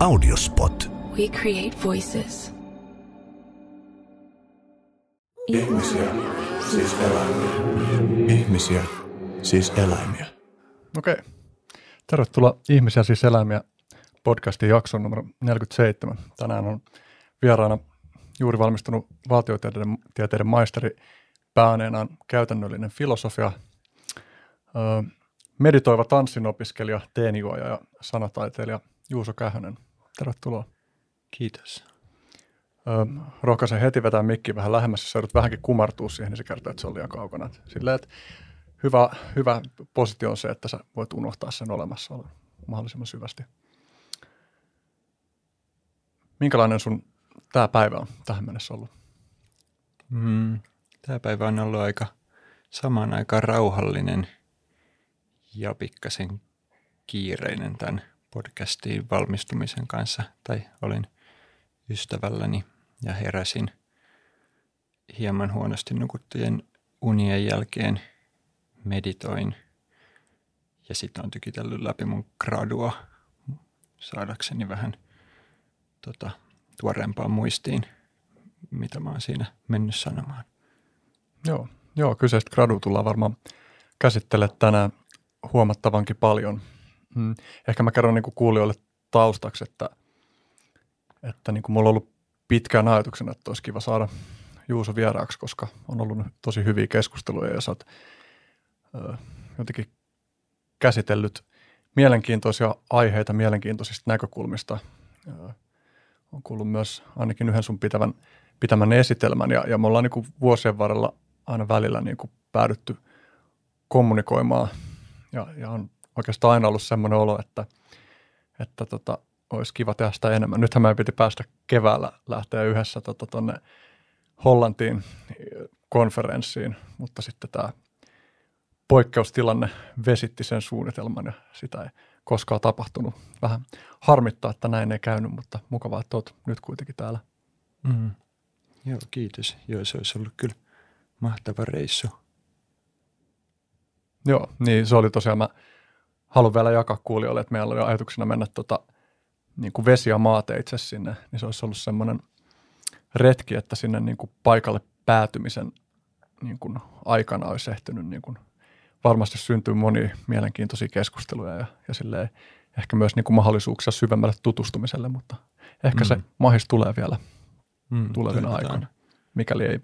Audiospot. We create voices. Ihmisiä, siis eläimiä. Ihmisiä, siis eläimiä. Okei. Tervetuloa Ihmisiä siis eläimiä podcastin jakson numero 47. Tänään on vieraana juuri valmistunut valtiotieteiden tieteiden maisteri pääneenään käytännöllinen filosofia, meditoiva tanssinopiskelija, teenijuoja ja sanataiteilija Juuso Kähönen. Tervetuloa. Kiitos. Öö, rohkaisen heti vetää mikki vähän lähemmäs, jos joudut vähänkin kumartua siihen, niin se kertoo, että se on liian kaukana. Silleen, että hyvä, hyvä positio on se, että sä voit unohtaa sen olemassaolon mahdollisimman syvästi. Minkälainen sun tämä päivä on tähän mennessä ollut? Mm, tämä päivä on ollut aika samaan aikaan rauhallinen ja pikkasen kiireinen tämän podcastiin valmistumisen kanssa. Tai olin ystävälläni ja heräsin hieman huonosti nukuttujen unien jälkeen meditoin ja sitten on tykitellyt läpi mun gradua saadakseni vähän tota, tuoreempaan muistiin, mitä mä oon siinä mennyt sanomaan. Joo, joo kyseistä gradu tullaan varmaan käsittelemään tänään huomattavankin paljon. Mm. Ehkä mä kerron niin kuulijoille taustaksi, että, että niin kuin mulla on ollut pitkään ajatuksena, että olisi kiva saada Juuso vieraaksi, koska on ollut tosi hyviä keskusteluja ja sä oot ö, jotenkin käsitellyt mielenkiintoisia aiheita mielenkiintoisista näkökulmista. Ö, on kuullut myös ainakin yhden sun pitävän, pitämän esitelmän ja, ja me ollaan niin kuin vuosien varrella aina välillä niin kuin päädytty kommunikoimaan ja, ja on oikeastaan aina ollut semmoinen olo, että, että tota, olisi kiva tehdä sitä enemmän. Nythän meidän piti päästä keväällä lähteä yhdessä tuonne tota, Hollantiin konferenssiin, mutta sitten tämä poikkeustilanne vesitti sen suunnitelman ja sitä ei koskaan tapahtunut. Vähän harmittaa, että näin ei käynyt, mutta mukavaa, että olet nyt kuitenkin täällä. Mm. Joo, kiitos. Joo, se olisi ollut kyllä mahtava reissu. Joo, niin se oli tosiaan, mä haluan vielä jakaa kuulijoille, että meillä oli ajatuksena mennä tota, niin kuin vesi- ja maateitse sinne, niin se olisi ollut semmoinen retki, että sinne niin kuin paikalle päätymisen niin kuin aikana olisi ehtinyt niin kuin varmasti syntyy monia mielenkiintoisia keskusteluja ja, ja silleen, ehkä myös niin kuin mahdollisuuksia syvemmälle tutustumiselle, mutta ehkä mm. se mahis tulee vielä mm, tulevina aikoina, mikäli ei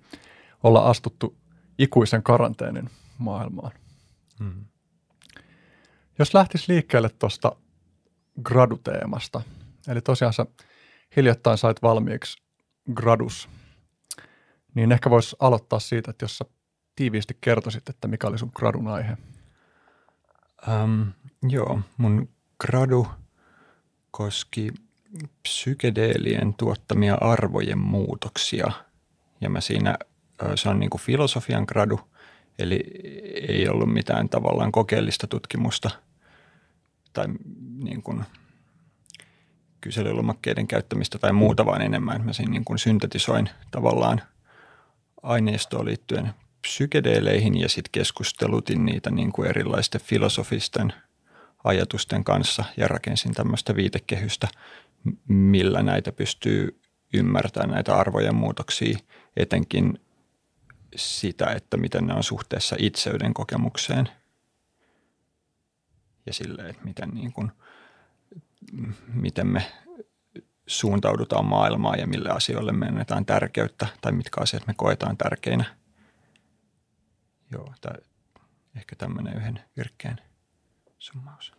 olla astuttu ikuisen karanteenin maailmaan. Mm. Jos lähtisi liikkeelle tuosta graduteemasta, eli tosiaan sä hiljattain sait valmiiksi gradus, niin ehkä voisi aloittaa siitä, että jos sä tiiviisti kertoisit, että mikä oli sun gradun aihe? Um, joo, mun gradu koski psykedeelien tuottamia arvojen muutoksia. Ja mä siinä, se on niin kuin filosofian gradu, eli ei ollut mitään tavallaan kokeellista tutkimusta tai niin kuin kyselylomakkeiden käyttämistä tai muuta, vaan enemmän. Mä siinä niin kuin syntetisoin tavallaan aineistoon liittyen psykedeeleihin ja sitten keskustelutin niitä niin kuin erilaisten filosofisten ajatusten kanssa ja rakensin tämmöistä viitekehystä, millä näitä pystyy ymmärtämään näitä arvojen muutoksia, etenkin sitä, että miten ne on suhteessa itseyden kokemukseen. Ja sille, että miten, niin kuin, miten me suuntaudutaan maailmaan ja mille asioille me annetaan tärkeyttä tai mitkä asiat me koetaan tärkeinä – Joo, tää, ehkä tämmöinen yhden virkkeen summaus.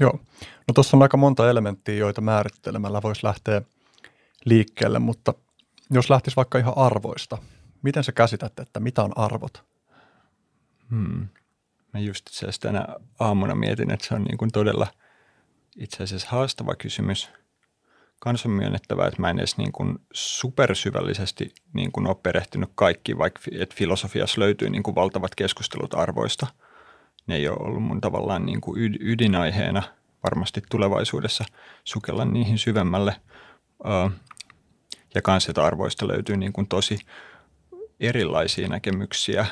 Joo, no tuossa on aika monta elementtiä, joita määrittelemällä voisi lähteä liikkeelle, mutta jos lähtisi vaikka ihan arvoista, miten sä käsität, että mitä on arvot? Hmm. Mä just itse asiassa tänä aamuna mietin, että se on niin kuin todella itse asiassa haastava kysymys – kans on myönnettävää, että mä en edes niin kuin supersyvällisesti niin kuin ole perehtynyt kaikki, vaikka että filosofiassa löytyy niin kuin valtavat keskustelut arvoista. Ne ei ole ollut mun tavallaan niin kuin ydinaiheena varmasti tulevaisuudessa sukella niihin syvemmälle. Ja kans, että arvoista löytyy niin kuin tosi erilaisia näkemyksiä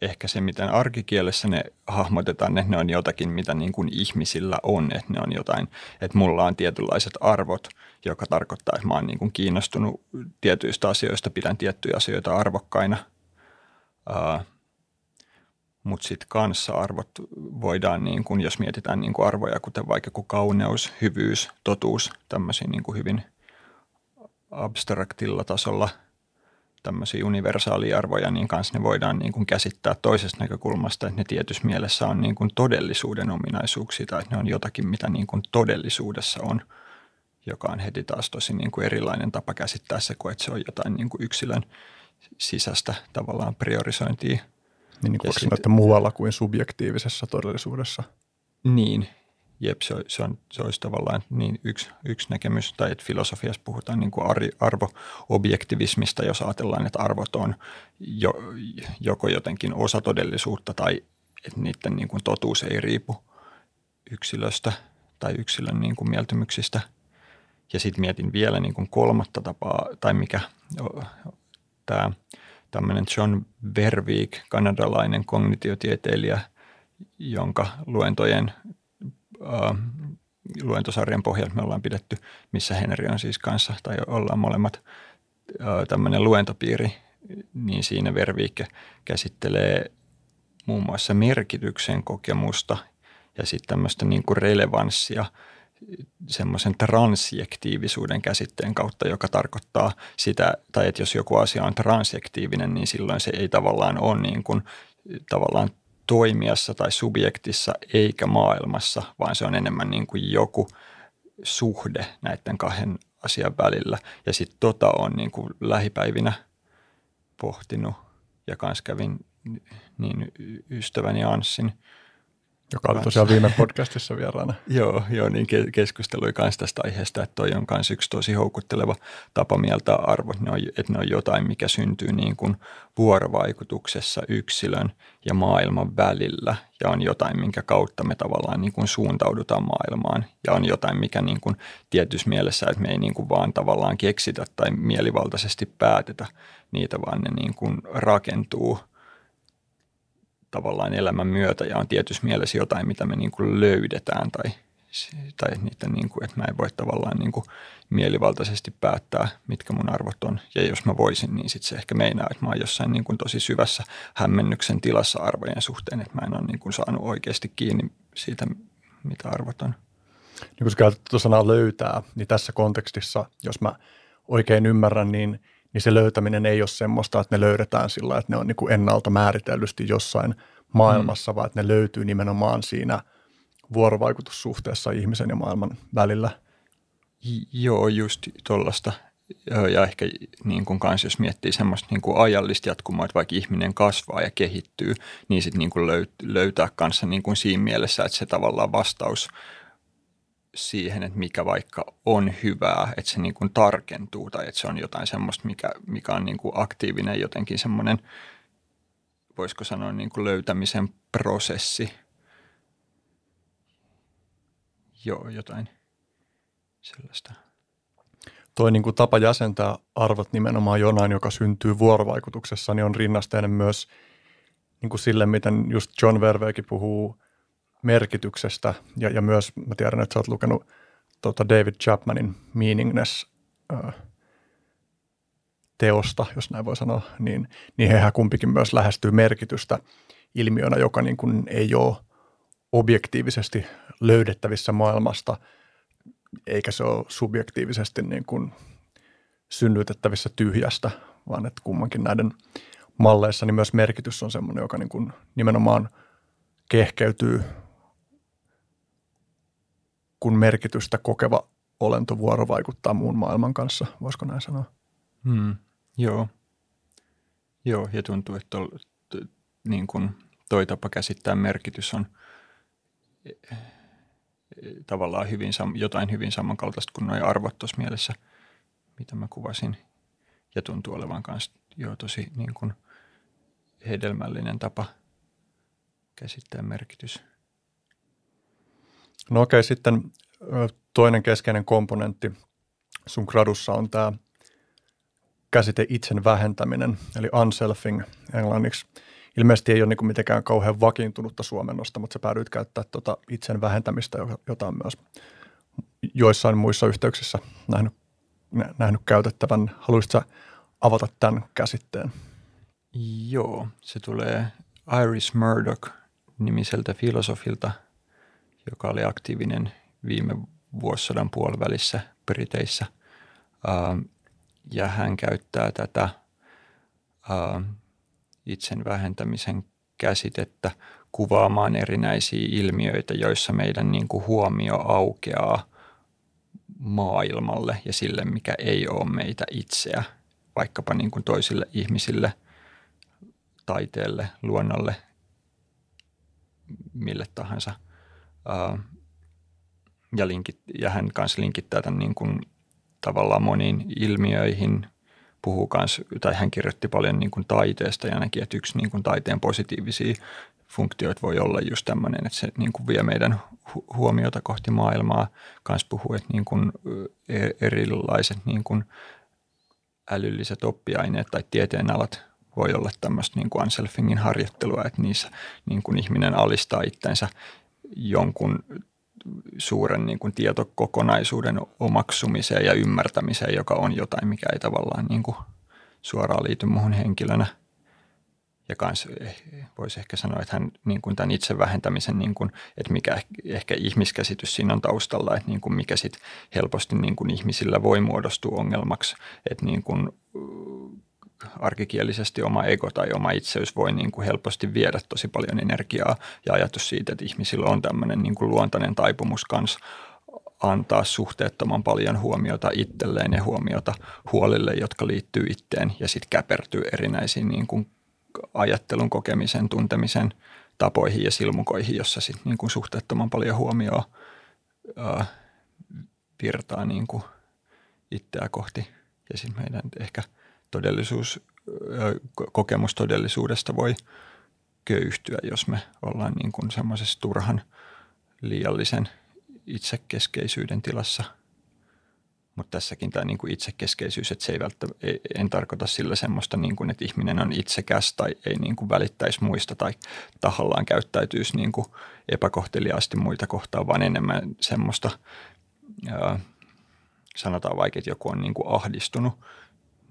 ehkä se, miten arkikielessä ne hahmotetaan, että ne on jotakin, mitä niin kuin ihmisillä on, että ne on jotain, että mulla on tietynlaiset arvot, joka tarkoittaa, että mä oon niin kuin kiinnostunut tietyistä asioista, pidän tiettyjä asioita arvokkaina. Uh, mutta sitten kanssa arvot voidaan, niin kun, jos mietitään niin kuin arvoja, kuten vaikka kuin kauneus, hyvyys, totuus, tämmöisiä niin hyvin abstraktilla tasolla tämmöisiä universaalia arvoja, niin kanssa ne voidaan niin kuin käsittää toisesta näkökulmasta, että ne tietyssä mielessä on niin kuin todellisuuden ominaisuuksia tai että ne on jotakin, mitä niin kuin todellisuudessa on, joka on heti taas tosi niin kuin erilainen tapa käsittää se, kuin että se on jotain niin kuin yksilön sisäistä tavallaan priorisointia – niin, niin kuin sit, muualla kuin subjektiivisessa todellisuudessa. Niin, jep, se, se, on, se olisi tavallaan niin yksi, yksi näkemys, tai että filosofiassa puhutaan niin kuin arvo-objektivismista, jos ajatellaan, että arvot on jo, joko jotenkin osa todellisuutta tai että niiden niin kuin totuus ei riipu yksilöstä tai yksilön niin kuin mieltymyksistä. Ja sitten mietin vielä niin kuin kolmatta tapaa, tai mikä tämä – tämmöinen John Verweek, kanadalainen kognitiotieteilijä, jonka luentojen, äh, luentosarjan pohjalta me ollaan pidetty, missä Henri on siis kanssa, tai ollaan molemmat. Äh, tämmöinen luentopiiri, niin siinä Verweek käsittelee muun muassa merkityksen kokemusta ja sitten tämmöistä niin kuin relevanssia – semmoisen transjektiivisuuden käsitteen kautta, joka tarkoittaa sitä, tai että jos joku asia on transjektiivinen, niin silloin se ei tavallaan ole niin kuin, tavallaan toimijassa tai subjektissa eikä maailmassa, vaan se on enemmän niin kuin joku suhde näiden kahden asian välillä. Ja sitten tota on niin kuin lähipäivinä pohtinut ja kans kävin niin ystäväni Anssin – joka oli tosiaan viime podcastissa vieraana. joo, joo, niin keskustelui myös tästä aiheesta, että toi on myös yksi tosi houkutteleva tapa mieltää arvot, ne on, että ne on jotain, mikä syntyy niin kuin vuorovaikutuksessa yksilön ja maailman välillä. Ja on jotain, minkä kautta me tavallaan niin kuin suuntaudutaan maailmaan. Ja on jotain, mikä niin kuin tietyssä mielessä, että me ei niin kuin vaan tavallaan keksitä tai mielivaltaisesti päätetä niitä, vaan ne niin kuin rakentuu – tavallaan elämän myötä ja on tietyssä mielessä jotain, mitä me niin kuin löydetään tai, tai niitä niin kuin, että mä en voi tavallaan niin kuin mielivaltaisesti päättää, mitkä mun arvot on. Ja jos mä voisin, niin sitten se ehkä meinaa, että mä oon jossain niin kuin tosi syvässä hämmennyksen tilassa arvojen suhteen, että mä en ole niin kuin saanut oikeasti kiinni siitä, mitä arvot on. Niin kun sä sanaa löytää, niin tässä kontekstissa, jos mä oikein ymmärrän, niin – niin se löytäminen ei ole semmoista, että ne löydetään sillä että ne on niin kuin ennalta määritellysti jossain maailmassa, mm. vaan että ne löytyy nimenomaan siinä vuorovaikutussuhteessa ihmisen ja maailman välillä. Joo, just tuollaista. Ja ehkä niin kuin kans, jos miettii semmoista niin kuin ajallista jatkumoa, että vaikka ihminen kasvaa ja kehittyy, niin sitten niin kuin löytää kanssa niin kuin siinä mielessä, että se tavallaan vastaus siihen, että mikä vaikka on hyvää, että se niin kuin tarkentuu tai että se on jotain semmoista, mikä, mikä on niin kuin aktiivinen jotenkin semmoinen, voisiko sanoa niin kuin löytämisen prosessi. Joo, jotain sellaista. Toi niin kuin tapa jäsentää arvot nimenomaan jonain, joka syntyy vuorovaikutuksessa, niin on rinnasteinen myös niin kuin sille, miten just John Verveekin puhuu – merkityksestä. Ja, ja myös mä tiedän, että sä oot lukenut tuota David Chapmanin Meaningness äh, teosta, jos näin voi sanoa, niin, niin hehän kumpikin myös lähestyy merkitystä ilmiönä, joka niin kuin ei ole objektiivisesti löydettävissä maailmasta, eikä se ole subjektiivisesti niin kuin synnytettävissä tyhjästä, vaan että kummankin näiden malleissa niin myös merkitys on semmoinen, joka niin kuin nimenomaan kehkeytyy kun merkitystä kokeva olentovuoro vaikuttaa muun maailman kanssa, voisiko näin sanoa? Hmm, joo. Joo, ja tuntuu, että tol, t, niin kun toi tapa käsittää merkitys on e, e, tavallaan hyvin, jotain hyvin samankaltaista kuin nuo arvot tuossa mielessä, mitä mä kuvasin. Ja tuntuu olevan myös jo tosi niin kun hedelmällinen tapa käsittää merkitys. No okei, sitten toinen keskeinen komponentti sun gradussa on tämä käsite itsen vähentäminen, eli unselfing englanniksi. ilmeisesti ei ole niin mitenkään kauhean vakiintunutta suomennosta, mutta sä päädyit käyttää tuota itsen vähentämistä, jota on myös joissain muissa yhteyksissä nähnyt, nähnyt käytettävän. Haluaisitko avata tämän käsitteen? Joo, se tulee Iris Murdoch nimiseltä filosofilta, joka oli aktiivinen viime vuosisadan puolivälissä Briteissä. Ja hän käyttää tätä itsen vähentämisen käsitettä kuvaamaan erinäisiä ilmiöitä, joissa meidän niin kuin huomio aukeaa maailmalle ja sille, mikä ei ole meitä itseä, vaikkapa niin kuin toisille ihmisille, taiteelle, luonnolle, mille tahansa. Ja, linkit, ja hän kanssa linkittää tämän niin kuin tavallaan moniin ilmiöihin, puhuu kans, tai hän kirjoitti paljon niin kuin taiteesta ja näki, että yksi niin kuin taiteen positiivisia funktioita voi olla just tämmöinen, että se niin kuin vie meidän huomiota kohti maailmaa. Kans puhuu, että niin kuin e-, erilaiset niin kuin älylliset oppiaineet tai tieteenalat voi olla tämmöistä niin kuin unselfingin harjoittelua, että niissä niin kuin ihminen alistaa itsensä jonkun suuren niin kuin tietokokonaisuuden omaksumiseen ja ymmärtämiseen, joka on jotain, mikä ei tavallaan niin kuin suoraan liity muuhun henkilönä. Ja kans eh, voisi ehkä sanoa, että hän niin kuin tämän itse vähentämisen, niin kuin, että mikä ehkä ihmiskäsitys siinä on taustalla, että niin kuin mikä sitten helposti niin kuin ihmisillä voi muodostua ongelmaksi, että niin kuin arkikielisesti oma ego tai oma itseys voi niin kuin helposti viedä tosi paljon energiaa ja ajatus siitä, että ihmisillä on tämmöinen niin kuin luontainen taipumus kanssa antaa suhteettoman paljon huomiota itselleen ja huomiota huolille, jotka liittyy itteen ja sitten käpertyy erinäisiin niin kuin ajattelun, kokemisen, tuntemisen tapoihin ja silmukoihin, jossa sitten niin kuin suhteettoman paljon huomioon virtaa niin kuin itseä kohti. Ja sitten meidän ehkä – todellisuus, kokemus todellisuudesta voi köyhtyä, jos me ollaan niin kuin semmoisessa turhan liiallisen itsekeskeisyyden tilassa. Mutta tässäkin tämä niin kuin itsekeskeisyys, että se ei välttämättä, en tarkoita sillä semmoista, niin kuin, että ihminen on itsekäs tai ei niin kuin välittäisi muista tai tahallaan käyttäytyisi niin kuin epäkohteliaasti muita kohtaan, vaan enemmän semmoista, ää, sanotaan vaikka, että joku on niin kuin ahdistunut –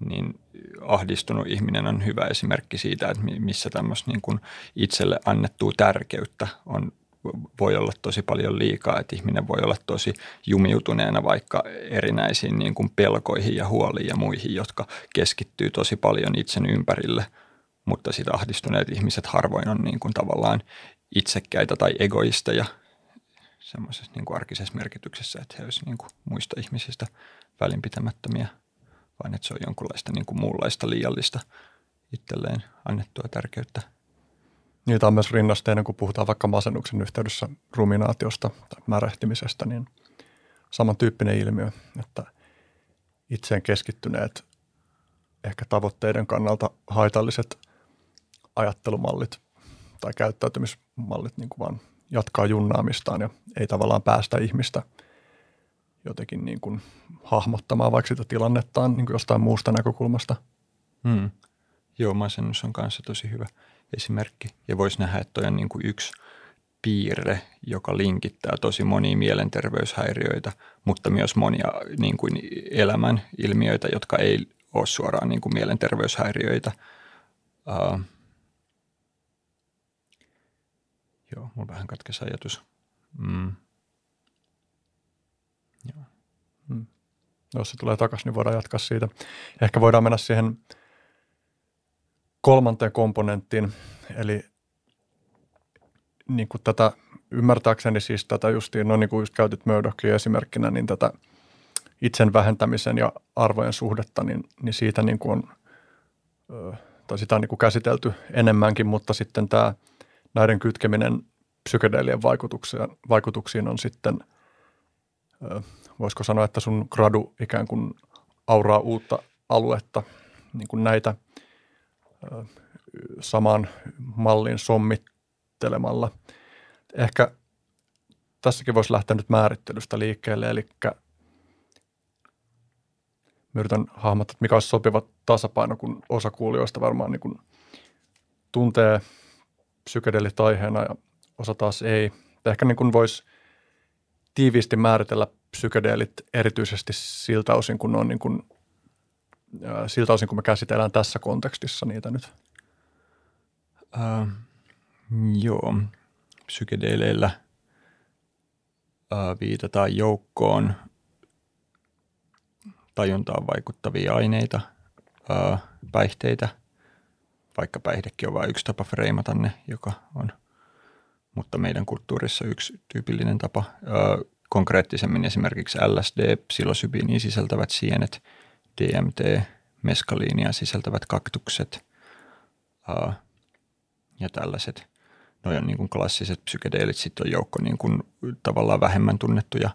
niin ahdistunut ihminen on hyvä esimerkki siitä, että missä tämmöistä niin kuin itselle annettua tärkeyttä on, voi olla tosi paljon liikaa, että ihminen voi olla tosi jumiutuneena vaikka erinäisiin niin kuin pelkoihin ja huoliin ja muihin, jotka keskittyy tosi paljon itsen ympärille, mutta sitten ahdistuneet ihmiset harvoin on niin kuin tavallaan itsekkäitä tai egoisteja semmoisessa niin kuin arkisessa merkityksessä, että he olisivat niin kuin muista ihmisistä välinpitämättömiä – vaan että se on jonkunlaista niin kuin muunlaista liiallista itselleen annettua tärkeyttä. Niitä on myös rinnasteinen, kun puhutaan vaikka masennuksen yhteydessä ruminaatiosta tai märehtimisestä, niin samantyyppinen ilmiö, että itseen keskittyneet, ehkä tavoitteiden kannalta haitalliset ajattelumallit tai käyttäytymismallit niin kuin vaan jatkaa junnaamistaan ja ei tavallaan päästä ihmistä – jotenkin niin kuin hahmottamaan vaikka sitä tilannettaan niin jostain muusta näkökulmasta. Hmm. Joo, masennus on kanssa tosi hyvä esimerkki. Ja voisi nähdä, että toi on niin kuin yksi piirre, joka linkittää tosi monia mielenterveyshäiriöitä, mutta myös monia niin kuin elämän ilmiöitä, jotka ei ole suoraan niin kuin mielenterveyshäiriöitä. Uh, joo, mulla vähän katkesi ajatus. Mm. Joo. Hmm. Jos se tulee takaisin, niin voidaan jatkaa siitä. Ehkä voidaan mennä siihen kolmanteen komponenttiin, eli niin kuin tätä ymmärtääkseni siis tätä justiin, no niin kuin just käytit Murdochin esimerkkinä, niin tätä itsen vähentämisen ja arvojen suhdetta, niin, niin siitä niin kuin on, tai sitä on niin kuin käsitelty enemmänkin, mutta sitten tämä näiden kytkeminen psykedeelien vaikutuksiin on sitten – voisiko sanoa, että sun gradu ikään kuin auraa uutta aluetta niin kuin näitä saman mallin sommittelemalla. Ehkä tässäkin voisi lähteä nyt määrittelystä liikkeelle, eli yritän hahmottaa, että mikä olisi sopiva tasapaino, kun osa kuulijoista varmaan niin kuin tuntee psykedeelit aiheena ja osa taas ei. Ehkä niin kuin voisi tiiviisti määritellä psykedeelit erityisesti siltä osin, kun on niin kuin, siltä osin, kun me käsitellään tässä kontekstissa niitä nyt. Uh, joo, psykedeleillä uh, viitataan joukkoon tajuntaan vaikuttavia aineita, uh, päihteitä, vaikka päihdekin on vain yksi tapa freimata ne, joka on, mutta meidän kulttuurissa yksi tyypillinen tapa. Konkreettisemmin esimerkiksi LSD, psilosybiiniä sisältävät sienet, DMT, meskaliinia sisältävät kaktukset ja tällaiset. Noin on niin kuin klassiset psykedeelit, sitten on joukko niin kuin tavallaan vähemmän tunnettuja,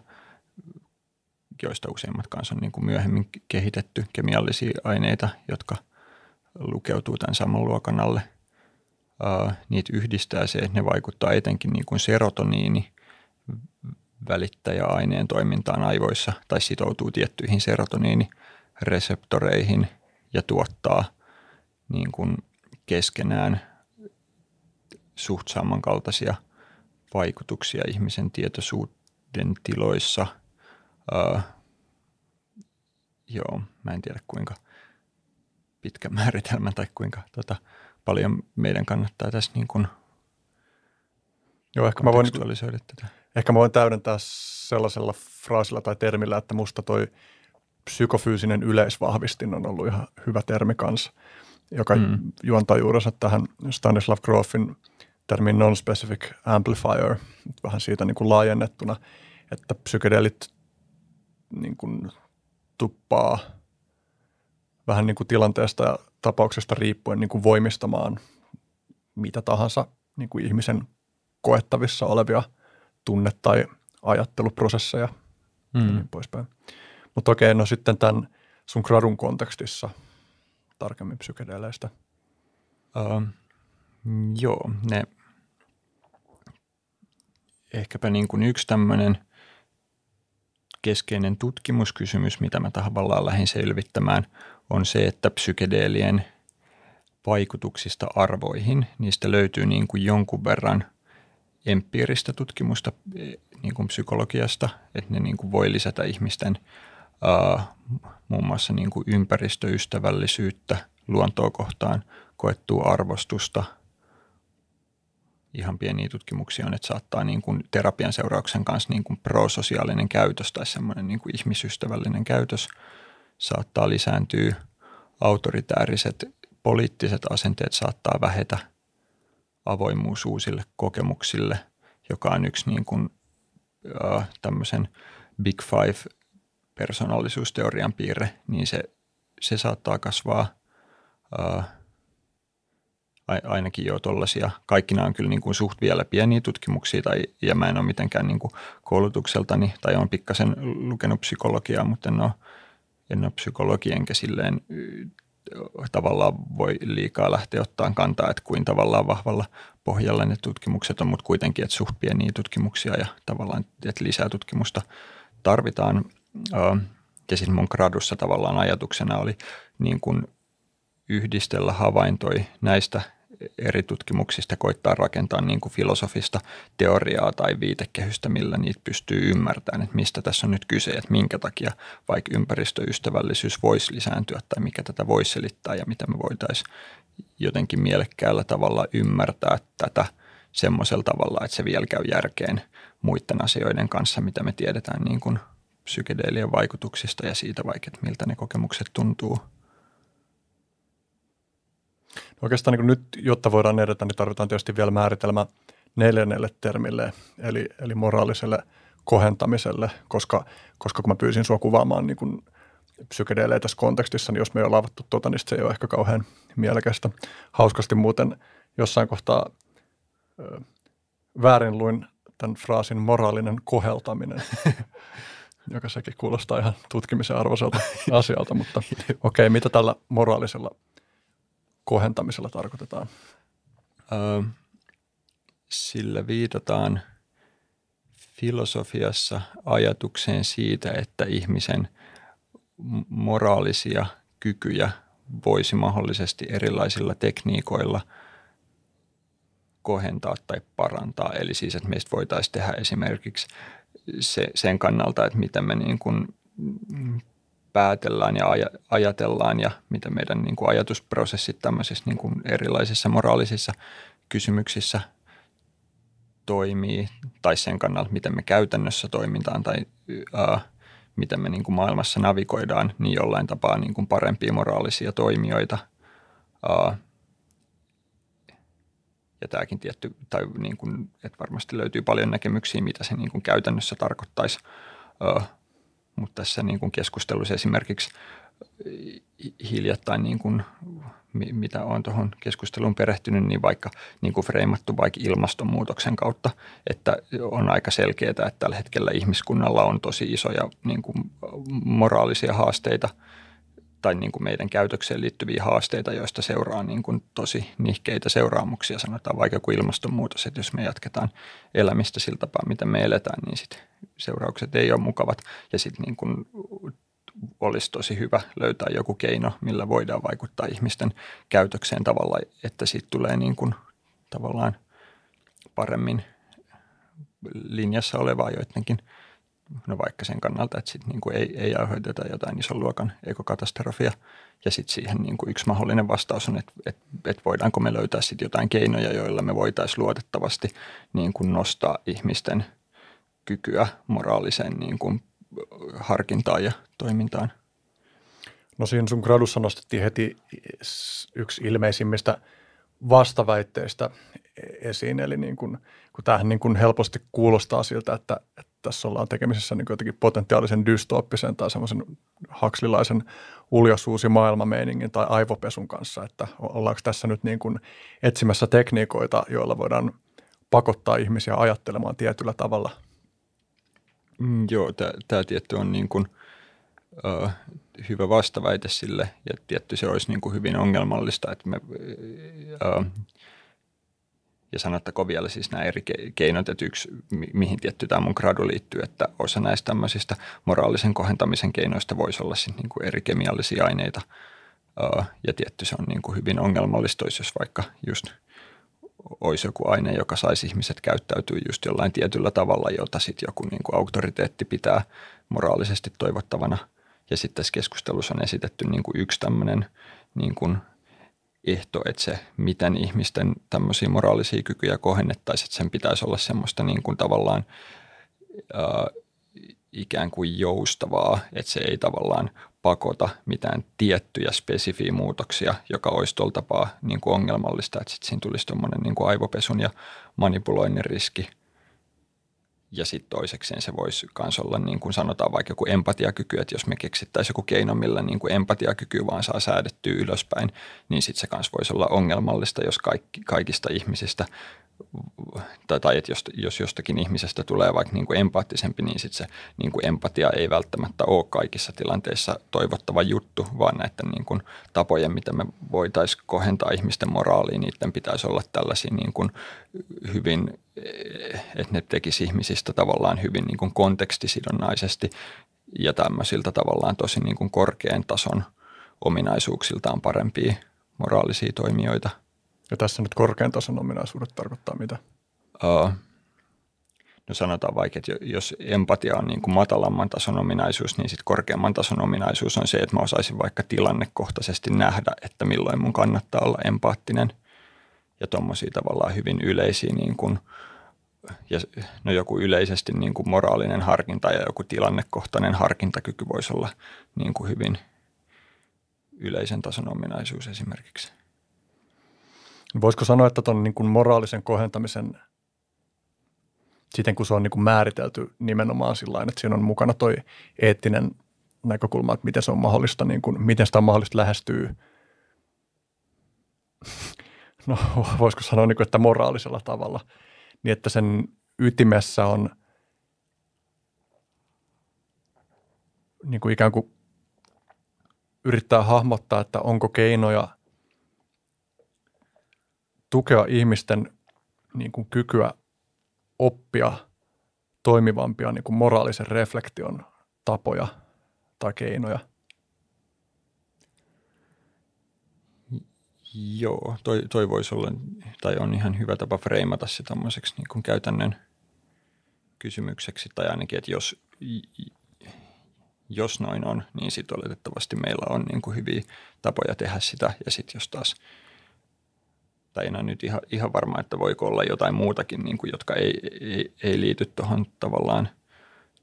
joista useimmat kanssa on niin kuin myöhemmin kehitetty kemiallisia aineita, jotka lukeutuu tämän saman luokan alle. Uh, niitä yhdistää se, että ne vaikuttaa etenkin niin kuin serotoniini, välittäjäaineen toimintaan aivoissa tai sitoutuu tiettyihin serotoniinireseptoreihin ja tuottaa niin kuin keskenään suht samankaltaisia vaikutuksia ihmisen tietoisuuden tiloissa. Uh, joo, mä en tiedä kuinka pitkä määritelmä tai kuinka tota, paljon meidän kannattaa tässä niin kuin Joo, ehkä mä voin, tätä. Ehkä mä voin täydentää sellaisella fraasilla tai termillä, että musta toi psykofyysinen yleisvahvistin on ollut ihan hyvä termi kanssa, joka mm. juontaa juurensa tähän Stanislav Grofin termin non-specific amplifier, vähän siitä niin kuin laajennettuna, että psykedeelit niin kuin tuppaa vähän niin kuin tilanteesta ja tapauksesta riippuen niin kuin voimistamaan mitä tahansa niin kuin ihmisen koettavissa olevia – tunne- tai ajatteluprosesseja mm. ja niin poispäin. Mutta okei, no sitten tämän sun gradun kontekstissa tarkemmin psykedeleistä. Uh, joo, ne ehkäpä niin kuin yksi tämmöinen keskeinen tutkimuskysymys, mitä mä tavallaan lähdin selvittämään, on se, että psykedeelien vaikutuksista arvoihin, niistä löytyy niin kuin jonkun verran empiiristä tutkimusta e, niin kuin psykologiasta, että ne niin kuin voi lisätä ihmisten uh, muun muassa niin kuin ympäristöystävällisyyttä, luontoa kohtaan koettua arvostusta. Ihan pieniä tutkimuksia on, että saattaa niin kuin terapian seurauksen kanssa niin kuin prososiaalinen käytös tai semmoinen niin kuin ihmisystävällinen käytös saattaa lisääntyä. Autoritääriset poliittiset asenteet saattaa vähetä – avoimuus uusille kokemuksille, joka on yksi niin kuin, äh, tämmöisen Big Five persoonallisuusteorian piirre, niin se, se saattaa kasvaa äh, ainakin jo tuollaisia. Kaikki nämä on kyllä niin kuin suht vielä pieniä tutkimuksia tai, ja mä en ole mitenkään niin kuin koulutukseltani tai on pikkasen lukenut psykologiaa, mutta en ole, en ole psykologi enkä silleen tavallaan voi liikaa lähteä ottaa kantaa, että kuin tavallaan vahvalla pohjalla ne tutkimukset on, mutta kuitenkin, että suht pieniä tutkimuksia ja tavallaan, että lisää tutkimusta tarvitaan. Ja siis mun gradussa tavallaan ajatuksena oli niin kuin yhdistellä havaintoi näistä eri tutkimuksista koittaa rakentaa niin kuin filosofista teoriaa tai viitekehystä, millä niitä pystyy ymmärtämään, että mistä tässä on nyt kyse, että minkä takia vaikka ympäristöystävällisyys voisi lisääntyä tai mikä tätä voisi selittää ja mitä me voitaisiin jotenkin mielekkäällä tavalla ymmärtää tätä semmoisella tavalla, että se vielä käy järkeen muiden asioiden kanssa, mitä me tiedetään niin kuin psykedeelien vaikutuksista ja siitä vaikka, että miltä ne kokemukset tuntuu – Oikeastaan niin nyt, jotta voidaan edetä, niin tarvitaan tietysti vielä määritelmä neljännelle termille, eli, eli moraaliselle kohentamiselle, koska, koska kun mä pyysin sua kuvaamaan niin kuin psykedeelejä tässä kontekstissa, niin jos me ei ole avattu tuota, niin se ei ole ehkä kauhean mielekästä. Hauskasti muuten jossain kohtaa ö, väärin luin tämän fraasin moraalinen koheltaminen, joka sekin kuulostaa ihan tutkimisen arvoiselta asialta, mutta okei, okay, mitä tällä moraalisella kohentamisella tarkoitetaan? Sillä viitataan filosofiassa ajatukseen siitä, että ihmisen moraalisia kykyjä voisi mahdollisesti erilaisilla tekniikoilla kohentaa tai parantaa. Eli siis, että meistä voitaisiin tehdä esimerkiksi se, sen kannalta, että miten me niin kuin päätellään ja ajatellaan ja mitä meidän niin kuin ajatusprosessit tämmöisissä niin kuin erilaisissa moraalisissa kysymyksissä toimii tai sen kannalta, miten me käytännössä toimitaan tai ää, miten me niin kuin maailmassa navigoidaan, niin jollain tapaa niin kuin parempia moraalisia toimijoita. Ää, ja tämäkin tietty, tai niin kuin, että varmasti löytyy paljon näkemyksiä, mitä se niin kuin käytännössä tarkoittaisi. Ää, mutta tässä niin kuin keskustelussa esimerkiksi hiljattain, niin kuin, mitä olen tuohon keskusteluun perehtynyt, niin vaikka niin kuin freimattu vaikka ilmastonmuutoksen kautta, että on aika selkeää, että tällä hetkellä ihmiskunnalla on tosi isoja niin kuin moraalisia haasteita tai niin kuin meidän käytökseen liittyviä haasteita, joista seuraa niin kuin tosi nihkeitä seuraamuksia. Sanotaan vaikka kuin ilmastonmuutos, että jos me jatketaan elämistä sillä tapaa, miten me eletään, niin sitten seuraukset ei ole mukavat. Ja sitten niin kuin olisi tosi hyvä löytää joku keino, millä voidaan vaikuttaa ihmisten käytökseen tavalla, että siitä tulee niin kuin tavallaan paremmin linjassa olevaa joidenkin, no vaikka sen kannalta, että sit niin kuin ei, ei aiheuteta jotain ison luokan ekokatastrofia. Ja sitten siihen niin kuin yksi mahdollinen vastaus on, että, että, että voidaanko me löytää sitten jotain keinoja, joilla me voitaisiin luotettavasti niin kuin nostaa ihmisten kykyä moraaliseen niin kuin harkintaan ja toimintaan? No siinä sun gradussa nostettiin heti yksi ilmeisimmistä vastaväitteistä esiin, eli niin kun, kun tämähän niin kun helposti kuulostaa siltä, että, että tässä ollaan tekemisessä niin jotenkin potentiaalisen dystooppisen tai semmoisen hakslilaisen uljasuusi maailmameiningin tai aivopesun kanssa, että ollaanko tässä nyt niin kuin etsimässä tekniikoita, joilla voidaan pakottaa ihmisiä ajattelemaan tietyllä tavalla – Mm, joo, tämä tietty on niin kuin, uh, hyvä vastaväite sille ja tietty se olisi niin kuin hyvin ongelmallista, että me, uh, ja sanottakoon vielä siis nämä eri keinot, että yksi, mihin tietty tämä mun gradu liittyy, että osa näistä tämmöisistä moraalisen kohentamisen keinoista voisi olla sitten niin kuin eri kemiallisia aineita, ja tietty se on niin kuin hyvin ongelmallista, jos vaikka just – olisi joku aine, joka saisi ihmiset käyttäytyä just jollain tietyllä tavalla, jota sitten joku niin kuin auktoriteetti pitää moraalisesti toivottavana. Ja sitten tässä keskustelussa on esitetty niin kuin yksi tämmöinen niin kuin ehto, että se, miten ihmisten tämmöisiä moraalisia kykyjä kohennettaisiin, että sen pitäisi olla semmoista niin kuin tavallaan ää, ikään kuin joustavaa, että se ei tavallaan pakota mitään tiettyjä spesifiä muutoksia, joka olisi tuolla tapaa niin kuin ongelmallista, että sitten siinä tulisi tuommoinen niin kuin aivopesun ja manipuloinnin riski. Ja sitten toisekseen se voisi myös olla, niin kuin sanotaan vaikka joku empatiakyky, että jos me keksittäisiin joku keino, millä niin kuin empatiakyky vaan saa säädettyä ylöspäin, niin sitten se myös voisi olla ongelmallista, jos kaikki, kaikista ihmisistä tai, tai että jos, jos jostakin ihmisestä tulee vaikka niin kuin empaattisempi, niin sitten se niin kuin empatia ei välttämättä ole kaikissa tilanteissa toivottava juttu, vaan näiden niin kuin tapojen, miten me voitaisiin kohentaa ihmisten moraaliin, niiden pitäisi olla tällaisia niin kuin hyvin, että ne tekisi ihmisistä tavallaan hyvin niin kuin kontekstisidonnaisesti ja tämmöisiltä tavallaan tosi niin kuin korkean tason ominaisuuksiltaan parempia moraalisia toimijoita – ja tässä nyt korkean tason ominaisuudet tarkoittaa mitä? Uh, no sanotaan vaikka, että jos empatia on niin kuin matalamman tason ominaisuus, niin sitten korkeamman tason ominaisuus on se, että mä osaisin vaikka tilannekohtaisesti nähdä, että milloin mun kannattaa olla empaattinen. Ja tuommoisia tavallaan hyvin yleisiä niin kuin, ja no joku yleisesti niin kuin moraalinen harkinta ja joku tilannekohtainen harkintakyky voisi olla niin kuin hyvin yleisen tason ominaisuus esimerkiksi. Voisiko sanoa, että tuon niin moraalisen kohentamisen siten, kun se on niin kuin määritelty nimenomaan sillä että siinä on mukana toi eettinen näkökulma, että miten se on mahdollista, niin kuin, miten sitä on mahdollista lähestyä, no voisiko sanoa, niin kuin, että moraalisella tavalla, niin että sen ytimessä on niin kuin ikään kuin yrittää hahmottaa, että onko keinoja – tukea ihmisten niin kuin kykyä oppia toimivampia niin kuin moraalisen reflektion tapoja tai keinoja? Joo, toi, toi voisi olla, tai on ihan hyvä tapa freimata se tämmöiseksi niin kuin käytännön kysymykseksi, tai ainakin, että jos, jos noin on, niin sitten oletettavasti meillä on niin kuin hyviä tapoja tehdä sitä, ja sitten jos taas, tai en ole nyt ihan, ihan varma, että voiko olla jotain muutakin, niin kuin, jotka ei, ei, ei liity tuohon tavallaan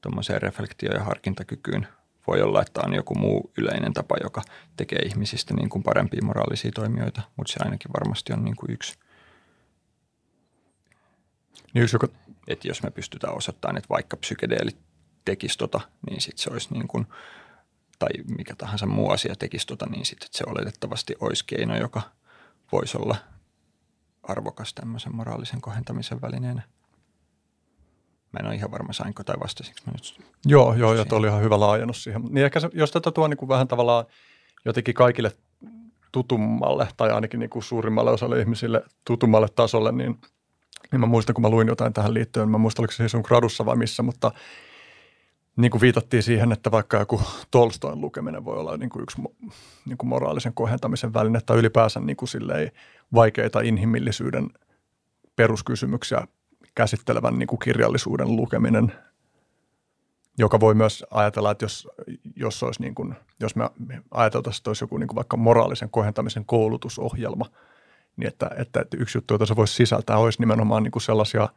tuommoiseen reflektio- ja harkintakykyyn, voi olla, että on joku muu yleinen tapa, joka tekee ihmisistä niin kuin parempia moraalisia toimijoita, mutta se ainakin varmasti on niin kuin yksi. Niin yksi joka... Että jos me pystytään osoittamaan, että vaikka psykedeelit tekisi tota, niin sitten se olisi niin kuin, tai mikä tahansa muu asia tekisi tota, niin sitten se oletettavasti olisi keino, joka voisi olla arvokas tämmöisen moraalisen kohentamisen välineenä. Mä en ole ihan varma, sainko tai vastasinko mä nyt. Joo, joo, ja oli ihan hyvä laajennus siihen. Niin ehkä se, jos tätä tuo niin kuin vähän tavallaan jotenkin kaikille tutummalle tai ainakin niin kuin suurimmalle osalle ihmisille tutummalle tasolle, niin, niin mä muistan, kun mä luin jotain tähän liittyen, mä muistan, oliko se sun gradussa vai missä, mutta niin kuin viitattiin siihen, että vaikka joku Tolstoin lukeminen voi olla niin kuin yksi niin kuin moraalisen kohentamisen väline tai ylipäänsä niin kuin vaikeita inhimillisyyden peruskysymyksiä käsittelevän niin kuin kirjallisuuden lukeminen, joka voi myös ajatella, että jos, jos, olisi niin kuin, jos me ajateltaisiin, että olisi joku niin kuin vaikka moraalisen kohentamisen koulutusohjelma, niin että, että, että yksi juttu, jota se voisi sisältää, olisi nimenomaan niin kuin sellaisia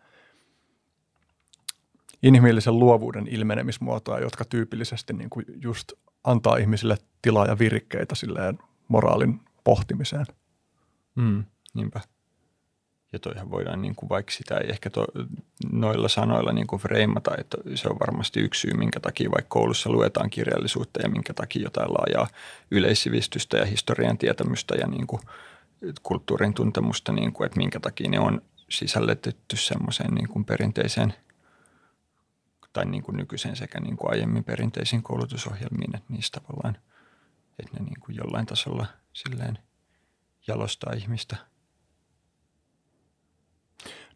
inhimillisen luovuuden ilmenemismuotoja, jotka tyypillisesti niin kuin just antaa ihmisille tilaa ja virikkeitä silleen moraalin pohtimiseen. Mm, niinpä. Ja toihan voidaan, niin kuin, vaikka sitä ei ehkä to, noilla sanoilla niin kuin freimata, että se on varmasti yksi syy, minkä takia vaikka koulussa luetaan kirjallisuutta ja minkä takia jotain laajaa yleissivistystä ja historian tietämystä ja niin kuin, kulttuurin tuntemusta, niin kuin, että minkä takia ne on sisällytetty semmoiseen niin kuin perinteiseen tai niin kuin nykyiseen sekä niin kuin aiemmin perinteisiin koulutusohjelmiin, että niistä tavallaan, että ne niin kuin jollain tasolla silleen jalostaa ihmistä –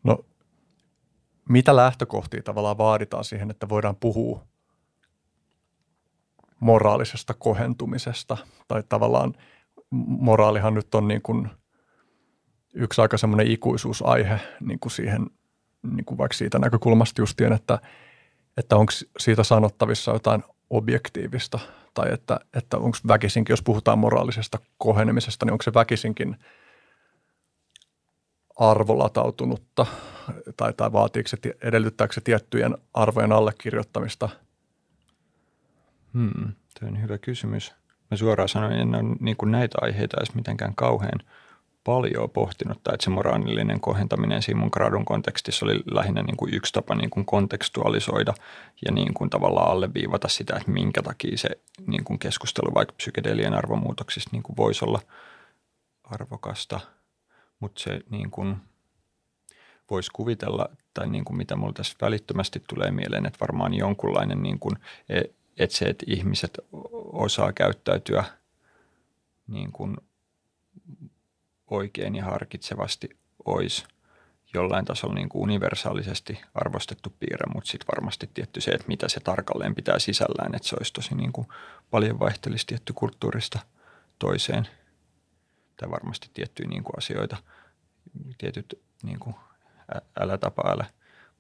No, mitä lähtökohtia tavallaan vaaditaan siihen, että voidaan puhua moraalisesta kohentumisesta? Tai tavallaan moraalihan nyt on niin kuin yksi aika semmoinen ikuisuusaihe niin kuin siihen, niin kuin vaikka siitä näkökulmasta justien, että, että onko siitä sanottavissa jotain objektiivista tai että, että onko väkisinkin, jos puhutaan moraalisesta kohenemisesta, niin onko se väkisinkin – arvolatautunutta tai, tai vaatiiko se, edellyttääkö se tiettyjen arvojen allekirjoittamista? Hmm, tuo on hyvä kysymys. Mä suoraan sanoin, en ole niin näitä aiheita edes mitenkään kauhean paljon pohtinut, tai että se moraalinen kohentaminen siinä mun gradun kontekstissa oli lähinnä niin kuin yksi tapa niin kuin kontekstualisoida ja niin kuin tavallaan alleviivata sitä, että minkä takia se niin kuin keskustelu vaikka psykedelien arvomuutoksista niin kuin voisi olla arvokasta – mutta se niin kuin voisi kuvitella, tai niin kuin mitä mulla tässä välittömästi tulee mieleen, että varmaan jonkunlainen, niin kuin, e, että se, että ihmiset osaa käyttäytyä niin kuin oikein ja harkitsevasti olisi jollain tasolla niin kuin universaalisesti arvostettu piirre, mutta sitten varmasti tietty se, että mitä se tarkalleen pitää sisällään, että se olisi tosi niin kuin paljon vaihtelisi tietty kulttuurista toiseen – tai varmasti tiettyjä niin kuin asioita, tietyt niin kuin, älä tapa, älä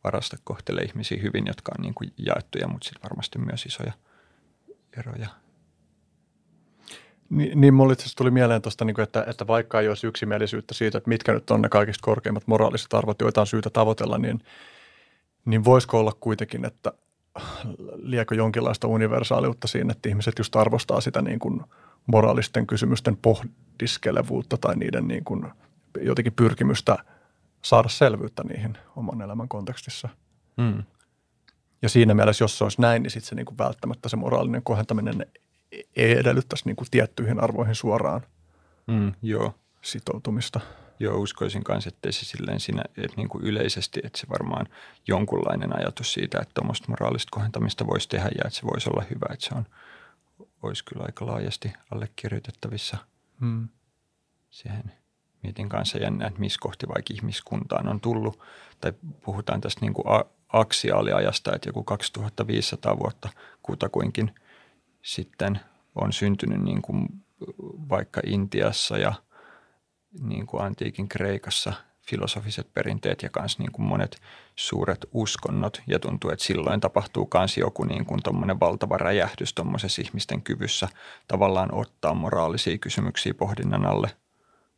varasta kohtele ihmisiä hyvin, jotka on niin kuin jaettuja, mutta sitten varmasti myös isoja eroja. Niin, niin mulle itse tuli mieleen tuosta, niin että, että vaikka ei olisi yksimielisyyttä siitä, että mitkä nyt on ne kaikista korkeimmat moraaliset arvot, joita on syytä tavoitella, niin, niin voisiko olla kuitenkin, että liekö jonkinlaista universaaliutta siinä, että ihmiset just arvostaa sitä niin kuin moraalisten kysymysten pohdiskelevuutta tai niiden niin kuin jotenkin pyrkimystä saada selvyyttä niihin oman elämän kontekstissa. Mm. Ja siinä mielessä, jos se olisi näin, niin sitten se niin kuin välttämättä se moraalinen kohentaminen edellyttäisi niin kuin tiettyihin arvoihin suoraan mm, joo. sitoutumista. Joo, uskoisin kanssa, että se silleen siinä, että niin kuin yleisesti, että se varmaan jonkunlainen ajatus siitä, että tuommoista moraalista kohentamista voisi tehdä ja että se voisi olla hyvä, että se on, olisi kyllä aika laajasti allekirjoitettavissa hmm. siihen. Mietin kanssa jännä, että missä kohti vaikka ihmiskuntaan on tullut, tai puhutaan tästä niin kuin aksiaaliajasta, että joku 2500 vuotta kutakuinkin sitten on syntynyt niin kuin vaikka Intiassa ja – niin kuin antiikin Kreikassa filosofiset perinteet ja myös niin kuin monet suuret uskonnot. Ja tuntuu, että silloin tapahtuu myös joku niin kuin valtava räjähdys tuommoisessa ihmisten kyvyssä tavallaan ottaa moraalisia kysymyksiä pohdinnan alle.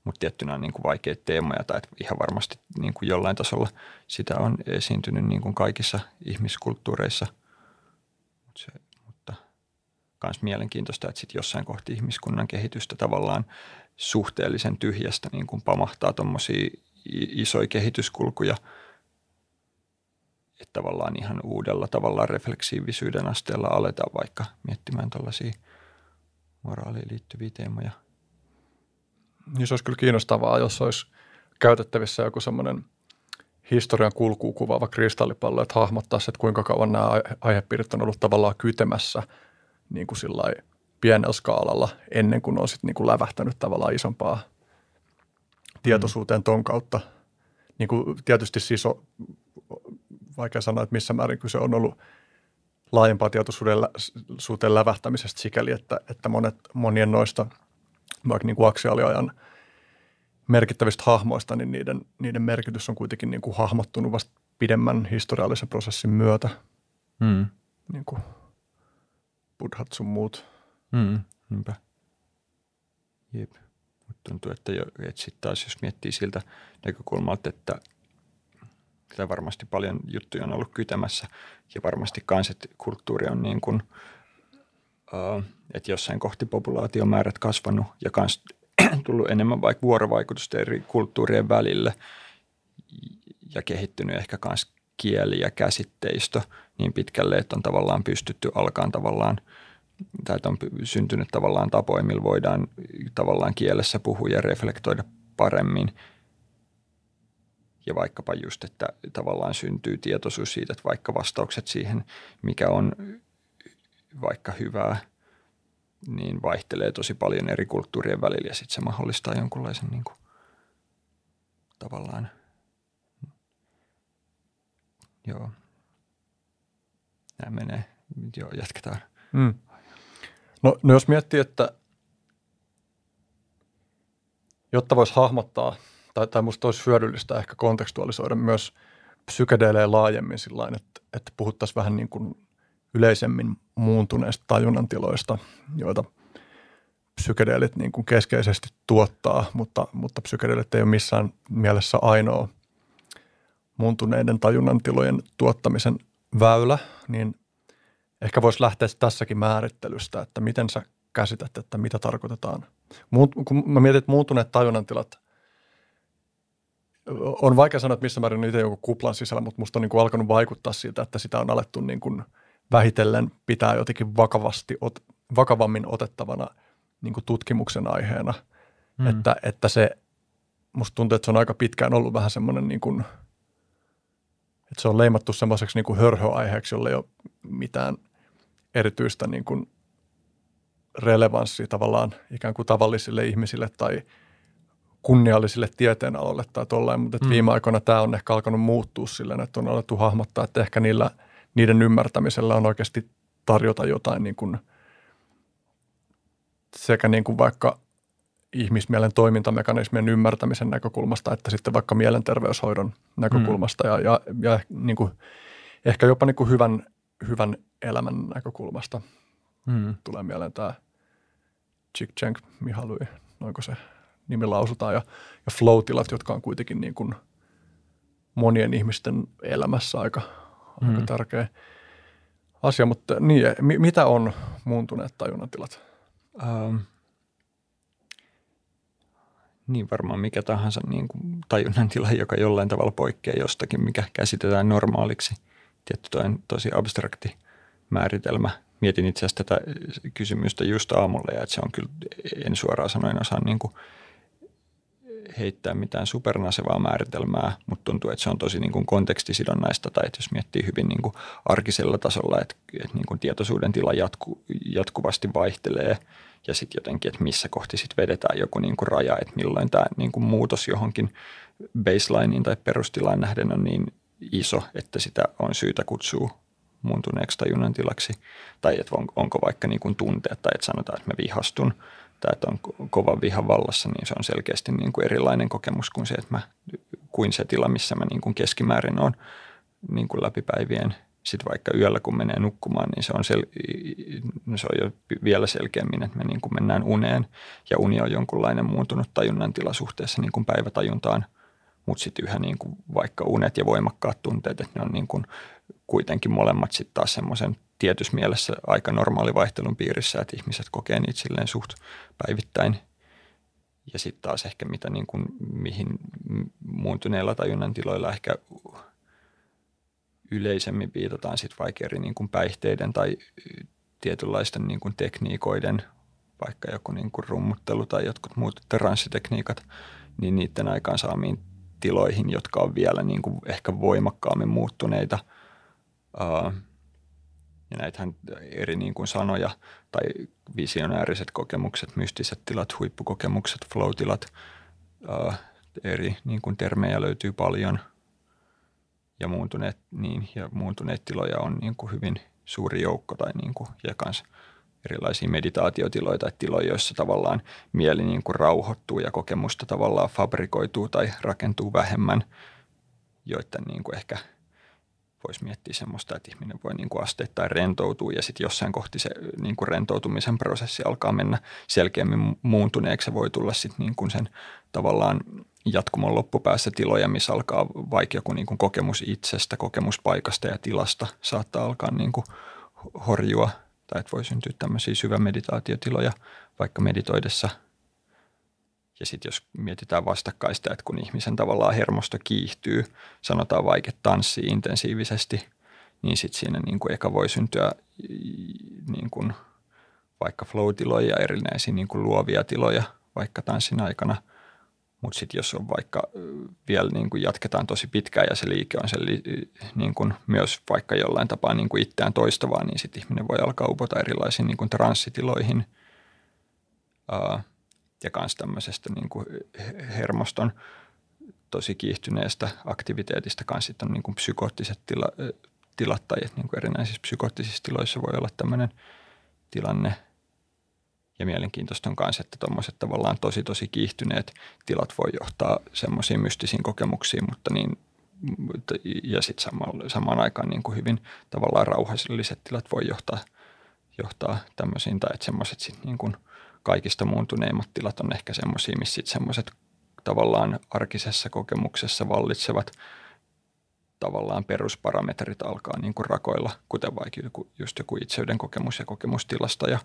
Mutta tiettynä on niin kuin vaikeita teemoja tai ihan varmasti niin kuin jollain tasolla sitä on esiintynyt niin kuin kaikissa ihmiskulttuureissa. Mut se, myös mielenkiintoista, että sitten jossain kohti ihmiskunnan kehitystä tavallaan suhteellisen tyhjästä niin kuin pamahtaa tuommoisia isoja kehityskulkuja, että tavallaan ihan uudella tavalla refleksiivisyyden asteella aletaan vaikka miettimään tällaisia moraaliin liittyviä teemoja. Niin se olisi kyllä kiinnostavaa, jos olisi käytettävissä joku semmoinen historian kulkuun kuvaava kristallipallo, että hahmottaisi, että kuinka kauan nämä aihepiirit on ollut tavallaan kytemässä niin kuin pienellä skaalalla ennen kuin on sitten niin kuin lävähtänyt tavallaan isompaa tietoisuuteen ton kautta. Niin kuin tietysti siis on vaikea sanoa, että missä määrin kyse on ollut laajempaa tietoisuuteen lävähtämisestä sikäli, että, että monet, monien noista vaikka niin kuin aksiaaliajan merkittävistä hahmoista, niin niiden, niiden merkitys on kuitenkin niin kuin hahmottunut vasta pidemmän historiallisen prosessin myötä. Mm. Niin kuin buddhat sun muut. Mm, niinpä. Jep. Tuntuu, että, jo, että sitten taas jos miettii siltä näkökulmalta, että sitä varmasti paljon juttuja on ollut kytämässä ja varmasti kans, että kulttuuri on niin kuin, uh, että jossain kohti populaatiomäärät kasvanut ja kans tullut enemmän vaikka vuorovaikutusta eri kulttuurien välille ja kehittynyt ehkä kans kieli ja käsitteistö niin pitkälle, että on tavallaan pystytty alkaan tavallaan – tai on syntynyt tavallaan tapoja, millä voidaan tavallaan kielessä puhua ja reflektoida paremmin. Ja vaikkapa just, että tavallaan syntyy tietoisuus siitä, että vaikka vastaukset siihen, mikä on vaikka hyvää, niin vaihtelee tosi paljon eri kulttuurien välillä ja sitten se mahdollistaa jonkunlaisen niin kuin, tavallaan, joo, nämä menee, joo, jatketaan. Mm. No, no jos miettii, että jotta voisi hahmottaa, tai, tai musta olisi hyödyllistä ehkä kontekstualisoida myös psykedeelejä laajemmin sillä että, että puhuttaisiin vähän niin kuin yleisemmin muuntuneista tajunnantiloista, joita psykedeelit niin kuin keskeisesti tuottaa, mutta, mutta psykedeelit ei ole missään mielessä ainoa muuntuneiden tajunnantilojen tuottamisen väylä, niin Ehkä voisi lähteä tässäkin määrittelystä, että miten sä käsität, että mitä tarkoitetaan. Muut, kun mä mietin, että muuttuneet tajunnantilat, on vaikea sanoa, että missä määrin itse joku kuplan sisällä, mutta musta on niin kuin alkanut vaikuttaa siltä, että sitä on alettu niin kuin vähitellen pitää jotenkin vakavasti, ot, vakavammin otettavana niin kuin tutkimuksen aiheena. Hmm. Että, että se, musta tuntuu, että se on aika pitkään ollut vähän semmoinen niin kuin, että se on leimattu semmoiseksi niin kuin hörhöaiheeksi, jolle ei ole mitään erityistä niin kuin relevanssia tavallaan ikään kuin tavallisille ihmisille tai kunniallisille tieteenaloille tai tollain, mutta mm. viime aikoina tämä on ehkä alkanut muuttua silleen, että on alettu hahmottaa, että ehkä niillä, niiden ymmärtämisellä on oikeasti tarjota jotain niin kuin sekä niin kuin vaikka ihmismielen toimintamekanismien ymmärtämisen näkökulmasta, että sitten vaikka mielenterveyshoidon näkökulmasta mm. ja, ja, ja niin kuin, ehkä jopa niin kuin hyvän, hyvän elämän näkökulmasta. Mm. Tulee mieleen tämä Cheng Mihalui, noinko se nimi lausutaan, ja, ja flow-tilat, jotka on kuitenkin niin kuin monien ihmisten elämässä aika, mm. aika tärkeä asia. Mutta niin, mi, mitä on muuntuneet tajunnantilat? Um, niin varmaan mikä tahansa niin kuin tajunnan tila, joka jollain tavalla poikkeaa jostakin, mikä käsitetään normaaliksi. Tietty toi on tosi abstrakti määritelmä. Mietin itse asiassa tätä kysymystä just aamulla ja että se on kyllä, en suoraan sanoen osaa niin kuin heittää mitään supernasevaa määritelmää, mutta tuntuu, että se on tosi niin kuin kontekstisidonnaista tai että jos miettii hyvin niin kuin arkisella tasolla, että, että niin kuin tietoisuuden tila jatku, jatkuvasti vaihtelee ja sitten jotenkin, että missä kohti sitten vedetään joku niin kuin raja, että milloin tämä niin kuin muutos johonkin baselineen tai perustilaan nähden on niin iso, että sitä on syytä kutsua muuntuneeksi tajunnan tilaksi, tai että on, onko vaikka niin kuin tunteet, tai että sanotaan, että mä vihastun tai että on kova viha vallassa, niin se on selkeästi niin kuin erilainen kokemus kuin se, että mä, kuin se tila, missä mä niin kuin keskimäärin on niin kuin läpipäivien. Sitten vaikka yöllä, kun menee nukkumaan, niin se on, sel, se on jo vielä selkeämmin, että me niin kuin mennään uneen ja uni on jonkunlainen muuntunut tajunnan tila suhteessa niin kuin päivätajuntaan, mutta sitten yhä niin kuin vaikka unet ja voimakkaat tunteet, että ne on niin kuin kuitenkin molemmat sitten taas semmoisen tietyssä mielessä aika normaali vaihtelun piirissä, että ihmiset kokee niitä silleen suht päivittäin. Ja sitten taas ehkä mitä niin kuin, mihin muuntuneilla tajunnan tiloilla ehkä yleisemmin viitataan sitten vaikka eri niin kuin päihteiden tai tietynlaisten niin kuin tekniikoiden, vaikka joku niin kuin rummuttelu tai jotkut muut transsitekniikat, niin niiden aikaansaamiin tiloihin, jotka on vielä niin kuin ehkä voimakkaammin muuttuneita – ja näitähän eri niin kuin sanoja tai visionääriset kokemukset, mystiset tilat, huippukokemukset, flow-tilat, eri niin kuin termejä löytyy paljon ja muuntuneet, niin, ja muuntuneet tiloja on niin kuin hyvin suuri joukko tai niin kuin, ja kans erilaisia meditaatiotiloja tai tiloja, joissa tavallaan mieli niin kuin rauhoittuu ja kokemusta tavallaan fabrikoituu tai rakentuu vähemmän, joiden niin kuin ehkä – voisi miettiä semmoista, että ihminen voi niin kuin asteittain rentoutua ja sitten jossain kohti se niin kuin rentoutumisen prosessi alkaa mennä selkeämmin muuntuneeksi. Se voi tulla sitten niin kuin sen tavallaan jatkumon loppupäässä tiloja, missä alkaa vaikka joku niin kuin kokemus itsestä, kokemuspaikasta ja tilasta saattaa alkaa niin kuin horjua tai että voi syntyä tämmöisiä syvämeditaatiotiloja vaikka meditoidessa – ja sitten jos mietitään vastakkaista, että kun ihmisen tavallaan hermosto kiihtyy, sanotaan vaikka tanssi intensiivisesti, niin sitten siinä niin kuin eka voi syntyä niin kuin vaikka flow-tiloja ja erinäisiä niin kuin luovia tiloja vaikka tanssin aikana. Mutta sitten jos on vaikka vielä niin kuin jatketaan tosi pitkään ja se liike on se niin kuin myös vaikka jollain tapaa niin kuin itseään toistavaa, niin sitten ihminen voi alkaa upota erilaisiin niin kuin transsitiloihin – ja myös tämmöisestä niin kuin hermoston tosi kiihtyneestä aktiviteetista kanssa on niin kuin psykoottiset tila, tilat tai niin kuin erinäisissä psykoottisissa tiloissa voi olla tämmöinen tilanne. Ja mielenkiintoista on myös, että tuommoiset tavallaan tosi tosi kiihtyneet tilat voi johtaa semmoisiin mystisiin kokemuksiin, mutta niin, ja sitten samaan, samaan aikaan niin kuin hyvin tavallaan rauhalliset tilat voi johtaa, johtaa tämmöisiin, tai että semmoiset sitten niin kuin – kaikista muuntuneimmat tilat on ehkä semmoisia, missä sitten semmoiset tavallaan arkisessa kokemuksessa vallitsevat tavallaan perusparametrit alkaa niin kuin rakoilla, kuten vaikka joku, just joku itseyden kokemus ja kokemustilasta ja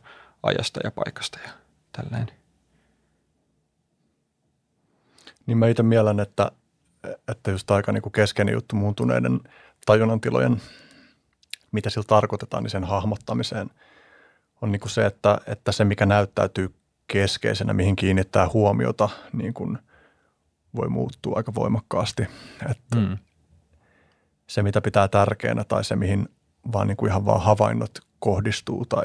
ajasta ja paikasta ja tälleen. Niin mä itse mielen, että, että just aika niin kuin keskeinen juttu muuntuneiden tajunnan tilojen, mitä sillä tarkoitetaan, niin sen hahmottamiseen – on niin kuin se, että, että se mikä näyttäytyy keskeisenä, mihin kiinnittää huomiota, niin kuin voi muuttua aika voimakkaasti. Että mm. Se, mitä pitää tärkeänä tai se, mihin vaan niin kuin ihan vaan havainnot kohdistuu tai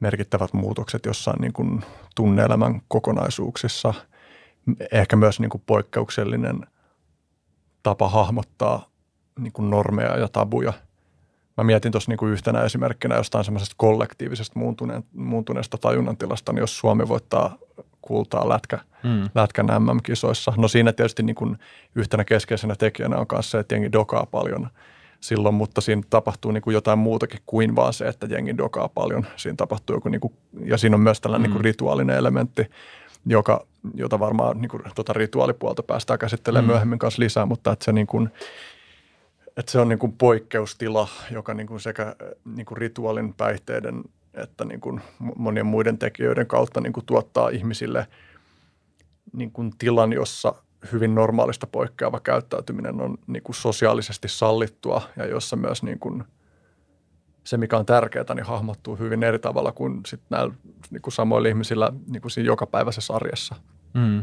merkittävät muutokset jossain niin kuin tunneelämän kokonaisuuksissa, ehkä myös niin kuin poikkeuksellinen tapa hahmottaa niin kuin normeja ja tabuja – Mä mietin tuossa niin yhtenä esimerkkinä jostain semmoisesta kollektiivisesta muuntuneesta tajunnantilasta, niin jos Suomi voittaa kultaa lätkä, mm. lätkän MM-kisoissa. No siinä tietysti niin kuin yhtenä keskeisenä tekijänä on myös se, että jengi dokaa paljon silloin, mutta siinä tapahtuu niin kuin jotain muutakin kuin vaan se, että jengi dokaa paljon. Siinä tapahtuu joku, niin kuin, ja siinä on myös tällainen mm. niin kuin rituaalinen elementti, joka, jota varmaan niin kuin, tuota rituaalipuolta päästään käsittelemään mm. myöhemmin kanssa lisää, mutta että se niin kuin, että se on niin kuin poikkeustila, joka niin kuin sekä niin kuin rituaalin päihteiden että niin kuin monien muiden tekijöiden kautta niin kuin tuottaa ihmisille niin kuin tilan, jossa hyvin normaalista poikkeava käyttäytyminen on niin kuin sosiaalisesti sallittua ja jossa myös niin kuin se, mikä on tärkeää, niin hahmottuu hyvin eri tavalla kuin sit näillä niin kuin samoilla ihmisillä niin kuin siinä jokapäiväisessä arjessa. Mm.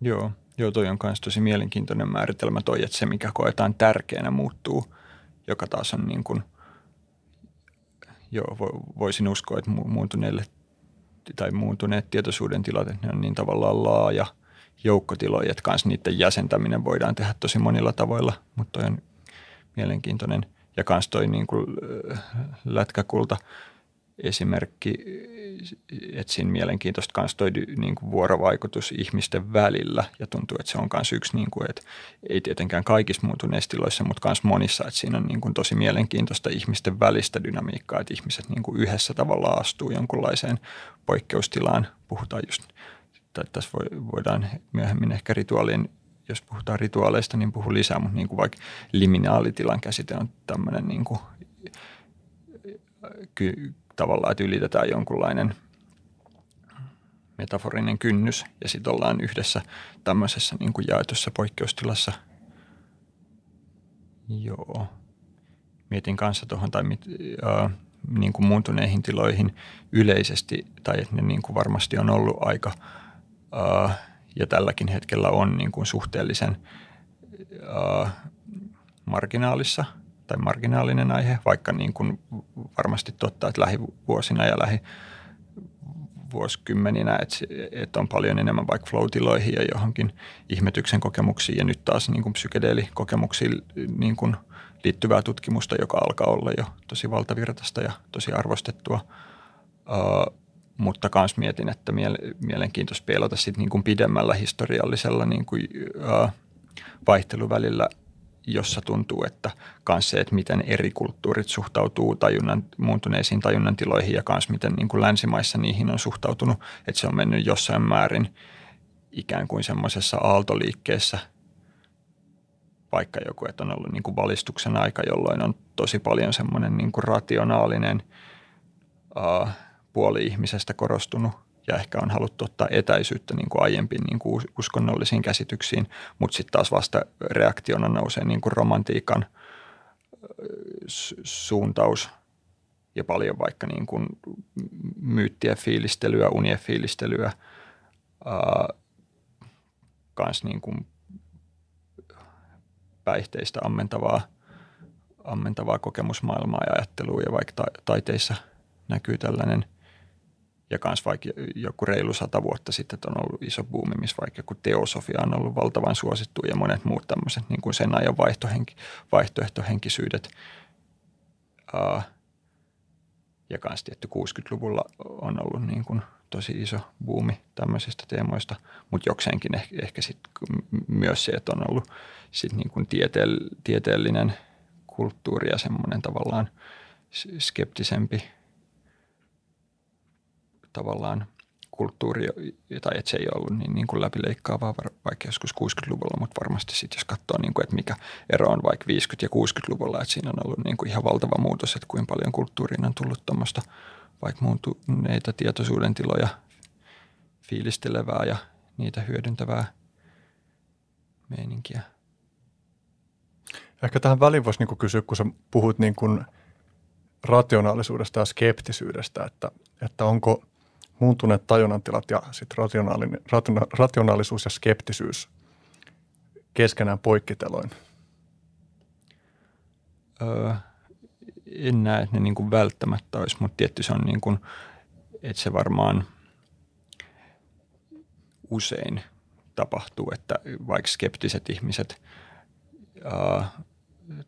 Joo. Joo, toi on myös tosi mielenkiintoinen määritelmä toi, että se mikä koetaan tärkeänä muuttuu, joka taas on niin kuin, joo, voisin uskoa, että muuntuneille tai muuntuneet tietoisuuden tilat, ne on niin tavallaan laaja joukkotiloja, että kanssa niiden jäsentäminen voidaan tehdä tosi monilla tavoilla, mutta toi on mielenkiintoinen. Ja kans toi niin kuin lätkäkulta esimerkki, että siinä mielenkiintoista myös toi niin kuin vuorovaikutus ihmisten välillä ja tuntuu, että se on myös yksi, niin kuin, että ei tietenkään kaikissa muuntuneissa tiloissa, mutta myös monissa, että siinä on niin kuin tosi mielenkiintoista ihmisten välistä dynamiikkaa, että ihmiset niin kuin yhdessä tavalla astuu jonkunlaiseen poikkeustilaan. Puhutaan just, tai tässä voidaan myöhemmin ehkä rituaalien jos puhutaan rituaaleista, niin puhu lisää, mutta niin kuin vaikka liminaalitilan käsite on tämmöinen niin kuin, tavallaan, että ylitetään jonkunlainen metaforinen kynnys ja sitten ollaan yhdessä tämmöisessä niin kuin jaetussa poikkeustilassa. Joo. Mietin kanssa tuohon tai mit, äh, niin kuin muuntuneihin tiloihin yleisesti, tai että ne niin kuin varmasti on ollut aika äh, ja tälläkin hetkellä on niin kuin suhteellisen äh, marginaalissa tai marginaalinen aihe, vaikka niin kuin varmasti totta, että lähivuosina ja lähi vuosikymmeninä, että, että on paljon enemmän vaikka flow ja johonkin ihmetyksen kokemuksiin ja nyt taas niin kuin psykedeelikokemuksiin niin kuin liittyvää tutkimusta, joka alkaa olla jo tosi valtavirtaista ja tosi arvostettua. Uh, mutta myös mietin, että mielenkiintoista peilata sit niin kuin pidemmällä historiallisella niin kuin, uh, vaihteluvälillä, jossa tuntuu, että myös se, että miten eri kulttuurit suhtautuu tajunnan, muuntuneisiin tajunnan tiloihin ja myös miten niin kuin länsimaissa niihin on suhtautunut, että se on mennyt jossain määrin ikään kuin semmoisessa aaltoliikkeessä, vaikka joku, että on ollut niin kuin valistuksen aika, jolloin on tosi paljon semmoinen niin kuin rationaalinen uh, puoli ihmisestä korostunut ja ehkä on haluttu ottaa etäisyyttä niin kuin aiempiin niin kuin uskonnollisiin käsityksiin, mutta sitten taas vasta reaktiona nousee niin kuin romantiikan suuntaus ja paljon vaikka niin kuin myyttien fiilistelyä, unien fiilistelyä, ää, kans niin kuin päihteistä ammentavaa, ammentavaa kokemusmaailmaa ja ajattelua ja vaikka ta- taiteissa näkyy tällainen – ja kans vaikka joku reilu sata vuotta sitten on ollut iso buumi, missä vaikka joku teosofia on ollut valtavan suosittu ja monet muut tämmöiset niin kuin sen ajan vaihtohenki, vaihtoehtohenkisyydet. Uh, ja kans tietty 60-luvulla on ollut niin kuin tosi iso buumi tämmöisistä teemoista, mutta jokseenkin ehkä, ehkä sit myös se, että on ollut sit niin kuin tieteell, tieteellinen kulttuuri ja semmoinen tavallaan skeptisempi – tavallaan kulttuuri, tai että se ei ollut niin, niin kuin läpileikkaavaa vaikka joskus 60-luvulla, mutta varmasti sitten jos katsoo, niin kuin, että mikä ero on vaikka 50- ja 60-luvulla, että siinä on ollut niin kuin ihan valtava muutos, että kuinka paljon kulttuuriin on tullut tuommoista vaikka muuntuneita tietoisuuden tiloja fiilistelevää ja niitä hyödyntävää meininkiä. Ehkä tähän väliin voisi niin kysyä, kun sä puhut niin kuin rationaalisuudesta ja skeptisyydestä, että, että onko – muuntuneet tajunnantilat ja rationaalinen, rationa, rationaalisuus ja skeptisyys keskenään poikkiteloin? Öö, en näe, että ne niin kuin välttämättä olisi, mutta tietty se on niin kuin, että se varmaan usein tapahtuu, että vaikka skeptiset ihmiset ää,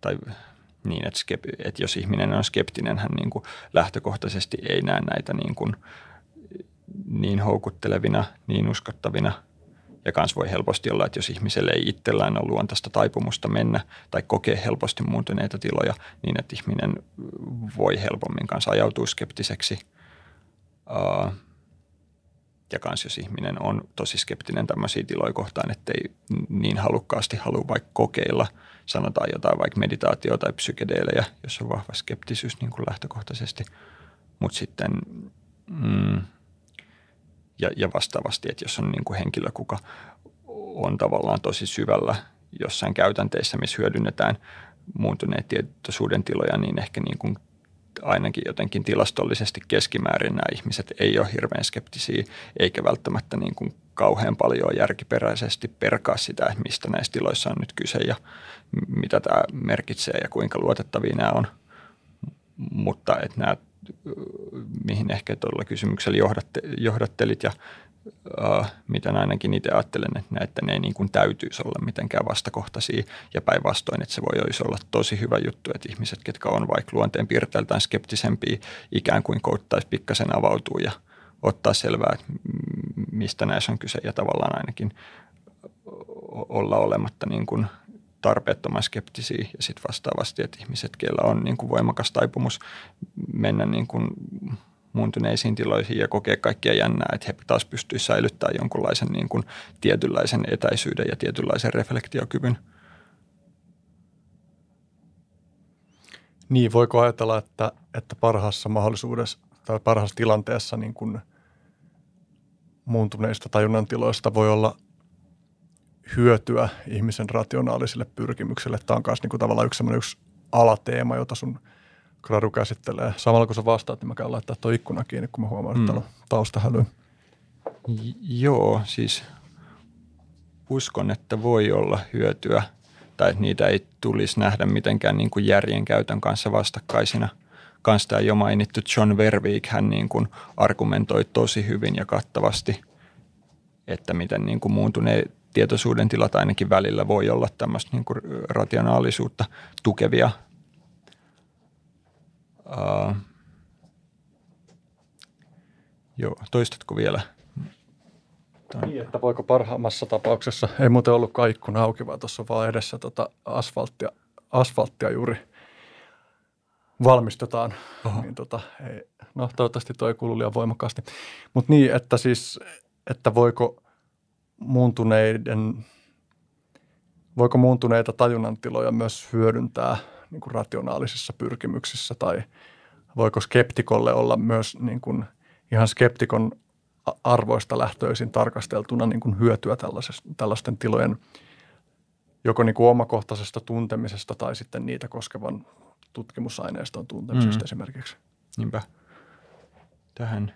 tai niin, että, skep, että jos ihminen on skeptinen, hän niin kuin lähtökohtaisesti ei näe näitä niin kuin – niin houkuttelevina, niin uskottavina. Ja kans voi helposti olla, että jos ihmiselle ei itsellään ole luontaista taipumusta mennä tai kokee helposti muuntuneita tiloja, niin että ihminen voi helpommin kanssa ajautua skeptiseksi. ja kans jos ihminen on tosi skeptinen tämmöisiä tiloja kohtaan, ettei niin halukkaasti halua vaikka kokeilla, sanotaan jotain vaikka meditaatio tai psykedeelejä, jos on vahva skeptisyys niin kuin lähtökohtaisesti. Mutta sitten mm, ja, ja vastaavasti, että jos on niin kuin henkilö, kuka on tavallaan tosi syvällä jossain käytänteissä, missä hyödynnetään muuntuneet tietoisuuden tiloja, niin ehkä niin kuin ainakin jotenkin tilastollisesti keskimäärin nämä ihmiset ei ole hirveän skeptisiä, eikä välttämättä niin kuin kauhean paljon järkiperäisesti perkaa sitä, mistä näissä tiloissa on nyt kyse ja mitä tämä merkitsee ja kuinka luotettavia nämä on. Mutta että nämä mihin ehkä tuolla kysymyksellä johdatte, johdattelit ja uh, miten ainakin itse ajattelen, että, että ne ei niin kuin täytyisi olla mitenkään vastakohtaisia. Ja päinvastoin, että se voi olisi olla tosi hyvä juttu, että ihmiset, ketkä on vaikka luonteen piirteiltään skeptisempiä, ikään kuin koittaisi pikkasen avautua ja ottaa selvää, että mistä näissä on kyse. Ja tavallaan ainakin olla olematta niin kuin tarpeettoman skeptisiä ja sitten vastaavasti, että ihmiset, keillä on niin kuin voimakas taipumus mennä niin kuin muuntuneisiin tiloihin ja kokee kaikkia jännää, että he taas pystyisivät säilyttämään jonkunlaisen niin kuin tietynlaisen etäisyyden ja tietynlaisen reflektiokyvyn. Niin, voiko ajatella, että, että parhaassa mahdollisuudessa tai parhaassa tilanteessa niin kuin muuntuneista tajunnan tiloista voi olla hyötyä ihmisen rationaalisille pyrkimykselle. Tämä on myös niin kuin tavallaan yksi, yksi alateema, jota sun – gradu käsittelee. Samalla kun sä vastaat, niin mä käyn laittaa tuo ikkuna kiinni, kun mä huomaan, että mm. on taustahäly. Joo, siis uskon, että voi olla hyötyä tai että niitä ei tulisi nähdä mitenkään niin kuin järjen käytön kanssa vastakkaisina. Kans tämä jo mainittu John Verweek, hän niin kuin argumentoi tosi hyvin ja kattavasti, että miten niin kuin muuntuneet tietoisuuden tilat ainakin välillä voi olla tämmöistä niin kuin rationaalisuutta tukevia Uh, joo, toistatko vielä? Tämän. Niin, että voiko parhaimmassa tapauksessa, ei muuten ollut ikkuna auki, vaan tuossa vaan edessä tota asfalttia, asfalttia juuri valmistetaan. Oho. Niin tota, ei, no toivottavasti toi kuuluu liian voimakkaasti. Mutta niin, että siis, että voiko muuntuneiden, voiko muuntuneita tajunnantiloja myös hyödyntää – niin kuin rationaalisissa pyrkimyksissä tai voiko skeptikolle olla myös niin kuin ihan skeptikon arvoista lähtöisin tarkasteltuna niin kuin hyötyä tällaisten tilojen joko niin kuin omakohtaisesta tuntemisesta tai sitten niitä koskevan tutkimusaineiston tuntemisesta mm. esimerkiksi. Niinpä. Tähän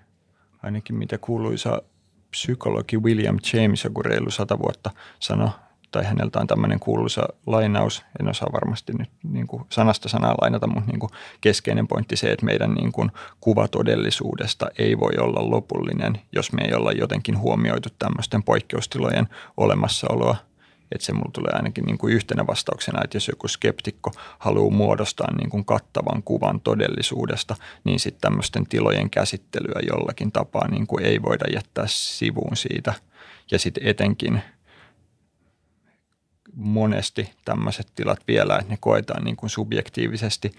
ainakin mitä kuuluisa psykologi William James joku reilu sata vuotta sanoi tai häneltä on tämmöinen kuuluisa lainaus, en osaa varmasti nyt niin kuin sanasta sanaa lainata, mutta niin kuin keskeinen pointti se, että meidän niin kuin kuva todellisuudesta ei voi olla lopullinen, jos me ei olla jotenkin huomioitu tämmöisten poikkeustilojen olemassaoloa. Että se mulla tulee ainakin niin kuin yhtenä vastauksena, että jos joku skeptikko haluaa muodostaa niin kuin kattavan kuvan todellisuudesta, niin sitten tämmöisten tilojen käsittelyä jollakin tapaa niin kuin ei voida jättää sivuun siitä. Ja sitten etenkin – monesti tämmöiset tilat vielä, että ne koetaan niin kuin subjektiivisesti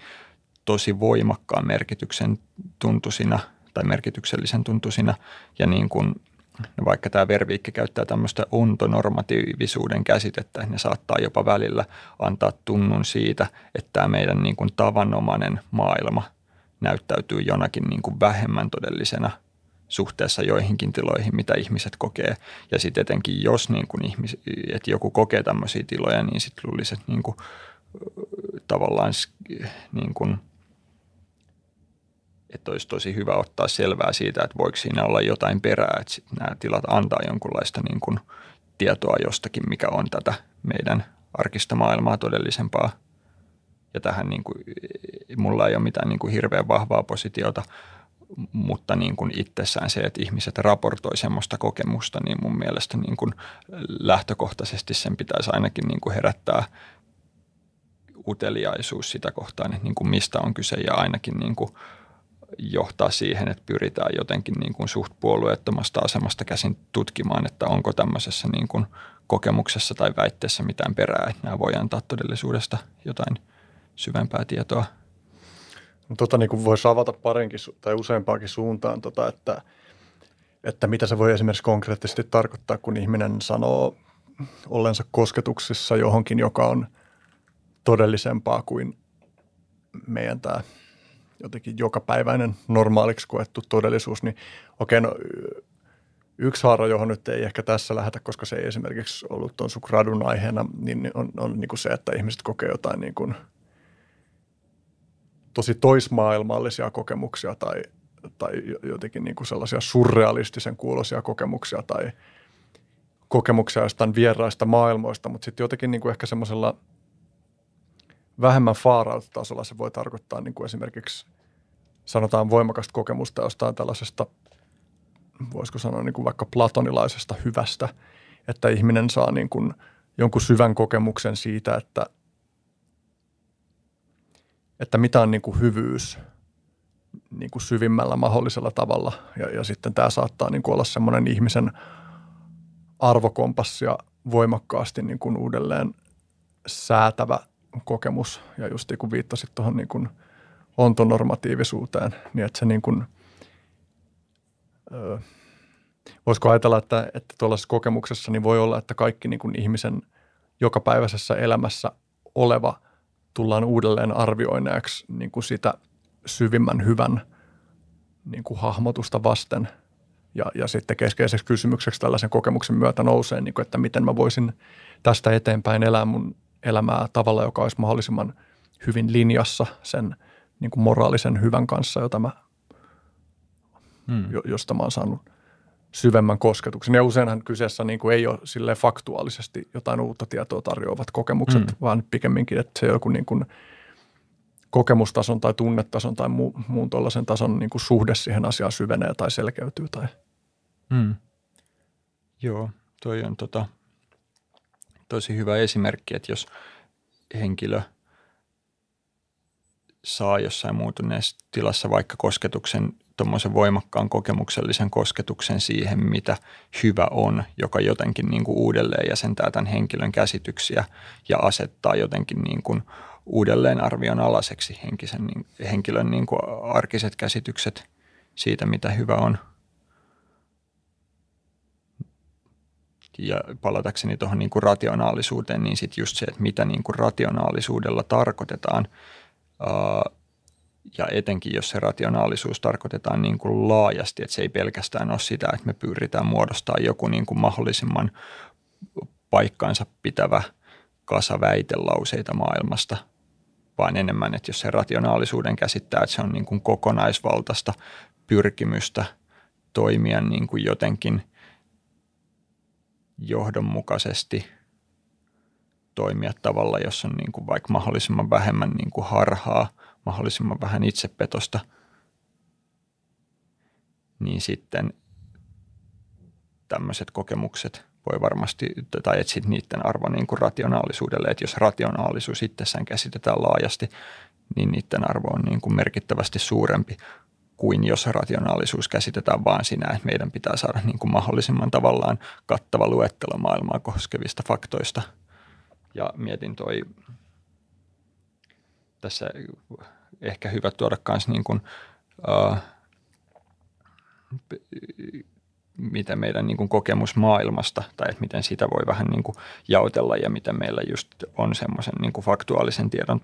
tosi voimakkaan merkityksen tuntusina tai merkityksellisen tuntusina ja niin kuin vaikka tämä Verviikki käyttää tämmöistä ontonormatiivisuuden käsitettä, että ne saattaa jopa välillä antaa tunnun siitä, että tämä meidän niin kuin tavanomainen maailma näyttäytyy jonakin niin kuin vähemmän todellisena – suhteessa joihinkin tiloihin, mitä ihmiset kokee. Ja sitten etenkin, jos niin kuin ihmis, että joku kokee tämmöisiä tiloja, niin sitten luulisi, että niin kuin, tavallaan niin kuin, että olisi tosi hyvä ottaa selvää siitä, että voiko siinä olla jotain perää, että nämä tilat antaa jonkunlaista niin kuin tietoa jostakin, mikä on tätä meidän arkista maailmaa todellisempaa. Ja tähän niin kuin, mulla ei ole mitään niin kuin hirveän vahvaa positiota mutta niin kuin itsessään se, että ihmiset raportoi semmoista kokemusta, niin mun mielestä niin kuin lähtökohtaisesti sen pitäisi ainakin niin kuin herättää uteliaisuus sitä kohtaan, että niin kuin mistä on kyse ja ainakin niin kuin johtaa siihen, että pyritään jotenkin niin kuin suht puolueettomasta asemasta käsin tutkimaan, että onko tämmöisessä niin kuin kokemuksessa tai väitteessä mitään perää, että nämä voi antaa todellisuudesta jotain syvempää tietoa – Tota niin kuin voisi avata parinkin tai useampaakin suuntaan, tota, että, että mitä se voi esimerkiksi konkreettisesti tarkoittaa, kun ihminen sanoo ollensa kosketuksissa johonkin, joka on todellisempaa kuin meidän tämä jotenkin jokapäiväinen normaaliksi koettu todellisuus, niin okei, no yksi haara, johon nyt ei ehkä tässä lähetä, koska se ei esimerkiksi ollut tuon sun gradun aiheena, niin on, on niin kuin se, että ihmiset kokee jotain niin kuin – tosi toismaailmallisia kokemuksia tai, tai jotenkin niin kuin sellaisia surrealistisen kuuloisia kokemuksia tai kokemuksia jostain vieraista maailmoista, mutta sitten jotenkin niin kuin ehkä semmoisella vähemmän far se voi tarkoittaa niin kuin esimerkiksi sanotaan voimakasta kokemusta jostain tällaisesta voisiko sanoa niin kuin vaikka platonilaisesta hyvästä, että ihminen saa niin kuin jonkun syvän kokemuksen siitä, että, että mitä on niin kuin hyvyys niin kuin syvimmällä mahdollisella tavalla. Ja, ja sitten tämä saattaa niin kuin olla semmoinen ihmisen arvokompassia voimakkaasti niin kuin uudelleen säätävä kokemus. Ja just kuin viittasit tuohon niin kuin ontonormatiivisuuteen, niin että se niin kuin, öö, voisiko ajatella, että, että tuollaisessa kokemuksessa niin voi olla, että kaikki niin kuin ihmisen jokapäiväisessä elämässä oleva tullaan uudelleen arvioineeksi niin kuin sitä syvimmän hyvän niin kuin hahmotusta vasten. Ja, ja sitten keskeiseksi kysymykseksi tällaisen kokemuksen myötä nousee, niin kuin, että miten mä voisin tästä eteenpäin elää mun elämää tavalla, joka olisi mahdollisimman hyvin linjassa sen niin kuin moraalisen hyvän kanssa, jota mä, hmm. josta mä oon saanut syvemmän kosketuksen. Ja useinhan kyseessä niin kuin ei ole sille faktuaalisesti jotain uutta tietoa tarjoavat kokemukset, hmm. vaan pikemminkin, että se joku niin kuin kokemustason tai tunnetason tai muu, muun tuollaisen tason niin kuin suhde siihen asiaan syvenee tai selkeytyy. Tai. Hmm. Joo, toi on tota, tosi hyvä esimerkki, että jos henkilö saa jossain muuttuneessa tilassa vaikka kosketuksen, tuommoisen voimakkaan kokemuksellisen kosketuksen siihen, mitä hyvä on, joka jotenkin niin kuin uudelleen jäsentää tämän henkilön käsityksiä ja asettaa jotenkin niin kuin uudelleen arvion alaseksi henkisen, niin, henkilön niin kuin arkiset käsitykset siitä, mitä hyvä on – ja palatakseni tuohon niin kuin rationaalisuuteen, niin sitten just se, että mitä niin kuin rationaalisuudella tarkoitetaan, ja etenkin jos se rationaalisuus tarkoitetaan niin kuin laajasti, että se ei pelkästään ole sitä, että me pyritään muodostamaan joku niin kuin mahdollisimman paikkaansa pitävä kasa väitelauseita maailmasta, vaan enemmän, että jos se rationaalisuuden käsittää, että se on niin kuin kokonaisvaltaista pyrkimystä toimia niin kuin jotenkin – johdonmukaisesti toimia tavalla, jossa on niin kuin vaikka mahdollisimman vähemmän niin kuin harhaa, mahdollisimman vähän itsepetosta, niin sitten tämmöiset kokemukset voi varmasti, tai etsit niiden arvo niin kuin rationaalisuudelle, että jos rationaalisuus itsessään käsitetään laajasti, niin niiden arvo on niin kuin merkittävästi suurempi kuin jos rationaalisuus käsitetään vaan sinä, että meidän pitää saada niin kuin mahdollisimman tavallaan kattava luettelo maailmaa koskevista faktoista. Ja mietin toi, tässä ehkä hyvä tuoda myös niin kuin, uh, miten meidän niin kuin kokemus maailmasta tai että miten sitä voi vähän niin kuin jaotella ja miten meillä just on semmoisen niin kuin faktuaalisen tiedon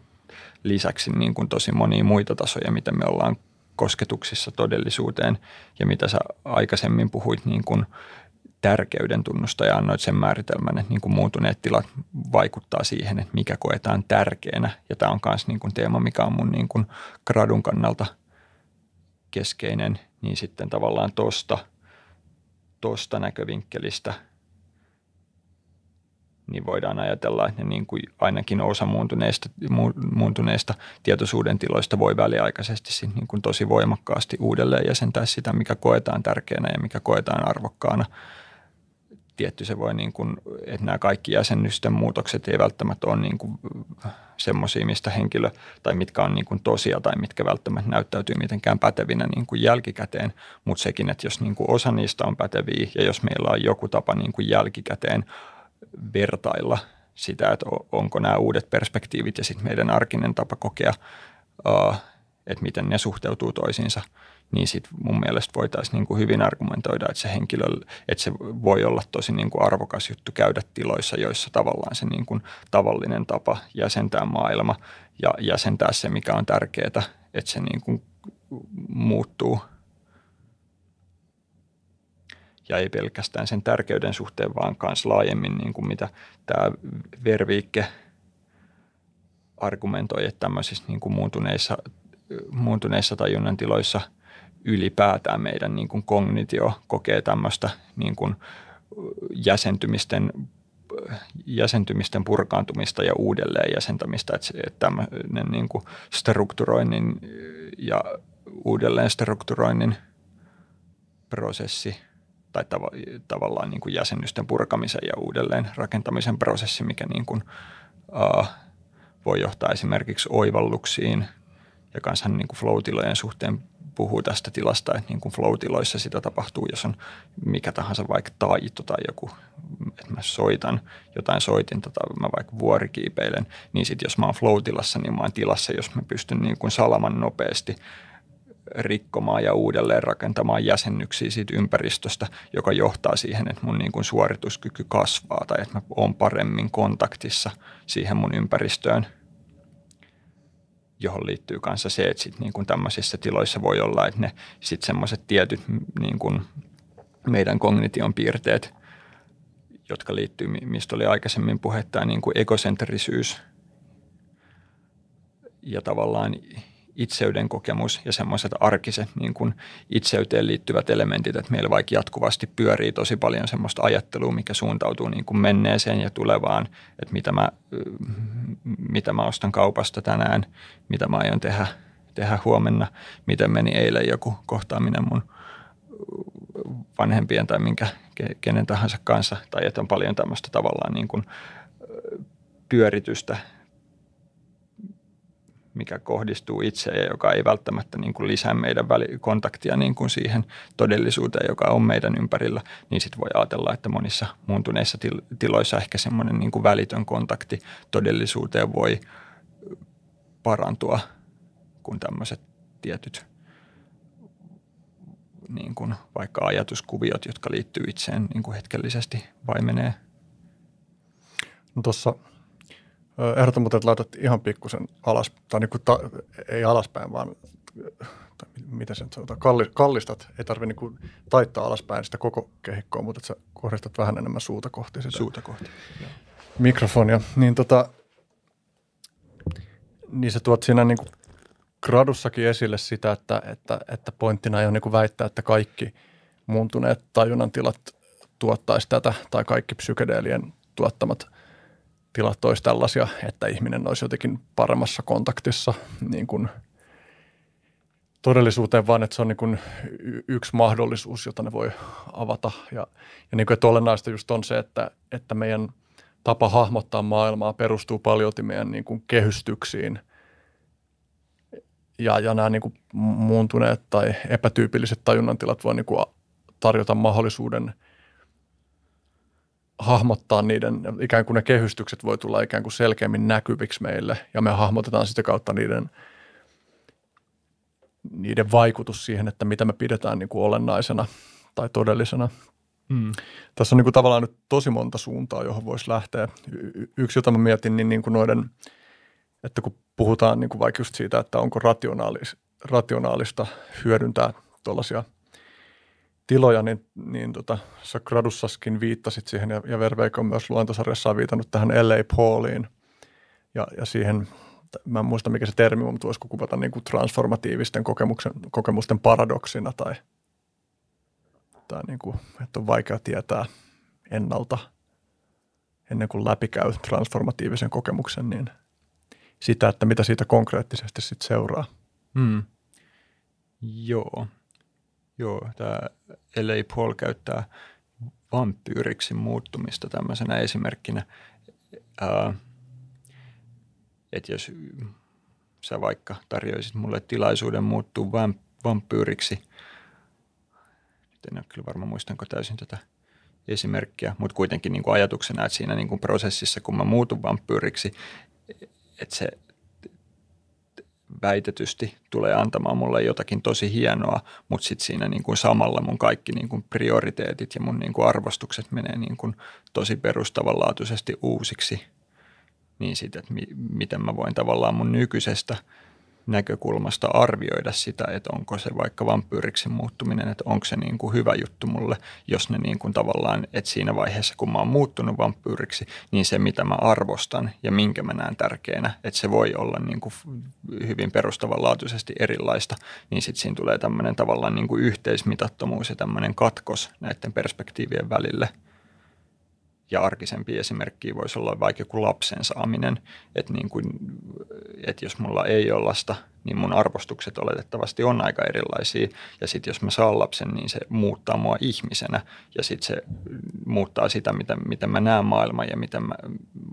lisäksi niin kuin tosi monia muita tasoja, miten me ollaan kosketuksissa todellisuuteen ja mitä sä aikaisemmin puhuit niin kuin tärkeyden tunnusta ja annoit sen määritelmän, että niin kuin muuntuneet tilat vaikuttaa siihen, että mikä koetaan tärkeänä. Ja tämä on myös niin kuin teema, mikä on mun niin kuin gradun kannalta keskeinen, niin sitten tavallaan tuosta tosta näkövinkkelistä – niin voidaan ajatella, että ne niin kuin ainakin osa muuntuneista, muuntuneista tietoisuuden tiloista voi väliaikaisesti niin kuin tosi voimakkaasti uudelleen jäsentää sitä, mikä koetaan tärkeänä ja mikä koetaan arvokkaana. Tietty se voi, niin kuin, että nämä kaikki jäsennysten muutokset ei välttämättä ole niin semmoisia, mistä henkilö tai mitkä on niin kuin tosia tai mitkä välttämättä näyttäytyy mitenkään pätevinä niin kuin jälkikäteen, mutta sekin, että jos niin kuin osa niistä on päteviä ja jos meillä on joku tapa niin kuin jälkikäteen – vertailla sitä, että onko nämä uudet perspektiivit ja sitten meidän arkinen tapa kokea, että miten ne suhteutuu toisiinsa, niin sitten mun mielestä voitaisiin niin kuin hyvin argumentoida, että se henkilö, että se voi olla tosi niin kuin arvokas juttu käydä tiloissa, joissa tavallaan se niin kuin tavallinen tapa jäsentää maailma ja jäsentää se, mikä on tärkeää, että se niin kuin muuttuu – ja ei pelkästään sen tärkeyden suhteen, vaan myös laajemmin, niin kuin mitä tämä Verviikke argumentoi, että tämmöisissä niin kuin muuntuneissa, muuntuneissa tajunnan tiloissa ylipäätään meidän niin kuin kognitio kokee tämmöistä niin kuin jäsentymisten jäsentymisten purkaantumista ja uudelleen jäsentämistä, että, tämmöinen niin kuin strukturoinnin ja uudelleen strukturoinnin – prosessi tai tav- tavallaan niin kuin jäsennysten purkamisen ja uudelleen rakentamisen prosessi, mikä niin kuin, uh, voi johtaa esimerkiksi oivalluksiin. Ja kanssa niin flow-tilojen suhteen puhuu tästä tilasta, että niin kuin flow-tiloissa sitä tapahtuu, jos on mikä tahansa vaikka taito tai joku, että mä soitan jotain soitinta tai mä vaikka vuorikiipeilen, niin sitten jos mä oon flow-tilassa, niin mä oon tilassa, jos mä pystyn niin kuin salaman nopeasti rikkomaan ja uudelleen rakentamaan jäsennyksiä siitä ympäristöstä, joka johtaa siihen, että mun niin kuin suorituskyky kasvaa tai että mä oon paremmin kontaktissa siihen mun ympäristöön – johon liittyy kanssa se, että sit niin kuin tämmöisissä tiloissa voi olla, että ne sitten semmoiset tietyt niin kuin meidän kognition piirteet, jotka liittyy, mistä oli aikaisemmin puhetta, niin kuin ekosentrisyys ja tavallaan itseyden kokemus ja semmoiset arkiset niin kuin itseyteen liittyvät elementit, että meillä vaikka jatkuvasti pyörii tosi paljon semmoista ajattelua, mikä suuntautuu niin kuin menneeseen ja tulevaan, että mitä mä, mitä mä ostan kaupasta tänään, mitä mä aion tehdä, tehdä huomenna, miten meni eilen joku kohtaaminen mun vanhempien tai minkä kenen tahansa kanssa, tai että on paljon tämmöistä tavallaan niin kuin pyöritystä mikä kohdistuu itseen ja joka ei välttämättä niin kuin lisää meidän kontaktia niin kuin siihen todellisuuteen, joka on meidän ympärillä, niin sitten voi ajatella, että monissa muuntuneissa tiloissa ehkä semmoinen niin kuin välitön kontakti todellisuuteen voi parantua, kun tämmöiset tietyt niin kuin vaikka ajatuskuviot, jotka liittyy itseen niin kuin hetkellisesti vaimenee. No tuossa Ehdotan muuten, että laitat ihan pikkusen alas, tai niin kuin ta, ei alaspäin, vaan tai mitä sen sanotaan, kallistat, ei tarvitse niin taittaa alaspäin sitä koko kehikkoa, mutta että sä kohdistat vähän enemmän suuta kohti sitä. Suuta kohti. Mikrofonia. Niin, tota, niin sä tuot siinä niin kuin gradussakin esille sitä, että, että, että pointtina ei ole niin väittää, että kaikki muuntuneet tajunnan tilat tuottaisi tätä, tai kaikki psykedeelien tuottamat tilat olisi tällaisia, että ihminen olisi jotenkin paremmassa kontaktissa niin kuin todellisuuteen, vaan että se on niin kuin yksi mahdollisuus, jota ne voi avata. Ja, ja niin kuin, että olennaista just on se, että, että meidän tapa hahmottaa maailmaa perustuu paljon meidän niin kuin kehystyksiin. Ja, ja nämä niin kuin muuntuneet tai epätyypilliset tajunnantilat voi niin kuin tarjota mahdollisuuden – hahmottaa niiden, ikään kuin ne kehystykset voi tulla ikään kuin selkeämmin näkyviksi meille ja me hahmotetaan sitä kautta niiden, niiden vaikutus siihen, että mitä me pidetään niin kuin olennaisena tai todellisena. Mm. Tässä on niin kuin tavallaan nyt tosi monta suuntaa, johon voisi lähteä. Y- yksi, jota mä mietin, niin, niin kuin noiden, että kun puhutaan niin kuin vaikka just siitä, että onko rationaalis, rationaalista hyödyntää tuollaisia – tiloja, niin, niin tota, sä gradussaskin viittasit siihen ja, ja Verveikko on myös luentosarjassaan viitannut tähän LA Pauliin ja, ja siihen, mä en muista mikä se termi on, mutta voisiko kuvata niin kuin transformatiivisten kokemuksen, kokemusten paradoksina tai, tai niin kuin, että on vaikea tietää ennalta ennen kuin läpikäy transformatiivisen kokemuksen, niin sitä, että mitä siitä konkreettisesti sitten seuraa. Hmm. Joo. Joo, tämä LA Paul käyttää vampyyriksi muuttumista tämmöisenä esimerkkinä. Ää, että jos sä vaikka tarjoisit mulle tilaisuuden muuttua vampyyriksi, nyt en ole kyllä varma muistanko täysin tätä esimerkkiä, mutta kuitenkin niin kuin ajatuksena, että siinä niin kuin prosessissa, kun mä muutun vampyyriksi, että se väitetysti tulee antamaan mulle jotakin tosi hienoa, mutta sitten siinä niin kuin samalla mun kaikki niin kuin prioriteetit ja mun niin kuin arvostukset menee niin kuin tosi perustavanlaatuisesti uusiksi. Niin sitten, että mi- miten mä voin tavallaan mun nykyisestä – näkökulmasta arvioida sitä, että onko se vaikka vampyyriksi muuttuminen, että onko se niin kuin hyvä juttu mulle, jos ne niin kuin tavallaan, että siinä vaiheessa kun mä oon muuttunut vampyyriksi, niin se mitä mä arvostan ja minkä mä näen tärkeänä, että se voi olla niin kuin hyvin perustavanlaatuisesti erilaista, niin sitten siinä tulee tämmöinen tavallaan niin kuin yhteismitattomuus ja tämmöinen katkos näiden perspektiivien välille. Ja arkisempi esimerkki voisi olla vaikka joku lapsen saaminen, että, niin kuin, että jos mulla ei ole lasta, niin mun arvostukset oletettavasti on aika erilaisia. Ja sitten jos mä saan lapsen, niin se muuttaa mua ihmisenä ja sitten se muuttaa sitä, miten, miten mä näen maailman ja miten mä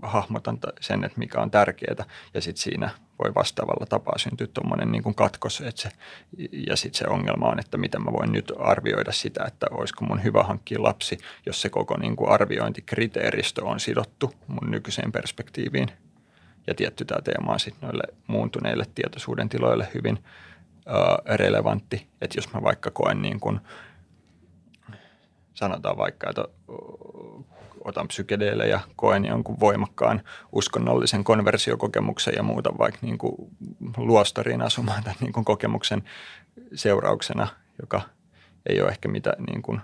hahmotan sen, että mikä on tärkeää. Ja sitten siinä voi vastaavalla tapaa syntyä tuommoinen niin katkos. Että se, ja sitten se ongelma on, että miten mä voin nyt arvioida sitä, että olisiko mun hyvä hankkia lapsi, jos se koko niin kuin arviointikriteeristö on sidottu mun nykyiseen perspektiiviin. Ja tietty tämä teema on sitten noille muuntuneille tietoisuuden tiloille hyvin ö, relevantti. Että jos mä vaikka koen niin kuin, sanotaan vaikka, että otan psykedeille ja koen jonkun voimakkaan uskonnollisen konversiokokemuksen ja muuta vaikka niin kuin luostariin asumaan tämän niin kuin kokemuksen seurauksena, joka ei ole ehkä mitä niin kuin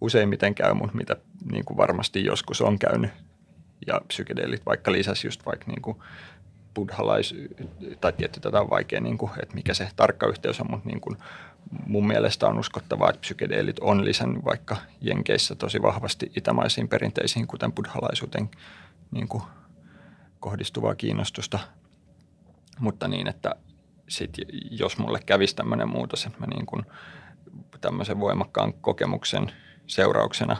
useimmiten käy, mutta mitä niin kuin varmasti joskus on käynyt. Ja psykedeelit vaikka lisäsi just vaikka niin kuin buddhalais, tai tietty tätä on vaikea, niin kuin, että mikä se tarkka yhteys on, mutta niin kuin mun mielestä on uskottavaa, että psykedeelit on lisännyt vaikka Jenkeissä tosi vahvasti itämaisiin perinteisiin, kuten buddhalaisuuteen niin kuin kohdistuvaa kiinnostusta. Mutta niin, että sit, jos mulle kävisi tämmöinen muutos, että mä niin kuin tämmöisen voimakkaan kokemuksen seurauksena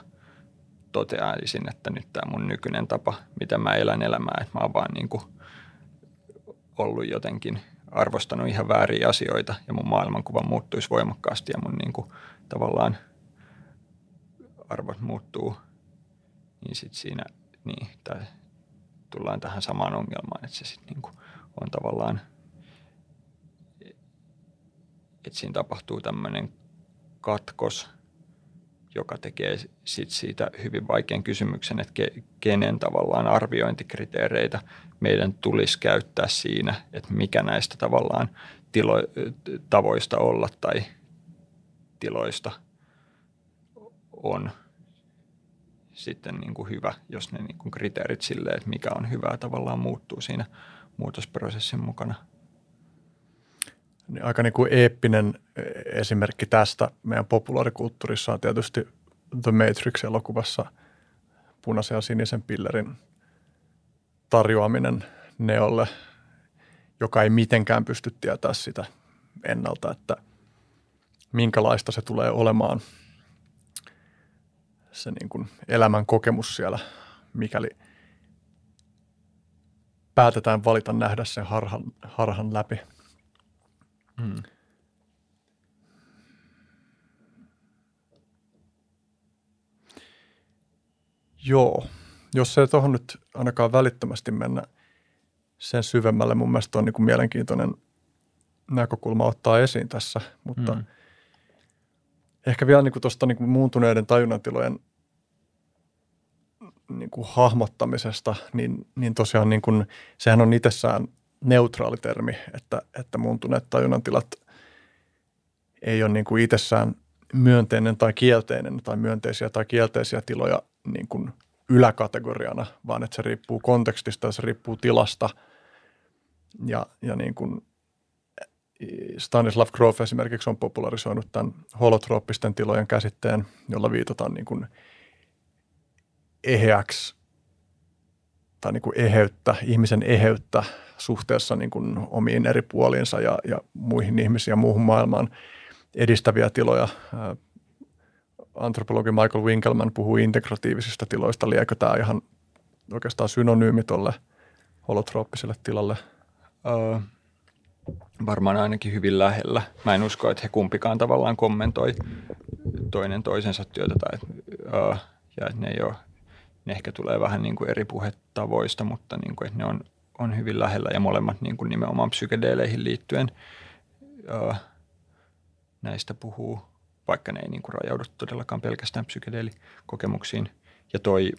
toteaisin, että nyt tämä mun nykyinen tapa, miten mä elän elämää, että mä oon vaan niin kuin ollut jotenkin – arvostanut ihan vääriä asioita ja mun maailmankuva muuttuisi voimakkaasti ja mun niin kuin, tavallaan arvot muuttuu, niin sitten siinä niin, tää, tullaan tähän samaan ongelmaan, että se sitten niin kuin, on tavallaan, että siinä tapahtuu tämmöinen katkos, joka tekee sit siitä hyvin vaikean kysymyksen, että ke, kenen tavallaan arviointikriteereitä meidän tulisi käyttää siinä, että mikä näistä tavallaan tilo, tavoista olla tai tiloista on sitten niin kuin hyvä, jos ne niin kuin kriteerit sille, että mikä on hyvää tavallaan muuttuu siinä muutosprosessin mukana. Niin aika niin kuin eeppinen esimerkki tästä meidän populaarikulttuurissa on tietysti The Matrix-elokuvassa punaisen ja sinisen pillerin tarjoaminen Neolle, joka ei mitenkään pysty tietää sitä ennalta, että minkälaista se tulee olemaan se niin kuin elämän kokemus siellä, mikäli päätetään valita nähdä sen harhan, harhan läpi. Hmm. Joo, jos ei tuohon nyt ainakaan välittömästi mennä sen syvemmälle, mun mielestä on niin kuin mielenkiintoinen näkökulma ottaa esiin tässä, mutta mm. ehkä vielä niin tuosta niin muuntuneiden tajunnantilojen niin kuin hahmottamisesta, niin, niin tosiaan niin kuin, sehän on itsessään neutraali termi, että, että muuntuneet tajunnantilat ei ole niin kuin itsessään myönteinen tai kielteinen tai myönteisiä tai kielteisiä tiloja niin kuin yläkategoriana, vaan että se riippuu kontekstista ja se riippuu tilasta. Ja, ja niin kuin Stanislav Grof esimerkiksi on popularisoinut tämän holotrooppisten tilojen käsitteen, jolla viitataan niin kuin eheäksi tai niin kuin eheyttä, ihmisen eheyttä suhteessa niin kuin omiin eri puoliinsa ja, ja muihin ihmisiin ja muuhun maailmaan edistäviä tiloja antropologi Michael Winkelman puhuu integratiivisista tiloista. Liekö tämä ihan oikeastaan synonyymi tuolle holotrooppiselle tilalle? Öö, varmaan ainakin hyvin lähellä. Mä en usko, että he kumpikaan tavallaan kommentoi toinen toisensa työtä tai, öö, ja ne ei ole, ne ehkä tulee vähän niin kuin eri puhetavoista, mutta niin kuin, että ne on, on hyvin lähellä ja molemmat niin kuin nimenomaan psykedeeleihin liittyen öö, näistä puhuu – vaikka ne ei niin kuin rajaudu todellakaan pelkästään psykedeelikokemuksiin. Ja toi,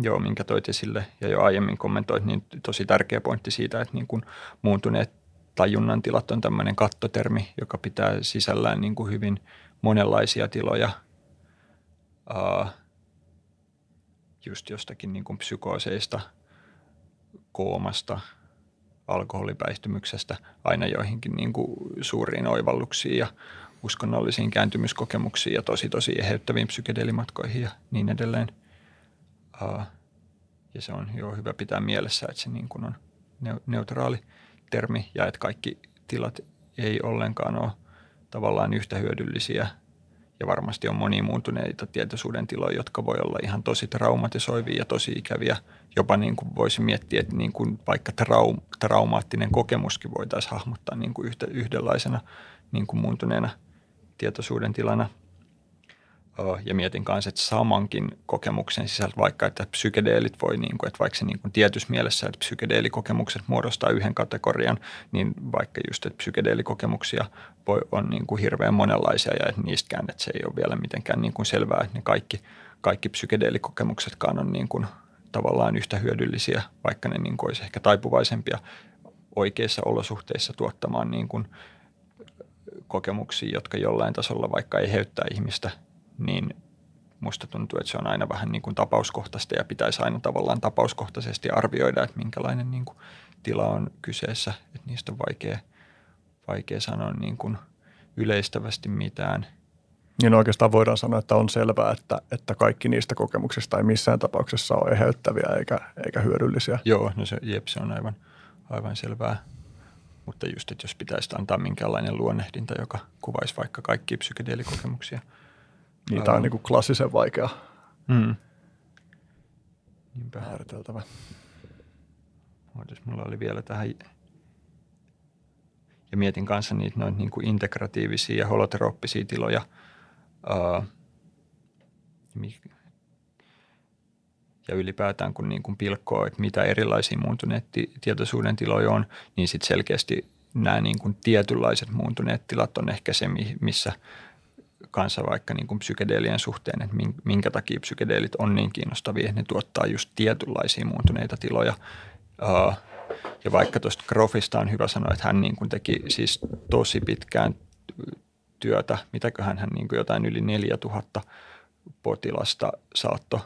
joo, minkä toit esille ja jo aiemmin kommentoit, niin tosi tärkeä pointti siitä, että niin kuin muuntuneet tajunnan tilat on tämmöinen kattotermi, joka pitää sisällään niin kuin hyvin monenlaisia tiloja just jostakin niin kuin psykooseista, koomasta, alkoholipäihtymyksestä aina joihinkin niin kuin suuriin oivalluksiin ja uskonnollisiin kääntymyskokemuksiin ja tosi tosi eheyttäviin psykedelimatkoihin ja niin edelleen. Ja se on jo hyvä pitää mielessä, että se niin kuin on neutraali termi ja että kaikki tilat ei ollenkaan ole tavallaan yhtä hyödyllisiä ja varmasti on monia muuntuneita tietoisuuden tiloja, jotka voi olla ihan tosi traumatisoivia ja tosi ikäviä. Jopa niin kuin voisi miettiä, että niin kuin vaikka traum, traumaattinen kokemuskin voitaisiin hahmottaa niin kuin yhtä, yhdenlaisena niin kuin muuntuneena tietoisuuden tilana – ja mietin kanssa, että samankin kokemuksen sisältä vaikka, että psykedeelit voi, niin kuin, että vaikka se niin kuin tietyssä mielessä, että psykedeelikokemukset muodostaa yhden kategorian, niin vaikka just, että psykedeelikokemuksia voi, on niin kuin hirveän monenlaisia ja että niistäkään, että se ei ole vielä mitenkään niin kuin selvää, että ne kaikki, kaikki psykedeelikokemuksetkaan on niin kuin tavallaan yhtä hyödyllisiä, vaikka ne niin kuin olisi ehkä taipuvaisempia oikeissa olosuhteissa tuottamaan niin kuin kokemuksia, jotka jollain tasolla vaikka ei heyttää ihmistä – niin musta tuntuu, että se on aina vähän niin kuin tapauskohtaista ja pitäisi aina tavallaan tapauskohtaisesti arvioida, että minkälainen niin kuin tila on kyseessä. Että niistä on vaikea, vaikea sanoa niin kuin yleistävästi mitään. Niin oikeastaan voidaan sanoa, että on selvää, että, että kaikki niistä kokemuksista ei missään tapauksessa ole eheyttäviä eikä, eikä hyödyllisiä. Joo, no se, jep, se on aivan, aivan selvää. Mutta just, että jos pitäisi antaa minkälainen luonnehdinta, joka kuvaisi vaikka kaikki psykedeelikokemuksia – Niitä on niin kuin klassisen vaikea mm. määriteltävä. Mulla oli vielä tähän ja mietin kanssa niitä noin niin kuin integratiivisia ja holoterooppisia tiloja. ja ylipäätään kun niin kuin pilkkoo, että mitä erilaisia muuntuneet tietoisuuden tiloja on, niin sitten selkeästi nämä niin kuin tietynlaiset muuntuneet tilat on ehkä se, missä – kanssa vaikka niin kuin psykedeelien suhteen, että minkä takia psykedeelit on niin kiinnostavia, että ne tuottaa just tietynlaisia muuntuneita tiloja. Ja vaikka tuosta Grofista on hyvä sanoa, että hän niin kuin teki siis tosi pitkään työtä, mitäköhän hän niin kuin jotain yli 4000 potilasta saatto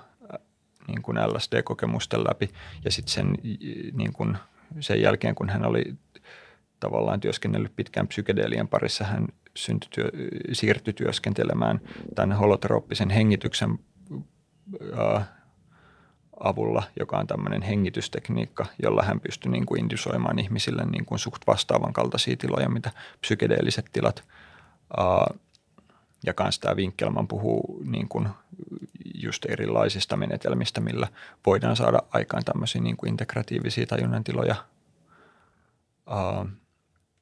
niin kuin LSD-kokemusten läpi ja sitten sen, niin kuin sen jälkeen, kun hän oli tavallaan työskennellyt pitkään psykedeelien parissa, hän syntytyö, siirtyi työskentelemään tämän holoterooppisen hengityksen ää, avulla, joka on tämmöinen hengitystekniikka, jolla hän pystyi niin kuin indusoimaan ihmisille niin kuin suht vastaavan kaltaisia tiloja, mitä psykedeelliset tilat. Ää, ja kanssa tämä Winkkelman puhuu niin kuin just erilaisista menetelmistä, millä voidaan saada aikaan tämmöisiä niin kuin integratiivisia tajunnan tiloja. Ää,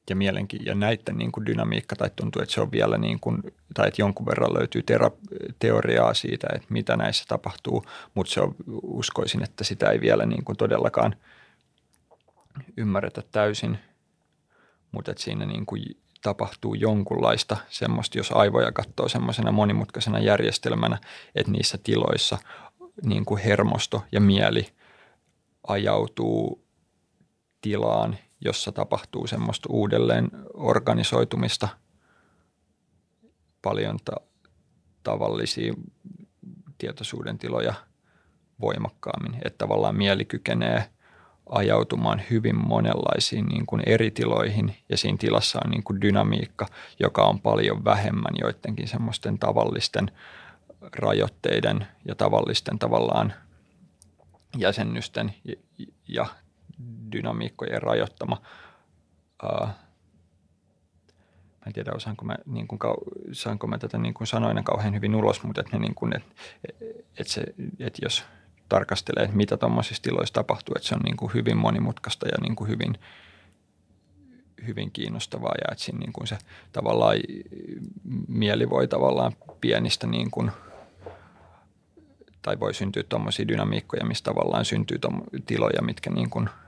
ja mielenki- ja näiden niin kuin dynamiikka tai tuntuu, että se on vielä niin kuin, tai että jonkun verran löytyy tera- teoriaa siitä, että mitä näissä tapahtuu, mutta se on, uskoisin, että sitä ei vielä niin kuin todellakaan ymmärretä täysin, mutta että siinä niin kuin tapahtuu jonkunlaista semmoista, jos aivoja katsoo semmoisena monimutkaisena järjestelmänä, että niissä tiloissa niin kuin hermosto ja mieli ajautuu tilaan, jossa tapahtuu semmoista uudelleen organisoitumista paljon ta- tavallisia tietoisuuden tiloja voimakkaammin. Että tavallaan mieli kykenee ajautumaan hyvin monenlaisiin niin kuin eri tiloihin ja siinä tilassa on niin kuin dynamiikka, joka on paljon vähemmän joidenkin semmoisten tavallisten rajoitteiden ja tavallisten tavallaan jäsennysten ja dynamiikkojen rajoittama. Uh, mä en tiedä, osaanko mä, niin kuin, saanko mä tätä niin kuin sanoina kauhean hyvin ulos, mutta että, niin kuin, että, että, se, että jos tarkastelee, mitä tuommoisissa tiloissa tapahtuu, että se on niin kuin hyvin monimutkaista ja niin kuin hyvin, hyvin kiinnostavaa ja että siinä niin kuin se tavallaan mieli voi tavallaan pienistä niin kuin, tai voi syntyä tuommoisia dynamiikkoja, mistä tavallaan syntyy tiloja, mitkä niin kuin –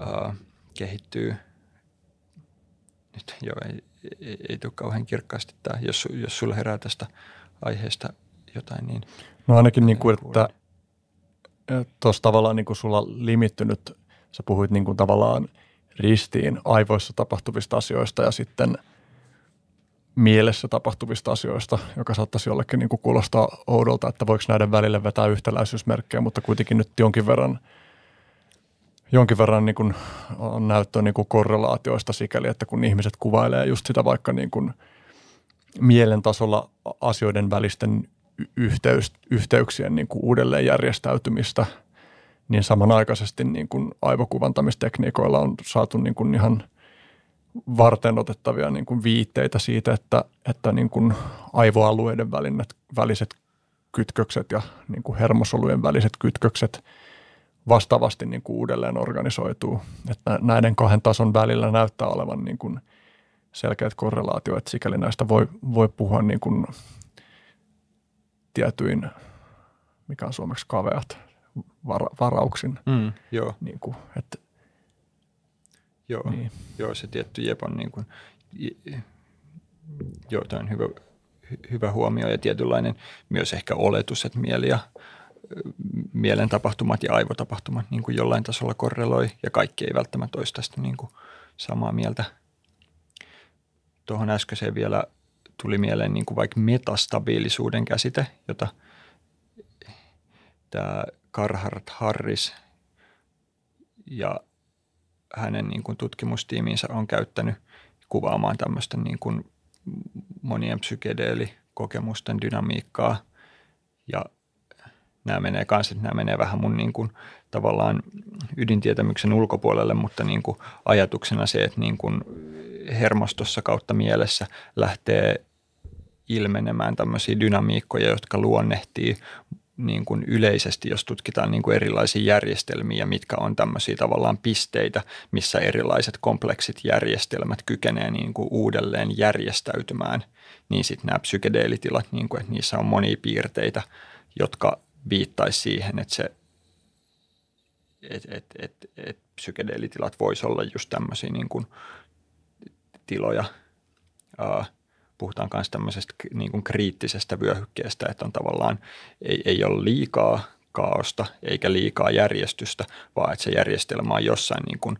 uh, kehittyy. Nyt joo, ei, ei, ei tule kauhean kirkkaasti tämä, jos, jos sulla herää tästä aiheesta jotain. Niin no ainakin niin kuin, että tuossa tavallaan niin kuin sulla limittynyt, sä puhuit niin kuin tavallaan ristiin aivoissa tapahtuvista asioista ja sitten mielessä tapahtuvista asioista, joka saattaisi jollekin niin kuin kuulostaa oudolta, että voiko näiden välille vetää yhtäläisyysmerkkejä, mutta kuitenkin nyt jonkin verran – jonkin verran niin kuin on näyttöä niin kuin korrelaatioista sikäli, että kun ihmiset kuvailee just sitä vaikka niin kuin mielen tasolla asioiden välisten yhteys, yhteyksien niin kuin uudelleen järjestäytymistä, niin samanaikaisesti niin kuin aivokuvantamistekniikoilla on saatu niin kuin ihan varten otettavia niin kuin viitteitä siitä, että, että niin kuin aivoalueiden väliset, väliset kytkökset ja niin kuin hermosolujen väliset kytkökset vastaavasti niin kuin uudelleen organisoituu. Että näiden kahden tason välillä näyttää olevan niin kuin selkeät korrelaatio, että sikäli näistä voi, voi puhua niin kuin tietyin, mikä on suomeksi kaveat, vara, varauksin. Mm, joo. Niin kuin, että, Joo, Niin. joo, se tietty jep on niin kuin, joo, tämä on hyvä, hy- hyvä huomio ja tietynlainen myös ehkä oletus, että mieli ja mielen tapahtumat ja aivotapahtumat niin kuin jollain tasolla korreloi ja kaikki ei välttämättä olisi tästä niin kuin samaa mieltä. Tuohon äskeiseen vielä tuli mieleen niin kuin vaikka metastabiilisuuden käsite, jota tämä Carhart Harris ja hänen niin kuin tutkimustiiminsä on käyttänyt kuvaamaan tämmöistä niin kuin monien psykedeelikokemusten dynamiikkaa. Ja nämä menee kanssa, nämä menee vähän mun niin kuin tavallaan ydintietämyksen ulkopuolelle, mutta niin kuin ajatuksena se, että niin kuin hermostossa kautta mielessä lähtee ilmenemään tämmöisiä dynamiikkoja, jotka luonnehtii niin kuin yleisesti, jos tutkitaan niin kuin erilaisia järjestelmiä, mitkä on tämmöisiä tavallaan pisteitä, missä erilaiset kompleksit järjestelmät kykenee niin kuin uudelleen järjestäytymään, niin sitten nämä psykedeelitilat, niin kuin, että niissä on monia piirteitä, jotka viittaisi siihen, että se et, et, et, et psykedeelitilat voisi olla just tämmöisiä niin kuin tiloja. Uh, puhutaan myös tämmöisestä niin kuin kriittisestä vyöhykkeestä, että on tavallaan ei, ei ole liikaa kaaosta eikä liikaa järjestystä, vaan että se järjestelmä on jossain niin kuin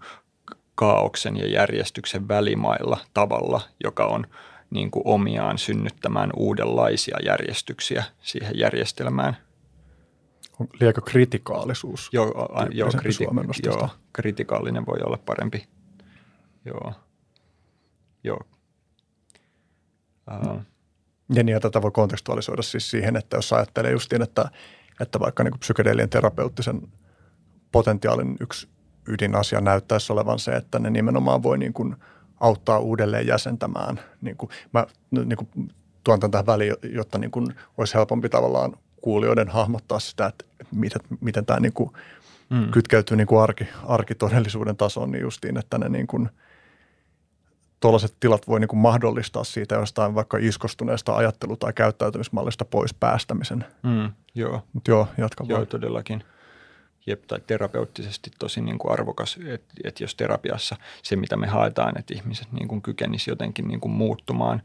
kaauksen ja järjestyksen välimailla tavalla, joka on niin kuin omiaan synnyttämään uudenlaisia järjestyksiä siihen järjestelmään. on liekö kritikaalisuus? Joo, a, joo, kriti- joo, kritikaalinen voi olla parempi. Joo. Joo. Uh, Ja niin, ja tätä voi kontekstualisoida siis siihen, että jos ajattelee justiin, että, että vaikka niin psykedeelien terapeuttisen potentiaalin yksi ydinasia näyttäisi olevan se, että ne nimenomaan voi niin kuin auttaa uudelleen jäsentämään. Niin kuin, mä niin kuin tuon tämän tähän väliin, jotta niin kuin olisi helpompi tavallaan kuulijoiden hahmottaa sitä, että miten, miten tämä niin kuin mm. kytkeytyy niin kuin arki, arkitodellisuuden tasoon, niin justiin, että ne niin kuin, tuollaiset tilat voi niin kuin mahdollistaa siitä jostain vaikka iskostuneesta ajattelu- tai käyttäytymismallista pois päästämisen. Mm, joo, Mutta joo, jatka joo, vaan. todellakin. Jep, tai terapeuttisesti tosi niin kuin arvokas, että et jos terapiassa se, mitä me haetaan, että ihmiset niin kuin kykenisi jotenkin niin kuin muuttumaan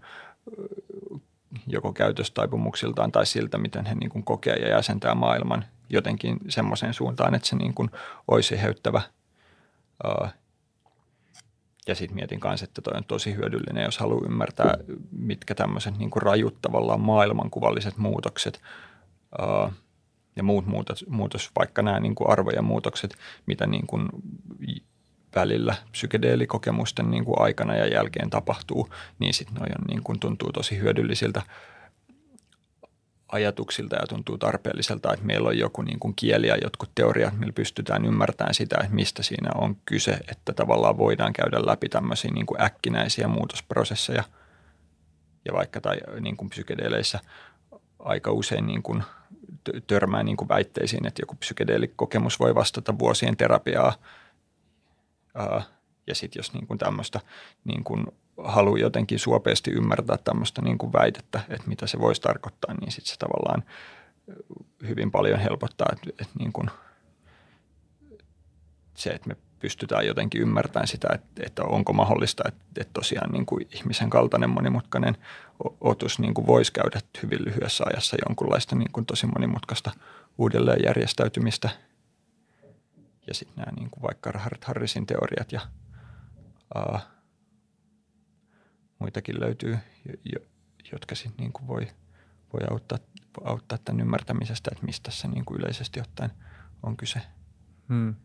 joko käytöstaipumuksiltaan tai siltä, miten he niin kuin kokee ja jäsentää maailman jotenkin semmoiseen suuntaan, että se niin kuin olisi eheyttävä. Ö, Ja sitten mietin kanssa, että toi on tosi hyödyllinen, jos haluaa ymmärtää, mitkä tämmöiset niin rajut tavallaan maailmankuvalliset muutokset ää, ja muut muutos, muutos, vaikka nämä niin kuin arvojen muutokset, mitä niin kuin välillä psykedeelikokemusten niin kuin aikana ja jälkeen tapahtuu, niin sitten noi on, niin tuntuu tosi hyödyllisiltä ajatuksilta ja tuntuu tarpeelliselta, että meillä on joku niin kuin kieli ja jotkut teoriat, millä pystytään ymmärtämään sitä, että mistä siinä on kyse, että tavallaan voidaan käydä läpi tämmöisiä niin kuin äkkinäisiä muutosprosesseja. Ja vaikka tai niin kuin psykedeleissä aika usein niin kuin törmää niin kuin väitteisiin, että joku psykedeelikokemus voi vastata vuosien terapiaa. Ja sitten jos niin kuin tämmöistä niin kuin haluaa jotenkin suopeasti ymmärtää tämmöistä niin kuin väitettä, että mitä se voisi tarkoittaa, niin sitten se tavallaan hyvin paljon helpottaa, että, että niin kuin se, että me pystytään jotenkin ymmärtämään sitä, että, että onko mahdollista, että, että tosiaan niin kuin ihmisen kaltainen monimutkainen otus niin kuin voisi käydä hyvin lyhyessä ajassa jonkunlaista niin kuin tosi monimutkaista uudelleenjärjestäytymistä. Ja sitten nämä niin kuin vaikka Harrisin teoriat ja uh, muitakin löytyy, jotka sitten niin kuin voi, voi auttaa, auttaa tämän ymmärtämisestä, että mistä se niin kuin yleisesti ottaen on kyse. Hmm.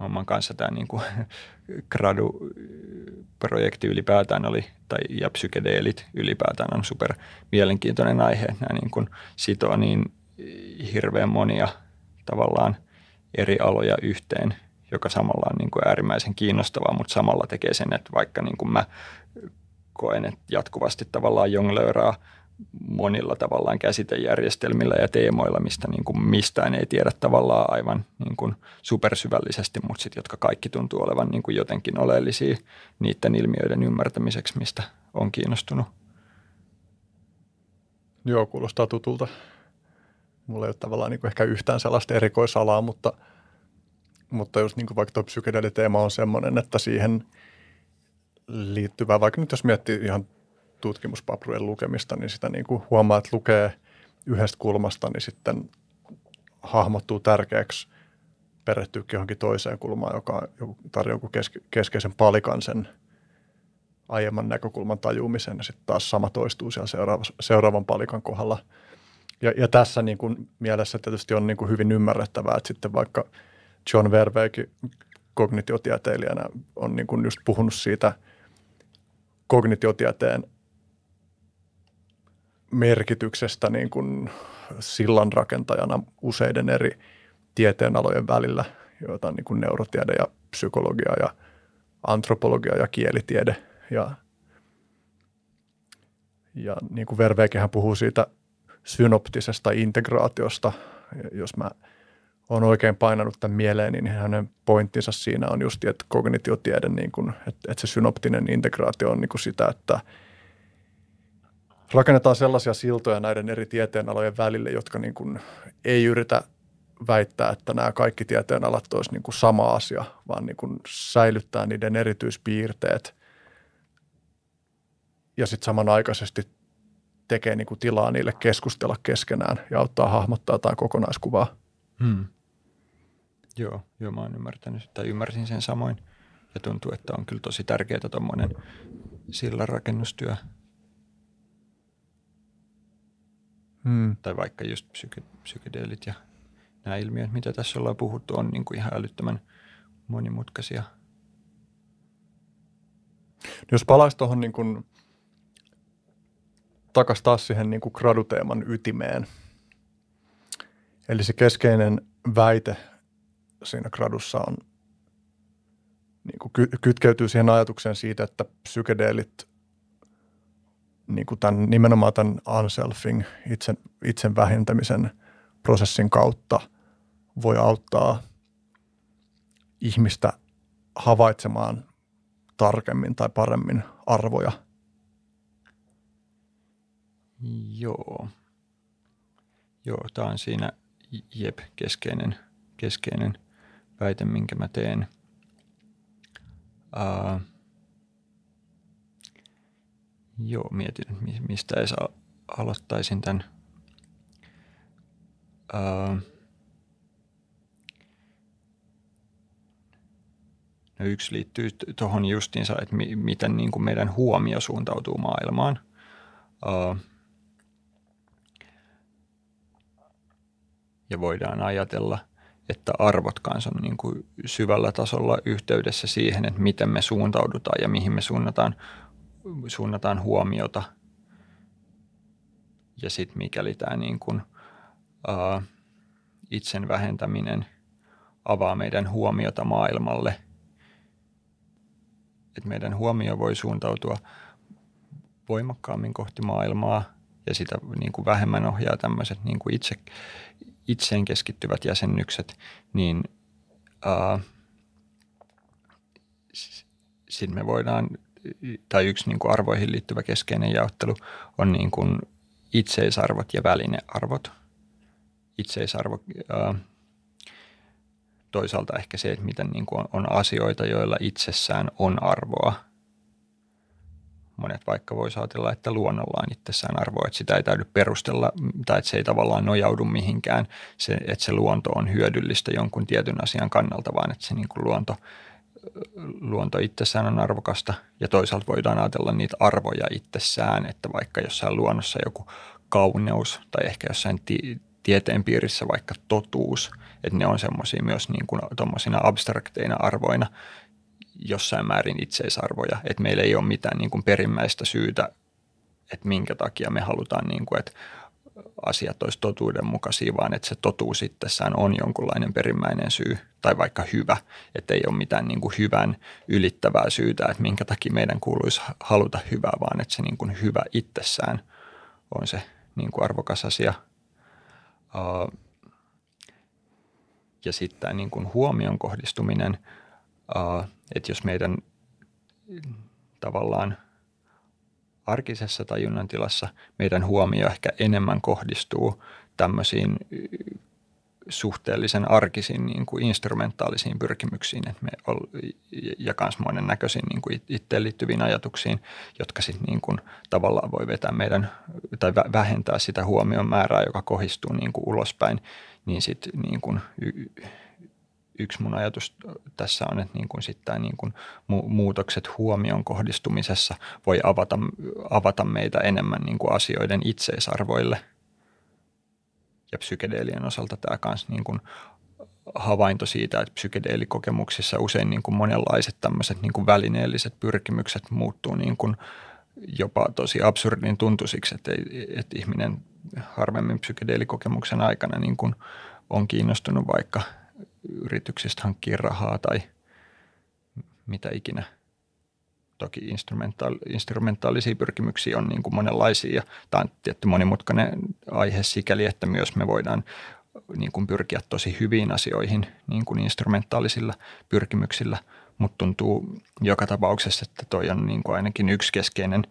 homman kanssa tämä niin kuin gradu-projekti ylipäätään oli, tai ja psykedeelit ylipäätään on super mielenkiintoinen aihe. Nämä niin kuin sitoo niin hirveän monia tavallaan eri aloja yhteen, joka samalla on niin kuin äärimmäisen kiinnostavaa, mutta samalla tekee sen, että vaikka niin kuin mä koen, että jatkuvasti tavallaan jonglööraa – monilla tavallaan käsitejärjestelmillä ja teemoilla, mistä niin kuin mistään ei tiedä tavallaan aivan niin kuin supersyvällisesti, mutta sitten jotka kaikki tuntuu olevan niin kuin jotenkin oleellisia niiden ilmiöiden ymmärtämiseksi, mistä on kiinnostunut. Joo, kuulostaa tutulta. Mulla ei ole tavallaan niin kuin ehkä yhtään sellaista erikoisalaa, mutta, mutta jos niin kuin vaikka tuo psykedeliteema on sellainen, että siihen liittyvää, vaikka nyt jos miettii ihan tutkimuspaprujen lukemista, niin sitä niin kuin huomaa, että lukee yhdestä kulmasta, niin sitten hahmottuu tärkeäksi perehtyä johonkin toiseen kulmaan, joka tarjoaa keske, keskeisen palikan sen aiemman näkökulman tajuumisen, ja sitten taas sama toistuu siellä seuraava, seuraavan palikan kohdalla. Ja, ja tässä niin kuin mielessä tietysti on niin kuin hyvin ymmärrettävää, että sitten vaikka John Verweg kognitiotieteilijänä on niin kuin just puhunut siitä kognitiotieteen merkityksestä niin kuin sillan rakentajana useiden eri tieteenalojen välillä, joita on niin kuin neurotiede ja psykologia ja antropologia ja kielitiede. Ja, ja niin kuin Vervekehän puhuu siitä synoptisesta integraatiosta. Jos mä olen oikein painanut tämän mieleen, niin hänen pointtinsa siinä on just, että kognitiotiede, niin kuin, että, että se synoptinen integraatio on niin kuin sitä, että – rakennetaan sellaisia siltoja näiden eri tieteenalojen välille, jotka niin kuin ei yritä väittää, että nämä kaikki tieteenalat olisi niin kuin sama asia, vaan niin kuin säilyttää niiden erityispiirteet ja sitten samanaikaisesti tekee niin kuin tilaa niille keskustella keskenään ja auttaa hahmottaa jotain kokonaiskuvaa. Hmm. Joo, joo, mä oon ymmärtänyt, tai ymmärsin sen samoin. Ja tuntuu, että on kyllä tosi tärkeää tuommoinen sillan rakennustyö – Hmm. Tai vaikka just psyke, psykedeelit ja nämä ilmiöt, mitä tässä ollaan puhuttu, on niin kuin ihan älyttömän monimutkaisia. Jos palaisi tuohon niin kuin, takaisin taas siihen niin kuin graduteeman ytimeen. Eli se keskeinen väite siinä gradussa on, niin kuin kytkeytyy siihen ajatukseen siitä, että psykedeelit niin kuin tämän, nimenomaan tämän unselfing, itsen, itsen vähentämisen prosessin kautta voi auttaa ihmistä havaitsemaan tarkemmin tai paremmin arvoja. Joo. Joo, tämä on siinä jep keskeinen, keskeinen väite, minkä mä teen. Uh, Joo, mietin, mistä edes aloittaisin tämän. Öö, no yksi liittyy tuohon justiinsa, että mi- miten niin kuin meidän huomio suuntautuu maailmaan. Öö, ja voidaan ajatella, että arvot kanssa on niin kuin syvällä tasolla yhteydessä siihen, että miten me suuntaudutaan ja mihin me suunnataan suunnataan huomiota. Ja sitten mikäli tämä niin kuin, ää, itsen vähentäminen avaa meidän huomiota maailmalle, että meidän huomio voi suuntautua voimakkaammin kohti maailmaa ja sitä niin kuin vähemmän ohjaa tämmöiset niin kuin itse, itseen keskittyvät jäsennykset, niin sitten me voidaan tai yksi niin kuin arvoihin liittyvä keskeinen jaottelu on niin kuin itseisarvot ja välinearvot. Itseisarvo, ää, toisaalta ehkä se, että miten niin kuin on asioita, joilla itsessään on arvoa. Monet vaikka voisi ajatella, että luonnolla on itsessään arvoa, että sitä ei täydy perustella tai että se ei tavallaan nojaudu mihinkään, se, että se luonto on hyödyllistä jonkun tietyn asian kannalta, vaan että se niin kuin luonto – luonto itsessään on arvokasta. Ja toisaalta voidaan ajatella niitä arvoja itsessään, että vaikka jossain luonnossa joku kauneus tai ehkä jossain ti- tieteen piirissä vaikka totuus, että ne on semmoisia myös niin kuin abstrakteina arvoina jossain määrin itseisarvoja, että meillä ei ole mitään niin kuin perimmäistä syytä, että minkä takia me halutaan, niin kuin, että asiat olisi totuudenmukaisia, vaan että se totuus itsessään on jonkunlainen perimmäinen syy tai vaikka hyvä, että ei ole mitään niin kuin hyvän ylittävää syytä, että minkä takia meidän kuuluisi haluta hyvää, vaan että se niin kuin hyvä itsessään on se niin kuin arvokas asia. Ja sitten tämä niin kuin huomion kohdistuminen, että jos meidän tavallaan – arkisessa tajunnan tilassa meidän huomio ehkä enemmän kohdistuu tämmöisiin suhteellisen arkisiin niin kuin instrumentaalisiin pyrkimyksiin että me ol, ja myös monen näköisiin niin kuin itteen liittyviin ajatuksiin, jotka sitten niin kuin tavallaan voi vetää meidän tai vähentää sitä huomion määrää, joka kohdistuu niin kuin ulospäin, niin sitten niin kuin yksi mun ajatus tässä on, että niin kuin sitten niin kuin muutokset huomion kohdistumisessa voi avata, avata meitä enemmän niin kuin asioiden itseisarvoille. Ja psykedeelien osalta tämä kanssa niin kuin havainto siitä, että psykedeelikokemuksissa usein niin kuin monenlaiset tämmöiset niin kuin välineelliset pyrkimykset muuttuu niin kuin jopa tosi absurdin tuntuisiksi, että, että ihminen harvemmin psykedeelikokemuksen aikana niin kuin on kiinnostunut vaikka – yrityksistä hankkia rahaa tai mitä ikinä. Toki instrumentaal, instrumentaalisia pyrkimyksiä on niin kuin monenlaisia ja tämä on tietty monimutkainen aihe sikäli, että myös me voidaan niin kuin pyrkiä tosi hyviin asioihin niin kuin instrumentaalisilla pyrkimyksillä, mutta tuntuu joka tapauksessa, että toi on niin kuin ainakin yksi keskeinen,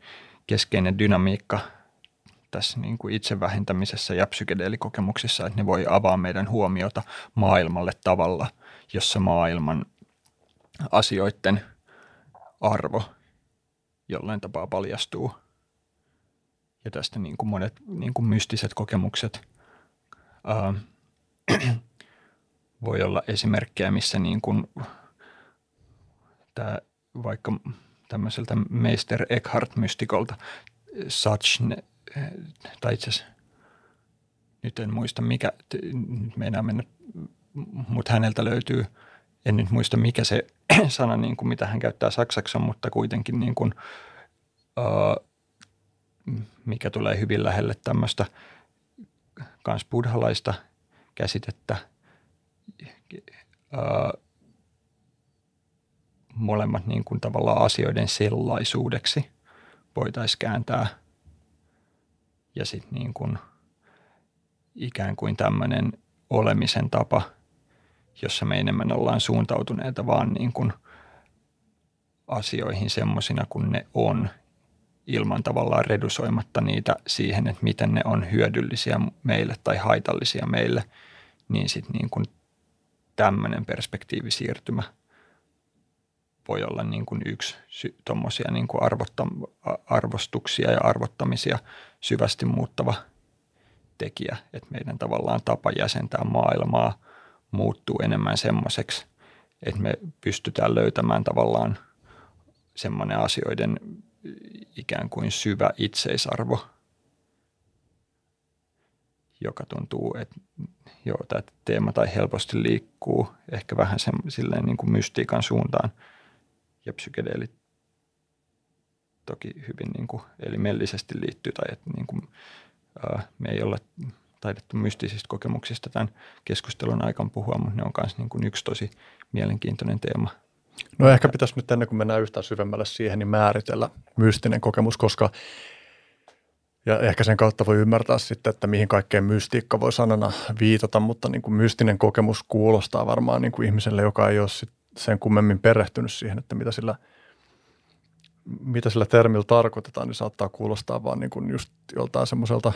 keskeinen dynamiikka tässä niin kuin itse vähentämisessä ja psykedeelikokemuksissa, että ne voi avaa meidän huomiota maailmalle tavalla, jossa maailman asioiden arvo jollain tapaa paljastuu. Ja tästä niin kuin monet niin kuin mystiset kokemukset ää, voi olla esimerkkejä, missä niin kuin tämä vaikka tämmöiseltä Meister Eckhart-mystikolta Such tai itse asiassa nyt en muista mikä, meinaa mennä, mutta häneltä löytyy, en nyt muista mikä se sana, niin kuin mitä hän käyttää saksaksi mutta kuitenkin niin kuin, uh, mikä tulee hyvin lähelle tämmöistä kans buddhalaista käsitettä. Uh, molemmat niin kuin tavallaan asioiden sellaisuudeksi voitaisiin kääntää – ja sitten niin kuin ikään kuin tämmöinen olemisen tapa, jossa me enemmän ollaan suuntautuneita vaan niin kuin asioihin semmoisina kuin ne on, ilman tavallaan redusoimatta niitä siihen, että miten ne on hyödyllisiä meille tai haitallisia meille, niin sitten niin kuin tämmöinen perspektiivisiirtymä voi olla niin kuin yksi tuommoisia niin arvostuksia ja arvottamisia syvästi muuttava tekijä, että meidän tavallaan tapa jäsentää maailmaa muuttuu enemmän semmoiseksi, että me pystytään löytämään tavallaan semmoinen asioiden ikään kuin syvä itseisarvo, joka tuntuu, että joo, tämä teema tai helposti liikkuu ehkä vähän sen, silleen niin kuin mystiikan suuntaan ja psykedeelit toki hyvin niin kuin elimellisesti liittyy tai että niin kuin, ää, me ei ole taidettu mystisistä kokemuksista tämän keskustelun aikana puhua, mutta ne on myös niin kuin yksi tosi mielenkiintoinen teema. No ehkä pitäisi nyt ennen kuin mennään yhtään syvemmälle siihen, niin määritellä mystinen kokemus, koska ja ehkä sen kautta voi ymmärtää sitten, että mihin kaikkeen mystiikka voi sanana viitata, mutta niin kuin mystinen kokemus kuulostaa varmaan niin kuin ihmiselle, joka ei ole sen kummemmin perehtynyt siihen, että mitä sillä – mitä sillä termillä tarkoitetaan, niin saattaa kuulostaa vaan niin kuin just joltain semmoiselta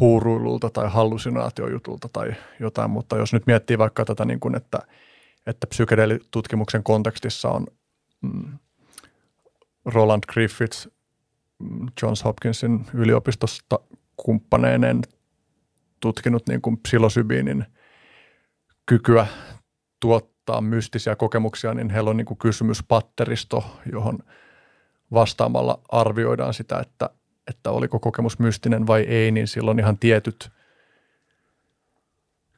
huuruilulta tai hallusinaatiojutulta tai jotain, mutta jos nyt miettii vaikka tätä niin kuin, että, että psykedeelitutkimuksen kontekstissa on mm, Roland Griffiths mm, Johns Hopkinsin yliopistosta kumppaneineen tutkinut niin kuin psilosybiinin kykyä tuottaa tuottaa mystisiä kokemuksia, niin heillä on niin kuin kysymyspatteristo, johon vastaamalla arvioidaan sitä, että että oliko kokemus mystinen vai ei, niin silloin ihan tietyt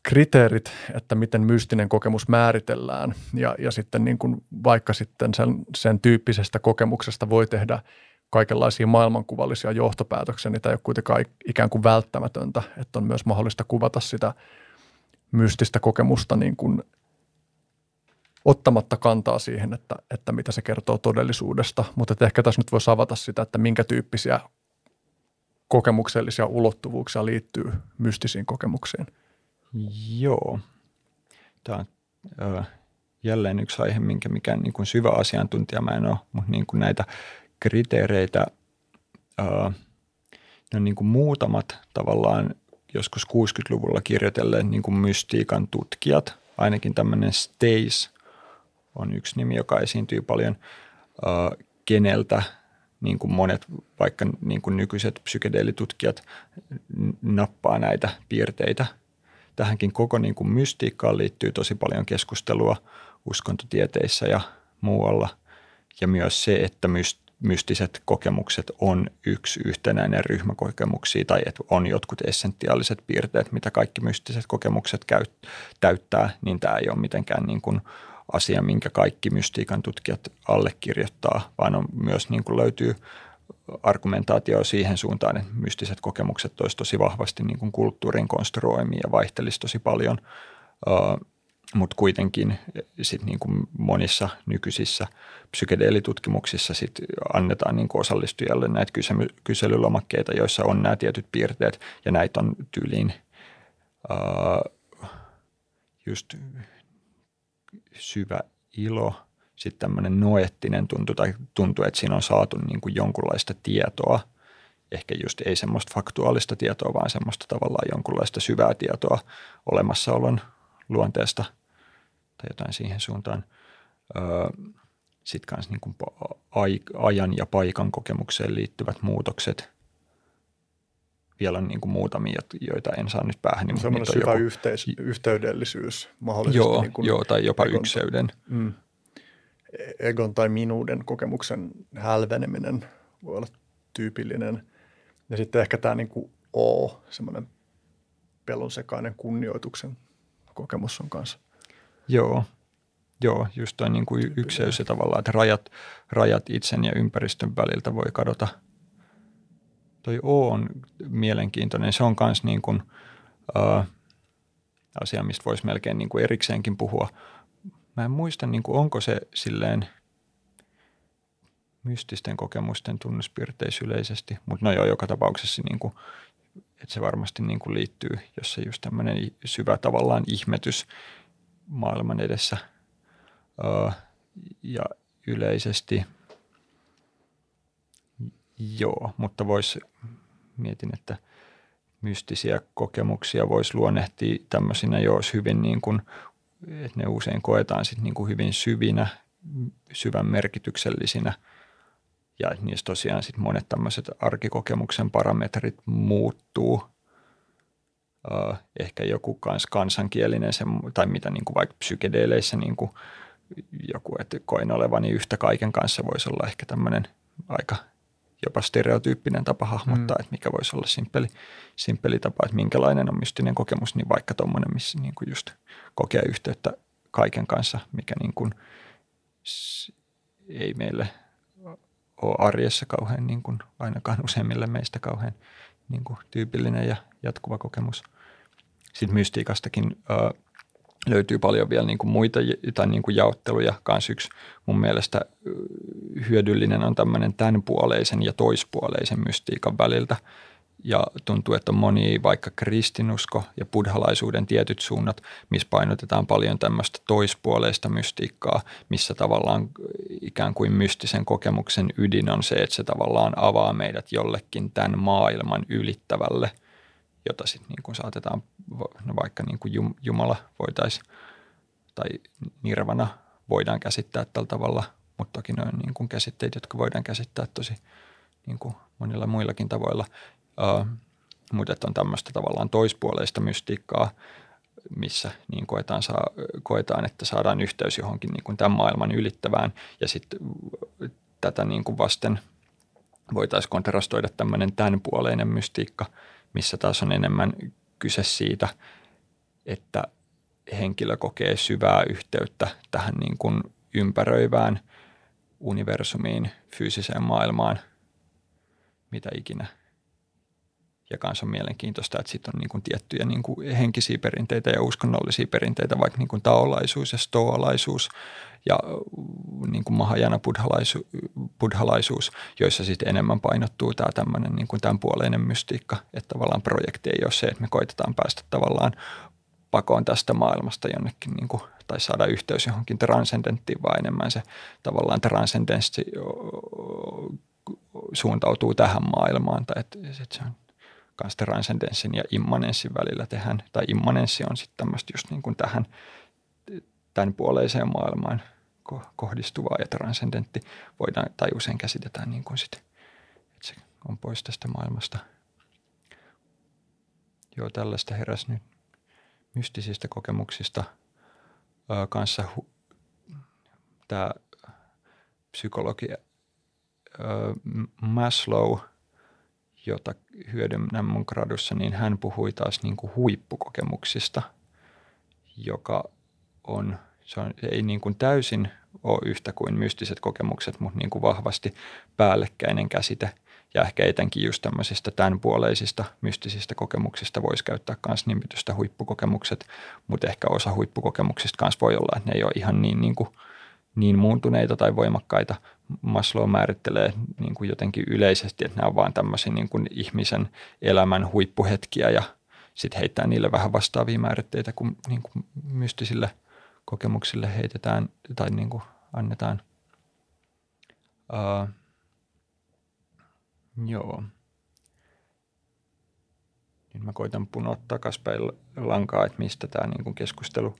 kriteerit, että miten mystinen kokemus määritellään. Ja, ja sitten niin kuin vaikka sitten sen, sen tyyppisestä kokemuksesta voi tehdä kaikenlaisia maailmankuvallisia johtopäätöksiä, niin tämä ei ole kuitenkaan ikään kuin välttämätöntä, että on myös mahdollista kuvata sitä mystistä kokemusta niin kuin ottamatta kantaa siihen, että, että mitä se kertoo todellisuudesta. Mutta ehkä tässä nyt voisi avata sitä, että minkä tyyppisiä kokemuksellisia ulottuvuuksia liittyy mystisiin kokemuksiin. Joo. Tämä on ö, jälleen yksi aihe, minkä mikään niin kuin syvä asiantuntija mä en ole, mutta niin kuin näitä kriteereitä, ö, ne on niin kuin muutamat tavallaan joskus 60-luvulla kirjoitelleet niin kuin mystiikan tutkijat, ainakin tämmöinen Stace on yksi nimi, joka esiintyy paljon, ö, keneltä niin kuin monet vaikka niin kuin nykyiset psykedeelitutkijat nappaa näitä piirteitä – tähänkin koko niin kuin mystiikkaan liittyy tosi paljon keskustelua uskontotieteissä ja muualla. Ja myös se, että mystiset kokemukset on yksi yhtenäinen ryhmäkokemuksia tai että on jotkut essentiaaliset piirteet, mitä kaikki mystiset kokemukset käy, täyttää, niin tämä ei ole mitenkään niin kuin asia, minkä kaikki mystiikan tutkijat allekirjoittaa, vaan on myös niin kuin löytyy argumentaatio siihen suuntaan, että mystiset kokemukset olisi tosi vahvasti niin kuin kulttuurin konstruoimia ja vaihtelisi tosi paljon, mutta kuitenkin sit niin kuin monissa nykyisissä psykedeelitutkimuksissa sit annetaan niin kuin osallistujalle näitä kysely- kyselylomakkeita, joissa on nämä tietyt piirteet ja näitä on tyyliin just syvä ilo – sitten tämmöinen noettinen tuntu tai tuntuu, että siinä on saatu niin kuin jonkunlaista tietoa, ehkä just ei semmoista faktuaalista tietoa, vaan semmoista tavallaan jonkunlaista syvää tietoa olemassaolon luonteesta tai jotain siihen suuntaan. Sitten myös niin ajan ja paikan kokemukseen liittyvät muutokset. Vielä niin kuin muutamia, joita en saa nyt päähän. Niin Semmoinen syvä joku... yhteis- yhteydellisyys mahdollisesti. Joo, niin kuin joo tai jopa ykseyden. Mm egon tai minuuden kokemuksen hälveneminen voi olla tyypillinen. Ja sitten ehkä tämä niin kuin O, semmoinen pelon sekainen kunnioituksen kokemus on kanssa. Joo, Joo, just toi niin kuin ykseys ja tavallaan, että rajat, rajat itsen ja ympäristön väliltä voi kadota. Toi O on mielenkiintoinen. Se on myös niin kuin, äh, asia, mistä voisi melkein niin kuin erikseenkin puhua, Mä en muista, niin kuin, onko se silleen mystisten kokemusten tunnuspiirteissä yleisesti, mutta no joo, joka tapauksessa niin kuin, että se varmasti niin kuin liittyy, jos se just tämmöinen syvä tavallaan ihmetys maailman edessä öö, ja yleisesti joo, mutta voisi, mietin, että mystisiä kokemuksia voisi luonnehtia tämmöisinä, jos hyvin niin kuin että ne usein koetaan sit niin kuin hyvin syvinä, syvän merkityksellisinä ja niissä tosiaan sit monet tämmöiset arkikokemuksen parametrit muuttuu. Ehkä joku kans kansankielinen se, tai mitä niin kuin vaikka psykedeeleissä niin kuin joku, että koin olevani yhtä kaiken kanssa voisi olla ehkä tämmöinen aika jopa stereotyyppinen tapa hahmottaa, mm. että mikä voisi olla simppeli, simppeli tapa, että minkälainen on mystinen kokemus, niin vaikka tuommoinen, missä niin kuin just kokee yhteyttä kaiken kanssa, mikä niin kuin ei meille ole arjessa kauhean, niin kuin ainakaan useimmille meistä kauhean niin kuin tyypillinen ja jatkuva kokemus. Sitten mystiikastakin äh, löytyy paljon vielä niin kuin muita tai niin kuin jaotteluja. Kans yksi mun mielestä hyödyllinen on tämmöinen tämänpuoleisen ja toispuoleisen mystiikan väliltä. Ja tuntuu, että on moni vaikka kristinusko ja buddhalaisuuden tietyt suunnat, missä painotetaan paljon tämmöistä toispuoleista mystiikkaa, missä tavallaan ikään kuin mystisen kokemuksen ydin on se, että se tavallaan avaa meidät jollekin tämän maailman ylittävälle – jota sitten niin kuin saatetaan, no vaikka niin kuin Jumala voitaisiin, tai nirvana voidaan käsittää tällä tavalla, mutta toki ne on niin kuin käsitteet, jotka voidaan käsittää tosi niin kuin monilla muillakin tavoilla. Uh, mutta että on tämmöistä tavallaan toispuoleista mystiikkaa, missä niin koetaan, saa, koetaan, että saadaan yhteys johonkin niin kuin tämän maailman ylittävään ja sitten tätä niin kuin vasten voitaisiin kontrastoida tämmöinen tämänpuoleinen mystiikka, missä taas on enemmän kyse siitä, että henkilö kokee syvää yhteyttä tähän niin kuin ympäröivään universumiin, fyysiseen maailmaan, mitä ikinä. Ja kanssa on mielenkiintoista, että sitten on niin kuin tiettyjä niin kuin henkisiä perinteitä ja uskonnollisia perinteitä, vaikka niin kuin taolaisuus ja stoalaisuus ja niin kuin mahajana buddhalaisu, buddhalaisuus, joissa sitten enemmän painottuu tämä tämmöinen niin kuin tämänpuoleinen mystiikka, että tavallaan projekti ei ole se, että me koitetaan päästä tavallaan pakoon tästä maailmasta jonnekin niin kuin, tai saada yhteys johonkin transcendenttiin, vaan enemmän se tavallaan transcendenssi suuntautuu tähän maailmaan, tai että, että se on myös transcendenssin ja immanenssin välillä tehdään, tai immanenssi on sitten tämmöistä just niin kuin tähän tämän puoleiseen maailmaan kohdistuvaa ja transcendentti voidaan, tai usein käsitetään niin kuin sit, että se on pois tästä maailmasta. Joo, tällaista heräs nyt mystisistä kokemuksista ää, kanssa hu, tämä psykologi ää, Maslow, jota hyödynnän mun gradussa, niin hän puhui taas niin kuin huippukokemuksista, joka on, se on, ei niin kuin täysin ole yhtä kuin mystiset kokemukset, mutta niin kuin vahvasti päällekkäinen käsite – ja ehkä etenkin just tämmöisistä tämänpuoleisista mystisistä kokemuksista voisi käyttää myös nimitystä huippukokemukset, mutta ehkä osa huippukokemuksista kanssa voi olla, että ne ei ole ihan niin, niin, kuin, niin muuntuneita tai voimakkaita. Maslow määrittelee niin kuin jotenkin yleisesti, että nämä on vaan tämmöisiä niin kuin ihmisen elämän huippuhetkiä ja sitten heittää niille vähän vastaavia määritteitä kuin, niin kuin mystisille kokemuksille heitetään tai niin kuin annetaan. Uh, Joo. Nyt mä koitan punoa takaspäin lankaa, että mistä tämä niin keskustelu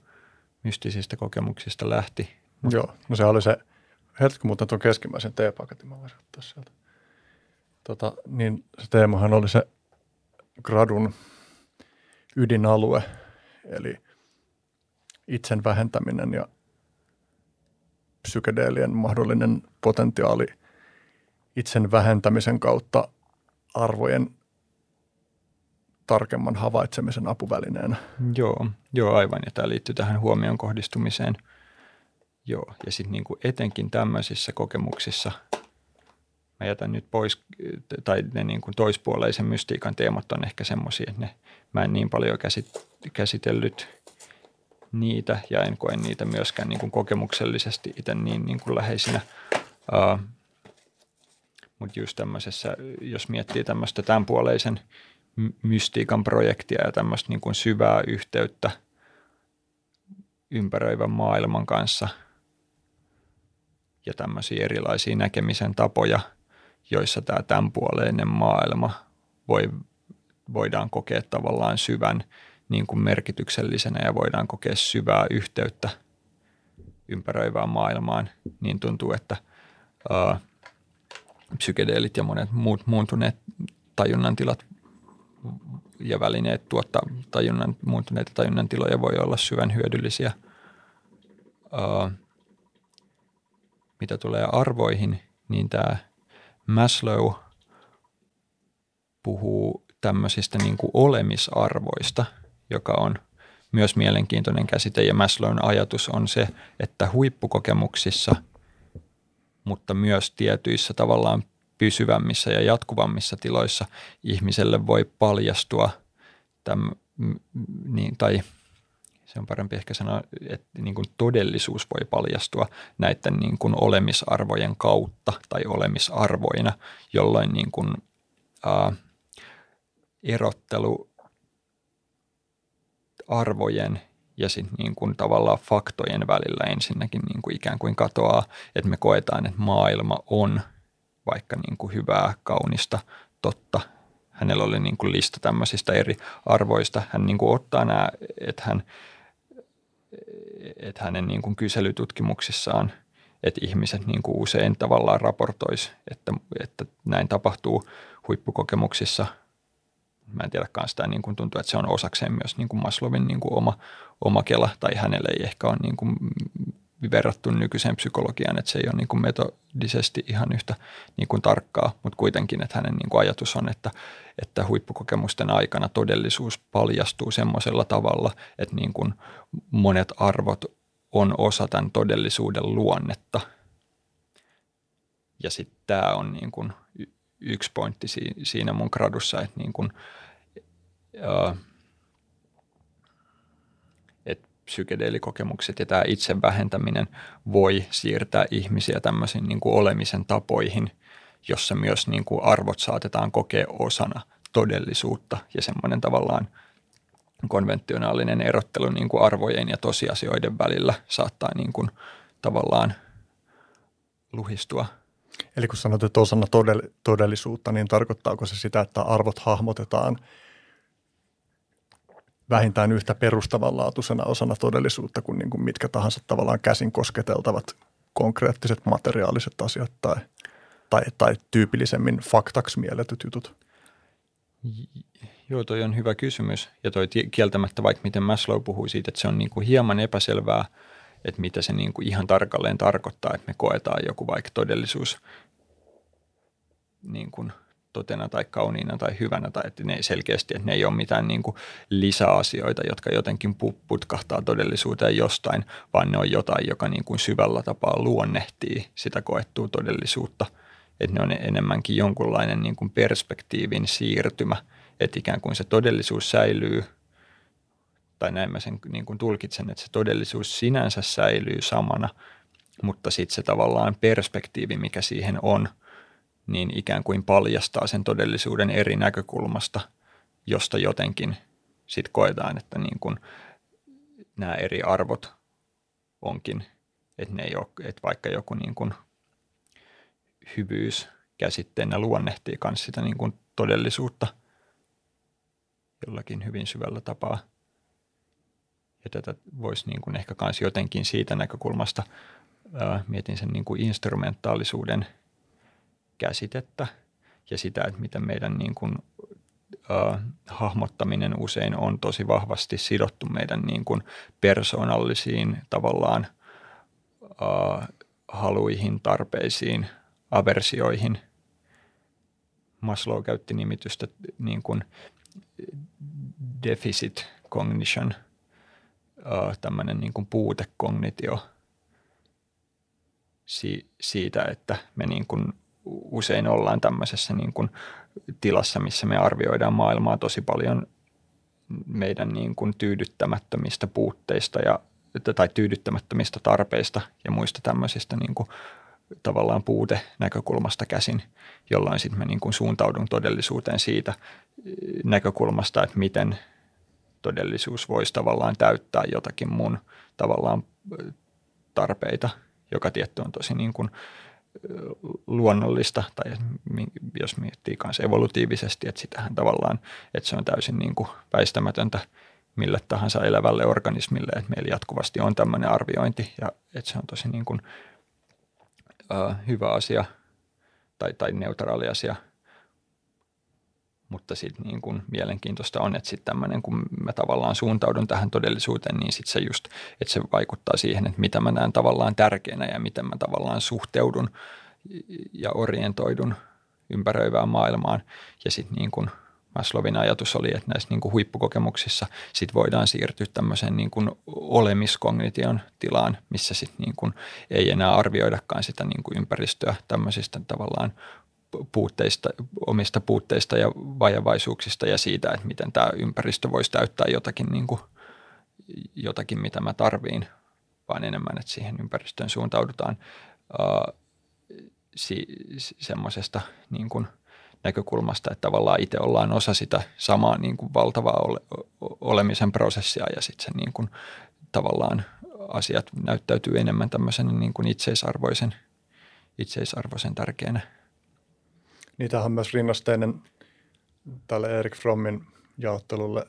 mystisistä kokemuksista lähti. Joo, no se oli se, hetki mutta tuon keskimmäisen teepaketin mä voisin ottaa sieltä. Tota, niin se teemahan oli se gradun ydinalue, eli itsen vähentäminen ja psykedeelien mahdollinen potentiaali – itsen vähentämisen kautta arvojen tarkemman havaitsemisen apuvälineenä. Joo, joo aivan. Ja tämä liittyy tähän huomion kohdistumiseen. Joo, ja sitten niinku etenkin tämmöisissä kokemuksissa, mä jätän nyt pois, tai ne niinku toispuoleisen mystiikan teemat on ehkä semmoisia, että ne, mä en niin paljon käsit, käsitellyt niitä, ja en koe niitä myöskään niinku kokemuksellisesti itse niin niinku läheisinä. Uh, mutta just tämmöisessä, jos miettii tämmöistä tämänpuoleisen mystiikan projektia ja tämmöistä niin kuin syvää yhteyttä ympäröivän maailman kanssa ja tämmöisiä erilaisia näkemisen tapoja, joissa tämä tämänpuoleinen maailma voi, voidaan kokea tavallaan syvän niin kuin merkityksellisenä ja voidaan kokea syvää yhteyttä ympäröivään maailmaan, niin tuntuu, että uh, psykedeelit ja monet muut muuntuneet tajunnan tilat ja välineet tuottaa tajunnan, muuntuneita tajunnan tiloja voi olla syvän hyödyllisiä. Uh, mitä tulee arvoihin, niin tämä Maslow puhuu tämmöisistä niin kuin olemisarvoista, joka on myös mielenkiintoinen käsite. Ja Maslown ajatus on se, että huippukokemuksissa – mutta myös tietyissä tavallaan pysyvämmissä ja jatkuvammissa tiloissa ihmiselle voi paljastua täm, niin, tai se on parempi ehkä sanoa, että niin kuin todellisuus voi paljastua näiden niin kuin olemisarvojen kautta tai olemisarvoina, jolloin niin kuin, ää, erottelu arvojen ja sitten niin kuin tavallaan faktojen välillä ensinnäkin niin kuin ikään kuin katoaa, että me koetaan, että maailma on vaikka niin kuin hyvää, kaunista, totta. Hänellä oli niin kuin lista tämmöisistä eri arvoista. Hän niin kuin ottaa nämä, että, hän, että hänen niin kuin kyselytutkimuksissaan, että ihmiset niin kuin usein tavallaan raportoisi, että, että näin tapahtuu huippukokemuksissa – mä en tiedä sitä niin kuin tuntuu, että se on osakseen myös niin kuin Maslowin niin kuin oma, oma kela, tai hänelle ei ehkä ole niin kuin verrattu nykyiseen psykologiaan, että se ei ole niin kuin metodisesti ihan yhtä niin kuin tarkkaa, mutta kuitenkin, että hänen niin kuin ajatus on, että, että huippukokemusten aikana todellisuus paljastuu semmoisella tavalla, että niin kuin monet arvot on osa tämän todellisuuden luonnetta. Ja sitten tämä on niin kuin yksi pointti siinä mun gradussa, että niin kuin, ää, psykedeelikokemukset ja tämä itse vähentäminen voi siirtää ihmisiä tämmöisiin niin kuin olemisen tapoihin, jossa myös niin kuin arvot saatetaan kokea osana todellisuutta ja semmoinen tavallaan konventionaalinen erottelu niin kuin arvojen ja tosiasioiden välillä saattaa niin kuin tavallaan luhistua. Eli kun sanot, että osana todellisuutta, niin tarkoittaako se sitä, että arvot hahmotetaan – vähintään yhtä perustavanlaatuisena osana todellisuutta kuin, niin kuin mitkä tahansa tavallaan käsin kosketeltavat konkreettiset materiaaliset asiat tai, tai, tai tyypillisemmin faktaksi mielletyt jutut? Joo, toi on hyvä kysymys. Ja toi kieltämättä, vaikka miten Maslow puhui siitä, että se on niin kuin hieman epäselvää, että mitä se niin kuin ihan tarkalleen tarkoittaa, että me koetaan joku vaikka todellisuus niin kuin – totena tai kauniina tai hyvänä, tai että ne ei selkeästi, että ne ei ole mitään niin kuin lisäasioita, jotka jotenkin putkahtaa todellisuuteen jostain, vaan ne on jotain, joka niin kuin syvällä tapaa luonnehtii sitä koettua todellisuutta. Että ne on enemmänkin jonkunlainen niin kuin perspektiivin siirtymä, että ikään kuin se todellisuus säilyy, tai näin mä sen niin kuin tulkitsen, että se todellisuus sinänsä säilyy samana, mutta sitten se tavallaan perspektiivi, mikä siihen on – niin ikään kuin paljastaa sen todellisuuden eri näkökulmasta, josta jotenkin sitten koetaan, että niin kuin nämä eri arvot onkin, että ne ei ole, että vaikka joku niin kuin hyvyys käsitteenä luonnehtii myös sitä niin kuin todellisuutta jollakin hyvin syvällä tapaa. Ja tätä voisi niin kuin ehkä myös jotenkin siitä näkökulmasta, ää, mietin sen niin kuin instrumentaalisuuden – käsitettä ja sitä, että miten meidän niin kuin, äh, hahmottaminen usein on tosi vahvasti sidottu meidän niin kuin persoonallisiin tavallaan äh, haluihin, tarpeisiin, aversioihin. Maslow käytti nimitystä niin kuin deficit cognition, tämmöinen niin kuin puutekognitio si- siitä, että me niin kuin usein ollaan tämmöisessä niin kuin tilassa, missä me arvioidaan maailmaa tosi paljon meidän niin kuin tyydyttämättömistä puutteista ja, tai tyydyttämättömistä tarpeista ja muista tämmöisistä niin kuin tavallaan puute näkökulmasta käsin, jolloin sitten mä niin kuin suuntaudun todellisuuteen siitä näkökulmasta, että miten todellisuus voisi tavallaan täyttää jotakin mun tavallaan tarpeita, joka tietty on tosi niin kuin luonnollista, tai jos miettii myös evolutiivisesti, että sitähän tavallaan, että se on täysin niin kuin väistämätöntä mille tahansa elävälle organismille, että meillä jatkuvasti on tämmöinen arviointi, ja että se on tosi niin kuin, uh, hyvä asia tai, tai neutraali asia – mutta sitten niin kun mielenkiintoista on, että sitten tämmöinen, kun mä tavallaan suuntaudun tähän todellisuuteen, niin sitten se just, että se vaikuttaa siihen, että mitä mä näen tavallaan tärkeänä ja miten mä tavallaan suhteudun ja orientoidun ympäröivään maailmaan. Ja sitten niin kuin Maslowin ajatus oli, että näissä niin kuin huippukokemuksissa sit voidaan siirtyä tämmöiseen niin kuin olemiskognition tilaan, missä sit niin kuin ei enää arvioidakaan sitä niin kuin ympäristöä tämmöisistä tavallaan puutteista, omista puutteista ja vajavaisuuksista ja siitä, että miten tämä ympäristö voisi täyttää jotakin, niin kuin, jotakin mitä mä tarviin, vaan enemmän, että siihen ympäristöön suuntaudutaan uh, si, semmoisesta niin näkökulmasta, että tavallaan itse ollaan osa sitä samaa niin kuin valtavaa ole, olemisen prosessia ja sitten se niin kuin, tavallaan asiat näyttäytyy enemmän tämmöisen niin kuin itseisarvoisen, itseisarvoisen tärkeänä Niitähän on myös rinnasteinen tälle Erik Frommin jaottelulle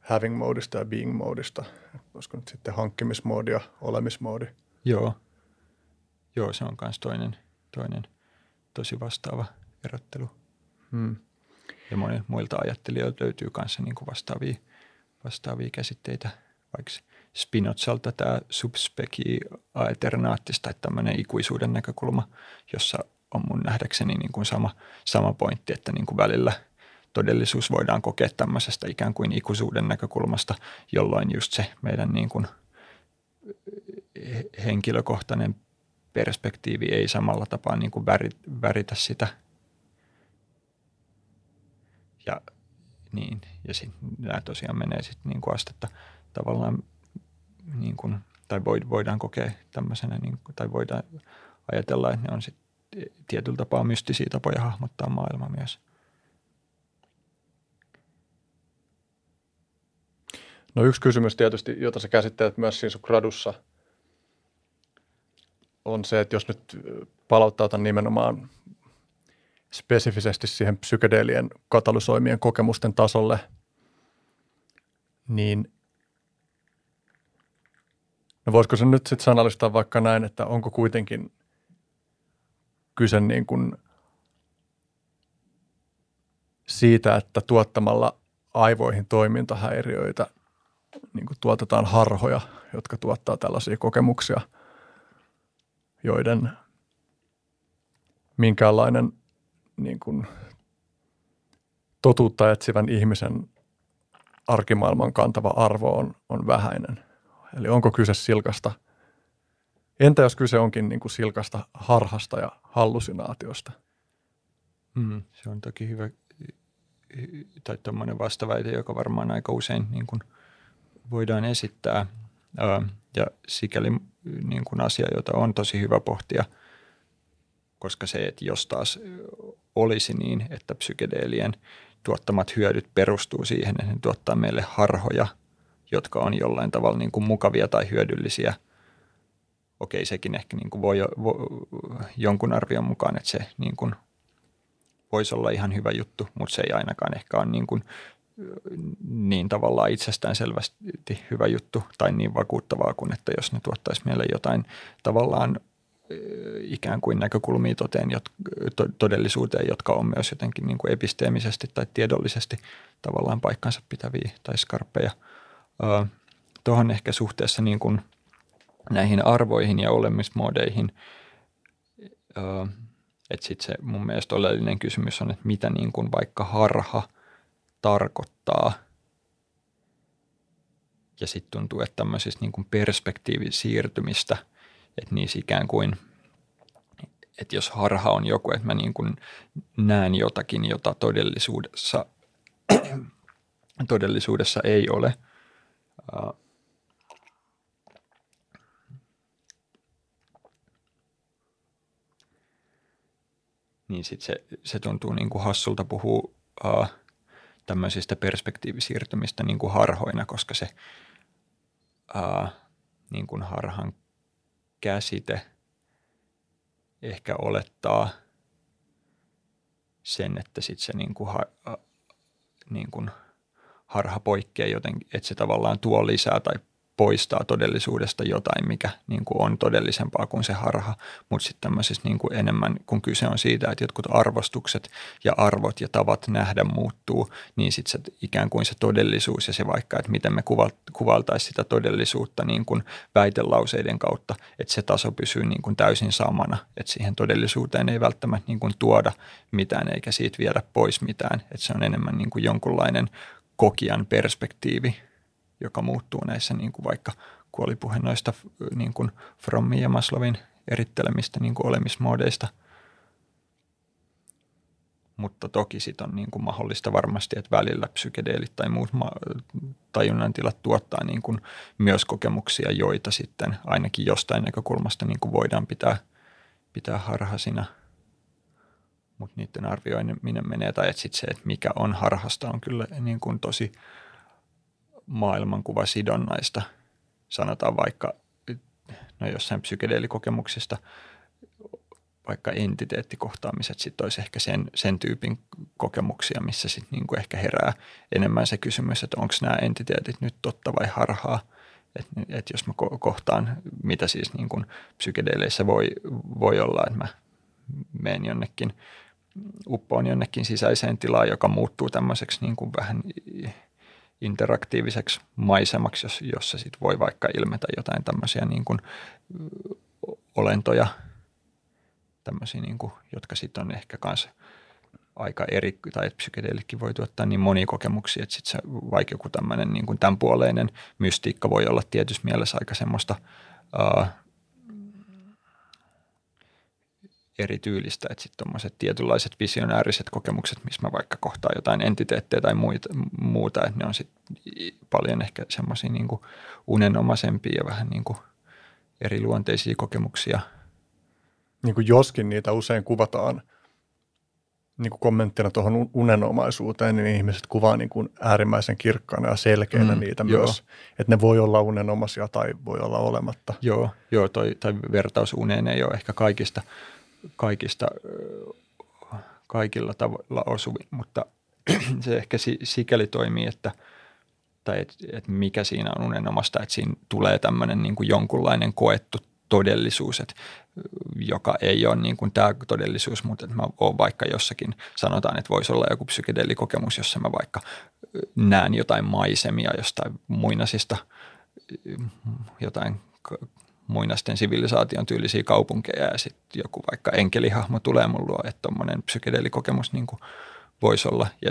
having modista ja being modista. Olisiko nyt sitten hankkimismoodi ja olemismoodi? Joo. Joo, se on myös toinen, toinen tosi vastaava erottelu. Hmm. Ja monilta muilta ajattelijoilta löytyy myös niin vastaavia, vastaavia käsitteitä vaikka Spinozalta tämä subspeci aeternaattis tai tämmöinen ikuisuuden näkökulma, jossa on mun nähdäkseni niin kuin sama, sama pointti, että niin kuin välillä todellisuus voidaan kokea tämmöisestä ikään kuin ikuisuuden näkökulmasta, jolloin just se meidän niin kuin henkilökohtainen perspektiivi ei samalla tapaa niin kuin väritä sitä. Ja niin, ja sitten nämä tosiaan menee sitten niin kuin astetta tavallaan niin kuin, tai voidaan kokea tämmöisenä, niin kuin, tai voidaan ajatella, että ne on sitten tietyllä tapaa mystisiä tapoja hahmottaa maailma myös. No yksi kysymys tietysti, jota sä käsittelet myös siinä sun gradussa, on se, että jos nyt palauttautan nimenomaan spesifisesti siihen psykedeelien katalysoimien kokemusten tasolle, niin no voisiko se nyt sitten sanallistaa vaikka näin, että onko kuitenkin kyse niin kuin siitä, että tuottamalla aivoihin toimintahäiriöitä niin kuin tuotetaan harhoja, jotka tuottaa tällaisia kokemuksia, joiden minkäänlainen niin kuin totuutta etsivän ihmisen arkimaailman kantava arvo on, on vähäinen. Eli onko kyse silkasta – Entä jos kyse onkin niin kuin silkasta harhasta ja hallusinaatiosta? Mm, se on toki hyvä, tai tuommoinen vastaväite, joka varmaan aika usein niin kuin voidaan esittää. Ja sikäli niin kuin asia, jota on tosi hyvä pohtia, koska se, että jos taas olisi niin, että psykedeelien tuottamat hyödyt perustuu siihen, että ne tuottaa meille harhoja, jotka on jollain tavalla niin kuin mukavia tai hyödyllisiä – okei, sekin ehkä niin kuin voi, voi jonkun arvion mukaan, että se niin kuin voisi olla ihan hyvä juttu, mutta se ei ainakaan ehkä ole niin, kuin, niin tavallaan itsestään selvästi hyvä juttu tai niin vakuuttavaa kuin, että jos ne tuottaisi meille jotain tavallaan ikään kuin näkökulmia toteen, todellisuuteen, jotka on myös jotenkin niin kuin episteemisesti tai tiedollisesti tavallaan paikkansa pitäviä tai skarppeja. Tuohon ehkä suhteessa niin kuin – näihin arvoihin ja olemismodeihin. Että sitten se mun mielestä oleellinen kysymys on, että mitä niin kuin vaikka harha tarkoittaa. Ja sitten tuntuu, että tämmöisistä niin perspektiivisiirtymistä, että niissä ikään kuin, että jos harha on joku, että mä niin kuin näen jotakin, jota todellisuudessa, todellisuudessa ei ole – niin sit se, se tuntuu niin kuin hassulta puhua uh, tämmöisistä perspektiivisiirtymistä niin kuin harhoina, koska se uh, niin kuin harhan käsite ehkä olettaa sen, että sit se niin ha, niin harha poikkeaa jotenkin, että se tavallaan tuo lisää tai poistaa todellisuudesta jotain, mikä niin kuin on todellisempaa kuin se harha, mutta sitten tämmöisessä niin kuin enemmän, kun kyse on siitä, että jotkut arvostukset ja arvot ja tavat nähdä muuttuu, niin sitten ikään kuin se todellisuus ja se vaikka, että miten me kuvaltaisi sitä todellisuutta niin kuin väitelauseiden kautta, että se taso pysyy niin kuin täysin samana, että siihen todellisuuteen ei välttämättä niin kuin tuoda mitään eikä siitä viedä pois mitään, että se on enemmän niin kuin jonkunlainen kokijan perspektiivi joka muuttuu näissä niin kuin vaikka kuolipuhe noista niin kuin Frommin ja Maslovin erittelemistä niin kuin olemismoodeista. Mutta toki sitten on niin kuin mahdollista varmasti, että välillä psykedeelit tai muut tajunnan tilat tuottaa niin kuin myös kokemuksia, joita sitten ainakin jostain näkökulmasta niin kuin voidaan pitää, pitää harhasina. Mutta niiden arvioiminen menee, tai että sitten se, että mikä on harhasta, on kyllä niin kuin tosi – maailmankuva sidonnaista. Sanotaan vaikka no jossain psykedeelikokemuksista vaikka entiteettikohtaamiset sitten olisi ehkä sen, sen tyypin kokemuksia, missä sitten niinku ehkä herää enemmän se kysymys, että onko nämä entiteetit nyt totta vai harhaa. Että et jos mä kohtaan, mitä siis niinku psykedeeleissä voi, voi olla, että mä menen jonnekin, uppoon jonnekin sisäiseen tilaan, joka muuttuu tämmöiseksi niin kuin vähän interaktiiviseksi maisemaksi, jos, jossa sit voi vaikka ilmetä jotain tämmöisiä niin kuin, olentoja, tämmöisiä, niin kuin, jotka sitten on ehkä kanssa aika eri, tai psykedeellikin voi tuottaa niin monia kokemuksia, että sitten se vaikka joku tämmöinen niin kuin tämänpuoleinen mystiikka voi olla tietyssä mielessä aika semmoista erityylistä, että sitten tuommoiset tietynlaiset visionääriset kokemukset, missä mä vaikka kohtaan jotain entiteettejä tai muita, muuta, että ne on sitten paljon ehkä semmoisia niin unenomaisempia ja vähän niin kuin eriluonteisia kokemuksia. Niin kuin joskin niitä usein kuvataan niin kuin kommenttina tuohon unenomaisuuteen, niin ihmiset kuvaa niin kuin äärimmäisen kirkkaana ja selkeänä mm, niitä joo. myös. Että ne voi olla unenomaisia tai voi olla olematta. Joo, joo toi, tai vertaus uneen ei ole ehkä kaikista – kaikista, kaikilla tavoilla osuvi, mutta se ehkä sikäli toimii, että tai et, et mikä siinä on unenomasta, että siinä tulee tämmöinen niin jonkunlainen koettu todellisuus, että, joka ei ole niin kuin tämä todellisuus, mutta että mä oon vaikka jossakin, sanotaan, että voisi olla joku psykedeellikokemus, jossa mä vaikka näen jotain maisemia jostain muinaisista, jotain muinaisten sivilisaation tyylisiä kaupunkeja ja sitten joku vaikka enkelihahmo tulee mun luo, että tuommoinen psykedeelikokemus niin voisi olla ja,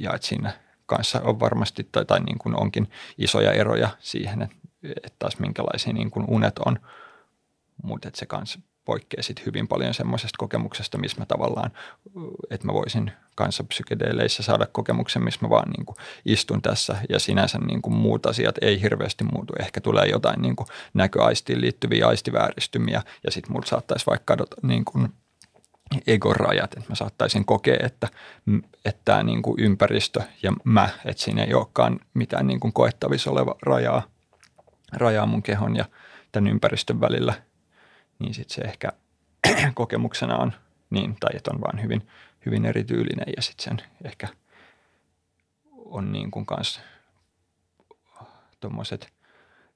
ja että siinä kanssa on varmasti tai, tai niin kuin onkin isoja eroja siihen, että, että taas minkälaisia niin kuin unet on, mutta että se kanssa poikkeaa sitten hyvin paljon semmoisesta kokemuksesta, missä mä tavallaan, että mä voisin kanssa psykedeleissä saada kokemuksen, missä mä vaan niin kuin istun tässä ja sinänsä niin kuin muut asiat ei hirveästi muutu. Ehkä tulee jotain niin kuin näköaistiin liittyviä aistivääristymiä ja sitten mulla saattaisi vaikka kadota niin kuin egon rajat, että mä saattaisin kokea, että, että tämä niin kuin ympäristö ja mä, että siinä ei olekaan mitään niin kuin koettavissa oleva rajaa, rajaa mun kehon ja tämän ympäristön välillä – niin sitten se ehkä kokemuksena on niin, tai että on vaan hyvin, hyvin erityylinen ja sitten sen ehkä on niin kuin kanssa tuommoiset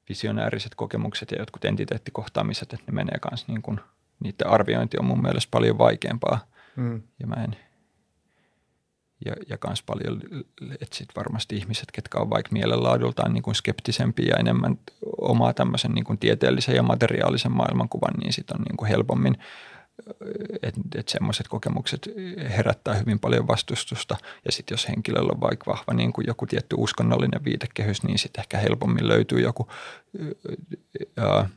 visionääriset kokemukset ja jotkut entiteettikohtaamiset, että ne menee kanssa niin kuin, niiden arviointi on mun mielestä paljon vaikeampaa mm. ja mä en, ja, ja kans paljon, että sit varmasti ihmiset, ketkä on vaikka mielenlaadultaan niin kuin skeptisempiä ja enemmän omaa tämmöisen niin kuin tieteellisen ja materiaalisen maailmankuvan, niin sit on niin kuin helpommin, että et semmoiset kokemukset herättää hyvin paljon vastustusta. Ja sitten jos henkilöllä on vaikka vahva niin kuin joku tietty uskonnollinen viitekehys, niin sitten ehkä helpommin löytyy joku ää,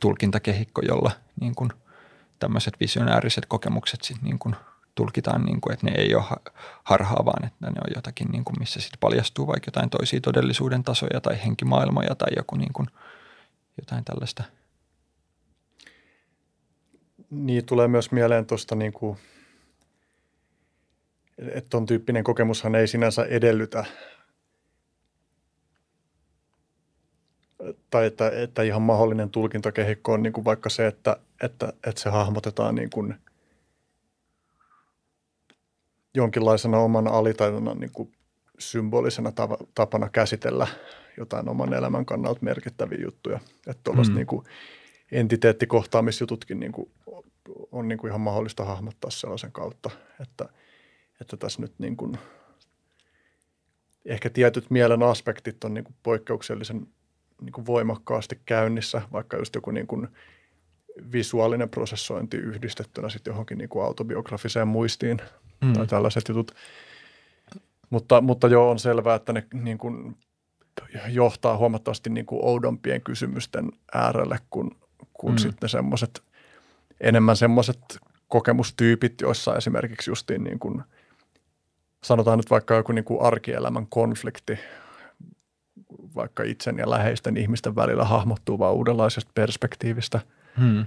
tulkintakehikko, jolla niin kuin tämmöiset visionääriset kokemukset sitten niin kuin – tulkitaan, niin kuin, että ne ei ole harhaa, vaan että ne on jotakin, niin kuin, missä sitten paljastuu vaikka jotain toisia todellisuuden tasoja tai henkimaailmoja tai joku niin kuin, jotain tällaista. Niin, tulee myös mieleen tuosta niin kuin, että tuon tyyppinen kokemushan ei sinänsä edellytä tai että, että ihan mahdollinen tulkintakehikko on niin kuin vaikka se, että, että, että se hahmotetaan niin kuin – jonkinlaisena oman alitajuntana niin kuin symbolisena tapana käsitellä jotain oman elämän kannalta merkittäviä juttuja. Että tuollaiset mm. niin kuin entiteettikohtaamisjututkin niin kuin, on niin kuin ihan mahdollista hahmottaa sellaisen kautta, että, että tässä nyt niin kuin, ehkä tietyt mielen aspektit on niin kuin poikkeuksellisen niin kuin voimakkaasti käynnissä, vaikka just joku niin kuin visuaalinen prosessointi yhdistettynä sitten johonkin niin kuin autobiografiseen muistiin mm. tai tällaiset jutut. Mutta, mutta joo, on selvää, että ne niin kuin johtaa huomattavasti niin kuin oudompien kysymysten äärelle kuin, kuin mm. sitten semmoiset, enemmän semmoiset kokemustyypit, joissa esimerkiksi justiin niin kuin, sanotaan nyt vaikka joku niin kuin arkielämän konflikti, vaikka itsen ja läheisten ihmisten välillä hahmottuu vaan uudenlaisesta perspektiivistä, hmm.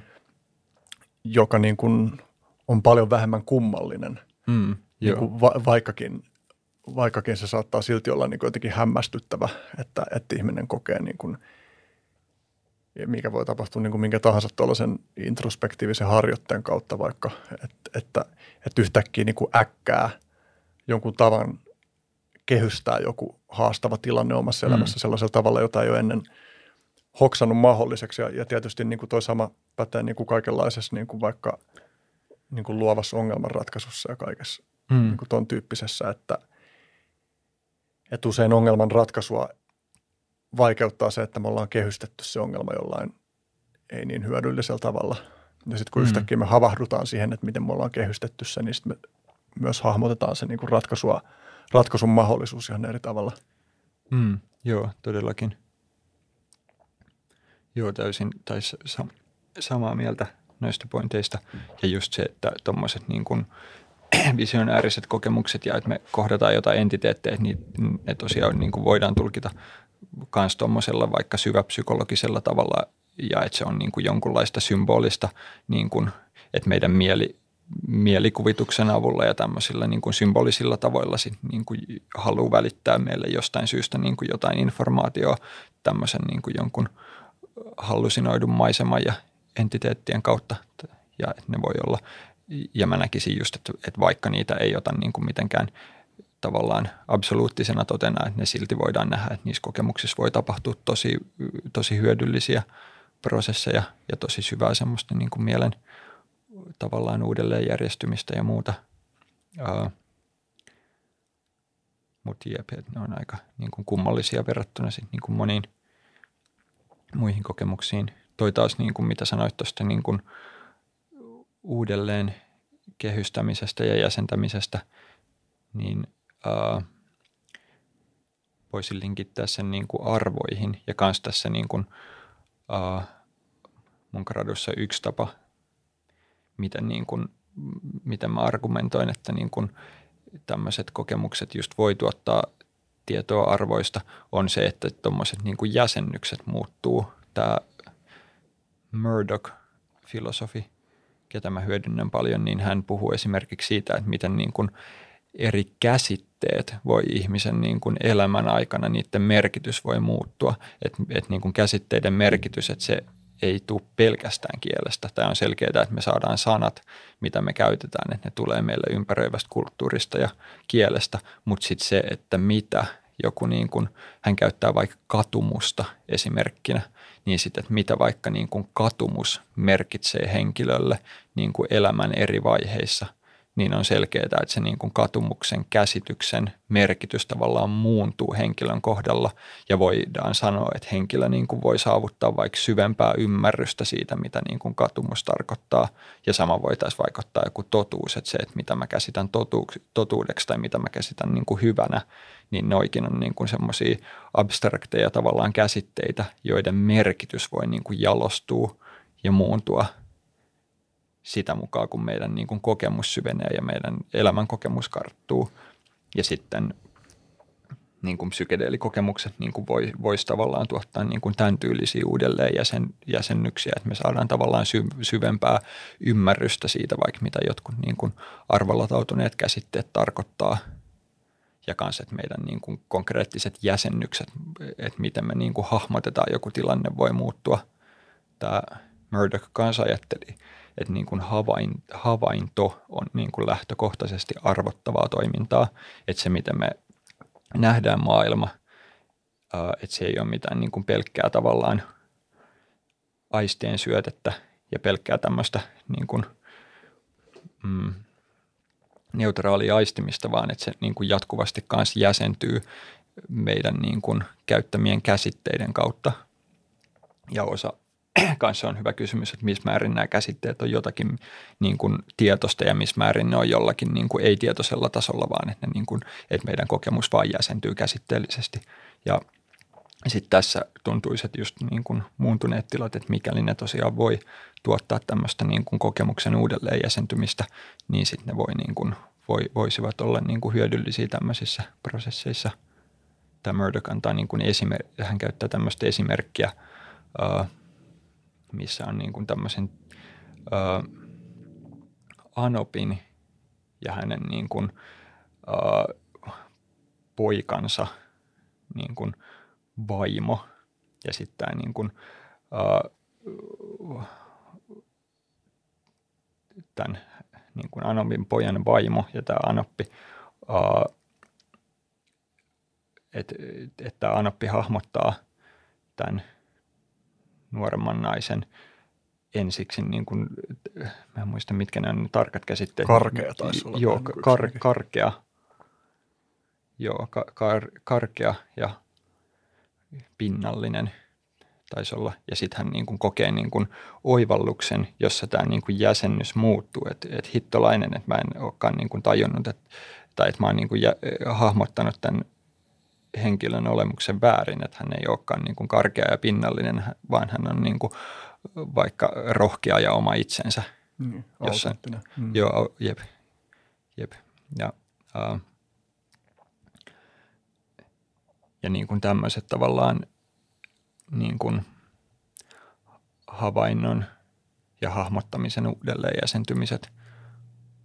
joka niin kuin on paljon vähemmän kummallinen Mm, niin kuin va- vaikkakin, vaikkakin se saattaa silti olla niin kuin jotenkin hämmästyttävä, että, että ihminen kokee niin kuin, mikä voi tapahtua niin kuin minkä tahansa tuollaisen introspektiivisen harjoitteen kautta vaikka, että, että, että yhtäkkiä niin kuin äkkää jonkun tavan kehystää joku haastava tilanne omassa mm. elämässä sellaisella tavalla, jota ei ole ennen hoksannut mahdolliseksi. Ja, ja tietysti niin kuin toi sama pätee niin kuin kaikenlaisessa niin kuin vaikka – niin kuin luovassa ongelmanratkaisussa ja kaikessa mm. niin kuin ton tyyppisessä, että, että usein ongelman ratkaisua vaikeuttaa se, että me ollaan kehystetty se ongelma jollain ei niin hyödyllisellä tavalla. Ja sitten kun mm. yhtäkkiä me havahdutaan siihen, että miten me ollaan kehystetty se, niin sitten me myös hahmotetaan se niin kuin ratkaisua, ratkaisun mahdollisuus ihan eri tavalla. Mm, joo, todellakin. Joo, täysin tai sa- samaa mieltä noista pointeista. Ja just se, että tuommoiset niin visionääriset kokemukset ja että me kohdataan jotain entiteettejä, niin ne tosiaan niin kuin voidaan tulkita myös tuommoisella vaikka syväpsykologisella tavalla ja että se on niin kuin jonkunlaista symbolista, niin kuin, että meidän mieli, mielikuvituksen avulla ja tämmöisillä niin kuin symbolisilla tavoilla sit, niin kuin haluaa välittää meille jostain syystä niin kuin jotain informaatiota tämmöisen niin kuin jonkun hallusinoidun maiseman ja entiteettien kautta ja että ne voi olla ja mä näkisin just, että, että vaikka niitä ei ota niin kuin mitenkään tavallaan absoluuttisena totena, että ne silti voidaan nähdä, että niissä kokemuksissa voi tapahtua tosi, tosi hyödyllisiä prosesseja ja tosi syvää semmoista niin kuin mielen tavallaan uudelleenjärjestymistä ja muuta. Uh, Mutta jep, ne on aika niin kuin kummallisia verrattuna sit, niin kuin moniin muihin kokemuksiin. Toi taas, niin kuin mitä sanoit tuosta niin kuin uudelleen kehystämisestä ja jäsentämisestä, niin uh, voisin linkittää sen niin kuin arvoihin ja kans tässä niin kuin, uh, mun gradussa yksi tapa, miten, niin kuin, miten mä argumentoin, että niin kuin tämmöiset kokemukset just voi tuottaa tietoa arvoista, on se, että tuommoiset niin jäsennykset muuttuu. Tämä Murdoch-filosofi, ketä mä hyödynnän paljon, niin hän puhuu esimerkiksi siitä, että miten niin kuin eri käsitteet voi ihmisen niin kuin elämän aikana, niiden merkitys voi muuttua. Että et niin kuin käsitteiden merkitys, että se ei tule pelkästään kielestä. Tämä on selkeää, että me saadaan sanat, mitä me käytetään, että ne tulee meille ympäröivästä kulttuurista ja kielestä, mutta sitten se, että mitä joku niin kuin, hän käyttää vaikka katumusta esimerkkinä, niin sitten, että mitä vaikka niin kuin katumus merkitsee henkilölle niin kuin elämän eri vaiheissa – niin on selkeää, että se niin kuin katumuksen käsityksen merkitys tavallaan muuntuu henkilön kohdalla. Ja voidaan sanoa, että henkilö niin kuin voi saavuttaa vaikka syvempää ymmärrystä siitä, mitä niin kuin katumus tarkoittaa. Ja sama voitaisiin vaikuttaa joku totuus, että se, että mitä mä käsitän totu- totuudeksi tai mitä mä käsitän niin kuin hyvänä, niin noikin on niin kuin semmoisia abstrakteja tavallaan käsitteitä, joiden merkitys voi niin kuin jalostua ja muuntua – sitä mukaan, kun meidän niin kuin kokemus syvenee ja meidän elämän kokemus karttuu. Ja sitten niin kuin psykedeelikokemukset niin kuin voi, voisi tavallaan tuottaa niin kuin tämän tyylisiä uudelleen jäsen, jäsennyksiä, että me saadaan tavallaan sy, syvempää ymmärrystä siitä, vaikka mitä jotkut niin kuin arvolatautuneet käsitteet tarkoittaa. Ja kanssa, että meidän niin kuin konkreettiset jäsennykset, että miten me niin kuin hahmotetaan joku tilanne voi muuttua. Tämä Murdoch kanssa ajatteli – että niin kuin havain, havainto on niin kuin lähtökohtaisesti arvottavaa toimintaa, että se miten me nähdään maailma, että se ei ole mitään niin kuin pelkkää tavallaan aistien syötettä ja pelkkää tämmöistä niin kuin, mm, neutraalia aistimista, vaan että se niin kuin jatkuvasti kanssa jäsentyy meidän niin kuin käyttämien käsitteiden kautta. Ja osa kanssa on hyvä kysymys, että missä määrin nämä käsitteet on jotakin niin kuin tietoista ja missä määrin ne on jollakin niin kuin ei-tietoisella tasolla, vaan että, ne niin kuin, että meidän kokemus vain jäsentyy käsitteellisesti. Ja sitten tässä tuntuisi, että just niin kuin muuntuneet tilat, että mikäli ne tosiaan voi tuottaa tämmöistä niin kuin kokemuksen uudelleen jäsentymistä, niin sitten ne voi niin kuin, voi, voisivat olla niin kuin hyödyllisiä tämmöisissä prosesseissa. Tämä Murdoch antaa niin kuin esimer- hän käyttää tämmöistä esimerkkiä missä on niin kuin tämmöisen ö, Anopin ja hänen niin kuin, ö, poikansa niin kuin vaimo ja sitten tämä niin kuin, ö, tämän niin kuin Anopin pojan vaimo ja tämä Anoppi, että et tämä Anoppi hahmottaa tämän – nuoremman naisen ensiksi, niin kuin, mä en muista mitkä ne on tarkat käsitteet. Karkea taisi olla. Joo, kar, karkea. joo, ka- kar- karkea ja pinnallinen taisi olla. Ja sitten hän niin kuin kokee niin kuin oivalluksen, jossa tämä niin kuin jäsennys muuttuu. Että et hittolainen, että mä en olekaan niin kuin tajunnut, että, tai että mä oon niin kuin jä, hahmottanut tämän henkilön olemuksen väärin, että hän ei olekaan niin kuin karkea ja pinnallinen, vaan hän on niin kuin vaikka rohkea ja oma itsensä. Niin, Jossain. Mm. Joo, jep, jep. Ja, uh, ja niin kuin tämmöiset tavallaan niin kuin havainnon ja hahmottamisen uudelleen jäsentymiset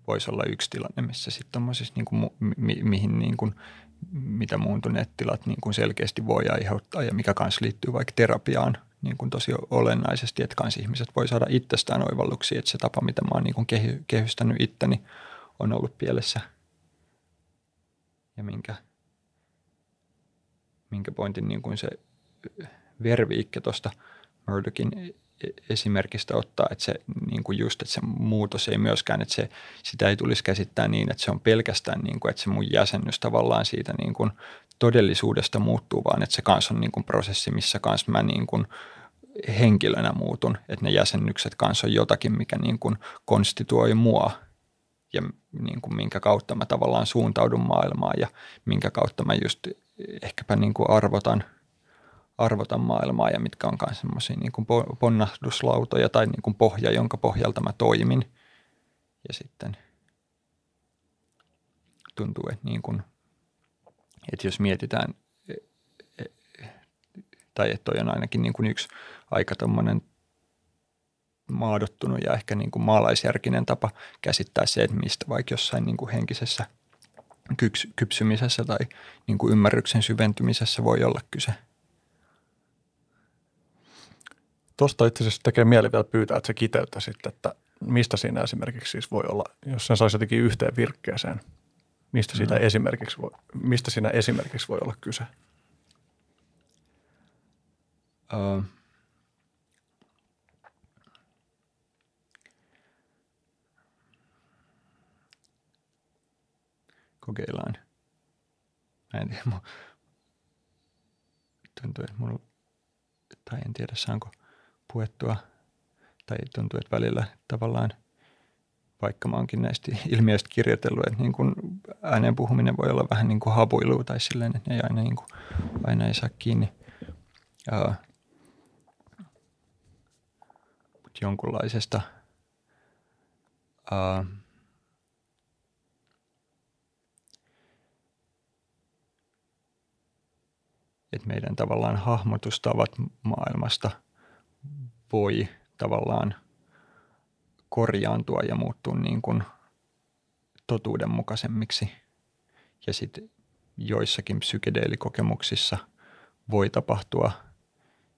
voisi olla yksi tilanne, missä sitten niin kuin, mi, mihin niin kuin, mitä muuntuneet tilat niin kuin selkeästi voi aiheuttaa ja mikä kanssa liittyy vaikka terapiaan niin kuin tosi olennaisesti, että kans ihmiset voi saada itsestään oivalluksia, että se tapa, miten mä oon niin kuin kehy, kehystänyt itteni, on ollut pielessä. Ja minkä, minkä pointin niin kuin se verviikke tuosta Murdochin esimerkistä ottaa, että se niin kuin just, että se muutos ei myöskään, että se, sitä ei tulisi käsittää niin, että se on pelkästään niin kuin, että se mun jäsennys tavallaan siitä niin kuin todellisuudesta muuttuu, vaan että se kanssa on niin kuin prosessi, missä kanssa mä niin kuin henkilönä muutun, että ne jäsennykset kanssa on jotakin, mikä niin kuin konstituoi mua ja niin kuin minkä kautta mä tavallaan suuntaudun maailmaan ja minkä kautta mä just ehkäpä niin kuin arvotan – arvotan maailmaa ja mitkä on myös semmoisia niin ponnahduslautoja tai niin kuin pohja, jonka pohjalta mä toimin. Ja sitten tuntuu, että, niin kuin, että jos mietitään, tai että toi on ainakin niin kuin yksi aika tuommoinen maadottunut ja ehkä niin kuin maalaisjärkinen tapa käsittää se, että mistä vaikka jossain niin kuin henkisessä kypsymisessä tai niin kuin ymmärryksen syventymisessä voi olla kyse – Tuosta itse asiassa tekee mieli vielä pyytää, että se kiteyttäisi, että mistä siinä esimerkiksi siis voi olla, jos sen saisi jotenkin yhteen virkkeeseen, mistä, siitä mm. esimerkiksi voi, mistä siinä esimerkiksi voi olla kyse? Uh. Kokeillaan. Mä en tiedä, tuntuu, että mulla, tai en tiedä saanko – puettua. Tai tuntuu, että välillä tavallaan, vaikka mä oonkin näistä ilmiöistä kirjoitellut, että niin kuin ääneen puhuminen voi olla vähän niin kuin hapuilua tai silleen, että ei aina, niin kuin, aina ei saa kiinni. Ja, mutta jonkunlaisesta uh, että meidän tavallaan hahmotustavat maailmasta – voi tavallaan korjaantua ja muuttua niin kuin totuudenmukaisemmiksi. Ja sitten joissakin psykedeelikokemuksissa voi tapahtua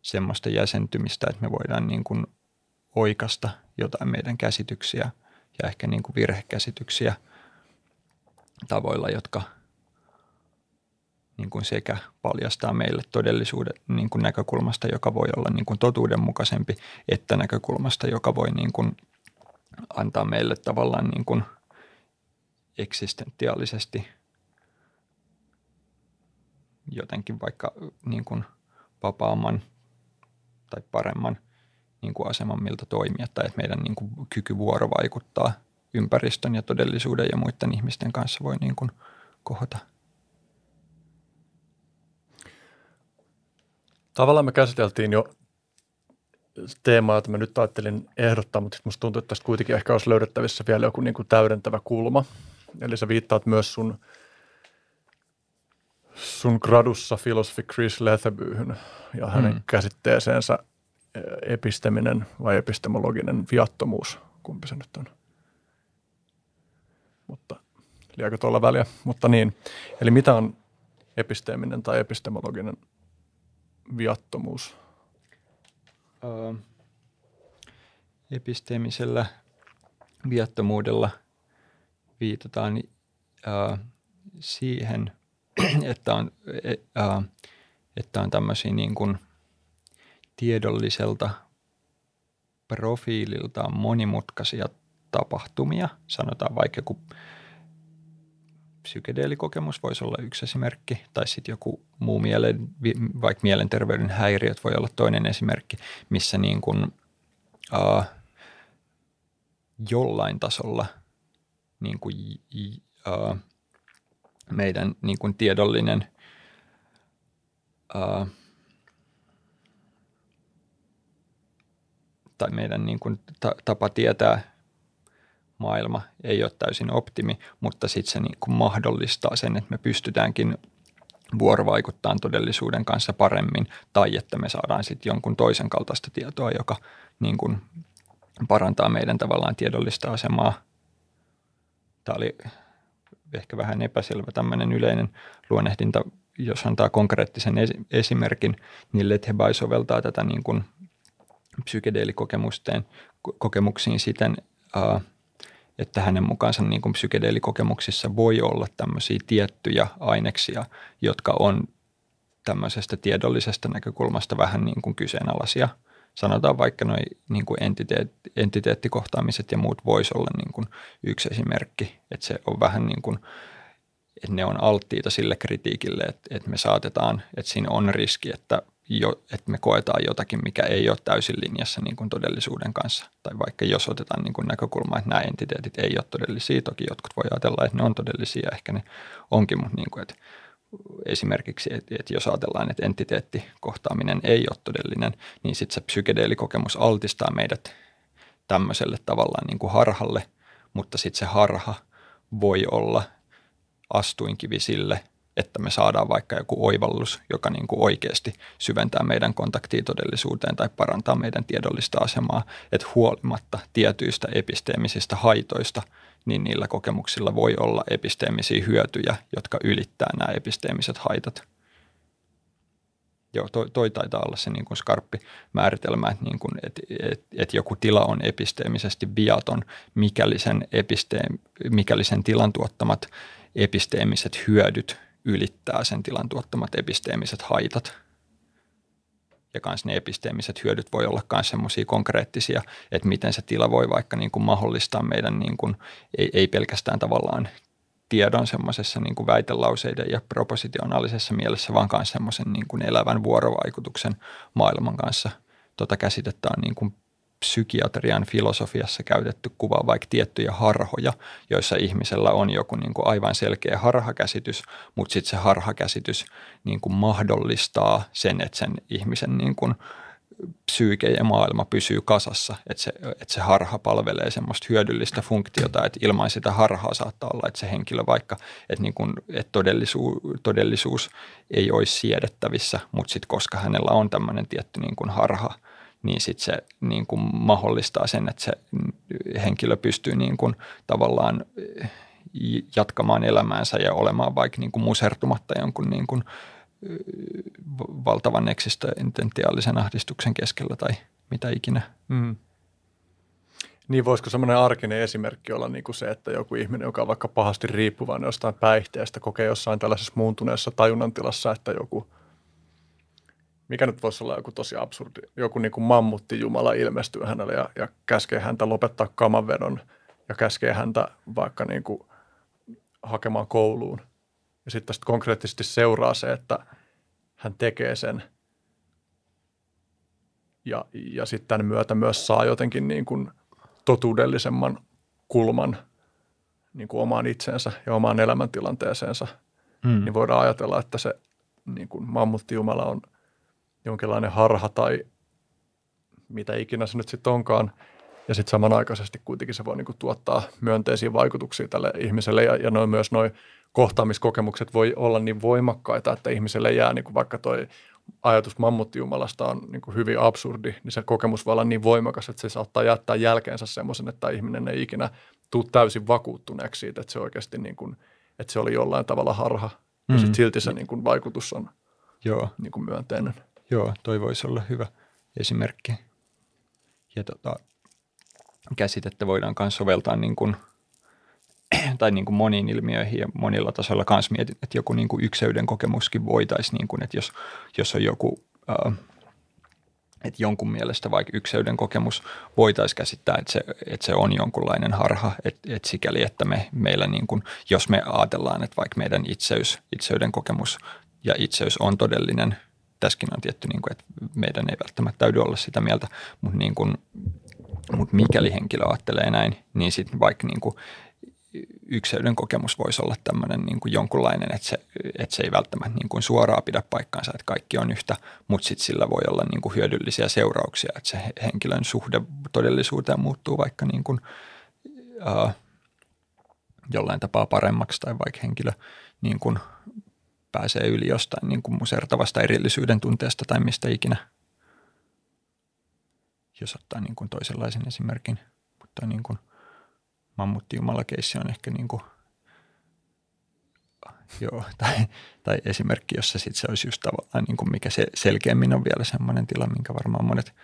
semmoista jäsentymistä, että me voidaan niin kuin oikasta jotain meidän käsityksiä ja ehkä niin kuin virhekäsityksiä tavoilla, jotka – niin kuin sekä paljastaa meille todellisuuden niin kuin näkökulmasta, joka voi olla niin kuin totuudenmukaisempi, että näkökulmasta, joka voi niin kuin antaa meille tavallaan niin kuin eksistentiaalisesti jotenkin vaikka niin kuin vapaamman tai paremman niin kuin aseman, miltä toimia, tai että meidän niin kuin kyky vuorovaikuttaa ympäristön ja todellisuuden ja muiden ihmisten kanssa voi niin kuin kohota. Tavallaan me käsiteltiin jo teemaa, jota mä nyt ajattelin ehdottaa, mutta musta tuntuu, että tästä kuitenkin ehkä olisi löydettävissä vielä joku niin kuin täydentävä kulma. Eli sä viittaat myös sun, sun gradussa filosofi Chris Lethebyhyn ja hänen mm. käsitteeseensä episteminen vai epistemologinen viattomuus, kumpi se nyt on. Mutta liekö tuolla väliä, mutta niin. Eli mitä on episteeminen tai epistemologinen viattomuus? Uh, episteemisellä viattomuudella viitataan uh, siihen, että on, uh, että on tämmöisiä niin kuin tiedolliselta profiililtaan monimutkaisia tapahtumia, sanotaan vaikka joku psykedeelikokemus voisi olla yksi esimerkki, tai sitten joku muu mielen, vaikka mielenterveyden häiriöt voi olla toinen esimerkki, missä niin kuin, uh, jollain tasolla niin kuin, uh, meidän niin kuin tiedollinen uh, tai meidän niin kuin ta- tapa tietää maailma ei ole täysin optimi, mutta sitten se niin kuin mahdollistaa sen, että me pystytäänkin vuorovaikuttaa todellisuuden kanssa paremmin tai että me saadaan sitten jonkun toisen kaltaista tietoa, joka niin kuin parantaa meidän tavallaan tiedollista asemaa. Tämä oli ehkä vähän epäselvä tämmöinen yleinen luonnehdinta, jos antaa konkreettisen esimerkin, niin Letheby soveltaa tätä niin kuin psykedeelikokemuksiin siten, että hänen mukaansa niin kuin psykedeelikokemuksissa voi olla tämmöisiä tiettyjä aineksia, jotka on tämmöisestä tiedollisesta näkökulmasta vähän niin kuin kyseenalaisia. Sanotaan vaikka noin niin kuin entiteet, entiteettikohtaamiset ja muut voisi olla niin kuin yksi esimerkki, että se on vähän niin kuin, että ne on alttiita sille kritiikille, että, että me saatetaan, että siinä on riski, että jo, että me koetaan jotakin, mikä ei ole täysin linjassa niin kuin todellisuuden kanssa. Tai vaikka jos otetaan niin kuin näkökulma, että nämä entiteetit ei ole todellisia, toki jotkut voi ajatella, että ne on todellisia, ehkä ne onkin, mutta niin kuin, että esimerkiksi, että, jos ajatellaan, että entiteettikohtaaminen ei ole todellinen, niin sitten se psykedeelikokemus altistaa meidät tämmöiselle tavallaan niin kuin harhalle, mutta sitten se harha voi olla astuinkivi sille – että me saadaan vaikka joku oivallus, joka niin kuin oikeasti syventää meidän kontaktia todellisuuteen tai parantaa meidän tiedollista asemaa, että huolimatta tietyistä episteemisistä haitoista, niin niillä kokemuksilla voi olla episteemisiä hyötyjä, jotka ylittää nämä episteemiset haitat. Joo, toi, toi taitaa olla se niin kuin skarppi määritelmä, että, niin kuin, että, että, että joku tila on episteemisesti viaton, mikäli sen, episteem, mikäli sen tilan tuottamat episteemiset hyödyt ylittää sen tilan tuottamat episteemiset haitat. Ja myös ne episteemiset hyödyt voi olla myös semmoisia konkreettisia, että miten se tila voi vaikka niin kuin mahdollistaa meidän, niin kuin, ei, ei pelkästään tavallaan tiedon semmoisessa niin kuin väitelauseiden ja propositionaalisessa mielessä, vaan myös semmoisen niin kuin elävän vuorovaikutuksen maailman kanssa. Tota käsitettä on niin kuin psykiatrian filosofiassa käytetty kuvaa vaikka tiettyjä harhoja, joissa ihmisellä on joku niin kuin aivan selkeä harhakäsitys, mutta sitten se harhakäsitys niin kuin mahdollistaa sen, että sen ihmisen niin kuin psyyke ja maailma pysyy kasassa, että se, että se harha palvelee semmoista hyödyllistä funktiota, että ilman sitä harhaa saattaa olla, että se henkilö vaikka, että, niin kuin, että todellisuus, todellisuus ei olisi siedettävissä, mutta sitten koska hänellä on tämmöinen tietty niin kuin harha – niin sitten se niin kuin mahdollistaa sen, että se henkilö pystyy niin kuin tavallaan eh, jatkamaan elämäänsä ja olemaan vaikka niin kuin musertumatta jonkun niin kuin eh, valtavan eksistentiaalisen ahdistuksen keskellä tai mitä ikinä. Mm. Niin voisiko semmoinen arkinen esimerkki olla niin kuin se, että joku ihminen, joka on vaikka pahasti riippuvainen jostain päihteestä, kokee jossain tällaisessa muuntuneessa tajunnantilassa, että joku – mikä nyt voisi olla joku tosi absurdi, joku niin kuin mammuttijumala ilmestyy hänelle ja, ja käskee häntä lopettaa kamavedon ja käskee häntä vaikka niin kuin hakemaan kouluun. Ja sitten tästä konkreettisesti seuraa se, että hän tekee sen ja, ja sitten tämän myötä myös saa jotenkin niin kuin totuudellisemman kulman niin kuin omaan itsensä ja omaan elämäntilanteeseensa. Mm. Niin voidaan ajatella, että se niin kuin mammuttijumala on – jonkinlainen harha tai mitä ikinä se nyt sitten onkaan. Ja sitten samanaikaisesti kuitenkin se voi niinku tuottaa myönteisiä vaikutuksia tälle ihmiselle ja, ja noin myös noin kohtaamiskokemukset voi olla niin voimakkaita, että ihmiselle jää niinku vaikka toi ajatus mammuttijumalasta on niin hyvin absurdi, niin se kokemus voi olla niin voimakas, että se saattaa jättää jälkeensä semmoisen, että ihminen ei ikinä tule täysin vakuuttuneeksi siitä, että se oikeasti niin kuin, että se oli jollain tavalla harha. Mm. Ja sitten silti se niin kuin vaikutus on Joo. Niin kuin myönteinen. Joo, toi voisi olla hyvä esimerkki. Ja tota, käsitettä voidaan myös soveltaa niin kuin, tai niin kuin moniin ilmiöihin ja monilla tasoilla myös mietin, että joku niin kuin ykseyden kokemuskin voitaisiin, niin kuin, että jos, jos on joku, ää, että jonkun mielestä vaikka ykseyden kokemus voitaisiin käsittää, että se, että se on jonkunlainen harha, että, että sikäli, että me, meillä niin kuin, jos me ajatellaan, että vaikka meidän itseys, itseyden kokemus ja itseys on todellinen, tässäkin on tietty, niin kuin, että meidän ei välttämättä täydy olla sitä mieltä, mutta, niin kuin, mutta mikäli henkilö ajattelee näin, niin sitten vaikka niin kuin ykseyden kokemus voisi olla tämmöinen niin kuin jonkunlainen, että se, että se ei välttämättä niin kuin suoraan pidä paikkaansa, että kaikki on yhtä, mutta sitten sillä voi olla niin kuin hyödyllisiä seurauksia, että se henkilön suhde todellisuuteen muuttuu vaikka niin kuin, uh, jollain tapaa paremmaksi tai vaikka henkilö niin kuin pääsee yli jostain niin kuin musertavasta erillisyyden tunteesta tai mistä ikinä, jos ottaa niin kuin toisenlaisen esimerkin, mutta niin kuin – mammuttiumalakeissi on ehkä niin kuin, joo, tai, tai esimerkki, jossa sit se olisi just tavallaan niin kuin mikä se selkeämmin on vielä semmoinen tila, minkä varmaan monet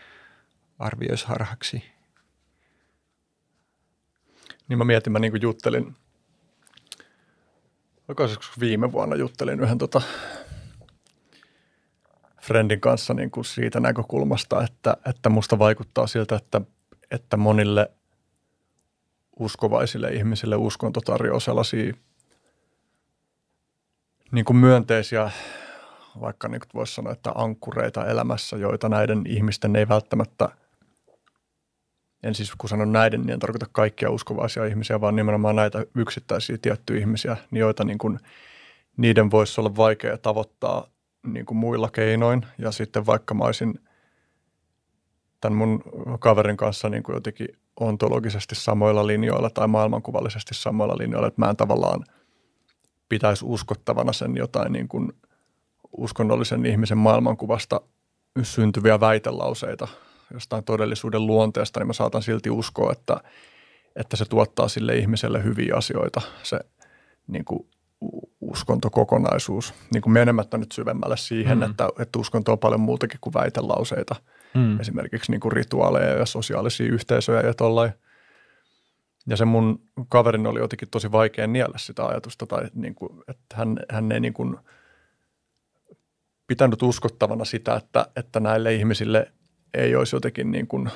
arvioisi harhaksi. Niin mä mietin, mä niin kuin juttelin, oikeastaan viime vuonna juttelin yhden tota, friendin kanssa niin kuin siitä näkökulmasta, että, että musta vaikuttaa siltä, että, että monille – uskovaisille ihmisille uskonto tarjoaa sellaisia niin kuin myönteisiä, vaikka niin voisi sanoa, että ankkureita elämässä, joita näiden ihmisten ei välttämättä, en siis kun sanon näiden, niin en tarkoita kaikkia uskovaisia ihmisiä, vaan nimenomaan näitä yksittäisiä tiettyjä ihmisiä, niin joita niin kuin, niiden voisi olla vaikea tavoittaa niin kuin muilla keinoin. Ja sitten vaikka mä olisin tämän mun kaverin kanssa niin kuin jotenkin ontologisesti samoilla linjoilla tai maailmankuvallisesti samoilla linjoilla, että mä en tavallaan pitäisi uskottavana sen jotain niin kuin uskonnollisen ihmisen maailmankuvasta syntyviä väitelauseita jostain todellisuuden luonteesta, niin mä saatan silti uskoa, että, että se tuottaa sille ihmiselle hyviä asioita, se niin kuin uskontokokonaisuus. Niin kuin menemättä nyt syvemmälle siihen, mm. että, että uskonto on paljon muutakin kuin väitelauseita – mm. esimerkiksi niin kuin rituaaleja ja sosiaalisia yhteisöjä ja tollain. Ja se mun kaverin oli jotenkin tosi vaikea niellä sitä ajatusta, tai niin kuin, että hän, hän ei niin kuin pitänyt uskottavana sitä, että, että näille ihmisille ei olisi jotenkin niin kuin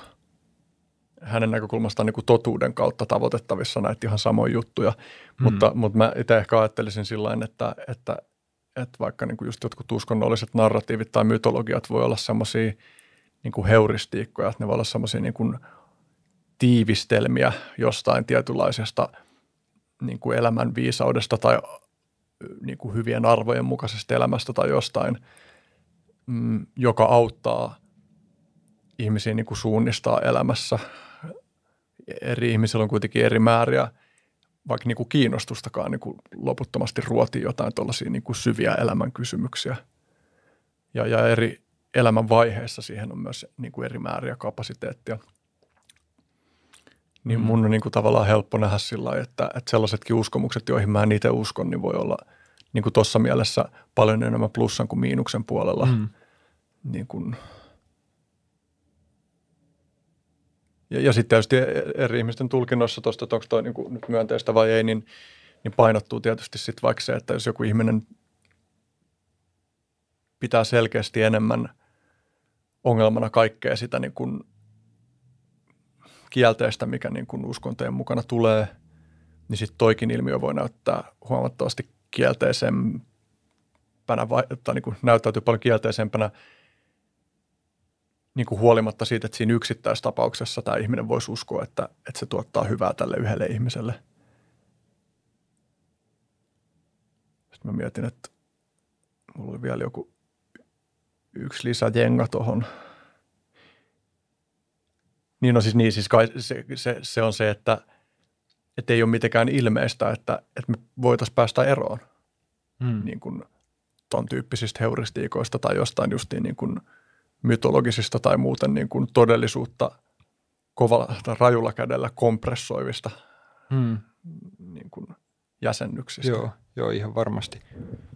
hänen näkökulmastaan niin kuin totuuden kautta tavoitettavissa näitä ihan samoja juttuja. Mm. Mutta, mutta mä itse ehkä ajattelisin sillä että, että, että vaikka niin kuin just jotkut uskonnolliset narratiivit tai mytologiat voi olla semmoisia – niin kuin heuristiikkoja, että ne voi olla semmoisia niin kuin tiivistelmiä jostain tietynlaisesta niin kuin elämän viisaudesta tai niin kuin hyvien arvojen mukaisesta elämästä tai jostain, mm, joka auttaa ihmisiä niin kuin suunnistaa elämässä. Eri ihmisillä on kuitenkin eri määriä, vaikka niin kuin kiinnostustakaan niin kuin loputtomasti ruotii jotain tuollaisia niin kuin syviä elämän kysymyksiä. Ja, ja eri, elämän vaiheessa siihen on myös niin kuin eri määriä kapasiteettia. Niin mun on niin kuin tavallaan helppo nähdä sillä lailla, että, että sellaisetkin uskomukset, joihin mä en itse uskon, niin voi olla niin kuin tuossa mielessä paljon enemmän plussan kuin miinuksen puolella. Mm. Niin kuin, ja, ja sitten tietysti eri ihmisten tulkinnoissa tuosta, että onko toi niin kuin nyt myönteistä vai ei, niin, niin painottuu tietysti sitten vaikka se, että jos joku ihminen pitää selkeästi enemmän – ongelmana kaikkea sitä niin kuin kielteistä, mikä niin kuin uskontojen mukana tulee, niin sitten toikin ilmiö voi näyttää huomattavasti kielteisempänä, tai niin kuin näyttäytyy paljon kielteisempänä niin kuin huolimatta siitä, että siinä yksittäistapauksessa tämä ihminen voisi uskoa, että, että se tuottaa hyvää tälle yhdelle ihmiselle. Sitten mä mietin, että mulla oli vielä joku yksi lisäjenga tuohon. Niin no siis niin, siis kai se, se, se on se, että, että ei ole mitenkään ilmeistä, että, että me voitaisiin päästä eroon hmm. niin kuin ton tyyppisistä heuristiikoista tai jostain justiin niin kuin mytologisista tai muuten niin kuin todellisuutta kovalla tai rajulla kädellä kompressoivista hmm. niin kuin jäsennyksistä. Joo, joo, ihan varmasti.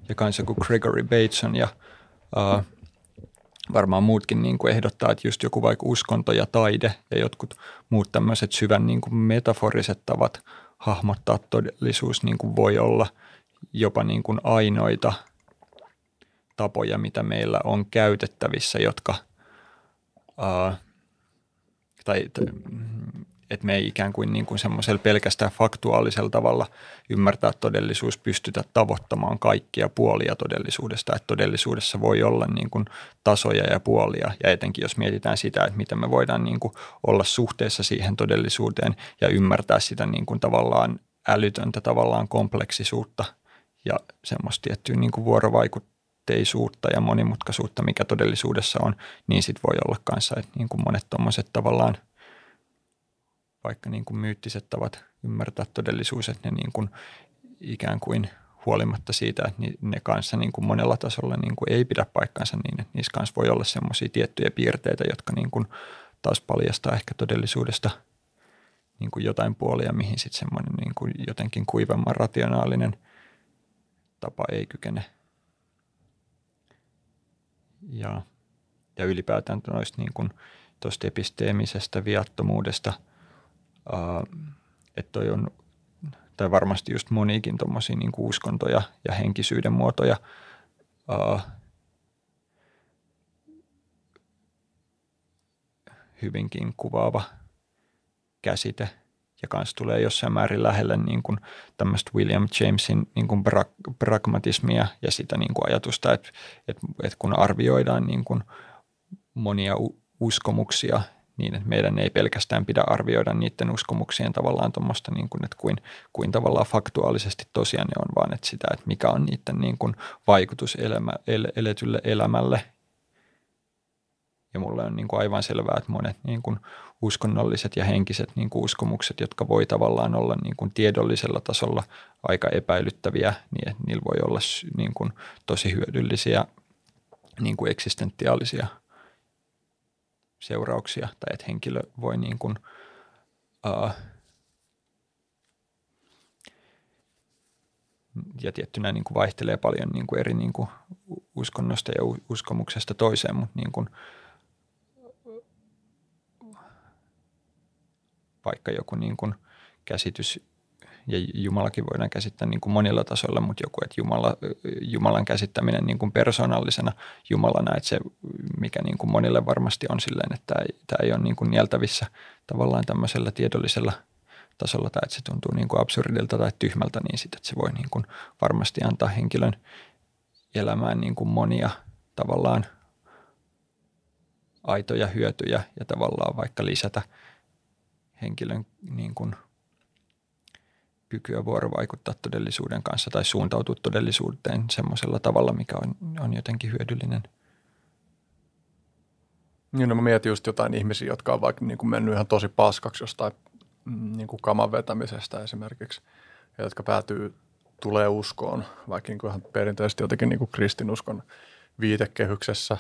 Ja kanssa kuin Gregory Bateson ja uh, varmaan muutkin niin kuin ehdottaa, että just joku vaikka uskonto ja taide ja jotkut muut tämmöiset syvän niin kuin metaforiset tavat hahmottaa todellisuus niin kuin voi olla jopa niin kuin ainoita tapoja, mitä meillä on käytettävissä, jotka uh, tai, että me ei ikään kuin, niin kuin semmoisella pelkästään faktuaalisella tavalla ymmärtää todellisuus, pystytä tavoittamaan kaikkia puolia todellisuudesta. Että todellisuudessa voi olla niin kuin tasoja ja puolia ja etenkin jos mietitään sitä, että miten me voidaan niin kuin olla suhteessa siihen todellisuuteen ja ymmärtää sitä niin kuin tavallaan älytöntä tavallaan kompleksisuutta ja semmoista tiettyä niin kuin vuorovaikutteisuutta ja monimutkaisuutta, mikä todellisuudessa on, niin sitten voi olla kanssa, että niin kuin monet tuommoiset tavallaan – vaikka niin kuin myyttiset tavat ymmärtää todellisuus, että ne niin kuin ikään kuin huolimatta siitä, että ne kanssa niin kuin monella tasolla niin kuin ei pidä paikkansa niin, että niissä kanssa voi olla semmoisia tiettyjä piirteitä, jotka niin kuin taas paljastaa ehkä todellisuudesta niin kuin jotain puolia, mihin sitten semmoinen niin kuin jotenkin kuivemman rationaalinen tapa ei kykene. Ja, ja ylipäätään noista niin kuin episteemisestä viattomuudesta – että toi on, tai varmasti just moniikin tuommoisia niin uskontoja ja henkisyyden muotoja uh, hyvinkin kuvaava käsite ja kanssa tulee jossain määrin lähelle niin kuin tämmöistä William Jamesin niin kuin pra- pragmatismia ja sitä niin kuin ajatusta, että, että, että kun arvioidaan niin kuin monia uskomuksia niin, että meidän ei pelkästään pidä arvioida niiden uskomuksien tavallaan tuommoista, niin kuin, että kuin, kuin tavallaan faktuaalisesti tosiaan ne on, vaan että sitä, että mikä on niiden niin kuin vaikutus elämä, el, eletylle elämälle. Ja mulle on niin kuin aivan selvää, että monet niin kuin uskonnolliset ja henkiset niin kuin uskomukset, jotka voi tavallaan olla niin kuin tiedollisella tasolla aika epäilyttäviä, niin niillä voi olla niin kuin tosi hyödyllisiä niin kuin eksistentiaalisia – seurauksia. Tai että henkilö voi niin kuin, uh, ja tiettynä niin kuin vaihtelee paljon niin kuin eri niin kuin uskonnosta ja uskomuksesta toiseen, mutta niin kuin, vaikka joku niin kuin käsitys ja Jumalakin voidaan käsittää niin kuin monilla tasoilla, mutta joku, että Jumala, Jumalan käsittäminen niin kuin persoonallisena Jumalana, että se, mikä niin kuin monille varmasti on silleen, että tämä ei, tämä ei ole niin kuin nieltävissä tavallaan tämmöisellä tiedollisella tasolla, tai että se tuntuu niin kuin absurdilta tai tyhmältä, niin sitten, että se voi niin kuin varmasti antaa henkilön elämään niin kuin monia tavallaan aitoja hyötyjä ja tavallaan vaikka lisätä henkilön niin kuin – kykyä vuorovaikuttaa todellisuuden kanssa tai suuntautua todellisuuteen semmoisella tavalla, mikä on, on jotenkin hyödyllinen. Niin, no mä mietin just jotain ihmisiä, jotka on vaikka niin kuin mennyt ihan tosi paskaksi jostain mm, niin kuin kaman vetämisestä esimerkiksi, ja jotka päätyy, tulee uskoon, vaikka niin kuin ihan perinteisesti jotenkin niin kuin kristinuskon viitekehyksessä,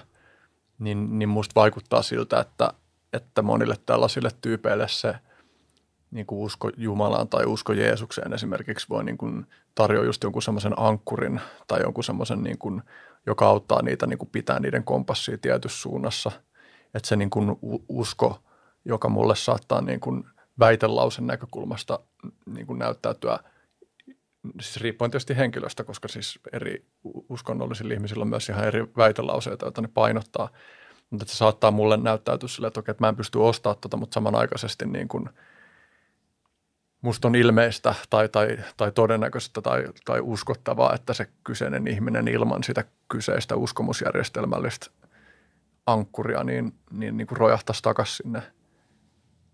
niin, niin musta vaikuttaa siltä, että, että monille tällaisille tyypeille se – niin kuin usko Jumalaan tai usko Jeesukseen esimerkiksi voi niin kuin tarjoa just jonkun semmoisen ankkurin tai jonkun semmoisen, niin kuin, joka auttaa niitä niin kuin pitää niiden kompassia tietyssä suunnassa. Että se niin kuin usko, joka mulle saattaa niin kuin väitelausen näkökulmasta niin kuin näyttäytyä, siis riippuen tietysti henkilöstä, koska siis eri uskonnollisilla ihmisillä on myös ihan eri väitelauseita, joita ne painottaa. Mutta se saattaa mulle näyttäytyä sille, että, okei, että mä en pysty ostamaan tota, mutta samanaikaisesti niin kuin – musta on ilmeistä tai, tai, tai todennäköistä tai, tai uskottavaa, että se kyseinen ihminen ilman sitä kyseistä uskomusjärjestelmällistä ankkuria niin, niin, niin kuin rojahtaisi takaisin sinne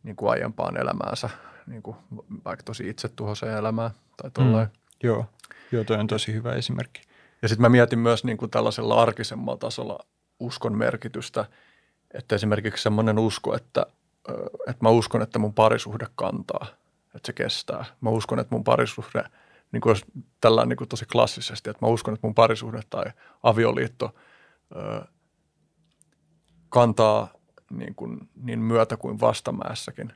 niin kuin aiempaan elämäänsä, niin kuin vaikka tosi itsetuhoiseen elämään tai tollain. Mm, joo, joo, toi on tosi hyvä esimerkki. Ja sitten mä mietin myös niin kuin tällaisella arkisemmalla tasolla uskon merkitystä, että esimerkiksi semmoinen usko, että, että mä uskon, että mun parisuhde kantaa – että se kestää. Mä uskon, että mun parisuhde, niin kuin tällä niin kuin tosi klassisesti, että mä uskon, että mun parisuhde tai avioliitto ö, kantaa niin, kuin, niin myötä kuin vastamäessäkin.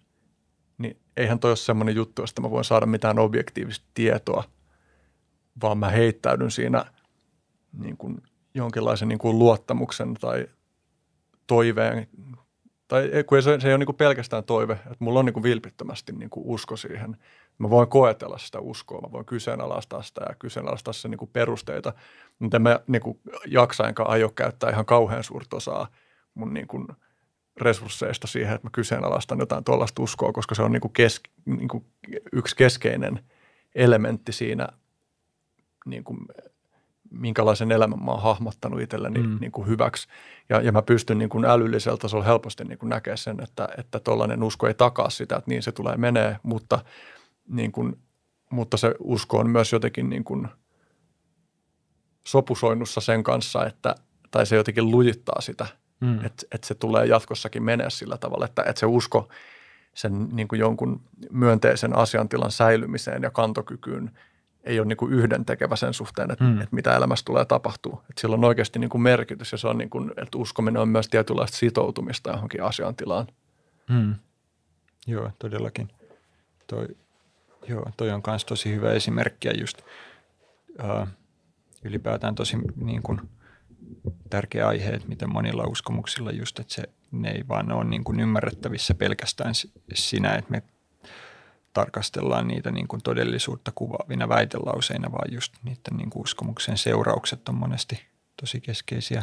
Niin eihän toi ole semmoinen juttu, että mä voin saada mitään objektiivista tietoa, vaan mä heittäydyn siinä niin kuin jonkinlaisen niin kuin luottamuksen tai toiveen tai kun se, se ei ole niin pelkästään toive, että mulla on niin vilpittömästi niin usko siihen. Mä voin koetella sitä uskoa, mä voin kyseenalaistaa sitä ja kyseenalaistaa sen niin perusteita, mutta mä niin jaksa enkä aio käyttää ihan kauhean suurta osaa mun niin kuin resursseista siihen, että mä kyseenalaistan jotain tuollaista uskoa, koska se on niin kes, niin yksi keskeinen elementti siinä, niin minkälaisen elämän mä oon hahmottanut itselleni mm. niin kuin hyväksi. Ja, ja mä pystyn niin kuin älyllisellä tasolla helposti niin kuin näkemään sen, että, että tuollainen usko ei takaa sitä, että niin se tulee menee, mutta, niin kuin, mutta se usko on myös jotenkin niin kuin sopusoinnussa sen kanssa, että, tai se jotenkin lujittaa sitä – mm. että, että se tulee jatkossakin menee sillä tavalla, että, että se usko sen niin kuin jonkun myönteisen asiantilan säilymiseen ja kantokykyyn ei ole niin kuin yhden tekevä sen suhteen, että, mm. että mitä elämässä tulee tapahtuu. Että sillä on oikeasti niin kuin merkitys ja se on niin kuin, että uskominen on myös tietynlaista sitoutumista johonkin asiantilaan. Mm. Joo, todellakin. Toi, joo, toi on myös tosi hyvä esimerkki ja just uh, ylipäätään tosi niin kuin – tärkeä aihe, että miten monilla uskomuksilla just, että se, ne ei vaan ole niin kuin ymmärrettävissä pelkästään sinä, että me tarkastellaan niitä niin kuin todellisuutta kuvaavina väitelauseina, vaan just niiden niin kuin uskomuksen seuraukset on monesti tosi keskeisiä.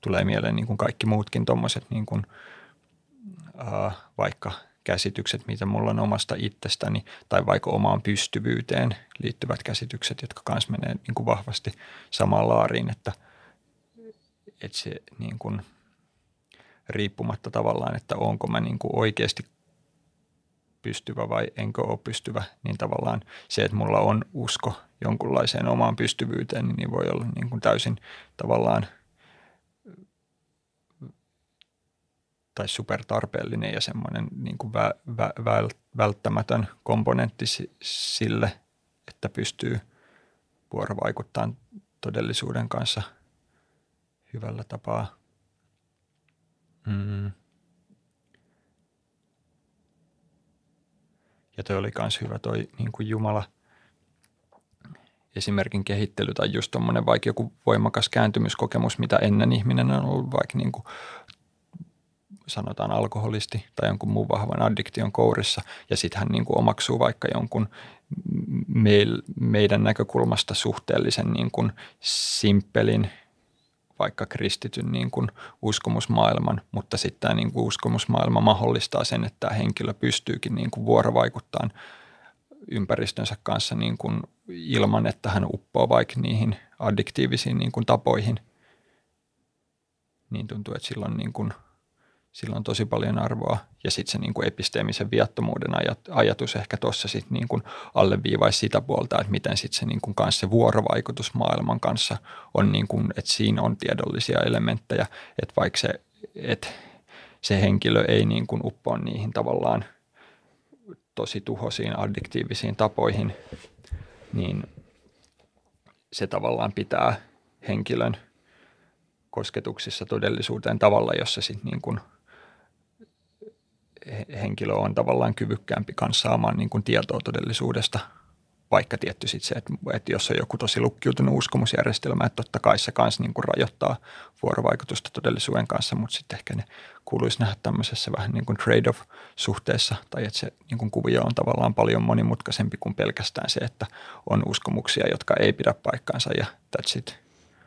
Tulee mieleen niin kuin kaikki muutkin tuommoiset niin kuin, äh, vaikka käsitykset, mitä mulla on omasta itsestäni, tai vaikka omaan pystyvyyteen liittyvät käsitykset, jotka myös menee niin kuin vahvasti samaan laariin, että – että se niin kuin, riippumatta tavallaan, että onko mä niin kuin oikeasti pystyvä vai enkö ole pystyvä, niin tavallaan se, että mulla on usko jonkunlaiseen omaan pystyvyyteen, niin voi olla niin kuin täysin tavallaan tai supertarpeellinen ja semmoinen niin kuin vä, vä, vä, välttämätön komponentti sille, että pystyy vuorovaikuttamaan todellisuuden kanssa – hyvällä tapaa. Mm. Ja toi oli myös hyvä toi niin kuin Jumala esimerkin kehittely tai just tuommoinen vaikka joku voimakas kääntymyskokemus, mitä ennen ihminen on ollut vaikka niin kuin sanotaan alkoholisti tai jonkun muun vahvan addiktion kourissa ja sitten hän niin kuin omaksuu vaikka jonkun meil, meidän näkökulmasta suhteellisen niin kuin simppelin vaikka kristityn niin kuin uskomusmaailman, mutta sitten tämä niin kuin uskomusmaailma mahdollistaa sen, että tämä henkilö pystyykin niin kuin vuorovaikuttamaan ympäristönsä kanssa niin kuin ilman, että hän uppoo vaikka niihin addiktiivisiin niin kuin tapoihin. Niin tuntuu, että silloin niin kuin – sillä on tosi paljon arvoa. Ja sitten se niin kuin episteemisen viattomuuden ajatus ehkä tuossa sitten niin kuin alleviivaisi sitä puolta, että miten sitten se, niin kuin kanssa se vuorovaikutus maailman kanssa on, niin kuin, että siinä on tiedollisia elementtejä, että vaikka se, että se henkilö ei niin kuin uppoa niihin tavallaan tosi tuhosiin addiktiivisiin tapoihin, niin se tavallaan pitää henkilön kosketuksissa todellisuuteen tavalla, jossa sitten niin kuin – henkilö on tavallaan kyvykkäämpi kanssa saamaan niin kuin tietoa todellisuudesta, vaikka tietty sit se, että, että jos on joku tosi lukkiutunut uskomusjärjestelmä, että totta kai se kanssa niin kuin rajoittaa vuorovaikutusta todellisuuden kanssa, mutta sitten ehkä ne kuuluisi nähdä tämmöisessä vähän niin kuin trade-off-suhteessa, tai että se niin kuin kuvio on tavallaan paljon monimutkaisempi kuin pelkästään se, että on uskomuksia, jotka ei pidä paikkaansa ja that's it.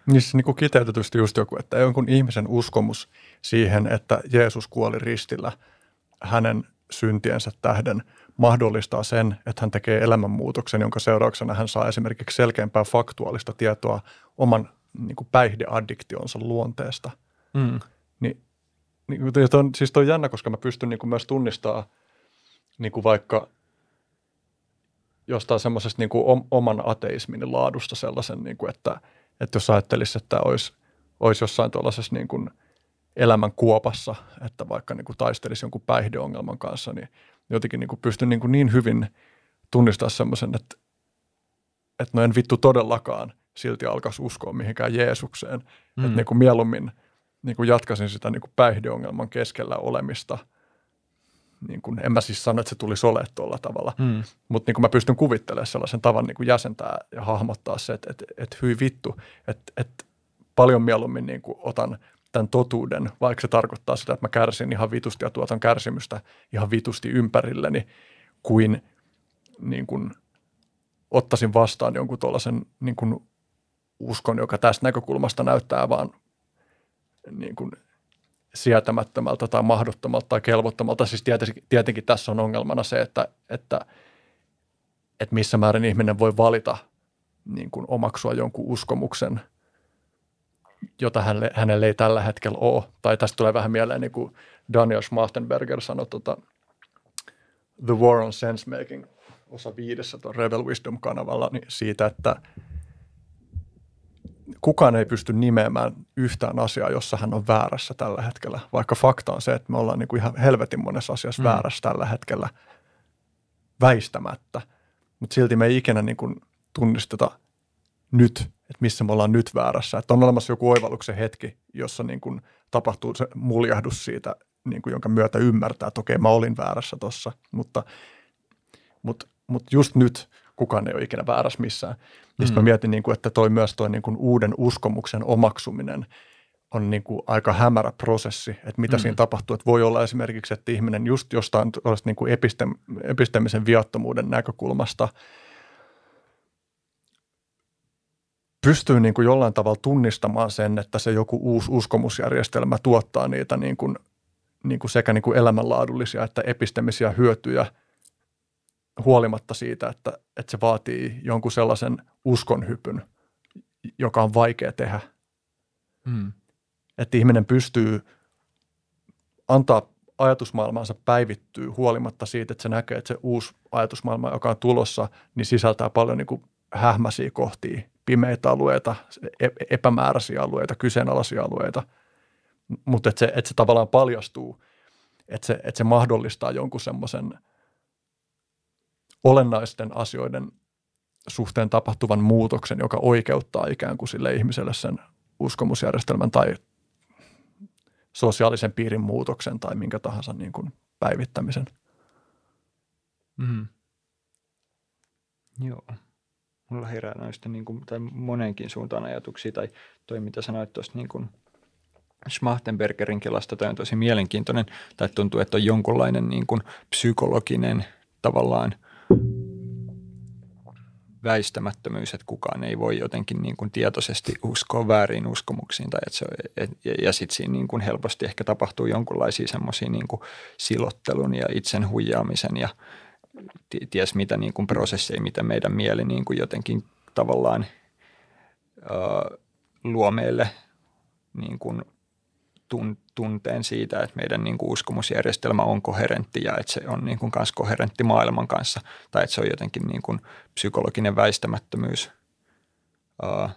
Niissä niin kuin kiteytetysti just joku, että jonkun ihmisen uskomus siihen, että Jeesus kuoli ristillä – hänen syntiensä tähden mahdollistaa sen, että hän tekee elämänmuutoksen, jonka seurauksena hän saa esimerkiksi selkeämpää faktuaalista tietoa oman niin kuin päihdeaddiktionsa luonteesta. Mm. Niin, niin, on, siis toi on jännä, koska mä pystyn niin kuin myös tunnistamaan niin kuin vaikka jostain semmoisesta niin kuin oman ateismin laadusta sellaisen, niin kuin, että, että jos ajattelisi, että olisi, olisi jossain tuollaisessa niin kuin – elämän kuopassa, että vaikka niin kuin taistelisi jonkun päihdeongelman kanssa, niin jotenkin niin kuin pystyn niin, kuin niin hyvin tunnistaa semmoisen, että, että no en vittu todellakaan silti alkaisi uskoa mihinkään Jeesukseen. Mm. Että niin kuin mieluummin niin kuin jatkaisin sitä niin kuin päihdeongelman keskellä olemista. Niin kuin, en mä siis sano, että se tulisi olemaan tuolla tavalla, mm. mutta niin kuin mä pystyn kuvittelemaan sellaisen tavan niin kuin jäsentää ja hahmottaa se, että, että, että hyi vittu, että, että paljon mieluummin niin kuin otan – tämän totuuden, vaikka se tarkoittaa sitä, että mä kärsin ihan vitusti ja tuotan kärsimystä ihan vitusti ympärilleni, kuin, niin kuin ottaisin vastaan jonkun tuollaisen niin kuin uskon, joka tästä näkökulmasta näyttää vaan niin kuin sietämättömältä tai mahdottomalta tai kelvottomalta. Siis tietenkin, tietenkin tässä on ongelmana se, että, että, että missä määrin ihminen voi valita niin kuin omaksua jonkun uskomuksen, jota hänelle, hänelle ei tällä hetkellä ole. Tai tästä tulee vähän mieleen, niin kuin Daniel Schmachtenberger sanoi tuota, The War on Sense Making osa viidessä tuon Rebel Wisdom-kanavalla niin siitä, että kukaan ei pysty nimeämään yhtään asiaa, jossa hän on väärässä tällä hetkellä, vaikka fakta on se, että me ollaan niin kuin ihan helvetin monessa asiassa mm. väärässä tällä hetkellä väistämättä, mutta silti me ei ikinä niin kuin tunnisteta nyt, että missä me ollaan nyt väärässä. Että on olemassa joku oivalluksen hetki, jossa niin kuin tapahtuu se muljahdus siitä, niin kuin jonka myötä ymmärtää, että okei, mä olin väärässä tuossa, mutta, mutta, mutta just nyt kukaan ei ole ikinä väärässä missään. Ja mm. mä mietin, niin kuin, että toi myös toi niin kuin uuden uskomuksen omaksuminen on niin kuin aika hämärä prosessi, että mitä mm. siinä tapahtuu. Että voi olla esimerkiksi, että ihminen just jostain niin kuin epistem, epistemisen viattomuuden näkökulmasta pystyy niin kuin jollain tavalla tunnistamaan sen, että se joku uusi uskomusjärjestelmä tuottaa niitä niin kuin, niin kuin sekä niin kuin elämänlaadullisia että epistemisiä hyötyjä – huolimatta siitä, että, että se vaatii jonkun sellaisen uskonhypyn, joka on vaikea tehdä. Mm. Että ihminen pystyy antaa ajatusmaailmansa päivittyy huolimatta siitä, että se näkee, että se uusi ajatusmaailma, joka on tulossa, niin sisältää paljon niin kuin hähmäisiä kohtia, pimeitä alueita, e-, epämääräisiä alueita, kyseenalaisia alueita. Mutta että se, että se tavallaan paljastuu, että se, että se mahdollistaa jonkun semmoisen – olennaisten asioiden suhteen tapahtuvan muutoksen, joka oikeuttaa ikään kuin sille ihmiselle sen uskomusjärjestelmän tai sosiaalisen piirin muutoksen tai minkä tahansa niin kuin päivittämisen. Mm. Joo. Mulla herää noista niin kuin, tai monenkin suuntaan ajatuksia, tai toi mitä sanoit tuosta niin kuin Schmachtenbergerin kelasta, toi on tosi mielenkiintoinen, tai tuntuu, että on jonkunlainen niin kuin psykologinen tavallaan väistämättömyys, että kukaan ei voi jotenkin niin kuin tietoisesti uskoa väärin uskomuksiin. Tai että se, et, ja, ja sitten siinä niin kuin helposti ehkä tapahtuu jonkunlaisia semmoisia niin silottelun ja itsen huijaamisen ja ties mitä niin kuin prosesseja, mitä meidän mieli niin kuin jotenkin tavallaan ö, luo meille niin kuin tun, tunteen siitä, että meidän niin kuin uskomusjärjestelmä on koherentti ja että se on niin kuin kanssa koherentti maailman kanssa tai että se on jotenkin niin kuin psykologinen väistämättömyys. Uh,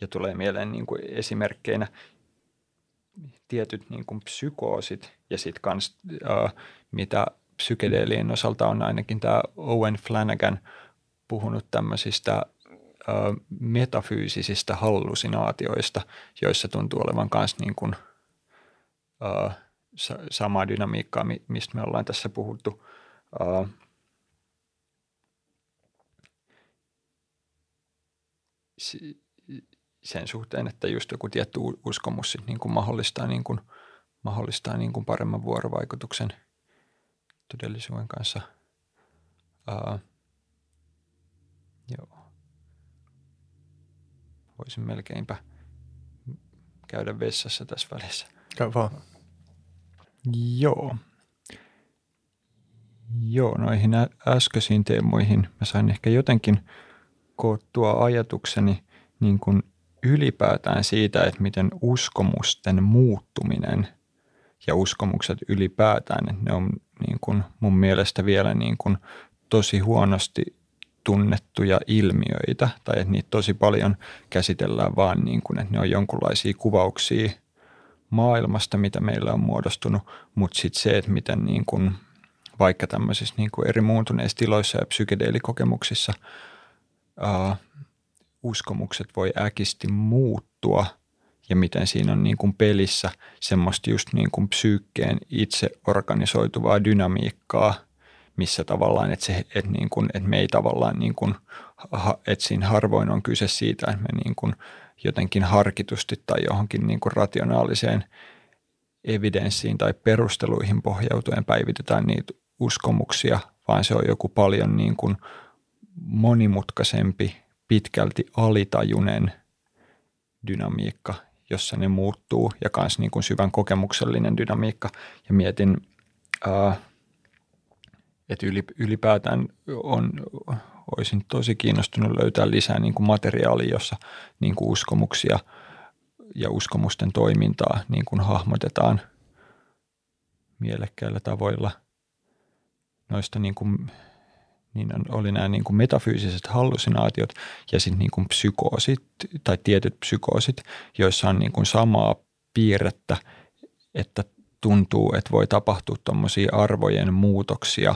ja tulee mieleen niin kuin esimerkkeinä tietyt niin kuin psykoosit ja sitten kans uh, mitä psykedeelien osalta on ainakin tämä Owen Flanagan puhunut tämmöisistä metafyysisistä hallusinaatioista, joissa tuntuu olevan myös niin kuin, uh, samaa dynamiikkaa, mistä me ollaan tässä puhuttu. Uh, sen suhteen, että just joku tietty uskomus sit niin kuin mahdollistaa, niin kuin, mahdollistaa niin kuin paremman vuorovaikutuksen todellisuuden kanssa. Uh, joo voisin melkeinpä käydä vessassa tässä välissä. Käy vaan. Joo. Joo, noihin äskeisiin teemoihin mä sain ehkä jotenkin koottua ajatukseni niin kuin ylipäätään siitä, että miten uskomusten muuttuminen ja uskomukset ylipäätään, että ne on niin kuin mun mielestä vielä niin kuin tosi huonosti tunnettuja ilmiöitä tai että niitä tosi paljon käsitellään vaan niin kuin, että ne on jonkunlaisia kuvauksia maailmasta, mitä meillä on muodostunut, mutta sitten se, että miten niin kuin, vaikka tämmöisissä niin kuin eri muuntuneissa tiloissa ja psykedeelikokemuksissa uskomukset voi äkisti muuttua ja miten siinä on niin kuin pelissä semmoista just niin kuin psyykkeen itse organisoituvaa dynamiikkaa – missä tavallaan, että, se, että, niin kuin, että me ei tavallaan, niin kuin, että siinä harvoin on kyse siitä, että me niin kuin jotenkin harkitusti tai johonkin niin kuin rationaaliseen evidenssiin tai perusteluihin pohjautuen päivitetään niitä uskomuksia, vaan se on joku paljon niin kuin monimutkaisempi, pitkälti alitajunen dynamiikka, jossa ne muuttuu ja myös niin kuin syvän kokemuksellinen dynamiikka. Ja mietin, että ylipäätään on, olisin tosi kiinnostunut löytää lisää niin kuin materiaalia, jossa niin kuin uskomuksia ja uskomusten toimintaa niin kuin hahmotetaan mielekkäillä tavoilla. Noista niin kuin, niin oli nämä niin kuin metafyysiset hallusinaatiot ja sitten niin kuin psykoosit tai tietyt psykoosit, joissa on niin kuin samaa piirrettä, että tuntuu, että voi tapahtua tuommoisia arvojen muutoksia,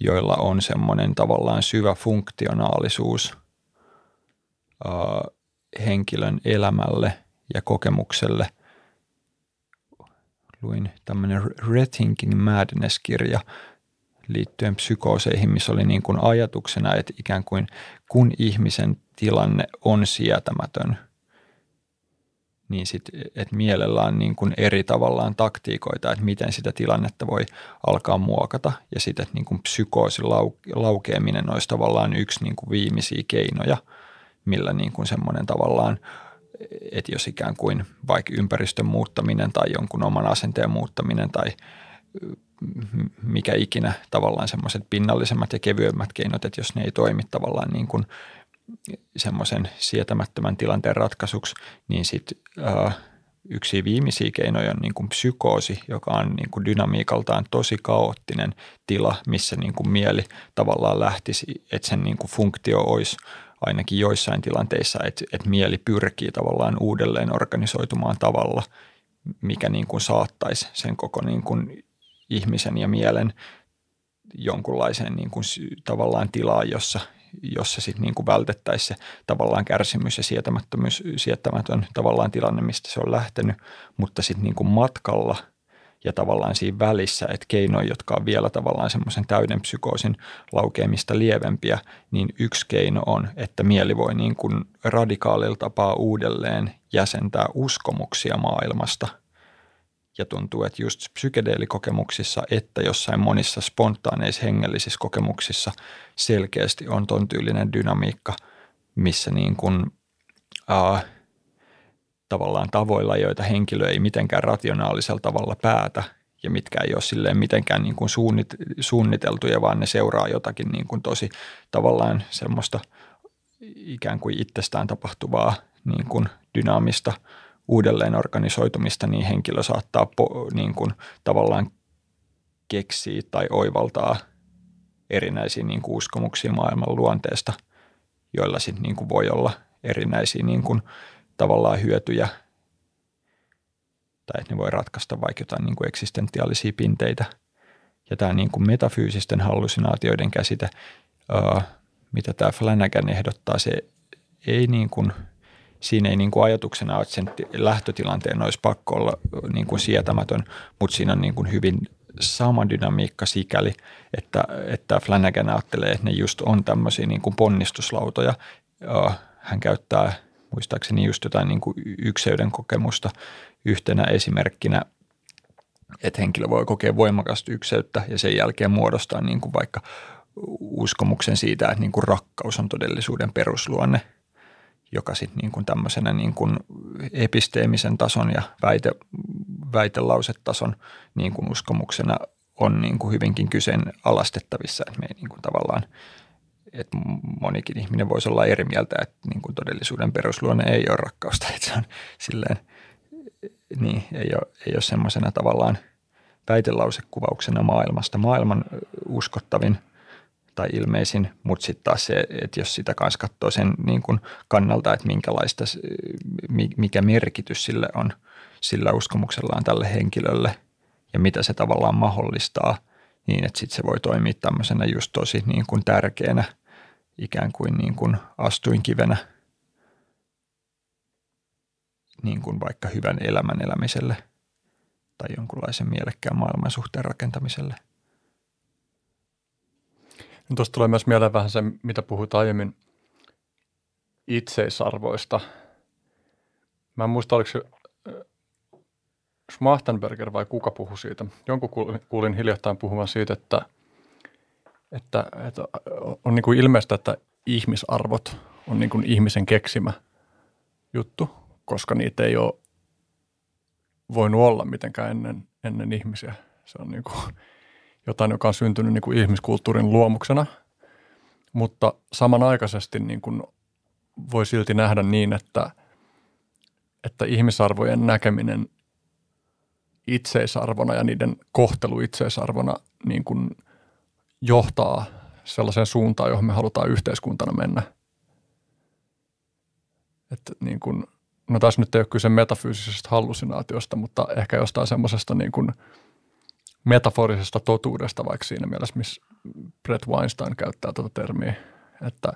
joilla on semmoinen tavallaan syvä funktionaalisuus äh, henkilön elämälle ja kokemukselle. Luin tämmöinen Rethinking Madness-kirja liittyen psykooseihin, missä oli niin kuin ajatuksena, että ikään kuin kun ihmisen tilanne on sietämätön – niin sit, että mielellä on niin kuin eri tavallaan taktiikoita, että miten sitä tilannetta voi alkaa muokata. Ja sitten, että niin kuin psykoosin laukeaminen olisi tavallaan yksi niin kuin viimeisiä keinoja, millä niin kuin semmoinen tavallaan, että jos ikään kuin vaikka ympäristön muuttaminen tai jonkun oman asenteen muuttaminen tai mikä ikinä tavallaan semmoiset pinnallisemmat ja kevyemmät keinot, että jos ne ei toimi tavallaan niin kuin – semmoisen sietämättömän tilanteen ratkaisuksi, niin sitten äh, yksi viimeisiä keinoja on niin kuin psykoosi, joka on niin kuin dynamiikaltaan tosi kaoottinen tila, missä niin kuin mieli tavallaan lähtisi, että sen niin kuin funktio olisi ainakin joissain tilanteissa, että, että mieli pyrkii tavallaan uudelleen organisoitumaan tavalla, mikä niin kuin saattaisi sen koko niin kuin ihmisen ja mielen jonkunlaiseen niin kuin tavallaan tilaan, jossa, jossa sitten niin vältettäisiin se tavallaan kärsimys ja sietämättömyys, sietämätön tavallaan tilanne, mistä se on lähtenyt, mutta sitten niin matkalla ja tavallaan siinä välissä, että keinoja, jotka on vielä tavallaan semmoisen täyden psykoosin laukeamista lievempiä, niin yksi keino on, että mieli voi niin kuin radikaalilla tapaa uudelleen jäsentää uskomuksia maailmasta – ja tuntuu, että just psykedeelikokemuksissa että jossain monissa spontaaneissa hengellisissä kokemuksissa selkeästi on ton tyylinen dynamiikka, missä niin kuin, äh, tavallaan tavoilla, joita henkilö ei mitenkään rationaalisella tavalla päätä ja mitkä ei ole silleen mitenkään niin kuin suunnit, suunniteltuja, vaan ne seuraa jotakin niin kuin tosi tavallaan semmoista ikään kuin itsestään tapahtuvaa niin kuin dynaamista – uudelleen organisoitumista, niin henkilö saattaa po, niin kuin tavallaan keksiä tai oivaltaa erinäisiä niin kuin uskomuksia maailman luonteesta, joilla sitten niin kuin voi olla erinäisiä niin kuin tavallaan hyötyjä tai että ne voi ratkaista vaikka jotain niin kuin eksistentiaalisia pinteitä. Ja tämä niin kuin metafyysisten hallusinaatioiden käsite, mitä tämä Flanagan ehdottaa, se ei niin kuin – siinä ei niin kuin ajatuksena ole, että sen lähtötilanteen olisi pakko olla niin kuin sietämätön, mutta siinä on niin kuin hyvin sama dynamiikka sikäli, että, että Flanagan ajattelee, että ne just on tämmöisiä niin kuin ponnistuslautoja. Hän käyttää muistaakseni just jotain niin kuin ykseyden kokemusta yhtenä esimerkkinä, että henkilö voi kokea voimakasta ykseyttä ja sen jälkeen muodostaa niin kuin vaikka uskomuksen siitä, että niin kuin rakkaus on todellisuuden perusluonne – joka sitten niin kuin tämmöisenä niin kuin episteemisen tason ja väite, väitelausetason niin kuin uskomuksena on niin kuin hyvinkin kyseenalaistettavissa, että me ei niin kuin tavallaan, että monikin ihminen voisi olla eri mieltä, että niin kuin todellisuuden perusluonne ei ole rakkausta, että se on silleen, niin ei ole, ei ole semmoisena tavallaan väitelausekuvauksena maailmasta. Maailman uskottavin – tai ilmeisin, mutta sitten taas se, että jos sitä kanssa katsoo sen niin kuin kannalta, että minkälaista, mikä merkitys sille on sillä uskomuksellaan tälle henkilölle ja mitä se tavallaan mahdollistaa, niin että sitten se voi toimia tämmöisenä just tosi niin kuin tärkeänä ikään kuin, niin kuin astuinkivenä niin kuin vaikka hyvän elämän elämiselle tai jonkunlaisen mielekkään maailman suhteen rakentamiselle – Tuosta tulee myös mieleen vähän se, mitä puhuit aiemmin itseisarvoista. Mä en muista, oliko se Schmachtenberger vai kuka puhui siitä. Jonkun kuulin hiljattain puhuvan siitä, että, että, että on niin kuin ilmeistä, että ihmisarvot on niin kuin ihmisen keksimä juttu, koska niitä ei ole voinut olla mitenkään ennen, ennen ihmisiä. Se on niin kuin jotain, joka on syntynyt niin kuin ihmiskulttuurin luomuksena, mutta samanaikaisesti niin kuin voi silti nähdä niin, että, että ihmisarvojen näkeminen itseisarvona ja niiden kohtelu itseisarvona niin kuin johtaa sellaiseen suuntaan, johon me halutaan yhteiskuntana mennä. Että niin kuin, no tässä nyt ei ole kyse metafyysisestä hallusinaatiosta, mutta ehkä jostain semmoisesta niin kuin metaforisesta totuudesta, vaikka siinä mielessä, missä Brett Weinstein käyttää tuota termiä, että,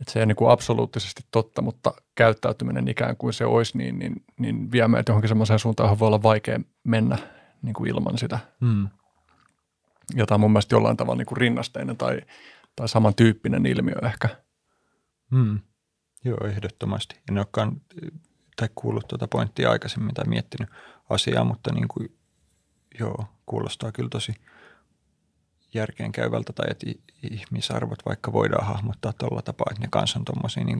että se ei ole niin kuin absoluuttisesti totta, mutta käyttäytyminen ikään kuin se olisi, niin, niin, niin vie meitä johonkin semmoiseen suuntaan, johon voi olla vaikea mennä niin kuin ilman sitä. Mm. Ja tämä on mun mielestä jollain tavalla niin kuin rinnasteinen tai, tai samantyyppinen ilmiö ehkä. Mm. Joo, ehdottomasti. En olekaan tai kuullut tuota pointtia aikaisemmin tai miettinyt asiaa, mutta niin kuin, joo, kuulostaa kyllä tosi järkeen käyvältä tai että ihmisarvot vaikka voidaan hahmottaa tuolla tapaa, että ne kanssa on tuommoisia niin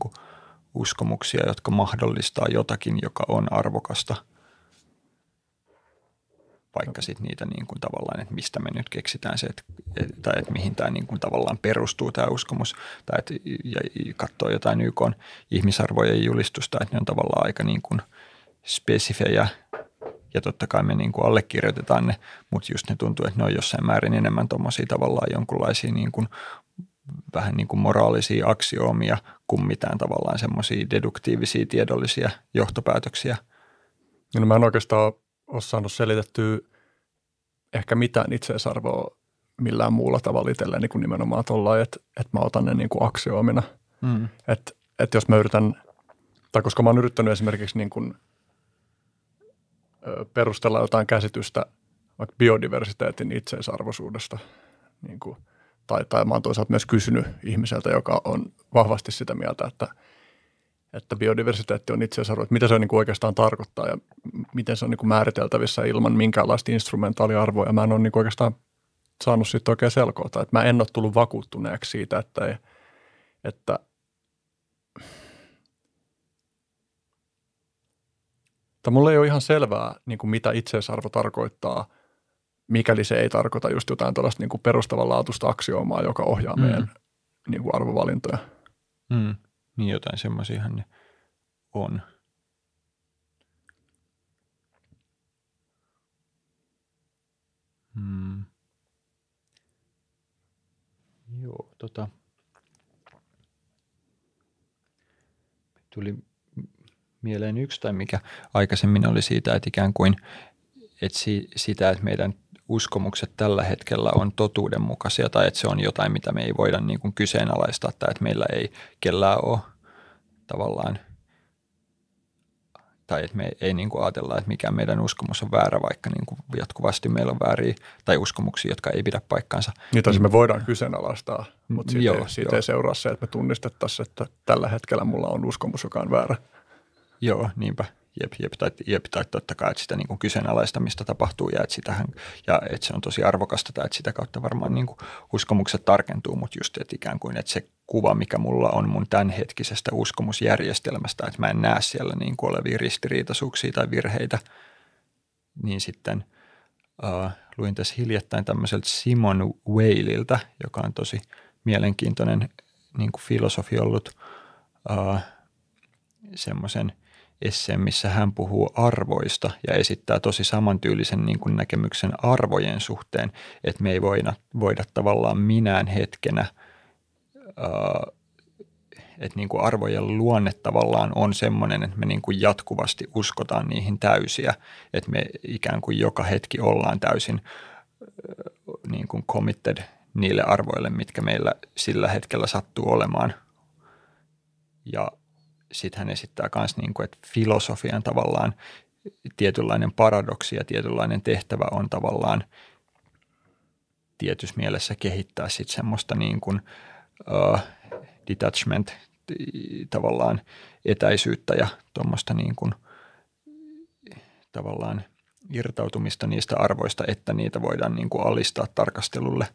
uskomuksia, jotka mahdollistaa jotakin, joka on arvokasta – vaikka sitten niitä niin kuin tavallaan, että mistä me nyt keksitään se, että, tai että mihin tämä niin kuin tavallaan perustuu tämä uskomus, tai että ja katsoo jotain YK ihmisarvojen julistusta, että ne on tavallaan aika niin kuin spesifejä, ja totta kai me niin kuin allekirjoitetaan ne, mutta just ne tuntuu, että ne on jossain määrin enemmän tuommoisia tavallaan jonkunlaisia niin kuin vähän niin kuin moraalisia aksioomia kuin mitään tavallaan semmoisia deduktiivisia tiedollisia johtopäätöksiä. No mä en oikeastaan ole saanut selitettyä ehkä mitään itseisarvoa millään muulla tavalla itselleni kuin nimenomaan tuolla, että, että mä otan ne niin kuin aksioomina. Mm. Että, että jos mä yritän, tai koska mä oon yrittänyt esimerkiksi niin kuin perustella jotain käsitystä vaikka biodiversiteetin itseisarvoisuudesta, niin kuin, tai, tai mä oon toisaalta myös kysynyt ihmiseltä, joka on vahvasti sitä mieltä, että – että biodiversiteetti on itseisarvo, että mitä se on niin kuin oikeastaan tarkoittaa ja miten se on niin kuin määriteltävissä ilman minkäänlaista instrumentaaliarvoa. Mä en ole niin kuin oikeastaan saanut siitä oikein selkoa, että mä en ole tullut vakuuttuneeksi siitä, että, että että mulla ei ole ihan selvää, niin kuin mitä itseisarvo tarkoittaa, mikäli se ei tarkoita just jotain tällaista niin kuin perustavanlaatuista aksioomaa, joka ohjaa mm. meidän niin kuin arvovalintoja. Mm. Niin jotain semmoisiahan ne on. Hmm. Joo, tota. Tuli mieleen yksi tai mikä aikaisemmin oli siitä, että ikään kuin että si, sitä, että meidän uskomukset tällä hetkellä on totuudenmukaisia tai että se on jotain, mitä me ei voida niin kuin kyseenalaistaa tai että meillä ei kellään ole tavallaan tai että me ei niin kuin ajatella, että mikä meidän uskomus on väärä, vaikka niin kuin jatkuvasti meillä on vääriä tai uskomuksia, jotka ei pidä paikkaansa. Niin, tai niin, me voidaan kyseenalaistaa, mutta siitä, joo, ei, siitä joo. ei seuraa se, että me tunnistettaisiin, että tällä hetkellä mulla on uskomus, joka on väärä. Joo, niinpä. Jep, jep, tai, jep, tai totta kai, että sitä niin kuin kyseenalaistamista tapahtuu ja että, sitähän, ja että se on tosi arvokasta tai että sitä kautta varmaan niin kuin uskomukset tarkentuu, mutta just että ikään kuin, että se kuva, mikä mulla on mun tämänhetkisestä uskomusjärjestelmästä, että mä en näe siellä niin kuin olevia ristiriitaisuuksia tai virheitä, niin sitten uh, luin tässä hiljattain tämmöiseltä Simon Whalilta, joka on tosi mielenkiintoinen niin kuin filosofi ollut uh, semmoisen – esseen, missä hän puhuu arvoista ja esittää tosi samantyylisen niin kuin näkemyksen arvojen suhteen, että me ei voida, voida tavallaan minään hetkenä, että niin kuin arvojen luonne tavallaan on semmoinen, että me niin kuin jatkuvasti uskotaan niihin täysiä, että me ikään kuin joka hetki ollaan täysin niin kuin committed niille arvoille, mitkä meillä sillä hetkellä sattuu olemaan. Ja sitten hän esittää myös, niin kuin, että filosofian tavallaan tietynlainen paradoksi ja tietynlainen tehtävä on tavallaan tietyssä mielessä kehittää sitten semmoista niin kuin, uh, detachment tavallaan etäisyyttä ja tuommoista niin kuin, tavallaan irtautumista niistä arvoista, että niitä voidaan niin kuin alistaa tarkastelulle.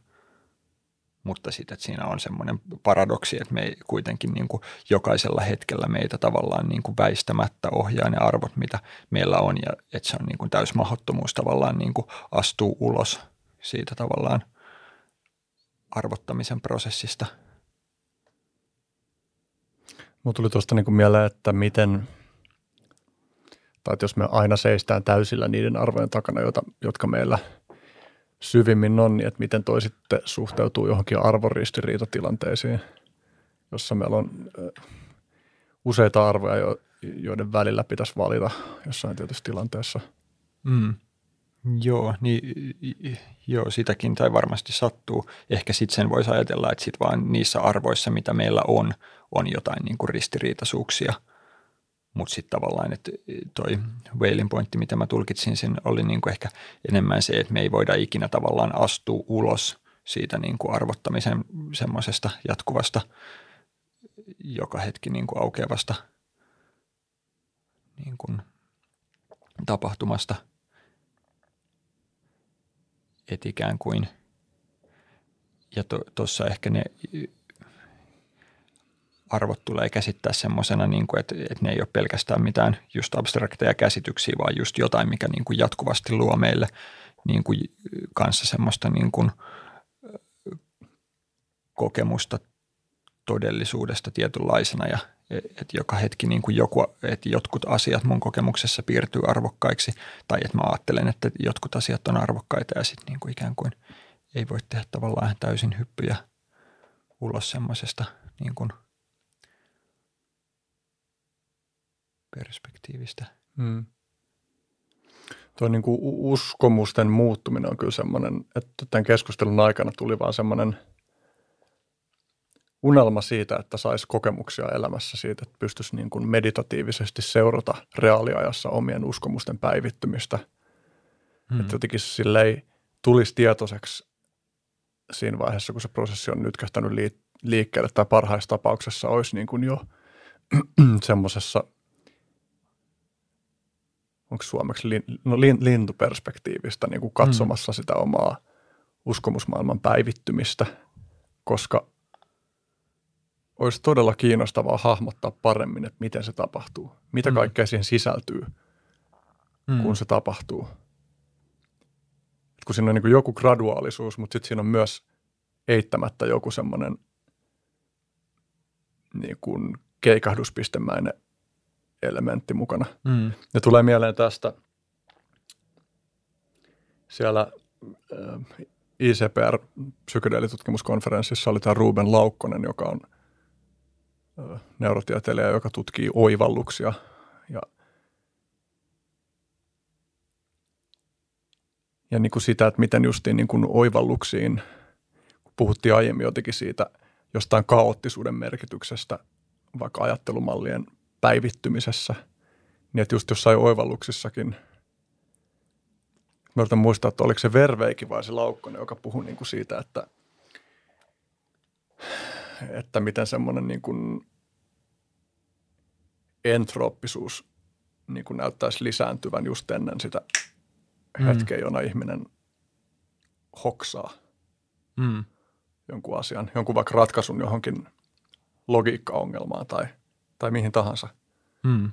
Mutta sitten siinä on semmoinen paradoksi, että me ei kuitenkin niin kuin jokaisella hetkellä meitä tavallaan niin kuin väistämättä ohjaa ne arvot, mitä meillä on ja että se on niin kuin täysmahdottomuus tavallaan niin kuin astuu ulos siitä tavallaan arvottamisen prosessista. Mulla tuli tuosta niin mieleen, että miten, tai että jos me aina seistään täysillä niiden arvojen takana, jotka meillä – syvimmin on, niin että miten toi sitten suhteutuu johonkin arvoristiriitatilanteisiin, jossa meillä on useita arvoja, joiden välillä pitäisi valita jossain tietyssä tilanteessa. Mm. Joo, niin, joo, sitäkin tai varmasti sattuu. Ehkä sitten sen voisi ajatella, että sit vaan niissä arvoissa, mitä meillä on, on jotain niin kuin ristiriitaisuuksia – mutta sitten tavallaan, että toi Whalein pointti, mitä mä tulkitsin sen, oli niin kuin ehkä enemmän se, että me ei voida ikinä tavallaan astua ulos siitä niin kuin arvottamisen semmoisesta jatkuvasta joka hetki niin kuin aukeavasta niin kuin tapahtumasta. Että ikään kuin, ja tuossa to, ehkä ne arvot tulee käsittää semmoisena, niin kuin, että, että ne ei ole pelkästään mitään just abstrakteja käsityksiä, vaan just jotain, mikä niin kuin jatkuvasti luo meille niin kuin kanssa semmoista niin kuin kokemusta todellisuudesta tietynlaisena. Ja että joka hetki niin kuin joku, että jotkut asiat mun kokemuksessa piirtyy arvokkaiksi tai että mä ajattelen, että jotkut asiat on arvokkaita ja sitten niin kuin ikään kuin ei voi tehdä tavallaan täysin hyppyjä ulos semmoisesta niin kuin – perspektiivistä. Hmm. Tuo niin kuin uskomusten muuttuminen on kyllä semmoinen, että tämän keskustelun aikana tuli vaan semmoinen unelma siitä, että saisi kokemuksia elämässä siitä, että pystyisi niin kuin meditatiivisesti seurata reaaliajassa omien uskomusten päivittymistä. Hmm. Että jotenkin sille ei tulisi tietoiseksi siinä vaiheessa, kun se prosessi on nyt kähtänyt liikkeelle tai parhaissa tapauksessa olisi niin kuin jo semmoisessa – onko suomeksi lin, no, lin, lintuperspektiivistä niin kuin katsomassa mm. sitä omaa uskomusmaailman päivittymistä, koska olisi todella kiinnostavaa hahmottaa paremmin, että miten se tapahtuu. Mitä mm. kaikkea siihen sisältyy, mm. kun se tapahtuu. Et kun siinä on niin joku graduaalisuus, mutta sitten siinä on myös eittämättä joku semmoinen niin kuin keikahduspistemäinen elementti mukana. Mm. Ja tulee mieleen tästä siellä äh, ICPR psykedeelitutkimuskonferenssissa oli tämä Ruben Laukkonen, joka on äh, neurotieteilijä, joka tutkii oivalluksia ja ja niin kuin sitä, että miten justiin niin kuin oivalluksiin, kun puhuttiin aiemmin jotenkin siitä jostain kaoottisuuden merkityksestä, vaikka ajattelumallien päivittymisessä. Niin että just jossain oivalluksissakin, mä yritän muistaa, että oliko se Verveiki vai se Laukkonen, joka puhui niin kuin siitä, että, että miten semmoinen niin kuin entrooppisuus niin kuin näyttäisi lisääntyvän just ennen sitä mm. hetkeä, jona ihminen hoksaa mm. jonkun asian, jonkun vaikka ratkaisun johonkin logiikkaongelmaan tai – tai mihin tahansa. Mm.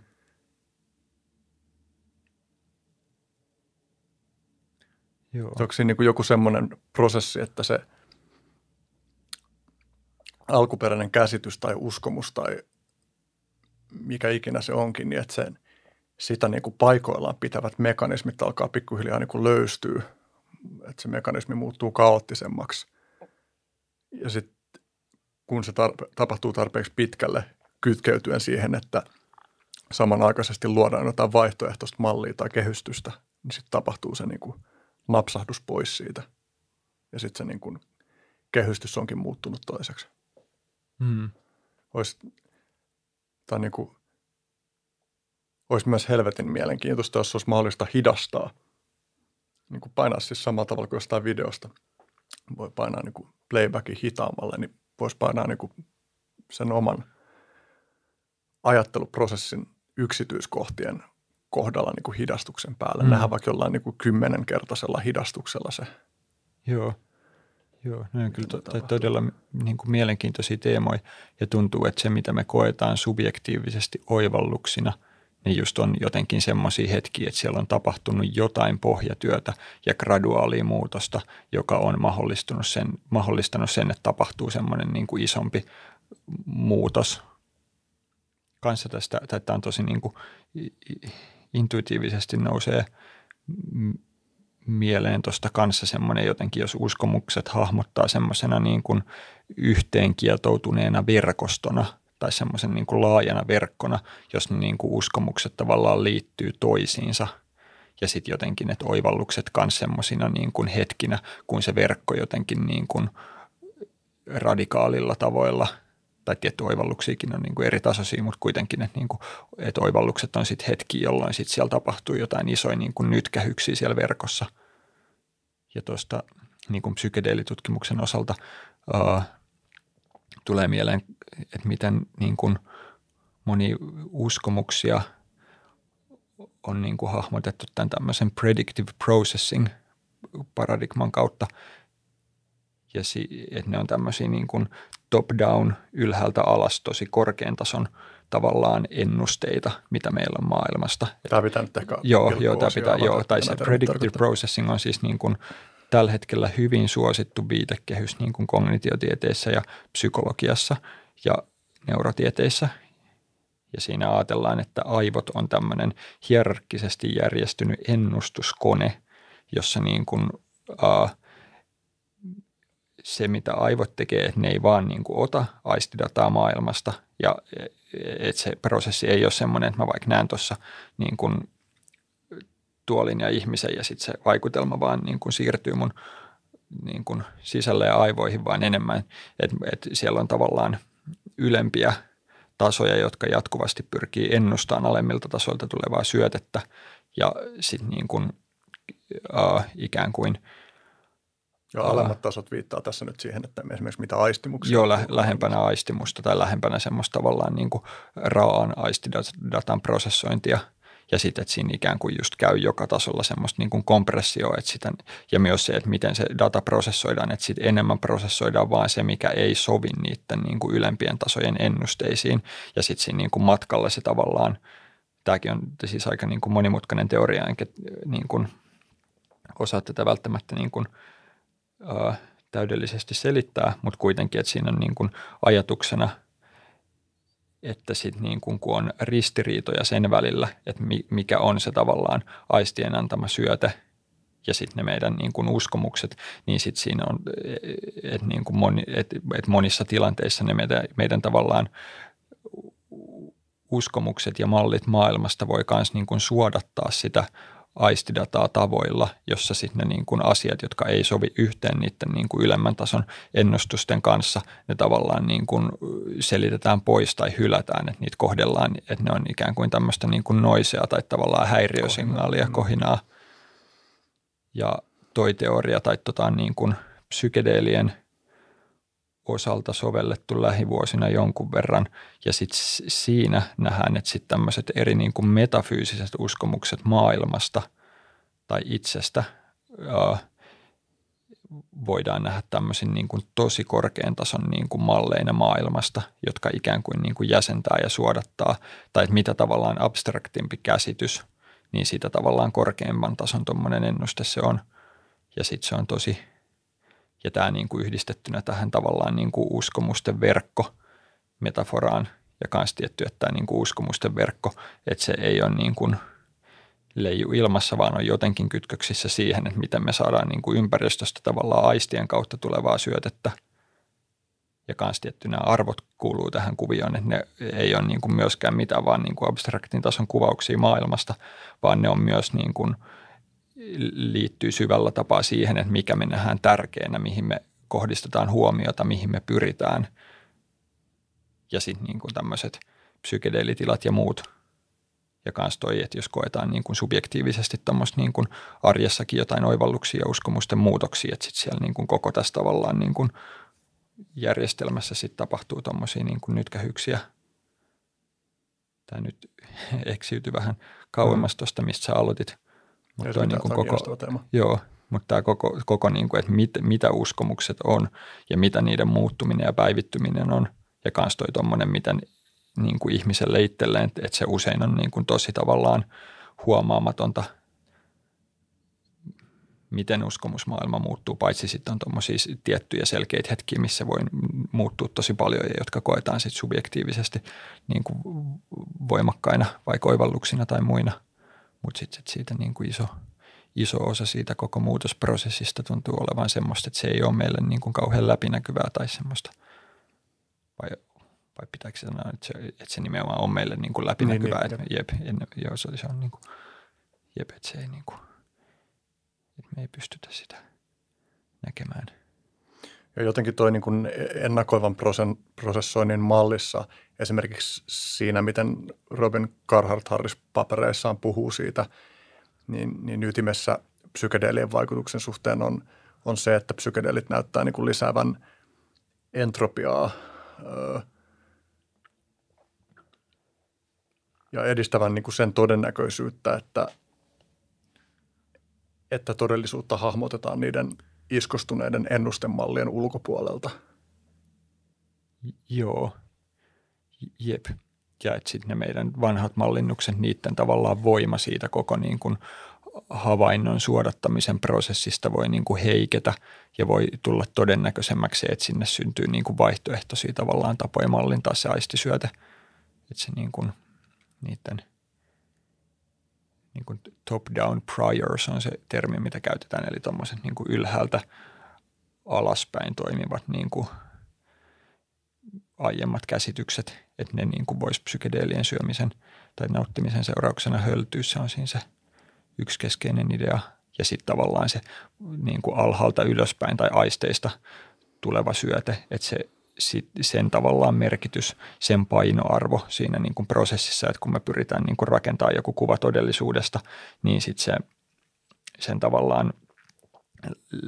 Joo. Onko siinä niin kuin joku semmoinen prosessi, että se alkuperäinen käsitys tai uskomus tai mikä ikinä se onkin, niin että sen, sitä niin kuin paikoillaan pitävät mekanismit alkaa pikkuhiljaa niin kuin löystyä, että se mekanismi muuttuu kaoottisemmaksi. Ja sitten kun se tar- tapahtuu tarpeeksi pitkälle, kytkeytyen siihen, että samanaikaisesti luodaan jotain vaihtoehtoista mallia tai kehystystä, niin sitten tapahtuu se niin kuin napsahdus pois siitä. Ja sitten se niin kuin kehystys onkin muuttunut toiseksi. Mm. Ois, tai niin kuin, olisi myös helvetin mielenkiintoista, jos olisi mahdollista hidastaa. Niin kuin painaa siis samalla tavalla kuin jostain videosta. Voi painaa niin kuin playbackin hitaammalle, niin voisi painaa niin kuin sen oman ajatteluprosessin yksityiskohtien kohdalla niin kuin hidastuksen päälle. Mm. Nähdään vaikka jollain niin kuin kymmenenkertaisella hidastuksella se. Joo. Joo, ne on kyllä to, to, todella niin kuin mielenkiintoisia teemoja ja tuntuu, että se mitä me koetaan subjektiivisesti oivalluksina, niin just on jotenkin semmoisia hetkiä, että siellä on tapahtunut jotain pohjatyötä ja graduaalia muutosta, joka on mahdollistunut sen, mahdollistanut sen, että tapahtuu semmoinen niin kuin isompi muutos. Kanssa tästä, tämä on tosi niin kuin intuitiivisesti nousee mieleen tuosta kanssa semmoinen jotenkin, jos uskomukset hahmottaa semmoisena niin kuin yhteenkietoutuneena verkostona tai semmoisen niin kuin laajana verkkona, jos ne niin kuin uskomukset tavallaan liittyy toisiinsa. Ja sitten jotenkin, että oivallukset myös semmoisina niin kuin hetkinä, kun se verkko jotenkin niin kuin radikaalilla tavoilla – tai tietty oivalluksiakin on niin kuin eri tasoisia, mutta kuitenkin, että, niin kuin, että oivallukset on sitten hetki, jolloin sitten siellä tapahtuu jotain isoja niin kuin nytkähyksiä siellä verkossa. Ja tuosta niin kuin psykedeelitutkimuksen osalta ää, tulee mieleen, että miten niin kuin moni uskomuksia on niin kuin hahmotettu tämän tämmöisen predictive processing paradigman kautta, ja si, että ne on tämmöisiä niin kuin top-down, ylhäältä alas, tosi korkean tason tavallaan ennusteita, mitä meillä on maailmasta. Tämä pitää nyt ehkä Joo, joo tämä pitää, joo, tai se predictive processing on siis niin kuin tällä hetkellä hyvin suosittu viitekehys niin kuin kognitiotieteissä ja psykologiassa ja neurotieteissä. Ja siinä ajatellaan, että aivot on tämmöinen hierarkkisesti järjestynyt ennustuskone, jossa niin kuin, uh, se, mitä aivot tekee, että ne ei vaan niin kuin ota aistidataa maailmasta ja että se prosessi ei ole semmoinen, että mä vaikka näen tuossa niin kuin tuolin ja ihmisen ja sitten se vaikutelma vaan niin kuin siirtyy mun niin kuin sisälle ja aivoihin, vaan enemmän, että, että siellä on tavallaan ylempiä tasoja, jotka jatkuvasti pyrkii ennustamaan alemmilta tasoilta tulevaa syötettä ja sitten niin kuin, äh, ikään kuin – Joo, alemmat tasot viittaa tässä nyt siihen, että esimerkiksi mitä aistimuksia. Joo, lä- lähempänä aistimusta tai lähempänä semmoista tavallaan niin kuin raaan aistidatan prosessointia. Ja sitten, että siinä ikään kuin just käy joka tasolla semmoista niin kuin kompressioa, että sitä, ja myös se, että miten se data prosessoidaan, että sitten enemmän prosessoidaan vaan se, mikä ei sovi niiden niin kuin ylempien tasojen ennusteisiin, ja sitten siinä niin kuin matkalla se tavallaan, tämäkin on siis aika niin kuin monimutkainen teoria, enkä niin kuin osaa tätä välttämättä niin kuin – täydellisesti selittää, mutta kuitenkin, että siinä on niin kuin ajatuksena, että sit niin kuin, kun on ristiriitoja sen välillä, että mikä on se tavallaan aistien antama syöte ja sitten ne meidän niin kuin uskomukset, niin sitten siinä on, että niin kuin moni, et, et monissa tilanteissa ne meidän, meidän tavallaan uskomukset ja mallit maailmasta voi myös niin suodattaa sitä aistidataa tavoilla, jossa sitten ne niin kuin asiat, jotka ei sovi yhteen niiden niin kuin ylemmän tason ennustusten kanssa, ne tavallaan niin kuin selitetään pois tai hylätään, että niitä kohdellaan, että ne on ikään kuin tämmöistä niin kuin noisea tai tavallaan häiriösignaalia, kohinaa. Ja toi teoria tai tota niin kuin psykedeelien – osalta sovellettu lähivuosina jonkun verran. Ja sitten siinä nähdään, että sitten tämmöiset eri niin kuin metafyysiset uskomukset maailmasta tai itsestä ää, voidaan nähdä tämmöisin niin kuin tosi korkean tason niin kuin malleina maailmasta, jotka ikään kuin, niin kuin jäsentää ja suodattaa, tai että mitä tavallaan abstraktimpi käsitys, niin sitä tavallaan korkeimman tason tuommoinen ennuste se on. Ja sitten se on tosi ja tämä niin kuin yhdistettynä tähän tavallaan niin kuin uskomusten verkko metaforaan ja myös tietty, että tämä niin kuin uskomusten verkko, että se ei ole niin kuin leiju ilmassa, vaan on jotenkin kytköksissä siihen, että miten me saadaan niin kuin ympäristöstä tavallaan aistien kautta tulevaa syötettä. Ja myös tietty nämä arvot kuuluu tähän kuvioon, että ne ei ole niin kuin myöskään mitään vaan niin kuin abstraktin tason kuvauksia maailmasta, vaan ne on myös niin kuin – liittyy syvällä tapaa siihen, että mikä me nähdään tärkeänä, mihin me kohdistetaan huomiota, mihin me pyritään. Ja sitten niin kuin tämmöiset psykedeelitilat ja muut. Ja kans toi, että jos koetaan niin kuin subjektiivisesti tuommoista niin kuin arjessakin jotain oivalluksia ja uskomusten muutoksia, että sitten siellä niin kuin koko tässä tavallaan niin kuin järjestelmässä sitten tapahtuu tuommoisia niin kuin nytkähyksiä. Tämä nyt eksiytyi vähän kauemmas tuosta, mistä sä aloitit – mutta niin kuin koko, teema. Joo, mutta tämä koko, koko niin kuin, että mit, mitä uskomukset on ja mitä niiden muuttuminen ja päivittyminen on ja kans toi tuommoinen, miten niin kuin ihmiselle itselleen, että se usein on niin kuin tosi tavallaan huomaamatonta, miten uskomusmaailma muuttuu, paitsi sitten on tuommoisia tiettyjä selkeitä hetkiä, missä voi muuttua tosi paljon ja jotka koetaan sitten subjektiivisesti niin kuin voimakkaina vai koivalluksina tai muina, mutta sitten siitä niin kuin iso, iso osa siitä koko muutosprosessista tuntuu olevan semmoista, että se ei ole meille niin kuin kauhean läpinäkyvää tai semmoista, vai vai pitääkö se sanoa, että se, että se nimenomaan on meille niin kuin läpinäkyvää, niin, niin, että jep, en, joo, se, se on niin kuin, jep, että se ei niin kuin, että me ei pystytä sitä näkemään. Ja jotenkin toi niin kuin ennakoivan prosessoinnin mallissa, esimerkiksi siinä, miten Robin Carhart Harris papereissaan puhuu siitä, niin, niin ytimessä psykedeelien vaikutuksen suhteen on, on se, että psykedeelit näyttää niin kuin lisäävän entropiaa, öö, ja edistävän niin kuin sen todennäköisyyttä, että, että todellisuutta hahmotetaan niiden iskostuneiden ennustemallien ulkopuolelta. Joo, jep. Ja että sitten ne meidän vanhat mallinnukset, niiden tavallaan voima siitä koko niin kuin havainnon suodattamisen prosessista voi niin kuin heiketä ja voi tulla todennäköisemmäksi, että sinne syntyy niin kuin vaihtoehtoisia tavallaan tapoja mallintaa se aistisyöte. Että se niin kuin – niiden niin kuin top-down priors on se termi, mitä käytetään, eli tuommoiset niin ylhäältä alaspäin toimivat niin kuin aiemmat käsitykset, että ne niin kuin voisi psykedeelien syömisen tai nauttimisen seurauksena höltyä. Se on siinä se yksi keskeinen idea. Ja sitten tavallaan se niin kuin alhaalta ylöspäin tai aisteista tuleva syöte, että se sit sen tavallaan merkitys, sen painoarvo siinä niin kuin prosessissa, että kun me pyritään niin kuin rakentaa joku kuva todellisuudesta, niin sitten se, sen tavallaan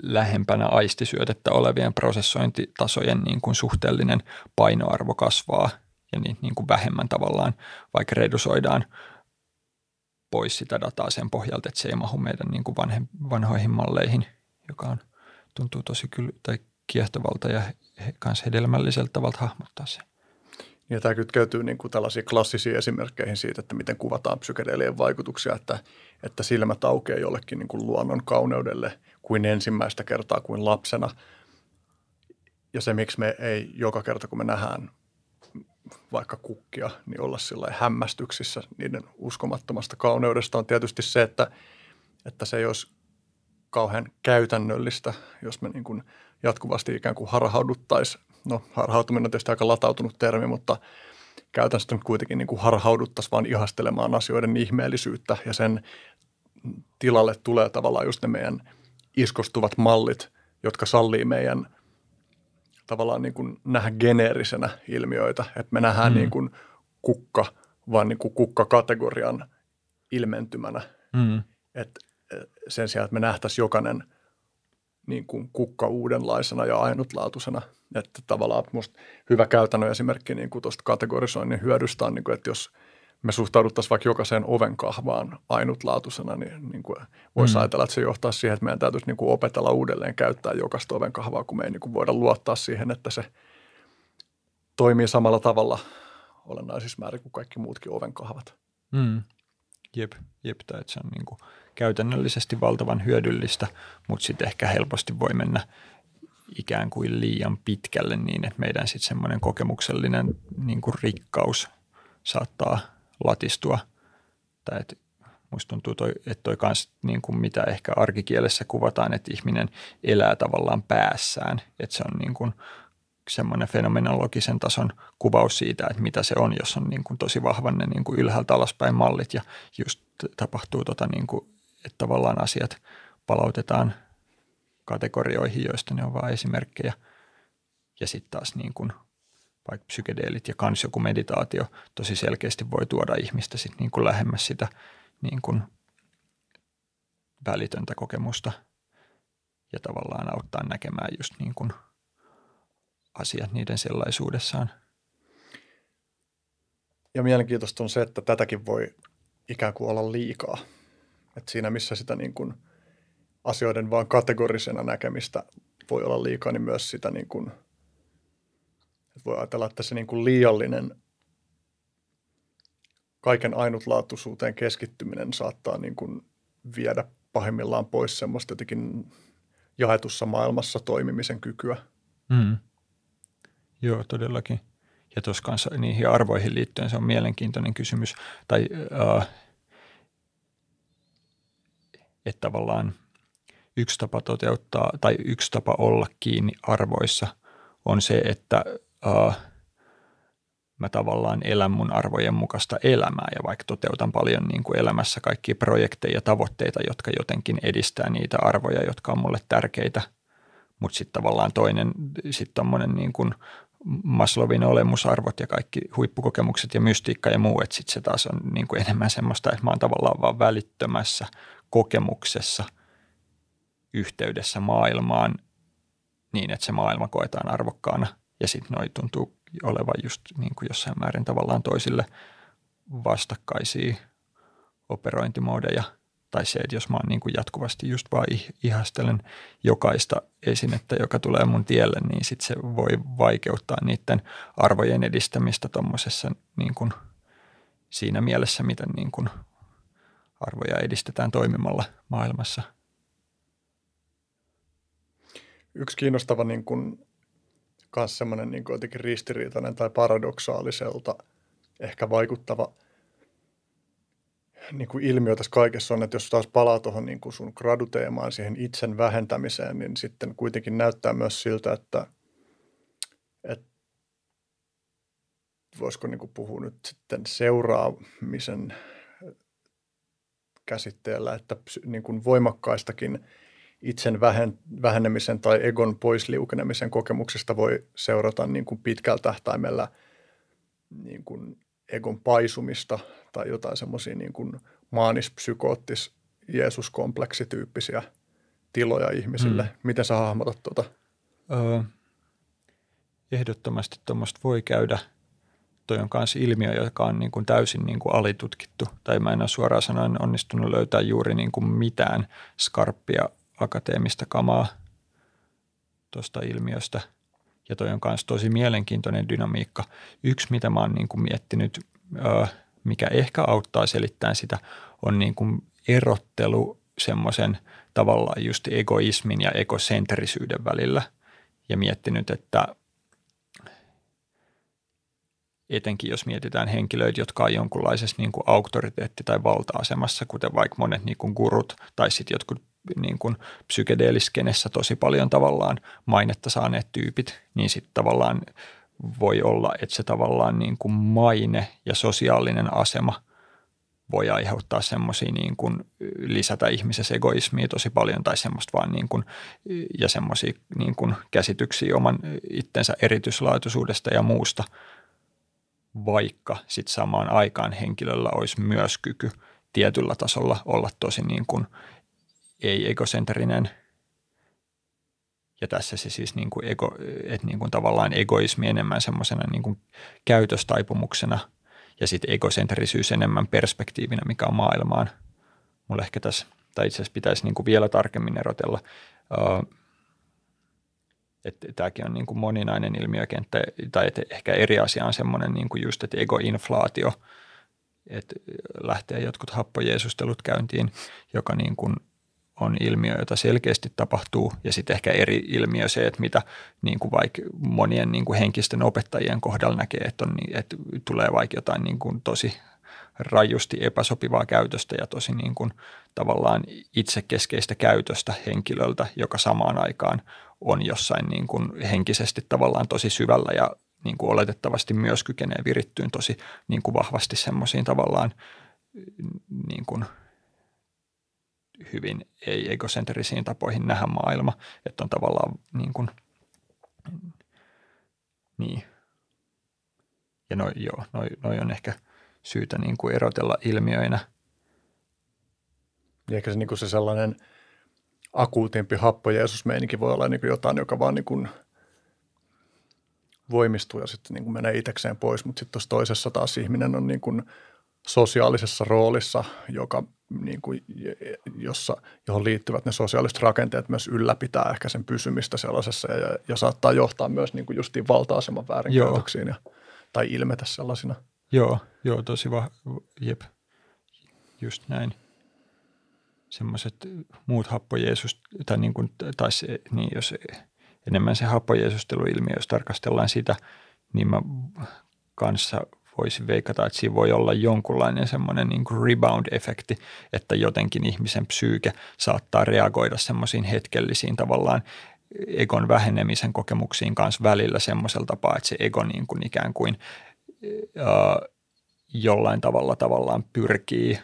lähempänä aistisyötettä olevien prosessointitasojen niin kuin suhteellinen painoarvo kasvaa ja niin, niin kuin vähemmän tavallaan, vaikka redusoidaan pois sitä dataa sen pohjalta, että se ei mahu meidän niin kuin vanhe, vanhoihin malleihin, joka on, tuntuu tosi kyllä, tai kiehtovalta ja myös hedelmälliseltä tavalla hahmottaa se. Ja tämä kytkeytyy niin kuin tällaisiin klassisiin esimerkkeihin siitä, että miten kuvataan psykedeelien vaikutuksia, että, että silmät aukeaa jollekin niin kuin luonnon kauneudelle kuin ensimmäistä kertaa kuin lapsena. Ja se, miksi me ei joka kerta, kun me nähdään vaikka kukkia, niin olla sillä hämmästyksissä niiden uskomattomasta kauneudesta on tietysti se, että, että se ei olisi kauhean käytännöllistä, jos me niin kuin jatkuvasti ikään kuin harhauduttaisiin. No harhautuminen on tietysti aika latautunut termi, mutta käytännössä nyt kuitenkin niin kuin harhauduttaisiin vaan ihastelemaan asioiden ihmeellisyyttä ja sen tilalle tulee tavallaan just ne meidän iskostuvat mallit, jotka sallii meidän tavallaan niin kuin nähdä geneerisenä ilmiöitä, että me nähdään mm. niin kuin kukka vaan niin kuin kukka-kategorian ilmentymänä. Mm. Et sen sijaan, että me nähtäisiin jokainen – niin kuin kukka uudenlaisena ja ainutlaatuisena. Että tavallaan musta hyvä käytännön esimerkki niin kuin tuosta kategorisoinnin hyödystä on, niin kuin, että jos me suhtauduttaisiin vaikka jokaiseen ovenkahvaan ainutlaatuisena, niin, niin kuin voisi mm. ajatella, että se johtaa siihen, että meidän täytyisi niin kuin opetella uudelleen käyttää jokaista ovenkahvaa, kun me ei niin kuin voida luottaa siihen, että se toimii samalla tavalla olennaisissa määrin kuin kaikki muutkin ovenkahvat. Mm. Jep, jep, tai että se on niin kuin – käytännöllisesti valtavan hyödyllistä, mutta sitten ehkä helposti voi mennä ikään kuin liian pitkälle niin, että meidän sitten semmoinen kokemuksellinen niin kuin rikkaus saattaa latistua. Tai että musta tuntuu, toi, että toi kans, niin kuin mitä ehkä arkikielessä kuvataan, että ihminen elää tavallaan päässään. Että se on niin kuin semmoinen fenomenologisen tason kuvaus siitä, että mitä se on, jos on niin kuin tosi vahvan ne niin kuin ylhäältä alaspäin mallit ja just tapahtuu tota niin kuin että tavallaan asiat palautetaan kategorioihin, joista ne on vain esimerkkejä. Ja sitten taas niin kuin vaikka psykedeelit ja kans joku meditaatio tosi selkeästi voi tuoda ihmistä sit niin kuin lähemmäs sitä niin kuin välitöntä kokemusta ja tavallaan auttaa näkemään just niin kuin asiat niiden sellaisuudessaan. Ja mielenkiintoista on se, että tätäkin voi ikään kuin olla liikaa – että siinä, missä sitä niin kuin asioiden vaan kategorisena näkemistä voi olla liikaa, niin myös sitä niin kuin, että voi ajatella, että se niin kuin liiallinen kaiken ainutlaatuisuuteen keskittyminen saattaa niin kuin viedä pahimmillaan pois semmoista jotenkin jaetussa maailmassa toimimisen kykyä. Mm. Joo, todellakin. Ja tuossa kanssa niihin arvoihin liittyen se on mielenkiintoinen kysymys. Tai äh, että tavallaan yksi tapa toteuttaa tai yksi tapa olla kiinni arvoissa on se, että äh, mä tavallaan elän mun arvojen mukaista elämää ja vaikka toteutan paljon niin kuin elämässä kaikkia projekteja ja tavoitteita, jotka jotenkin edistää niitä arvoja, jotka on mulle tärkeitä, mutta sitten tavallaan toinen, sitten tommonen niin kuin Maslowin olemusarvot ja kaikki huippukokemukset ja mystiikka ja muu, että sitten se taas on niin kuin enemmän semmoista, että mä oon tavallaan vaan välittömässä kokemuksessa yhteydessä maailmaan niin, että se maailma koetaan arvokkaana ja sitten noi tuntuu olevan just niin kuin jossain määrin tavallaan toisille vastakkaisia operointimoodeja – tai se, että jos mä oon niin kuin jatkuvasti just vaan ihastelen jokaista esinettä, joka tulee mun tielle, niin sit se voi vaikeuttaa niiden arvojen edistämistä tuommoisessa niin siinä mielessä, miten niin kuin arvoja edistetään toimimalla maailmassa. Yksi kiinnostava niin kuin, kans semmoinen niin kuin jotenkin ristiriitainen tai paradoksaaliselta ehkä vaikuttava – niin kuin ilmiö tässä kaikessa on, että jos taas palaa tuohon niin kuin sun graduteemaan, siihen itsen vähentämiseen, niin sitten kuitenkin näyttää myös siltä, että, että voisiko niin kuin puhua nyt sitten seuraamisen käsitteellä, että niin kuin voimakkaistakin itsen vähenemisen tai egon poisliukenemisen kokemuksesta voi seurata niin kuin pitkällä tähtäimellä niin kuin egon paisumista tai jotain semmoisia niin kuin maanispsykoottis Jeesus-kompleksityyppisiä tiloja ihmisille. Mm. Miten sä hahmotat tuota? Öö, ehdottomasti tuommoista voi käydä. Toi on myös ilmiö, joka on niin kuin täysin niin kuin alitutkittu. Tai mä en ole suoraan sanoen onnistunut löytää juuri niin kuin mitään skarppia akateemista kamaa tuosta ilmiöstä – ja toi on myös tosi mielenkiintoinen dynamiikka. Yksi, mitä mä oon niin kuin miettinyt, mikä ehkä auttaa selittämään sitä, on niin kuin erottelu semmoisen tavallaan just egoismin ja egocentrisyyden välillä. Ja miettinyt, että etenkin jos mietitään henkilöitä, jotka on jonkunlaisessa niin kuin auktoriteetti- tai valta-asemassa, kuten vaikka monet niin kuin gurut tai sitten jotkut niin kuin psykedeeliskenessä tosi paljon tavallaan mainetta saaneet tyypit, niin sitten tavallaan voi olla, että se tavallaan niin kuin maine ja sosiaalinen asema voi aiheuttaa semmoisia niin kuin lisätä ihmisessä egoismia tosi paljon tai semmoista vaan niin kuin, ja semmoisia niin kuin käsityksiä oman itsensä erityislaatuisuudesta ja muusta, vaikka sitten samaan aikaan henkilöllä olisi myös kyky tietyllä tasolla olla tosi niin kuin ei-egocentrinen. Ja tässä se siis niin kuin ego, että niin kuin tavallaan egoismi enemmän semmoisena niin kuin käytöstaipumuksena ja sitten egocentrisyys enemmän perspektiivinä, mikä on maailmaan. Mulla ehkä tässä, tai itse asiassa pitäisi niin kuin vielä tarkemmin erotella, että tämäkin on niin kuin moninainen ilmiökenttä, tai että ehkä eri asia on semmoinen niin kuin just, että egoinflaatio, että lähtee jotkut happojeesustelut käyntiin, joka niin kuin on ilmiö, jota selkeästi tapahtuu, ja sitten ehkä eri ilmiö se, että mitä niin kuin vaikka monien niin kuin henkisten opettajien kohdalla näkee, että, on, että tulee vaikka jotain niin kuin tosi rajusti epäsopivaa käytöstä ja tosi niin kuin tavallaan itsekeskeistä käytöstä henkilöltä, joka samaan aikaan on jossain niin kuin henkisesti tavallaan tosi syvällä ja niin kuin oletettavasti myös kykenee virittyyn tosi niin kuin vahvasti semmoisiin tavallaan niin kuin – hyvin ei-egocentrisiin tapoihin nähdä maailma, että on tavallaan niin kuin, niin. Ja noi, joo, noi, noi on ehkä syytä niin kuin erotella ilmiöinä. Ja ehkä se, niin kuin se sellainen akuutimpi happo Jeesus-meininki voi olla niin kuin jotain, joka vaan niin kuin voimistuu ja sitten niin kuin menee itsekseen pois, mutta sitten tuossa toisessa taas ihminen on niin kuin sosiaalisessa roolissa, joka niin kuin, jossa, johon liittyvät ne sosiaaliset rakenteet myös ylläpitää ehkä sen pysymistä sellaisessa ja, ja saattaa johtaa myös niin kuin justiin valta-aseman väärinkäytöksiin ja, tai ilmetä sellaisina. Joo, joo tosi va- jep, just näin. Semmoiset muut happojeesus, tai, niin kuin, tai se, niin jos enemmän se happojeesusteluilmiö, jos tarkastellaan sitä, niin mä kanssa voisi veikata, että siinä voi olla jonkunlainen semmoinen niin kuin rebound-efekti, että jotenkin ihmisen psyyke saattaa reagoida semmoisiin hetkellisiin tavallaan egon vähenemisen kokemuksiin kanssa välillä semmoisella tapaa, että se ego niin kuin ikään kuin ää, jollain tavalla tavallaan pyrkii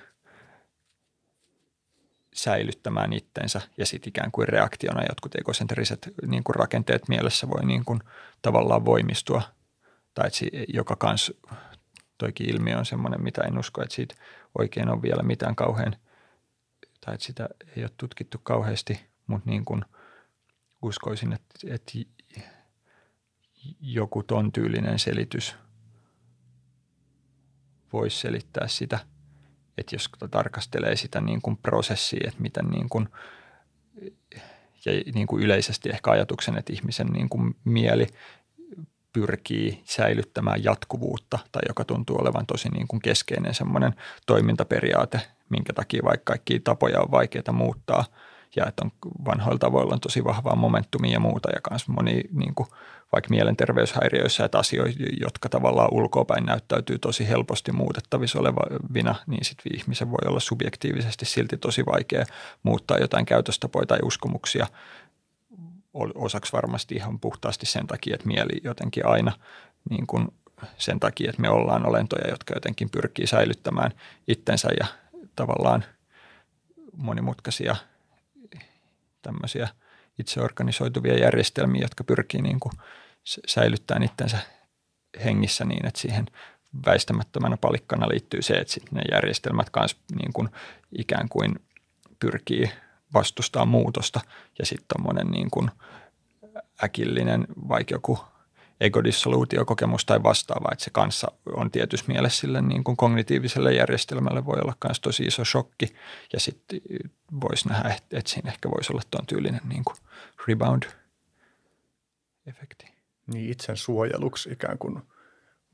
säilyttämään itsensä ja sitten ikään kuin reaktiona jotkut egocentriset niin kuin rakenteet mielessä voi niin kuin tavallaan voimistua. Tai että joka kans toikin ilmiö on semmoinen, mitä en usko, että siitä oikein on vielä mitään kauhean, tai että sitä ei ole tutkittu kauheasti, mutta niin kuin uskoisin, että, että joku ton tyylinen selitys voisi selittää sitä, että jos tarkastelee sitä niin kuin prosessia, että miten niin kuin, ja niin kuin yleisesti ehkä ajatuksen, että ihmisen niin kuin mieli pyrkii säilyttämään jatkuvuutta tai joka tuntuu olevan tosi niin kuin keskeinen semmoinen toimintaperiaate, minkä takia vaikka kaikki tapoja on vaikeaa muuttaa ja että on vanhoilla tavoilla on tosi vahvaa momentumia ja muuta ja myös moni niin kuin, vaikka mielenterveyshäiriöissä, että asioita, jotka tavallaan ulkoapäin näyttäytyy tosi helposti muutettavissa olevina, niin sitten ihmisen voi olla subjektiivisesti silti tosi vaikea muuttaa jotain käytöstapoja tai uskomuksia – osaksi varmasti ihan puhtaasti sen takia, että mieli jotenkin aina niin kuin sen takia, että me ollaan olentoja, jotka jotenkin pyrkii säilyttämään itsensä ja tavallaan monimutkaisia tämmöisiä itseorganisoituvia järjestelmiä, jotka pyrkii niin kuin säilyttämään itsensä hengissä niin, että siihen väistämättömänä palikkana liittyy se, että ne järjestelmät kanssa niin kuin ikään kuin pyrkii vastustaa muutosta. Ja sitten tuommoinen niin kuin äkillinen vaikka joku egodissoluutiokokemus tai vastaava, että se kanssa on tietyssä mielessä sille niin kuin kognitiiviselle järjestelmälle voi olla myös tosi iso shokki ja sitten voisi nähdä, että, että siinä ehkä voisi olla tuon tyylinen niin kuin rebound-efekti. Niin itsen suojeluksi ikään kuin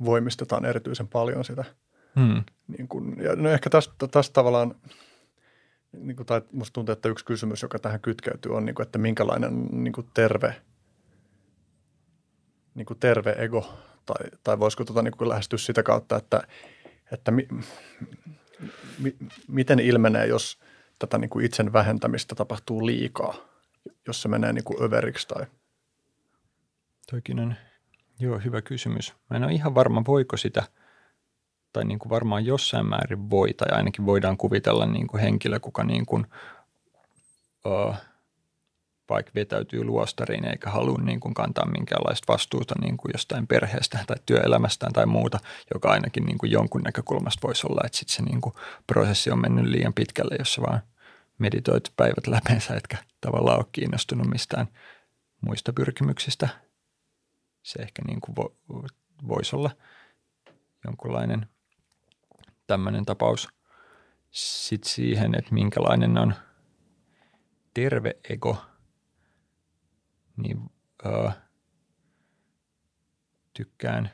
voimistetaan erityisen paljon sitä. Hmm. Niin kuin, ja no ehkä tästä, tästä tavallaan – niin kuin, tai musta tuntuu, että yksi kysymys, joka tähän kytkeytyy, on, niin kuin, että minkälainen niin kuin terve, niin kuin terve ego, tai, tai voisiko tuota, niin kuin lähestyä sitä kautta, että, että mi, mi, miten ilmenee, jos tätä niin kuin itsen vähentämistä tapahtuu liikaa, jos se menee niin kuin överiksi tai – Toikin on, joo, hyvä kysymys. Mä en ole ihan varma, voiko sitä – tai niin kuin varmaan jossain määrin voi, tai ainakin voidaan kuvitella niin kuin henkilö, kuka niin kuin, uh, vaikka vetäytyy luostariin eikä halua niin kuin kantaa minkäänlaista vastuuta niin kuin jostain perheestä tai työelämästään tai muuta, joka ainakin niin kuin jonkun näkökulmasta voisi olla, että sitten se niin kuin prosessi on mennyt liian pitkälle, jos sä vaan meditoit päivät läpeensä, etkä tavallaan ole kiinnostunut mistään muista pyrkimyksistä. Se ehkä niin kuin vo, voisi olla jonkunlainen – tämmöinen tapaus. Sitten siihen, että minkälainen on terve ego, niin öö, tykkään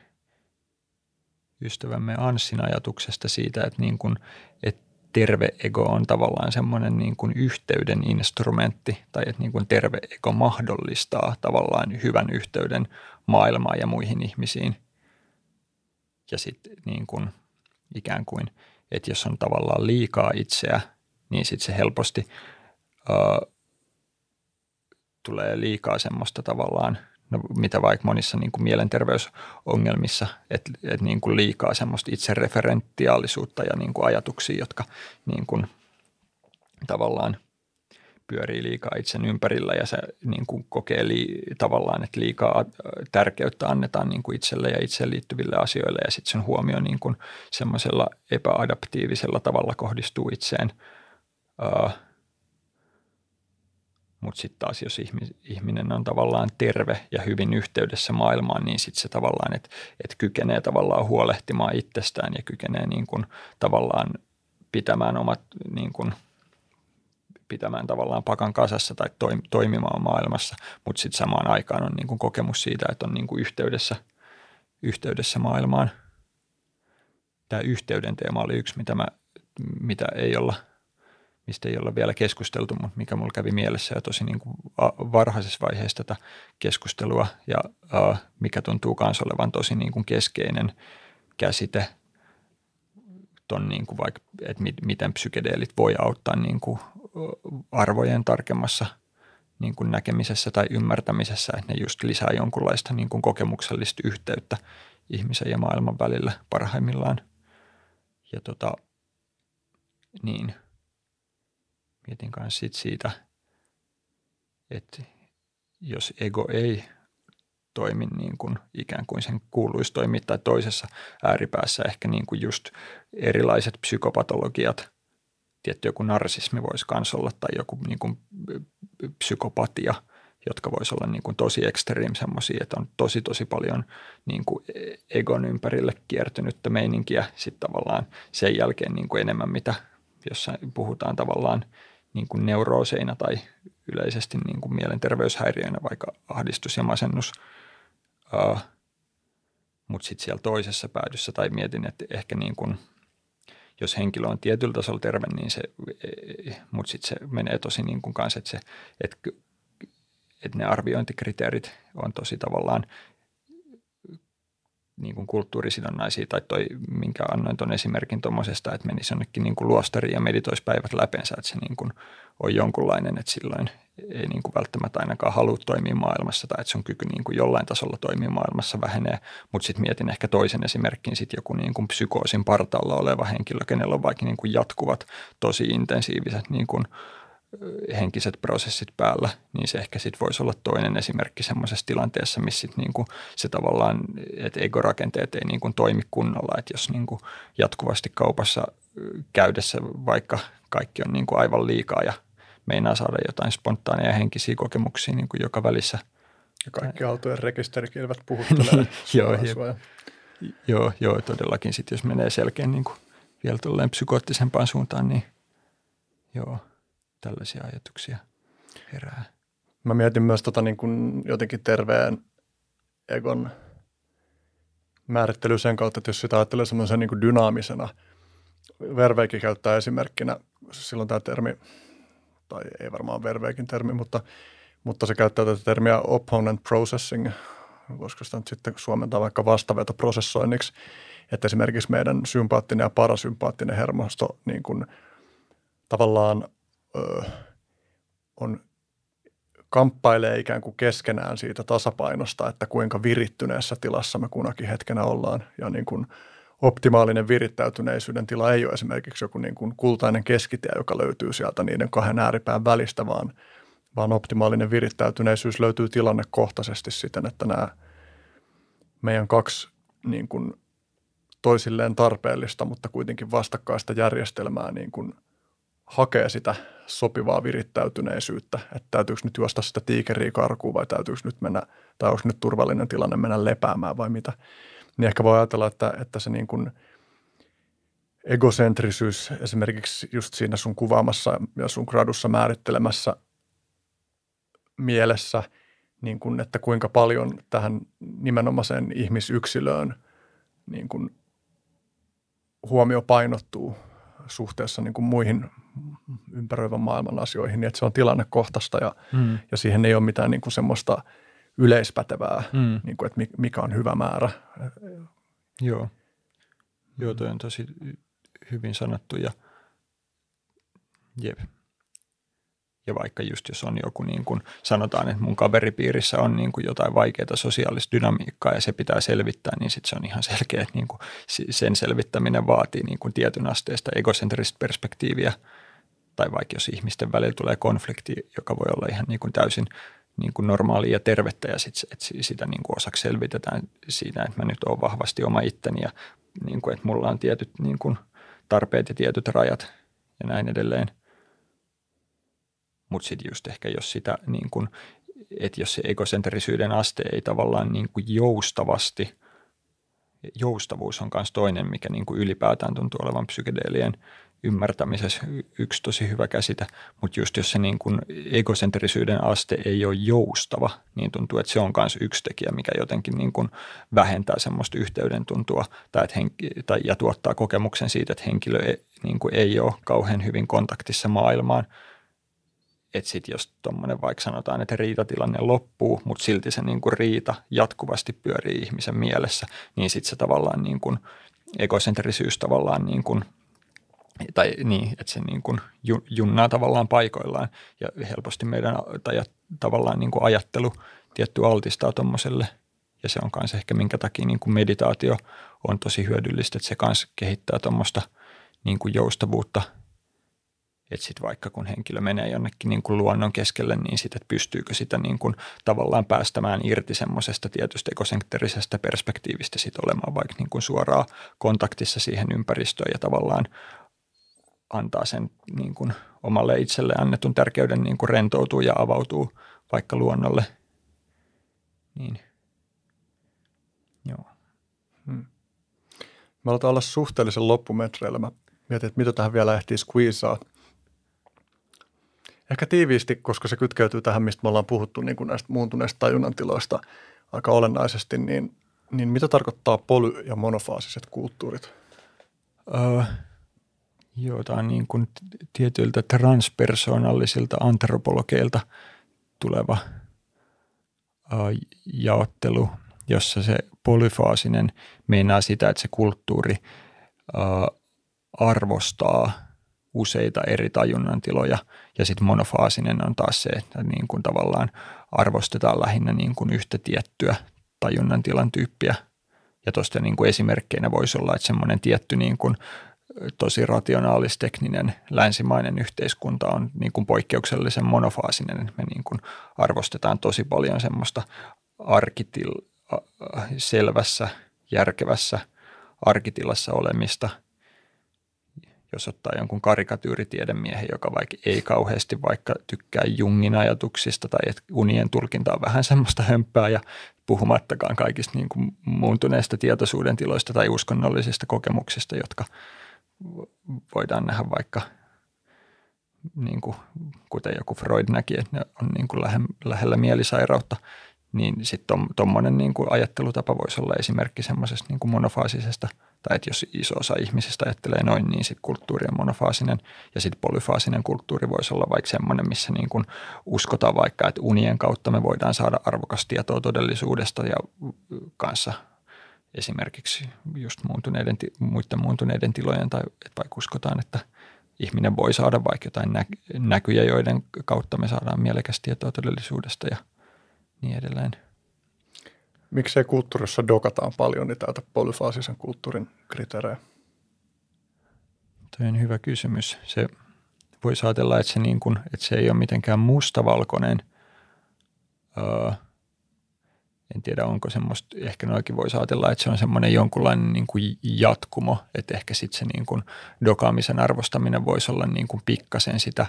ystävämme Anssin ajatuksesta siitä, että, niin kun, että terve ego on tavallaan semmoinen niin kuin yhteyden instrumentti tai että niin kuin terve ego mahdollistaa tavallaan hyvän yhteyden maailmaan ja muihin ihmisiin. Ja sitten niin kuin – ikään kuin, että jos on tavallaan liikaa itseä, niin sitten se helposti ö, tulee liikaa semmoista tavallaan, no, mitä vaikka monissa niin kuin mielenterveysongelmissa, että, että niin kuin liikaa semmoista itsereferentiaalisuutta ja niin kuin ajatuksia, jotka niin kuin tavallaan pyörii liikaa itsen ympärillä ja se niin kuin kokee li, tavallaan, että liikaa tärkeyttä annetaan niin kuin itselle ja itseen liittyville asioille ja sitten sen huomio niin kuin semmoisella epäadaptiivisella tavalla kohdistuu itseen. Uh, mutta sitten taas, jos ihminen on tavallaan terve ja hyvin yhteydessä maailmaan, niin sitten se tavallaan, että et kykenee tavallaan huolehtimaan itsestään ja kykenee niin kuin tavallaan pitämään omat niin kuin, pitämään tavallaan pakan kasassa tai toimimaan maailmassa, mutta sitten samaan aikaan on niin kuin kokemus siitä, että on niin kuin yhteydessä, yhteydessä maailmaan. Tämä yhteyden teema oli yksi, mitä, mä, mitä ei olla, mistä ei olla vielä keskusteltu, mutta mikä mulla kävi mielessä jo tosi niin kuin varhaisessa vaiheessa tätä keskustelua ja uh, mikä tuntuu myös olevan tosi niin kuin keskeinen käsite – ton niin kuin vaikka, että miten psykedeelit voi auttaa niin kuin arvojen tarkemmassa niin kuin näkemisessä tai ymmärtämisessä, että ne just lisää jonkunlaista niin kuin kokemuksellista yhteyttä ihmisen ja maailman välillä parhaimmillaan. Ja tota, niin, mietin kanssa sit siitä, että jos ego ei toimi niin kuin ikään kuin sen kuuluisi toimia tai toisessa ääripäässä ehkä niin kuin just erilaiset psykopatologiat, tietty joku narsismi voisi myös olla tai joku niin kuin psykopatia, jotka voisi olla niin kuin tosi ekstreem semmoisia, että on tosi tosi paljon niin kuin egon ympärille kiertynyttä meininkiä. Sitten tavallaan sen jälkeen niin kuin enemmän mitä jossain puhutaan tavallaan niin kuin neurooseina tai yleisesti niin kuin mielenterveyshäiriöinä, vaikka ahdistus ja masennus – Uh, Mutta sitten siellä toisessa päädyssä tai mietin, että ehkä niin kun, jos henkilö on tietyllä tasolla terve, niin se, mutta sitten se menee tosi niin kuin kanssa, että, se, että, että ne arviointikriteerit on tosi tavallaan niin kuin kulttuurisidonnaisia, tai toi, minkä annoin tuon esimerkin tuommoisesta, että menisi jonnekin niin kuin luostariin ja meditoisi päivät läpensä, että se niin kuin on jonkunlainen, että silloin ei niin kuin välttämättä ainakaan halua toimia maailmassa tai että sun kyky niin kuin jollain tasolla toimia maailmassa vähenee. Mutta sitten mietin ehkä toisen esimerkin, sitten joku niin kuin psykoosin partaalla oleva henkilö, kenellä on vaikka niin kuin jatkuvat tosi intensiiviset niin kuin henkiset prosessit päällä, niin se ehkä sitten voisi olla toinen esimerkki semmoisessa tilanteessa, missä sit niinku se tavallaan, että ego-rakenteet ei niinku toimi kunnolla, että jos niinku jatkuvasti kaupassa käydessä vaikka kaikki on niinku aivan liikaa ja meinaa saada jotain spontaaneja henkisiä kokemuksia niinku joka välissä. Ja kaikki autojen rekisterikilvät puhuttelee. joo, joo, joo, todellakin. Sitten jos menee selkeän niinku vielä tolleen psykoottisempaan suuntaan, niin joo – tällaisia ajatuksia herää. Mä mietin myös tota niin kuin jotenkin terveen egon määrittely sen kautta, että jos sitä ajattelee semmoisen niin dynaamisena, Verveikin käyttää esimerkkinä, silloin tämä termi, tai ei varmaan Verveikin termi, mutta, mutta se käyttää tätä termiä opponent processing, voisiko sitä nyt sitten suomentaa vaikka vastavetoprosessoinniksi, että esimerkiksi meidän sympaattinen ja parasympaattinen hermosto niin kuin tavallaan on kamppailee ikään kuin keskenään siitä tasapainosta, että kuinka virittyneessä tilassa me kunakin hetkenä ollaan. Ja niin kuin optimaalinen virittäytyneisyyden tila ei ole esimerkiksi joku niin kuin kultainen keskitie, joka löytyy sieltä niiden kahden ääripään välistä, vaan, vaan optimaalinen virittäytyneisyys löytyy tilannekohtaisesti siten, että nämä meidän kaksi niin kuin toisilleen tarpeellista, mutta kuitenkin vastakkaista järjestelmää niin kuin hakee sitä sopivaa virittäytyneisyyttä, että täytyykö nyt juosta sitä tiikeriä karkuun vai täytyykö nyt mennä, tai onko nyt turvallinen tilanne mennä lepäämään vai mitä. Niin ehkä voi ajatella, että, että se niin kuin egocentrisyys esimerkiksi just siinä sun kuvaamassa ja sun gradussa määrittelemässä mielessä, niin kuin, että kuinka paljon tähän nimenomaiseen ihmisyksilöön niin kuin huomio painottuu suhteessa niin kuin muihin ympäröivän maailman asioihin, niin että se on tilannekohtaista ja, mm. ja siihen ei ole mitään niin kuin semmoista yleispätevää, mm. niin kuin, että mikä on hyvä määrä. Joo. Joo, toi on tosi hyvin sanottu ja jep. Ja vaikka just jos on joku, niin kuin sanotaan, että mun kaveripiirissä on niin kuin jotain vaikeaa sosiaalista dynamiikkaa ja se pitää selvittää, niin sitten se on ihan selkeä, että niin kuin sen selvittäminen vaatii niin kuin tietyn asteesta egocentristä perspektiiviä. Tai vaikka jos ihmisten välillä tulee konflikti, joka voi olla ihan niin kuin täysin niin kuin normaalia ja tervettä ja sit, että sitä niin kuin osaksi selvitetään siinä, että mä nyt olen vahvasti oma itteni ja niin kuin, että mulla on tietyt niin kuin tarpeet ja tietyt rajat ja näin edelleen – mutta sitten just ehkä jos sitä niin kun, että jos se egocentrisyyden aste ei tavallaan niin kuin joustavasti, joustavuus on myös toinen, mikä niin kuin ylipäätään tuntuu olevan psykedeelien ymmärtämisessä yksi tosi hyvä käsite, mutta just jos se niin kuin egocentrisyyden aste ei ole joustava, niin tuntuu, että se on myös yksi tekijä, mikä jotenkin niin kuin vähentää semmoista yhteyden tuntua tai, että henki, tai, ja tuottaa kokemuksen siitä, että henkilö ei, niin kuin ei ole kauhean hyvin kontaktissa maailmaan. Että sitten jos tuommoinen vaikka sanotaan, että riitatilanne loppuu, mutta silti se niin kuin riita jatkuvasti pyörii ihmisen mielessä, niin sitten se tavallaan niin kuin egocentrisyys tavallaan niin kuin – tai niin, että se niin kuin junnaa tavallaan paikoillaan ja helposti meidän tai tavallaan niin kuin ajattelu tietty altistaa tuommoiselle ja se on myös ehkä minkä takia niin kuin meditaatio on tosi hyödyllistä, että se myös kehittää tuommoista niin kuin joustavuutta, että sitten vaikka kun henkilö menee jonnekin niin kuin luonnon keskelle, niin sitten, pystyykö sitä niin kuin tavallaan päästämään irti semmoisesta tietystä ekosentterisestä perspektiivistä sitten olemaan vaikka niin kuin suoraan kontaktissa siihen ympäristöön ja tavallaan antaa sen niin kuin omalle itselle annetun tärkeyden niin kuin rentoutuu ja avautuu vaikka luonnolle. Niin. Joo. Hmm. Mä aloitan olla suhteellisen loppumetreillä. Mä mietin, että mitä tähän vielä ehtii squeezaa. Ehkä tiiviisti, koska se kytkeytyy tähän, mistä me ollaan puhuttu niin kuin näistä muuntuneista tajunnantiloista aika olennaisesti, niin, niin mitä tarkoittaa poly- ja monofaasiset kulttuurit? Öö, jotain niin kuin tietyiltä transpersoonallisilta antropologeilta tuleva ää, jaottelu, jossa se polyfaasinen meinaa sitä, että se kulttuuri ää, arvostaa useita eri tajunnantiloja ja sitten monofaasinen on taas se, että niin kuin tavallaan arvostetaan lähinnä niin kuin yhtä tiettyä tajunnantilan tyyppiä. Ja tuosta niin kuin esimerkkeinä voisi olla, että semmoinen tietty niin kuin tosi rationaalis-tekninen länsimainen yhteiskunta on niin kuin poikkeuksellisen monofaasinen. Me niin kuin arvostetaan tosi paljon semmoista arkitil, selvässä, järkevässä arkitilassa olemista. Jos ottaa jonkun karikatyyritiedemiehen, joka vaikka ei kauheasti vaikka tykkää Jungin ajatuksista tai että unien tulkinta on vähän semmoista hömpää ja puhumattakaan kaikista niin kuin muuntuneista tietoisuuden tiloista tai uskonnollisista kokemuksista, jotka – voidaan nähdä vaikka, niin kuin, kuten joku Freud näki, että ne on niin kuin lähe, lähellä mielisairautta, niin sitten tuommoinen niin kuin ajattelutapa voisi olla esimerkki semmoisesta niin monofaasisesta, tai että jos iso osa ihmisistä ajattelee noin, niin sitten kulttuuri on monofaasinen, ja sitten polyfaasinen kulttuuri voisi olla vaikka semmoinen, missä niin kuin uskotaan vaikka, että unien kautta me voidaan saada arvokas tietoa todellisuudesta ja kanssa esimerkiksi just muuntuneiden, muiden muuntuneiden tilojen tai että vaikka uskotaan, että ihminen voi saada vaikka jotain nä- näkyjä, joiden kautta me saadaan mielekästä tietoa todellisuudesta ja niin edelleen. Miksei kulttuurissa dokataan paljon niin täältä polyfaasisen kulttuurin kriteerejä? Tuo on hyvä kysymys. Se voisi ajatella, että se, niin kuin, että se ei ole mitenkään mustavalkoinen öö, – en tiedä onko semmoista, ehkä noikin voisi ajatella, että se on semmoinen jonkunlainen niin kuin jatkumo, että ehkä sitten se niin kuin dokaamisen arvostaminen voisi olla niin kuin pikkasen sitä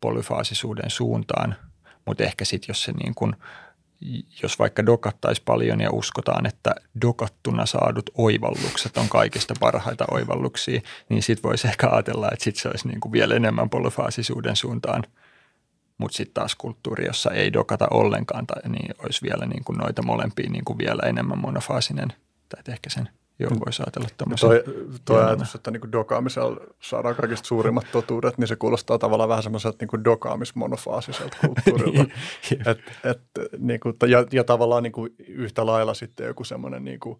polyfaasisuuden suuntaan, mutta ehkä sitten jos se niin kuin, jos vaikka dokattaisi paljon ja uskotaan, että dokattuna saadut oivallukset on kaikista parhaita oivalluksia, niin sitten voisi ehkä ajatella, että sitten se olisi niin kuin vielä enemmän polyfaasisuuden suuntaan – mutta sitten taas kulttuuri, jossa ei dokata ollenkaan, tai, niin olisi vielä niin kuin noita molempia niin kuin vielä enemmän monofaasinen, tai ehkä sen Joo, voisi ajatella tämmöisen. Toi, toi ajatus, että niin dokaamisella saadaan kaikista suurimmat totuudet, niin se kuulostaa tavallaan vähän semmoiselta niin dokaamismonofaasiselta kulttuurilta. et, et, niin kuin, ja, ja tavallaan niin kuin yhtä lailla sitten joku semmoinen niin kuin,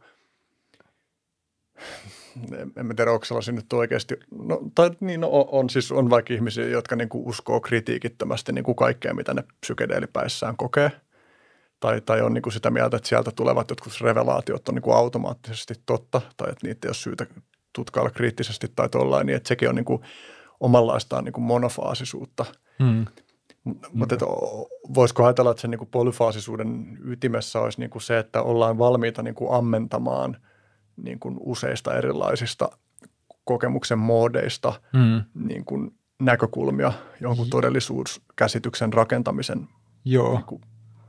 en mä tiedä, onko sellaisia nyt oikeasti, no, tai niin no, on, siis on vaikka ihmisiä, jotka niin kuin uskoo kritiikittömästi niin kuin kaikkea, mitä ne psykedeelipäissään kokee. Tai, tai on niin kuin sitä mieltä, että sieltä tulevat jotkut revelaatiot on niin kuin automaattisesti totta, tai että niitä ei ole syytä tutkailla kriittisesti tai tollain, niin että sekin on niin kuin omanlaistaan niin kuin monofaasisuutta. Hmm. Mutta voisiko ajatella, että sen niin kuin polyfaasisuuden ytimessä olisi niin kuin se, että ollaan valmiita niin kuin ammentamaan – niin kuin useista erilaisista kokemuksen moodeista mm. niin kuin näkökulmia jonkun todellisuuskäsityksen rakentamisen Joo. Niin kuin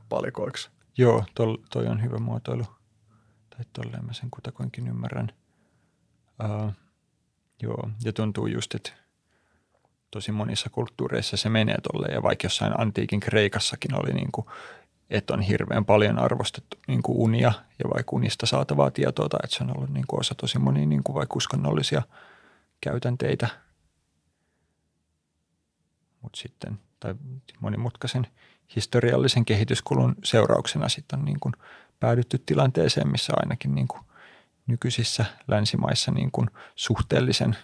palikoiksi. Joo, tol, toi on hyvä muotoilu. Tai tolleen mä sen kutakuinkin ymmärrän. Uh, Joo, ja tuntuu just, että tosi monissa kulttuureissa se menee tolleen, ja vaikka jossain antiikin Kreikassakin oli niin kuin, että on hirveän paljon arvostettu niin kuin unia ja vaikka unista saatavaa tietoa, tai että se on ollut niin kuin osa tosi monia niin kuin vaikka uskonnollisia käytänteitä. Mutta sitten, tai monimutkaisen historiallisen kehityskulun seurauksena sitten on niin kuin päädytty tilanteeseen, missä ainakin niin kuin nykyisissä länsimaissa niin kuin suhteellisen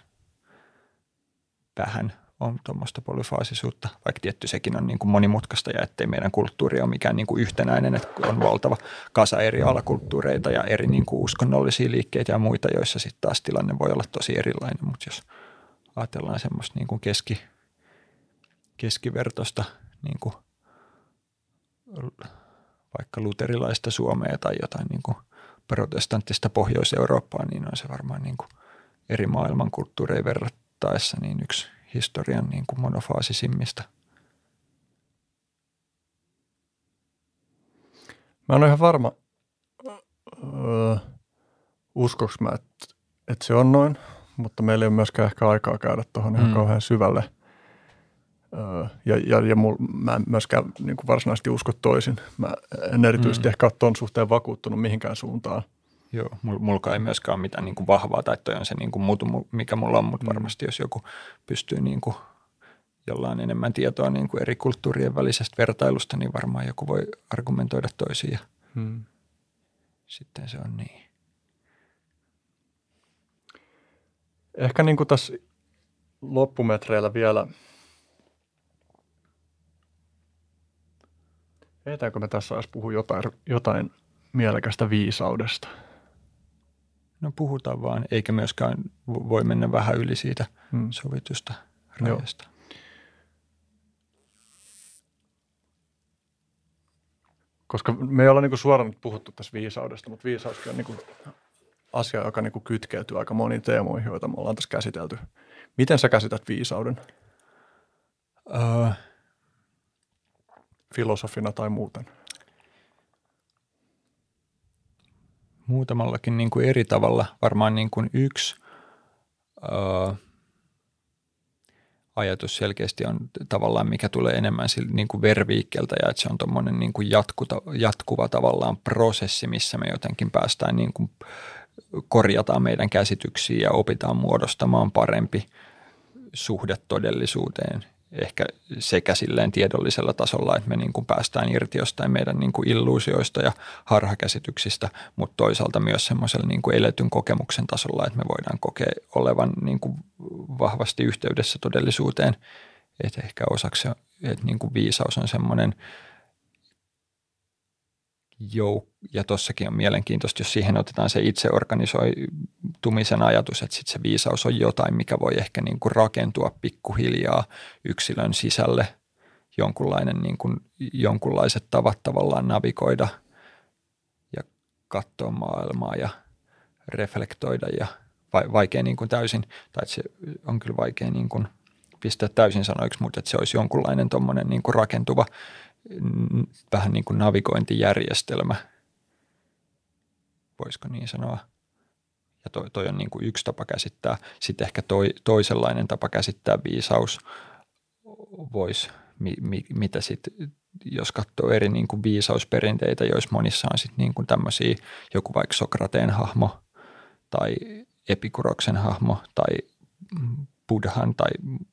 vähän on tuommoista polyfaasisuutta, vaikka tietty sekin on niin kuin monimutkaista ja ettei meidän kulttuuri ole mikään niin kuin yhtenäinen, että on valtava kasa eri alakulttuureita ja eri niin kuin uskonnollisia liikkeitä ja muita, joissa sitten taas tilanne voi olla tosi erilainen, mutta jos ajatellaan semmoista niin kuin keski, keskivertosta niin kuin vaikka luterilaista Suomea tai jotain niin kuin protestanttista Pohjois-Eurooppaa, niin on se varmaan niin kuin eri maailmankulttuureja verrattaessa niin yksi historian niin kuin monofaasisimmista. Mä en ole ihan varma, öö, uskoks mä, että, että se on noin, mutta meillä ei ole myöskään ehkä aikaa käydä tuohon ihan mm. kauhean syvälle. Ja, ja, ja mul, mä en myöskään niin kuin varsinaisesti usko toisin. Mä en erityisesti mm. ehkä ole tuon suhteen vakuuttunut mihinkään suuntaan. Joo, mulla ei myöskään ole mitään niin kuin vahvaa, tai toi on se niin kuin mutu, mikä mulla on, mutta mm. varmasti jos joku pystyy niin kuin jollain enemmän tietoa niin kuin eri kulttuurien välisestä vertailusta, niin varmaan joku voi argumentoida toisia. Hmm. Sitten se on niin. Ehkä niin kuin tässä loppumetreillä vielä, ehditäänkö me tässä edes puhua jotain, jotain mielekästä viisaudesta – no puhutaan vaan, eikä myöskään voi mennä vähän yli siitä hmm. sovitusta rajasta. Joo. Koska me ei olla niin suoraan nyt puhuttu tässä viisaudesta, mutta viisauskin on niin asia, joka niin kytkeytyy aika moniin teemoihin, joita me ollaan tässä käsitelty. Miten sä käsität viisauden? Uh, Filosofina tai muuten? muutamallakin niin kuin eri tavalla. Varmaan niin kuin yksi ää, ajatus selkeästi on tavallaan, mikä tulee enemmän niin kuin verviikkeltä ja että se on tuommoinen niin kuin jatkuva tavallaan prosessi, missä me jotenkin päästään niin kuin korjataan meidän käsityksiä ja opitaan muodostamaan parempi suhde todellisuuteen ehkä sekä silleen tiedollisella tasolla, että me niin kuin päästään irti jostain meidän niin kuin illuusioista ja harhakäsityksistä, mutta toisaalta myös semmoisella niin kuin eletyn kokemuksen tasolla, että me voidaan kokea olevan niin kuin vahvasti yhteydessä todellisuuteen. Että ehkä osaksi, että niin kuin viisaus on semmoinen – jouk- ja tossakin on mielenkiintoista, jos siihen otetaan se itseorganisoitumisen ajatus, että sit se viisaus on jotain, mikä voi ehkä niin kuin rakentua pikkuhiljaa yksilön sisälle, jonkunlainen niin kuin, jonkunlaiset tavat tavallaan navigoida ja katsoa maailmaa ja reflektoida ja vaikea niin kuin täysin, tai se on kyllä vaikea niin kuin pistää täysin sanoiksi, mutta että se olisi jonkunlainen tuommoinen niin kuin rakentuva vähän niin kuin navigointijärjestelmä, voisiko niin sanoa. Ja toi, toi on niin kuin yksi tapa käsittää. Sitten ehkä toi, toisenlainen tapa käsittää viisaus voisi, mi, mi, mitä sitten, jos katsoo eri niin kuin viisausperinteitä, joissa monissa on sitten niin kuin tämmöisiä, joku vaikka Sokrateen hahmo tai Epikuroksen hahmo tai Buddhan tai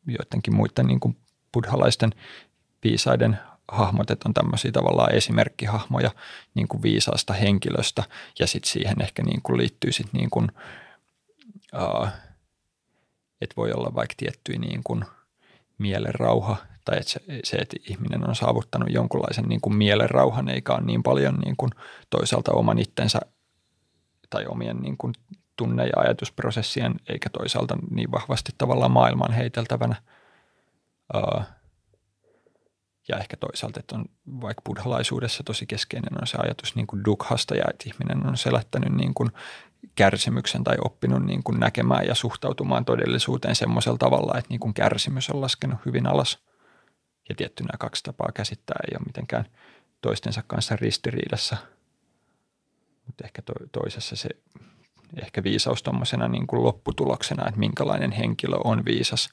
joidenkin muiden niin kuin buddhalaisten viisaiden hahmot, että on tämmöisiä tavallaan esimerkkihahmoja niin kuin viisaasta henkilöstä ja sitten siihen ehkä niin kuin liittyy sitten niin kuin, uh, että voi olla vaikka tiettyjä niin kuin mielenrauha tai että se, se, että ihminen on saavuttanut jonkunlaisen niin kuin mielenrauhan eikä ole niin paljon niin kuin toisaalta oman itsensä tai omien niin kuin tunne- ja ajatusprosessien eikä toisaalta niin vahvasti tavallaan maailman heiteltävänä. Uh, ja ehkä toisaalta, että on vaikka buddhalaisuudessa tosi keskeinen on se ajatus niin kuin dukhasta ja että ihminen on selättänyt niin kuin kärsimyksen tai oppinut niin kuin näkemään ja suhtautumaan todellisuuteen semmoisella tavalla, että niin kuin kärsimys on laskenut hyvin alas. Ja tietty nämä kaksi tapaa käsittää ei ole mitenkään toistensa kanssa ristiriidassa. Mutta ehkä to- toisessa se ehkä viisaus tuommoisena niin kuin lopputuloksena, että minkälainen henkilö on viisas.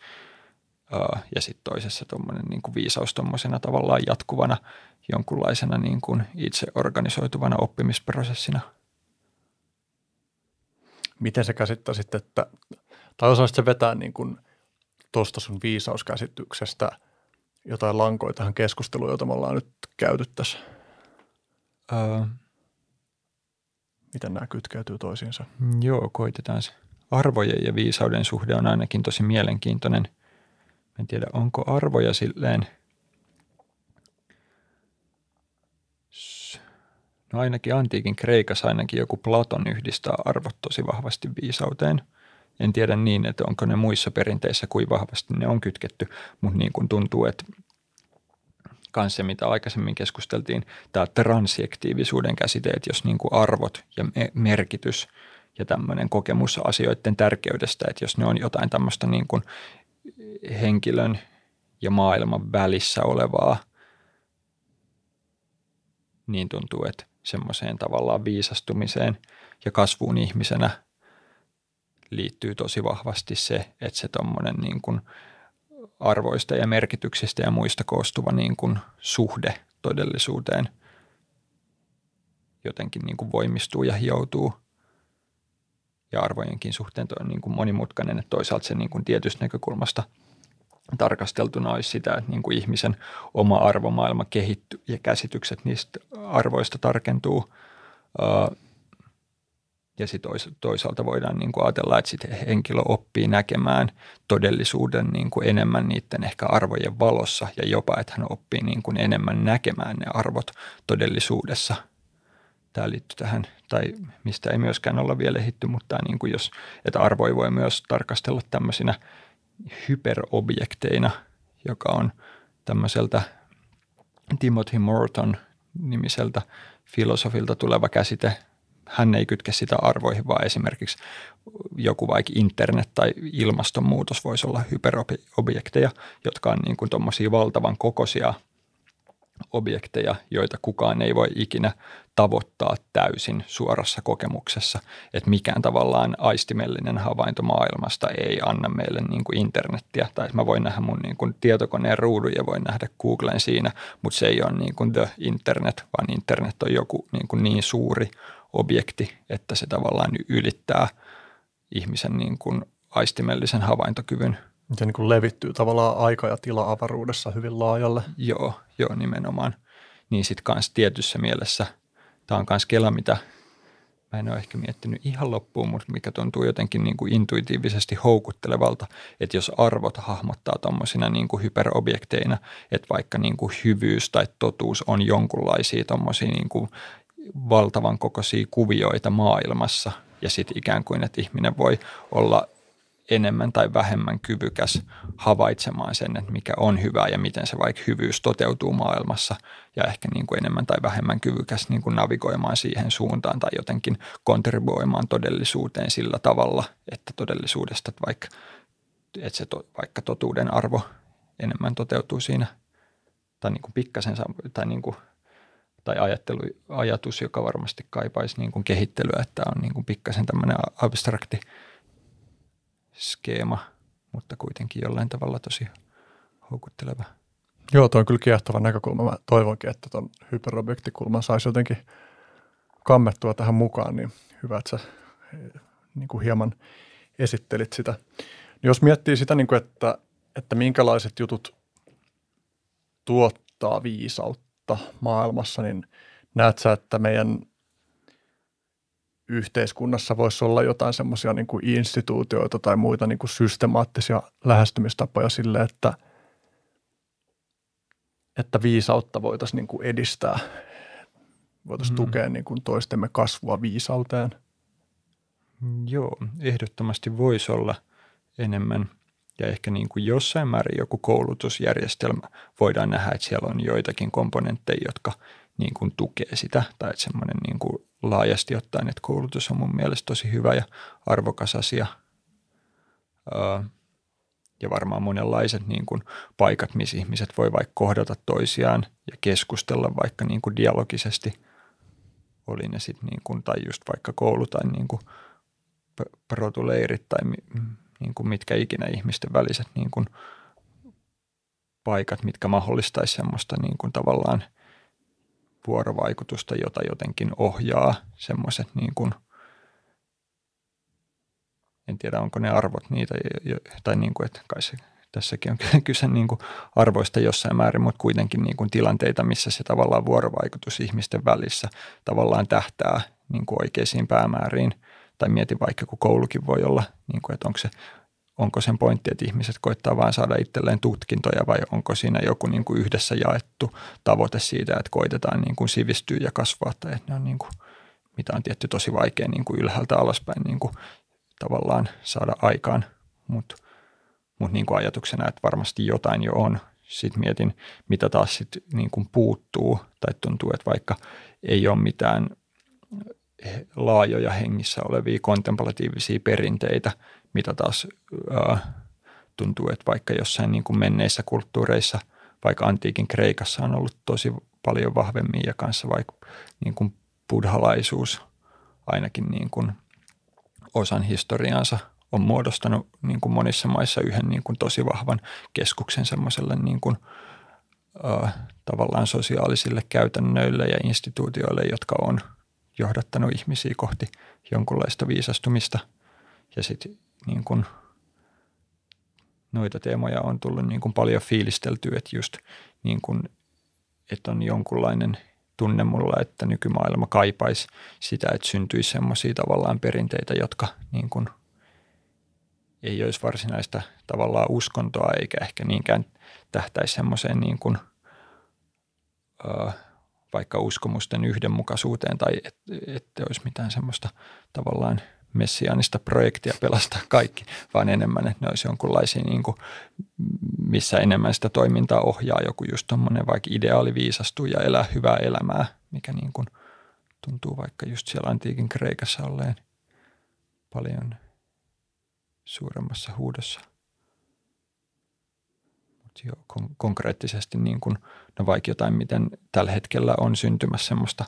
Ja sitten toisessa tuommoinen niin kuin viisaus tuommoisena tavallaan jatkuvana jonkunlaisena niin kuin itse organisoituvana oppimisprosessina. Miten sä käsittäisit, että, tai osaisitko vetää niin kuin tuosta sun viisauskäsityksestä jotain lankoja tähän keskusteluun, jota me ollaan nyt käyty tässä? Öö, Miten nämä kytkeytyy toisiinsa? Joo, koitetaan se. Arvojen ja viisauden suhde on ainakin tosi mielenkiintoinen. En tiedä, onko arvoja silleen, no ainakin antiikin Kreikassa ainakin joku Platon yhdistää arvot tosi vahvasti viisauteen. En tiedä niin, että onko ne muissa perinteissä kuin vahvasti ne on kytketty, mutta niin kuin tuntuu, että kanssa, mitä aikaisemmin keskusteltiin, tämä transjektiivisuuden käsite, että jos niin kuin arvot ja merkitys ja tämmöinen kokemus asioiden tärkeydestä, että jos ne on jotain tämmöistä niin kuin henkilön ja maailman välissä olevaa, niin tuntuu, että semmoiseen tavallaan viisastumiseen ja kasvuun ihmisenä liittyy tosi vahvasti se, että se tuommoinen niin kuin – arvoista ja merkityksistä ja muista koostuva niin kuin suhde todellisuuteen jotenkin niin kuin voimistuu ja hioutuu. Ja arvojenkin suhteen on niin kuin monimutkainen, että toisaalta se niin kuin tietystä näkökulmasta tarkasteltuna olisi sitä, että niin kuin ihmisen oma arvomaailma kehittyy ja käsitykset niistä arvoista tarkentuu ja sitten toisaalta voidaan niin kuin ajatella, että sit henkilö oppii näkemään todellisuuden niin kuin enemmän niiden ehkä arvojen valossa ja jopa, että hän oppii niin kuin enemmän näkemään ne arvot todellisuudessa. Tämä liittyy tähän, tai mistä ei myöskään olla vielä hitty, mutta tämä niin kuin jos, että arvoja voi myös tarkastella tämmöisinä hyperobjekteina, joka on tämmöiseltä Timothy Morton nimiseltä filosofilta tuleva käsite – hän ei kytke sitä arvoihin, vaan esimerkiksi joku vaikka internet tai ilmastonmuutos voisi olla hyperobjekteja, jotka on niin kuin valtavan kokoisia objekteja, joita kukaan ei voi ikinä tavoittaa täysin suorassa kokemuksessa, että mikään tavallaan aistimellinen havainto maailmasta ei anna meille niin kuin internettiä, tai mä voin nähdä mun niin kuin tietokoneen ruudun ja voin nähdä Googlen siinä, mutta se ei ole niin kuin the internet, vaan internet on joku niin, kuin niin suuri objekti, että se tavallaan ylittää ihmisen niin kuin aistimellisen havaintokyvyn. Se niin kuin levittyy tavallaan aika- ja tila-avaruudessa hyvin laajalle. Joo, joo nimenomaan. Niin sitten kanssa tietyssä mielessä, tämä on myös kela, mitä mä en ole ehkä miettinyt ihan loppuun, mutta mikä tuntuu jotenkin niin kuin intuitiivisesti houkuttelevalta, että jos arvot hahmottaa tuommoisina niin kuin hyperobjekteina, että vaikka niin kuin hyvyys tai totuus on jonkunlaisia tuommoisia niin kuin valtavan kokoisia kuvioita maailmassa ja sitten ikään kuin, että ihminen voi olla enemmän tai vähemmän kyvykäs havaitsemaan sen, että mikä on hyvä ja miten se vaikka hyvyys toteutuu maailmassa. Ja ehkä niin kuin enemmän tai vähemmän kyvykäs niin kuin navigoimaan siihen suuntaan tai jotenkin kontribuoimaan todellisuuteen sillä tavalla, että todellisuudesta että vaikka, että se to, vaikka totuuden arvo enemmän toteutuu siinä. Tai niin kuin pikkasen tai niin kuin tai ajattelu, ajatus, joka varmasti kaipaisi niin kuin kehittelyä, että on niin kuin pikkasen tämmöinen abstrakti skeema, mutta kuitenkin jollain tavalla tosi houkutteleva. Joo, tuo on kyllä kiehtova näkökulma. Mä toivonkin, että tuon hyperobjektikulman saisi jotenkin kammettua tähän mukaan, niin hyvä, että sä eh, niin kuin hieman esittelit sitä. Jos miettii sitä, niin kuin, että, että minkälaiset jutut tuottaa viisautta, maailmassa, niin näet sä, että meidän yhteiskunnassa voisi olla jotain semmoisia niin kuin instituutioita tai muita niin kuin systemaattisia lähestymistapoja sille, että, että viisautta voitaisiin niin kuin edistää, voitaisiin mm. tukea niin kuin toistemme kasvua viisauteen. Joo, ehdottomasti voisi olla enemmän – ja ehkä niin kuin jossain määrin joku koulutusjärjestelmä voidaan nähdä, että siellä on joitakin komponentteja, jotka niin kuin tukee sitä, tai että semmoinen niin kuin laajasti ottaen, että koulutus on mun mielestä tosi hyvä ja arvokas asia. Ja varmaan monenlaiset niin kuin paikat, missä ihmiset voi vaikka kohdata toisiaan ja keskustella vaikka niin kuin dialogisesti, oli ne sitten niin kuin, tai just vaikka koulu tai niin kuin protuleirit tai niin kuin mitkä ikinä ihmisten väliset niin kuin paikat, mitkä mahdollistaisi semmoista niin kuin tavallaan vuorovaikutusta, jota jotenkin ohjaa semmoiset niin kuin, en tiedä onko ne arvot niitä, tai niin kuin, että kai se tässäkin on kyse niin kuin arvoista jossain määrin, mutta kuitenkin niin kuin tilanteita, missä se tavallaan vuorovaikutus ihmisten välissä tavallaan tähtää niin kuin oikeisiin päämääriin. Tai mieti vaikka, kun koulukin voi olla, niin kuin, että onko, se, onko sen pointti, että ihmiset koittaa vain saada itselleen tutkintoja vai onko siinä joku niin kuin yhdessä jaettu tavoite siitä, että koitetaan niin kuin sivistyä ja kasvaa tai että ne on niin kuin, mitä on tietty tosi vaikea niin kuin ylhäältä alaspäin niin kuin tavallaan saada aikaan, mutta mutta niin kuin ajatuksena, että varmasti jotain jo on. Sitten mietin, mitä taas sit niin kuin puuttuu tai tuntuu, että vaikka ei ole mitään laajoja hengissä olevia kontemplatiivisia perinteitä, mitä taas ää, tuntuu, että vaikka jossain niin kuin menneissä kulttuureissa, vaikka antiikin Kreikassa on ollut tosi paljon vahvemmin ja kanssa vaikka niin kuin buddhalaisuus ainakin niin kuin osan historiansa – on muodostanut niin kuin monissa maissa yhden niin kuin tosi vahvan keskuksen semmoiselle niin kuin, äh, tavallaan sosiaalisille käytännöille ja instituutioille, jotka on johdattanut ihmisiä kohti jonkunlaista viisastumista. Ja sitten niin kuin, noita teemoja on tullut niin kuin paljon fiilisteltyä, että just niin kuin, että on jonkunlainen tunne mulla, että nykymaailma kaipaisi sitä, että syntyisi semmoisia tavallaan perinteitä, jotka niin kuin – ei olisi varsinaista tavallaan uskontoa eikä ehkä niinkään tähtäisi semmoiseen niin kuin, ö, vaikka uskomusten yhdenmukaisuuteen tai että et olisi mitään semmoista tavallaan messiaanista projektia pelastaa kaikki, vaan enemmän, että ne olisi jonkunlaisia, niin kuin, missä enemmän sitä toimintaa ohjaa joku just tuommoinen vaikka ideaali viisastua ja elää hyvää elämää, mikä niin kuin tuntuu vaikka just siellä antiikin Kreikassa olleen paljon – suuremmassa huudossa. Mutta joo, kon- konkreettisesti niin kun, no vaikka jotain, miten tällä hetkellä on syntymässä semmoista,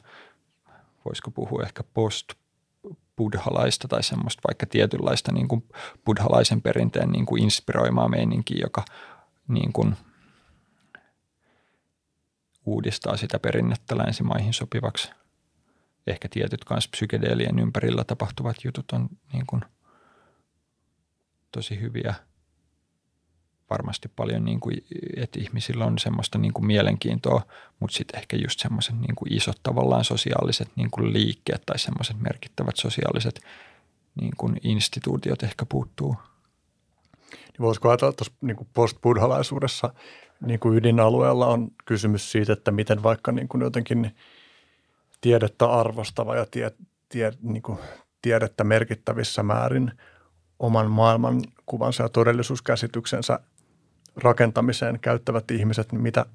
voisiko puhua ehkä post buddhalaista tai semmoista vaikka tietynlaista niin kuin buddhalaisen perinteen niin kuin inspiroimaa meininkiä, joka niin kuin uudistaa sitä perinnettä länsimaihin sopivaksi. Ehkä tietyt kanssa psykedeelien ympärillä tapahtuvat jutut on niin kuin – tosi hyviä. Varmasti paljon, niin kuin, että ihmisillä on semmoista niin kuin mielenkiintoa, mutta sitten ehkä just semmoiset niin kuin isot tavallaan sosiaaliset niin kuin liikkeet tai semmoiset merkittävät sosiaaliset niin kuin instituutiot ehkä puuttuu. Niin voisiko ajatella tuossa niin post-buddhalaisuudessa niin kuin ydinalueella on kysymys siitä, että miten vaikka niin kuin jotenkin tiedettä arvostava ja tie, tie, niin kuin tiedettä merkittävissä määrin – oman maailmankuvansa ja todellisuuskäsityksensä rakentamiseen käyttävät ihmiset, niin mitä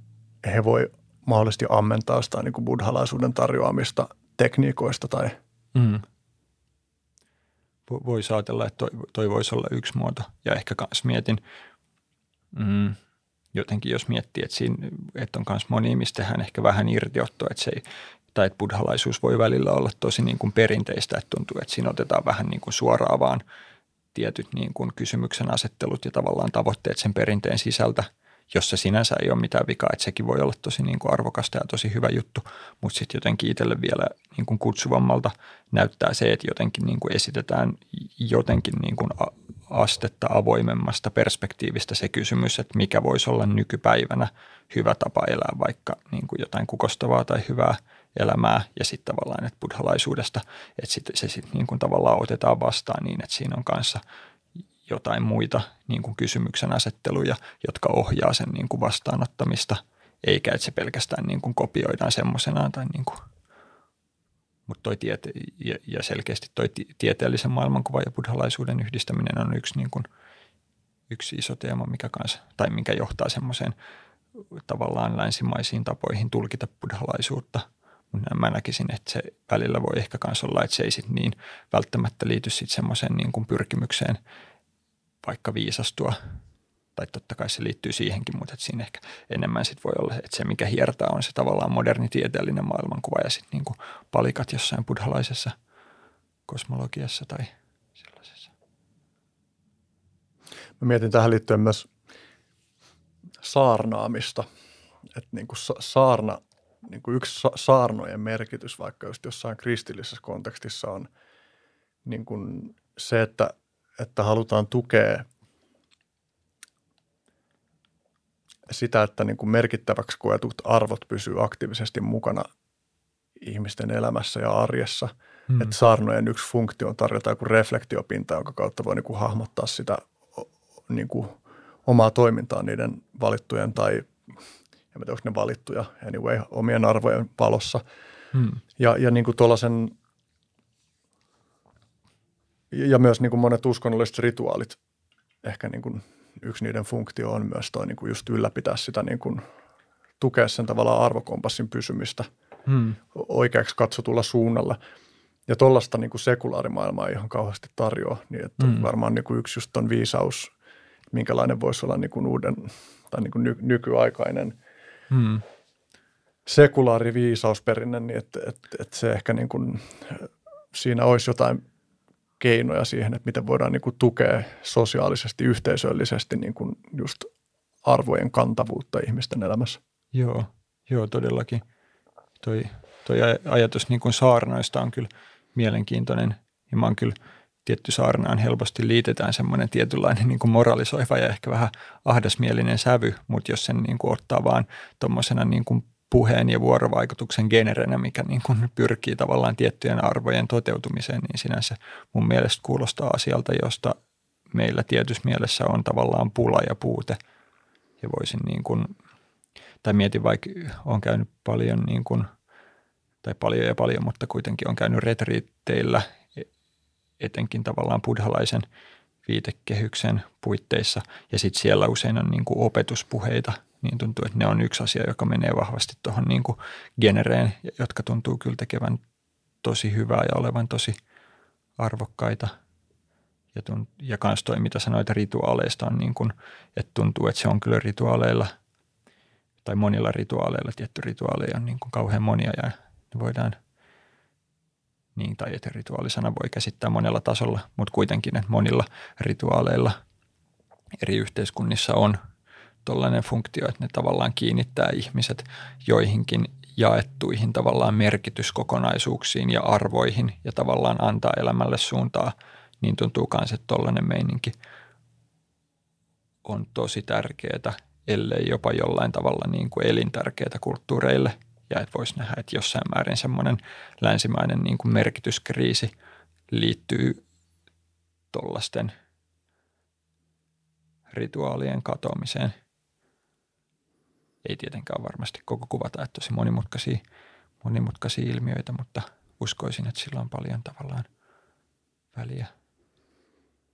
he voi mahdollisesti ammentaa sitä niin kuin buddhalaisuuden tarjoamista tekniikoista tai mm. Voisi ajatella, että toi, toi voisi olla yksi muoto. Ja ehkä myös mietin, mm, jotenkin jos miettii, että, siinä, että on myös moni, mistä tehdään ehkä vähän irtiottoa, että se ei, tai että buddhalaisuus voi välillä olla tosi niin kuin perinteistä, että tuntuu, että siinä otetaan vähän niin kuin suoraan vaan – tietyt niin kuin kysymyksen asettelut ja tavallaan tavoitteet sen perinteen sisältä, jossa sinänsä ei ole mitään vikaa, että sekin voi olla tosi niin kuin arvokasta ja tosi hyvä juttu, mutta sitten jotenkin itselle vielä niin kuin kutsuvammalta näyttää se, että jotenkin niin kuin esitetään jotenkin niin kuin astetta avoimemmasta perspektiivistä se kysymys, että mikä voisi olla nykypäivänä hyvä tapa elää vaikka niin kuin jotain kukostavaa tai hyvää elämää ja sitten tavallaan, että buddhalaisuudesta, että sit, se sitten niin kuin tavallaan otetaan vastaan niin, että siinä on kanssa jotain muita niin kuin kysymyksen asetteluja, jotka ohjaa sen niin kuin vastaanottamista, eikä että se pelkästään niin kuin kopioidaan semmoisenaan tai niin kuin. Mutta toi tiete, ja, ja selkeästi toi tieteellisen maailmankuvan ja buddhalaisuuden yhdistäminen on yksi, niin kuin, yksi iso teema, mikä kanssa, tai mikä johtaa semmoiseen tavallaan länsimaisiin tapoihin tulkita buddhalaisuutta – mä näkisin, että se välillä voi ehkä myös olla, että se ei sit niin välttämättä liity sitten semmoiseen niin kuin pyrkimykseen vaikka viisastua. Tai totta kai se liittyy siihenkin, mutta siinä ehkä enemmän sit voi olla, että se mikä hiertää on se tavallaan moderni tieteellinen maailmankuva ja sitten niin palikat jossain buddhalaisessa kosmologiassa tai sellaisessa. Mä mietin tähän liittyen myös saarnaamista. Että niin kuin saarna, niin kuin yksi saarnojen merkitys vaikka just jossain kristillisessä kontekstissa on niin kuin se, että, että halutaan tukea sitä, että niin kuin merkittäväksi koetut arvot pysyy aktiivisesti mukana ihmisten elämässä ja arjessa. Hmm. Että saarnojen yksi funktio on tarjota joku reflektiopinta, jonka kautta voi niin kuin hahmottaa sitä niin kuin omaa toimintaa niiden valittujen tai en tiedä, onko ne valittuja, anyway, omien arvojen valossa. Hmm. Ja, ja niin kuin tuollaisen, ja myös niin kuin monet uskonnolliset rituaalit, ehkä niin kuin yksi niiden funktio on myös toi niin kuin just ylläpitää sitä niin kuin, tukea sen tavallaan arvokompassin pysymistä hmm. oikeaksi katsotulla suunnalla. Ja tuollaista niin sekulaarimaailmaa ei ihan kauheasti tarjoa, niin että hmm. varmaan niin kuin yksi just on viisaus, minkälainen voisi olla niin kuin uuden tai niin kuin ny, nykyaikainen hmm. sekulaari viisausperinne, niin että, että, että se ehkä niin kuin, siinä olisi jotain keinoja siihen, että miten voidaan niin kuin tukea sosiaalisesti, yhteisöllisesti niin kuin just arvojen kantavuutta ihmisten elämässä. Joo, joo todellakin. Toi, toi ajatus niin kuin saarnoista on kyllä mielenkiintoinen ja mä oon kyllä tietty saarnaan helposti liitetään semmoinen tietynlainen niin kuin moralisoiva ja ehkä vähän ahdasmielinen sävy, mutta jos sen niin kuin ottaa vaan tuommoisena niin kuin puheen ja vuorovaikutuksen generenä, mikä niin kuin pyrkii tavallaan tiettyjen arvojen toteutumiseen, niin sinänsä mun mielestä kuulostaa asialta, josta meillä tietyssä mielessä on tavallaan pula ja puute. Ja voisin niin kuin, tai mietin vaikka, on käynyt paljon niin kuin, tai paljon ja paljon, mutta kuitenkin on käynyt retriitteillä, etenkin tavallaan buddhalaisen viitekehyksen puitteissa, ja sitten siellä usein on niin kuin opetuspuheita – niin tuntuu, että ne on yksi asia, joka menee vahvasti tuohon niin genereen, jotka tuntuu kyllä tekevän tosi hyvää ja olevan tosi arvokkaita. Ja, tunt, ja kans toi, mitä sanoit rituaaleista, on niin kuin, että tuntuu, että se on kyllä rituaaleilla tai monilla rituaaleilla, tietty rituaaleja on niin kuin kauhean monia ja ne voidaan niin, tai että rituaalisana voi käsittää monella tasolla, mutta kuitenkin, että monilla rituaaleilla eri yhteiskunnissa on tuollainen funktio, että ne tavallaan kiinnittää ihmiset joihinkin jaettuihin tavallaan merkityskokonaisuuksiin ja arvoihin ja tavallaan antaa elämälle suuntaa, niin tuntuu myös, että tuollainen meininki on tosi tärkeää, ellei jopa jollain tavalla niin kuin elintärkeää kulttuureille. Ja että voisi nähdä, että jossain määrin semmoinen länsimainen niin kuin merkityskriisi liittyy tuollaisten rituaalien katoamiseen – ei tietenkään varmasti koko kuvata, että tosi monimutkaisia, monimutkaisia ilmiöitä, mutta uskoisin, että sillä on paljon tavallaan väliä.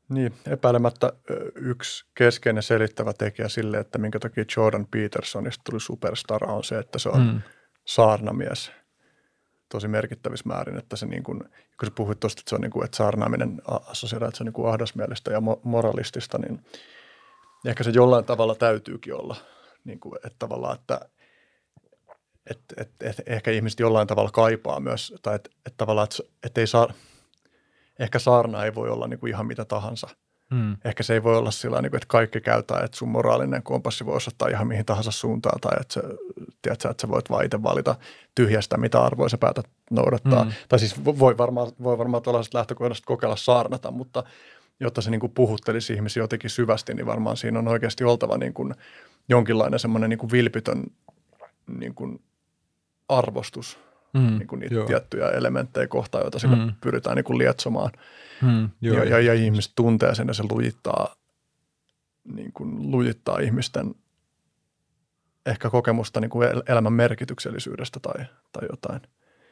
Niin, epäilemättä yksi keskeinen selittävä tekijä sille, että minkä takia Jordan Petersonista tuli superstara on se, että se on mm. Saarnamies tosi merkittävissä määrin, että se niin kuin, kun sä puhuit tuosta, että se on niin kuin, että saarnaaminen assosioidaan, että se on niin kuin ahdasmielistä ja moralistista, niin ehkä se jollain tavalla täytyykin olla – niin kuin, että tavallaan, että et, et, et, ehkä ihmiset jollain tavalla kaipaa myös, tai että et tavallaan, että et ei saa, ehkä saarna ei voi olla niin kuin ihan mitä tahansa. Hmm. Ehkä se ei voi olla sillä niin kuin, että kaikki käyttää, että sun moraalinen kompassi voi osoittaa ihan mihin tahansa suuntaan, tai että, sä, tiedätkö, että sä voit vaan itse valita tyhjästä, mitä arvoja sä päätät noudattaa. Hmm. Tai siis voi varmaan, voi varmaan tuollaisesta lähtökohdasta kokeilla saarnata, mutta jotta se niin kuin puhuttelisi ihmisiä jotenkin syvästi, niin varmaan siinä on oikeasti oltava niin kuin – jonkinlainen semmoinen niin kuin vilpitön niin kuin arvostus mm, niin kuin niitä joo. tiettyjä elementtejä kohtaan, joita sillä mm. pyritään niin kuin lietsomaan. Mm, joo, ja, ja, ja ihmiset tuntee sen ja se lujittaa, niin kuin lujittaa ihmisten ehkä kokemusta niin kuin elämän merkityksellisyydestä tai, tai jotain.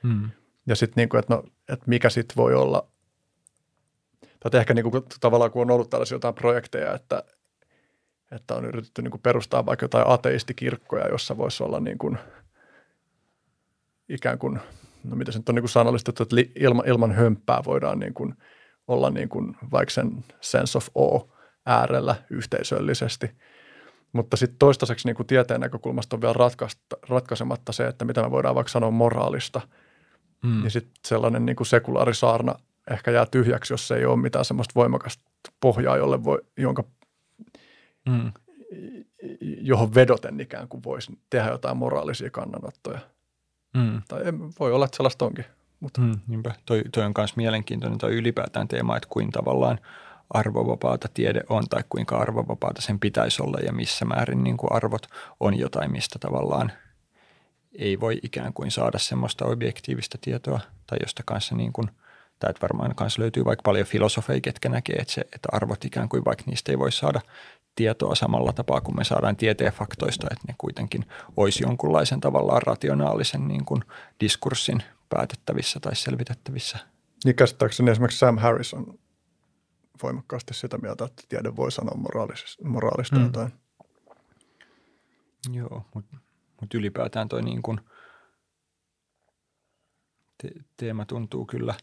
Mm. Ja sitten, niin kuin, että, no, että mikä sitten voi olla, tai ehkä niin kuin, tavallaan kun on ollut tällaisia jotain projekteja, että, että on yritetty niin kuin perustaa vaikka jotain ateistikirkkoja, jossa voisi olla niin kuin, ikään kuin, no mitä se nyt on niin kuin sanallistettu, että ilman, ilman hömppää voidaan niin kuin olla niin kuin vaikka sen sense of awe äärellä yhteisöllisesti. Mutta sitten toistaiseksi niin kuin tieteen näkökulmasta on vielä ratkaisematta se, että mitä me voidaan vaikka sanoa moraalista. Mm. Niin sitten sellainen niin kuin sekulaarisaarna ehkä jää tyhjäksi, jos ei ole mitään semmoista voimakasta pohjaa, jolle voi, jonka Mm. johon vedoten ikään kuin voisi tehdä jotain moraalisia kannanottoja. Mm. Tai voi olla, että sellaista onkin. Mutta. Mm, niinpä. Toi, toi on myös mielenkiintoinen toi ylipäätään teema, että kuin tavallaan arvovapaata tiede on tai kuinka arvovapaata sen pitäisi olla ja missä määrin niin kuin arvot on jotain, mistä tavallaan ei voi ikään kuin saada semmoista objektiivista tietoa tai josta kanssa niin kuin, tai että varmaan kanssa löytyy vaikka paljon filosofeja, ketkä näkee, että, se, että arvot ikään kuin vaikka niistä ei voi saada tietoa samalla tapaa kuin me saadaan tieteen faktoista, että ne kuitenkin olisi jonkunlaisen tavallaan rationaalisen niin kuin diskurssin päätettävissä tai selvitettävissä. Niin käsittääkseni esimerkiksi Sam Harris on voimakkaasti sitä mieltä, että tiede voi sanoa moraalista mm. jotain. Joo, mutta mut ylipäätään toi niin kuin te- teema tuntuu kyllä,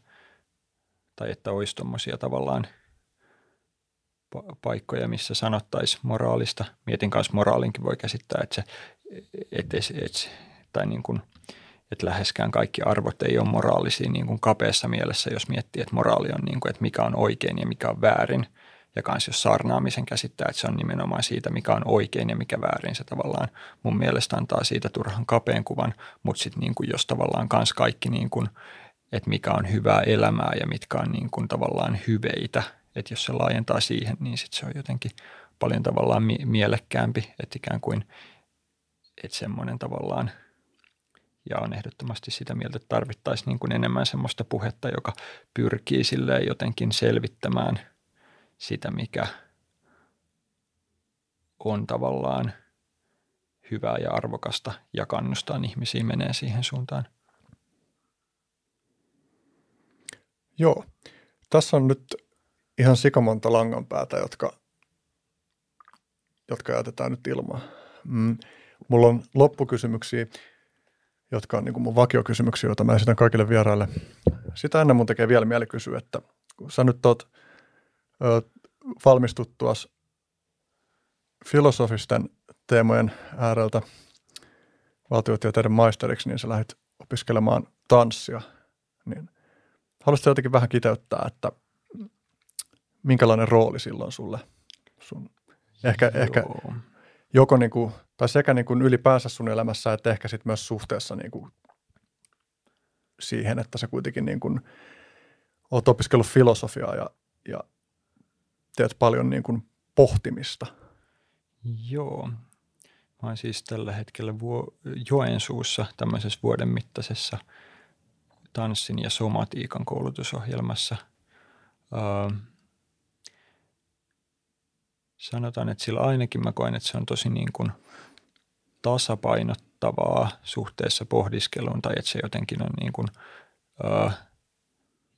tai että olisi tuommoisia tavallaan paikkoja, missä sanottaisiin moraalista. Mietin kanssa moraalinkin voi käsittää, että se, et, et, et, tai niin kuin – että läheskään kaikki arvot ei ole moraalisia niin kuin kapeassa mielessä, jos miettii, että moraali on niin kuin, että mikä on oikein ja mikä on väärin. Ja kans jos saarnaamisen käsittää, että se on nimenomaan siitä, mikä on oikein ja mikä väärin, se tavallaan mun mielestä antaa siitä turhan kapeen kuvan, mutta sitten niin kuin jos tavallaan kans kaikki, niin kuin, että mikä on hyvää elämää ja mitkä on niin kuin tavallaan hyveitä, että jos se laajentaa siihen, niin sitten se on jotenkin paljon tavallaan mielekkäämpi, että ikään kuin, että semmoinen tavallaan – ja on ehdottomasti sitä mieltä, että tarvittaisiin niin kuin enemmän semmoista puhetta, joka pyrkii silleen jotenkin selvittämään sitä, mikä on tavallaan hyvää ja arvokasta ja kannustaa ihmisiä menee siihen suuntaan. Joo. Tässä on nyt ihan sikamonta langanpäätä, jotka, jotka jätetään nyt ilmaan. Mm. Mulla on loppukysymyksiä jotka on niin kuin mun vakiokysymyksiä, joita mä esitän kaikille vieraille. Sitä ennen mun tekee vielä mieli kysyä, että kun sä nyt oot ö, valmistuttuas filosofisten teemojen ääreltä valtiotieteiden maisteriksi, niin sä lähdit opiskelemaan tanssia. Niin haluaisitko jotenkin vähän kiteyttää, että minkälainen rooli silloin sulle? Sun, ehkä, ehkä joko niin kuin tai sekä niin kuin ylipäänsä sun elämässä, että ehkä sitten myös suhteessa niin kuin siihen, että sä kuitenkin niin kuin oot opiskellut filosofiaa ja, ja teet paljon niin kuin pohtimista. Joo. Mä oon siis tällä hetkellä vuo- Joensuussa tämmöisessä vuoden mittaisessa tanssin ja somatiikan koulutusohjelmassa. Uh, sanotaan, että sillä ainakin mä koen, että se on tosi niin kuin – tasapainottavaa suhteessa pohdiskeluun tai että se jotenkin on niin kuin, äh,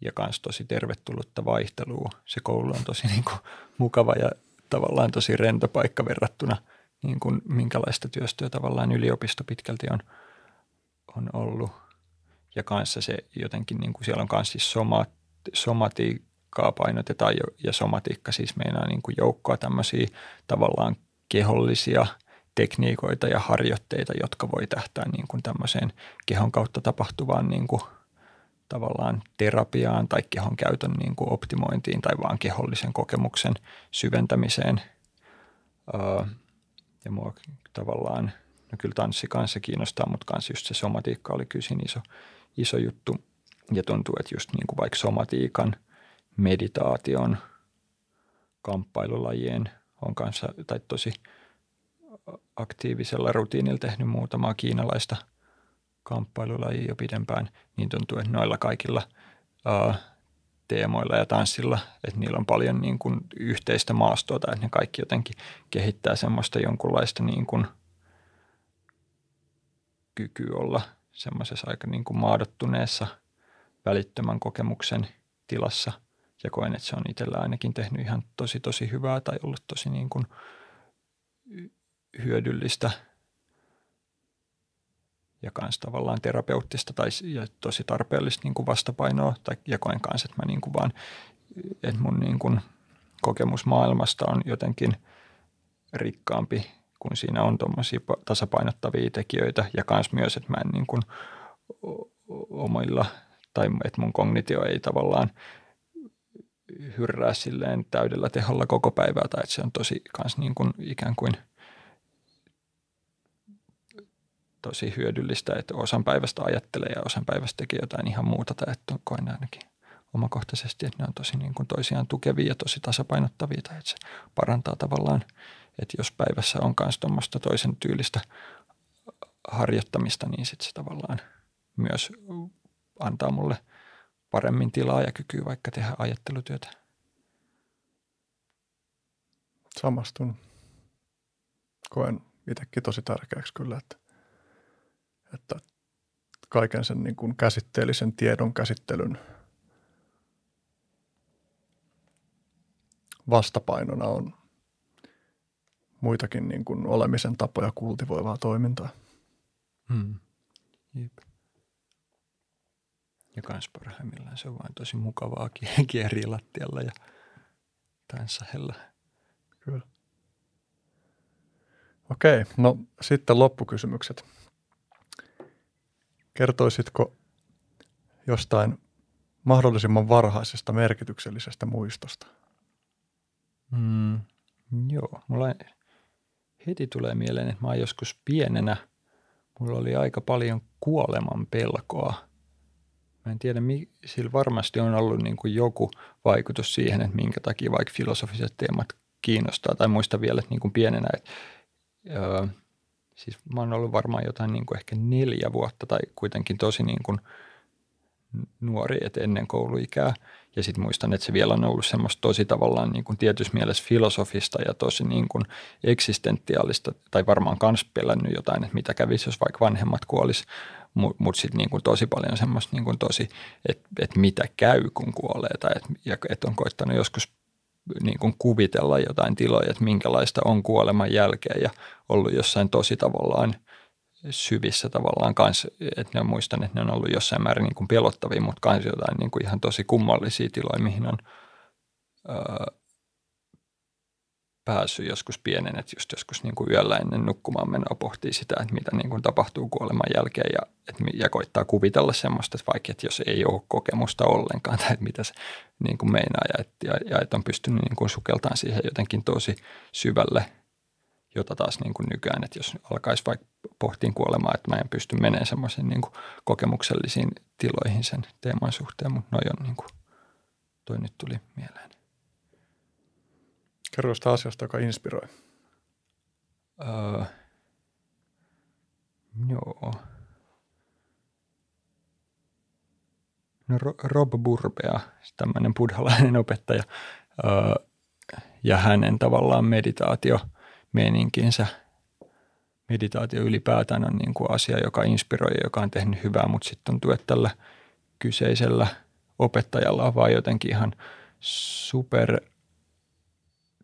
ja kans tosi tervetullutta vaihtelua. Se koulu on tosi niin kuin, mukava ja tavallaan tosi rento paikka verrattuna niin kuin, minkälaista työstöä tavallaan yliopisto pitkälti on, on ollut. Ja kanssa se jotenkin, niin kuin siellä on kanssa siis somat, somatiikkaa painotetaan ja somatiikka siis meinaa niin kuin joukkoa tämmöisiä tavallaan kehollisia – tekniikoita ja harjoitteita, jotka voi tähtää niin kuin tämmöiseen kehon kautta tapahtuvaan niin kuin tavallaan terapiaan tai kehon käytön niin kuin optimointiin tai vaan kehollisen kokemuksen syventämiseen. ja mua tavallaan, no kyllä tanssi kanssa kiinnostaa, mutta kanssa just se somatiikka oli kyllä iso, iso juttu. Ja tuntuu, että just niin kuin vaikka somatiikan, meditaation, kamppailulajien on kanssa, tai tosi – aktiivisella rutiinilla tehnyt muutamaa kiinalaista kamppailulajia jo pidempään, niin tuntuu, että noilla kaikilla uh, teemoilla ja tanssilla, että niillä on paljon niin kuin yhteistä maastoa tai että ne kaikki jotenkin kehittää semmoista jonkunlaista niin kuin kykyä olla semmoisessa aika niin kuin maadottuneessa välittömän kokemuksen tilassa ja koen, että se on itsellä ainakin tehnyt ihan tosi tosi hyvää tai ollut tosi niin kuin hyödyllistä ja myös tavallaan terapeuttista tai ja tosi tarpeellista niin kuin vastapainoa. Tai, ja koen kanssa, että mä niin kuin vaan, että mun niin kuin kokemus maailmasta on jotenkin rikkaampi, kun siinä on tuommoisia tasapainottavia tekijöitä ja kans myös, että mä en niin kuin omilla, tai että mun kognitio ei tavallaan hyrrää silleen täydellä teholla koko päivää tai että se on tosi kans niin kuin ikään kuin tosi hyödyllistä, että osan päivästä ajattelee ja osan päivästä tekee jotain ihan muuta tai että koen ainakin omakohtaisesti, että ne on tosi niin kuin toisiaan tukevia ja tosi tasapainottavia tai että se parantaa tavallaan, että jos päivässä on myös tuommoista toisen tyylistä harjoittamista, niin sitten se tavallaan myös antaa mulle paremmin tilaa ja kykyä vaikka tehdä ajattelutyötä. Samastun. Koen itsekin tosi tärkeäksi kyllä, että, että kaiken sen niin kuin käsitteellisen tiedon käsittelyn vastapainona on muitakin niin kuin olemisen tapoja kultivoivaa toimintaa. Hmm. Jep. Ja kans parhaimmillaan se on vain tosi mukavaa kieriä lattialla ja tanssahella. Kyllä. Okei, no sitten loppukysymykset. Kertoisitko jostain mahdollisimman varhaisesta merkityksellisestä muistosta? Mm, joo, mulla heti tulee mieleen, että mä oon joskus pienenä, mulla oli aika paljon kuoleman pelkoa. Mä en tiedä, sillä varmasti on ollut niin kuin joku vaikutus siihen, että minkä takia vaikka filosofiset teemat kiinnostaa. Tai muista vielä, että niin kuin pienenä, että öö, siis mä oon ollut varmaan jotain niin kuin ehkä neljä vuotta tai kuitenkin tosi niin kuin nuori, että ennen kouluikää. Ja sitten muistan, että se vielä on ollut semmoista tosi tavallaan niin kuin tietyssä mielessä filosofista ja tosi niin kuin eksistentiaalista, tai varmaan kans pelännyt jotain, että mitä kävisi, jos vaikka vanhemmat kuolis, mutta mut sitten niin kuin tosi paljon semmoista niin kuin tosi, että et mitä käy, kun kuolee, tai että et on koittanut joskus niin kuin kuvitella jotain tiloja, että minkälaista on kuoleman jälkeen ja ollut jossain tosi tavallaan – syvissä tavallaan kanssa, että ne muistan, että ne on ollut jossain määrin niin kuin pelottavia, mutta kans jotain niin kuin ihan tosi kummallisia tiloja, mihin on öö, päässyt joskus pienen, että just joskus niin kuin yöllä ennen nukkumaan menoa pohtii sitä, että mitä niin kuin tapahtuu kuoleman jälkeen ja, että, ja koittaa kuvitella semmoista, että vaikka että jos ei ole kokemusta ollenkaan tai että mitä se niin kuin meinaa ja, että, ja, ja että on pystynyt niin kuin sukeltaan siihen jotenkin tosi syvälle – jota taas niin kuin nykyään, että jos alkaisi vaikka pohtiin kuolemaa, että mä en pysty menemään semmoisiin niin kokemuksellisiin tiloihin sen teeman suhteen, mutta noi on niin kuin, toi nyt tuli mieleen. Kerro sitä asiasta, joka inspiroi. Öö, joo. No Rob Burbea, tämmöinen buddhalainen opettaja, öö, ja hänen tavallaan meditaatio – meininkinsä. Meditaatio ylipäätään on niin kuin asia, joka inspiroi ja joka on tehnyt hyvää, mutta sitten tuntuu, että tällä kyseisellä opettajalla on vaan jotenkin ihan super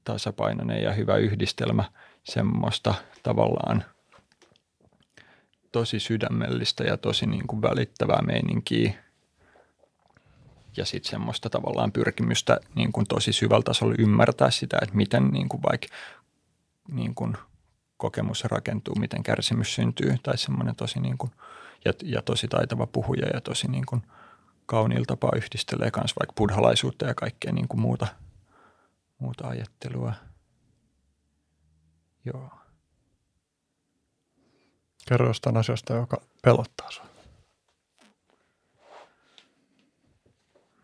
tasapainoinen ja hyvä yhdistelmä semmoista tavallaan tosi sydämellistä ja tosi niin kuin välittävää meininkiä. Ja sitten semmoista tavallaan pyrkimystä niin kuin tosi syvällä tasolla ymmärtää sitä, että miten niin kuin vaikka niin kuin kokemus rakentuu, miten kärsimys syntyy, tai semmoinen tosi niin kuin, ja, ja tosi taitava puhuja ja tosi niin kuin kauniilla tapaa yhdistelee myös vaikka buddhalaisuutta ja kaikkea niin kuin muuta, muuta ajattelua. Joo. Kerro jostain asiasta, joka pelottaa sinua.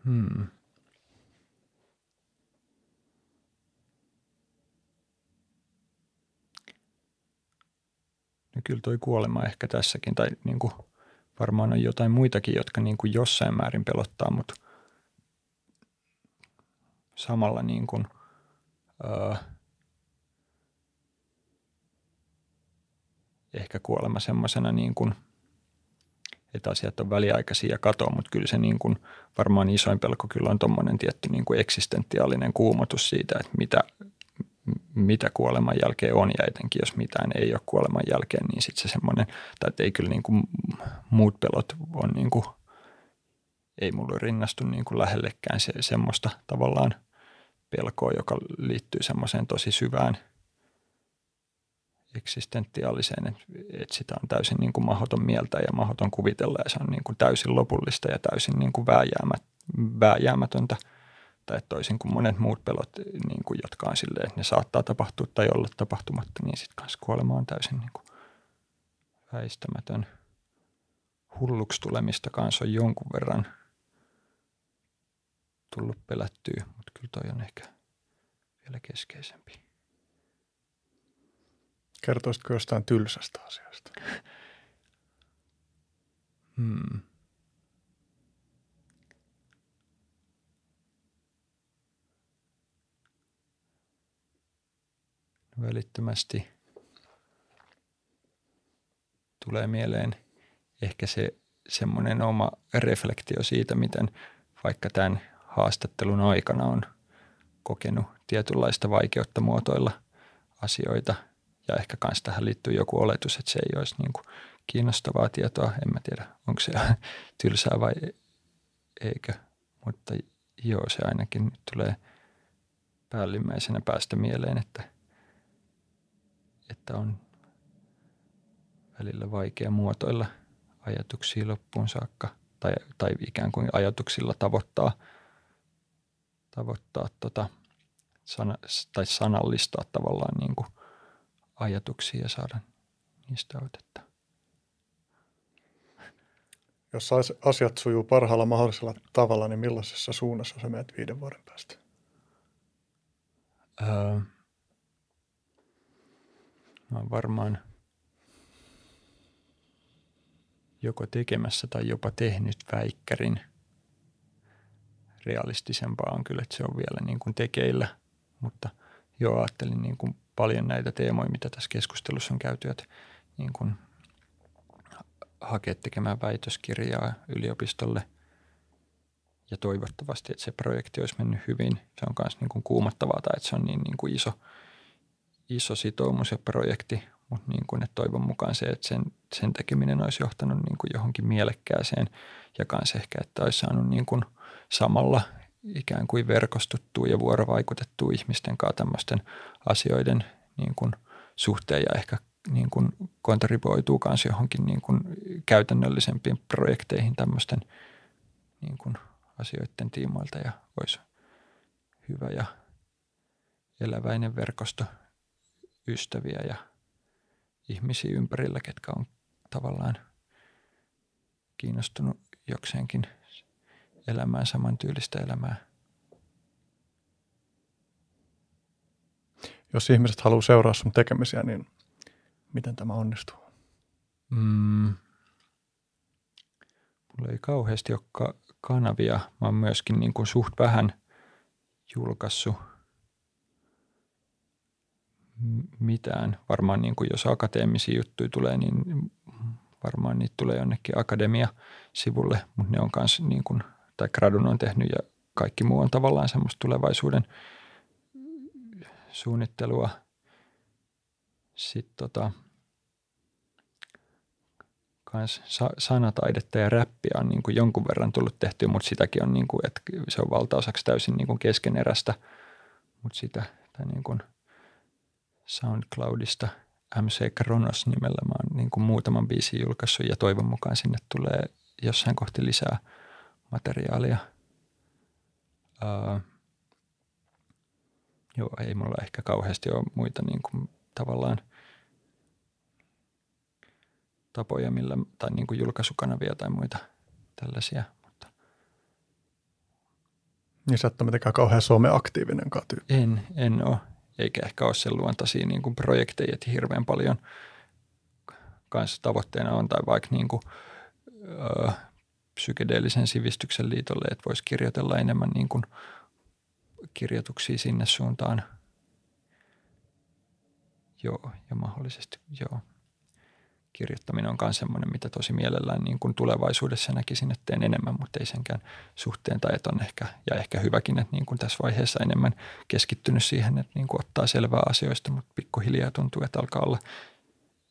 Hmm. Ja kyllä toi kuolema ehkä tässäkin, tai niin kuin varmaan on jotain muitakin, jotka niin kuin jossain määrin pelottaa, mutta samalla niin kuin, öö, ehkä kuolema semmoisena niin kuin, että asiat on väliaikaisia ja katoa, mutta kyllä se niin kuin, varmaan isoin pelko kyllä on tuommoinen tietty niin kuin eksistentiaalinen kuumotus siitä, että mitä mitä kuoleman jälkeen on. Ja etenkin jos mitään ei ole kuoleman jälkeen, niin sitten se semmoinen, tai ei kyllä niin kuin muut pelot on niin kuin, ei mulle rinnastu niin kuin lähellekään se, semmoista tavallaan pelkoa, joka liittyy semmoiseen tosi syvään eksistentiaaliseen, että, että sitä on täysin niin kuin mahdoton mieltä ja mahdoton kuvitella ja se on niin kuin täysin lopullista ja täysin niin kuin vääjäämät, vääjäämätöntä että toisin kuin monet muut pelot, niin kuin, jotka on silleen, että ne saattaa tapahtua tai olla tapahtumatta, niin sitten kanssa kuolema on täysin niin kuin väistämätön. Hulluksi tulemista kanssa on jonkun verran tullut pelättyä, mutta kyllä toi on ehkä vielä keskeisempi. Kertoisitko jostain tylsästä asiasta? Hmm. välittömästi tulee mieleen ehkä se semmoinen oma reflektio siitä, miten vaikka tämän haastattelun aikana on kokenut tietynlaista vaikeutta muotoilla asioita. Ja ehkä myös tähän liittyy joku oletus, että se ei olisi niin kuin kiinnostavaa tietoa. En mä tiedä, onko se tylsää vai eikö. Mutta joo, se ainakin nyt tulee päällimmäisenä päästä mieleen, että – että on välillä vaikea muotoilla ajatuksia loppuun saakka tai, tai ikään kuin ajatuksilla tavoittaa, tavoittaa tota, sana, tai sanallistaa tavallaan niin kuin ajatuksia ja saada niistä otetta. Jos asiat sujuu parhaalla mahdollisella tavalla, niin millaisessa suunnassa sä menet viiden vuoden päästä? Öö, Mä oon varmaan joko tekemässä tai jopa tehnyt väikkärin. Realistisempaa on kyllä, että se on vielä niin kuin tekeillä, mutta joo, ajattelin niin kuin paljon näitä teemoja, mitä tässä keskustelussa on käyty, että niin kuin hakea tekemään väitöskirjaa yliopistolle. Ja toivottavasti, että se projekti olisi mennyt hyvin. Se on myös niin kuin kuumattavaa tai että se on niin, niin kuin iso – iso sitoumus ja projekti, mutta niin kuin, että toivon mukaan se, että sen, sen tekeminen olisi johtanut niin kuin johonkin mielekkääseen ja kanssa ehkä, että olisi saanut niin kuin samalla ikään kuin verkostuttua ja vuorovaikutettua ihmisten kanssa tämmöisten asioiden niin kuin suhteen ja ehkä niin kuin kontribuoituu myös johonkin niin kuin käytännöllisempiin projekteihin tämmöisten niin kuin asioiden tiimoilta ja olisi hyvä ja eläväinen verkosto ystäviä ja ihmisiä ympärillä, ketkä on tavallaan kiinnostunut jokseenkin elämään samantyylistä elämää. Jos ihmiset haluaa seuraa sun tekemisiä, niin miten tämä onnistuu? Mm. Mulla ei kauheasti ole kanavia. Mä oon myöskin niin kuin suht vähän julkaissut mitään. Varmaan niin kuin jos akateemisia juttuja tulee, niin varmaan niitä tulee jonnekin akademia-sivulle, mutta ne on myös niin kuin, tai gradun on tehnyt ja kaikki muu on tavallaan semmoista tulevaisuuden suunnittelua. Sitten tota, kans sanataidetta ja räppiä on niin kuin jonkun verran tullut tehtyä, mutta sitäkin on, niin kuin, että se on valtaosaksi täysin niin kuin keskeneräistä, mutta sitä tai niin kuin – SoundCloudista MC Kronos nimellä. Mä oon niin kuin muutaman biisin julkaissut ja toivon mukaan sinne tulee jossain kohti lisää materiaalia. Uh, joo, ei mulla ehkä kauheasti ole muita niin kuin tavallaan tapoja millä, tai niin kuin julkaisukanavia tai muita tällaisia. Mutta. Niin sä et ole mitenkään kauhean someaktiivinen tyyppi. En, en ole eikä ehkä ole sen luontaisia niin kuin projekteja, että hirveän paljon kanssa tavoitteena on, tai vaikka niin kuin, ö, psykedeellisen sivistyksen liitolle, että voisi kirjoitella enemmän niin kuin kirjoituksia sinne suuntaan. Joo, ja mahdollisesti joo kirjoittaminen on myös semmoinen, mitä tosi mielellään niin kuin tulevaisuudessa näkisin, että teen enemmän, mutta ei senkään suhteen. Tai että on ehkä, ja ehkä hyväkin, että niin kuin tässä vaiheessa enemmän keskittynyt siihen, että niin kuin ottaa selvää asioista, mutta pikkuhiljaa tuntuu, että alkaa olla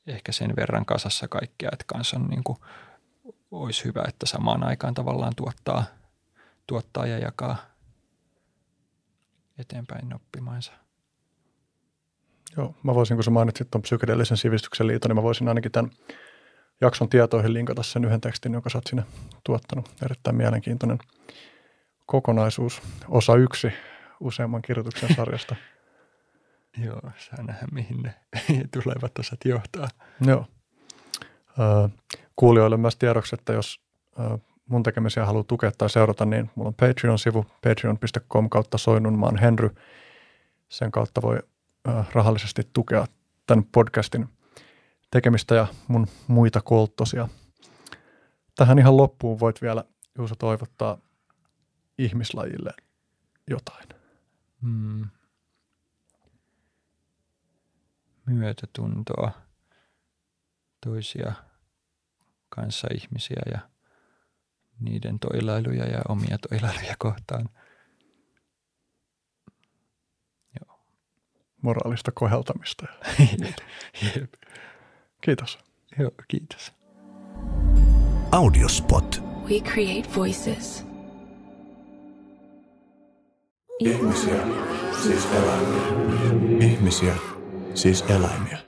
ehkä sen verran kasassa kaikkea, että kanssa on niin kuin, olisi hyvä, että samaan aikaan tavallaan tuottaa, tuottaa ja jakaa eteenpäin oppimaansa. Joo, mä voisin, kun sä mainitsit tuon psykedeellisen sivistyksen liiton, niin mä voisin ainakin tämän jakson tietoihin linkata sen yhden tekstin, jonka sä oot sinne tuottanut. Erittäin mielenkiintoinen. kokonaisuus, osa yksi useamman kirjoituksen sarjasta. Joo, saa nähdä mihin ne tulevat osat johtaa. Joo. Kuulijoille myös tiedoksi, että jos mun tekemisiä haluaa tukea tai seurata, niin mulla on Patreon-sivu, patreon.com kautta soinnunmaan Henry. Sen kautta voi rahallisesti tukea tämän podcastin tekemistä ja mun muita kolttosia. Tähän ihan loppuun voit vielä, Juuso, toivottaa ihmislajille jotain. Hmm. Myötätuntoa toisia kanssa ihmisiä ja niiden toilailuja ja omia toilailuja kohtaan. Joo. Moraalista koheltamista. Jep. Kiitos. Joo, kiitos. Audiospot. We create voices. Ihmisiä, siis eläimiä. Ihmisiä, siis eläimiä.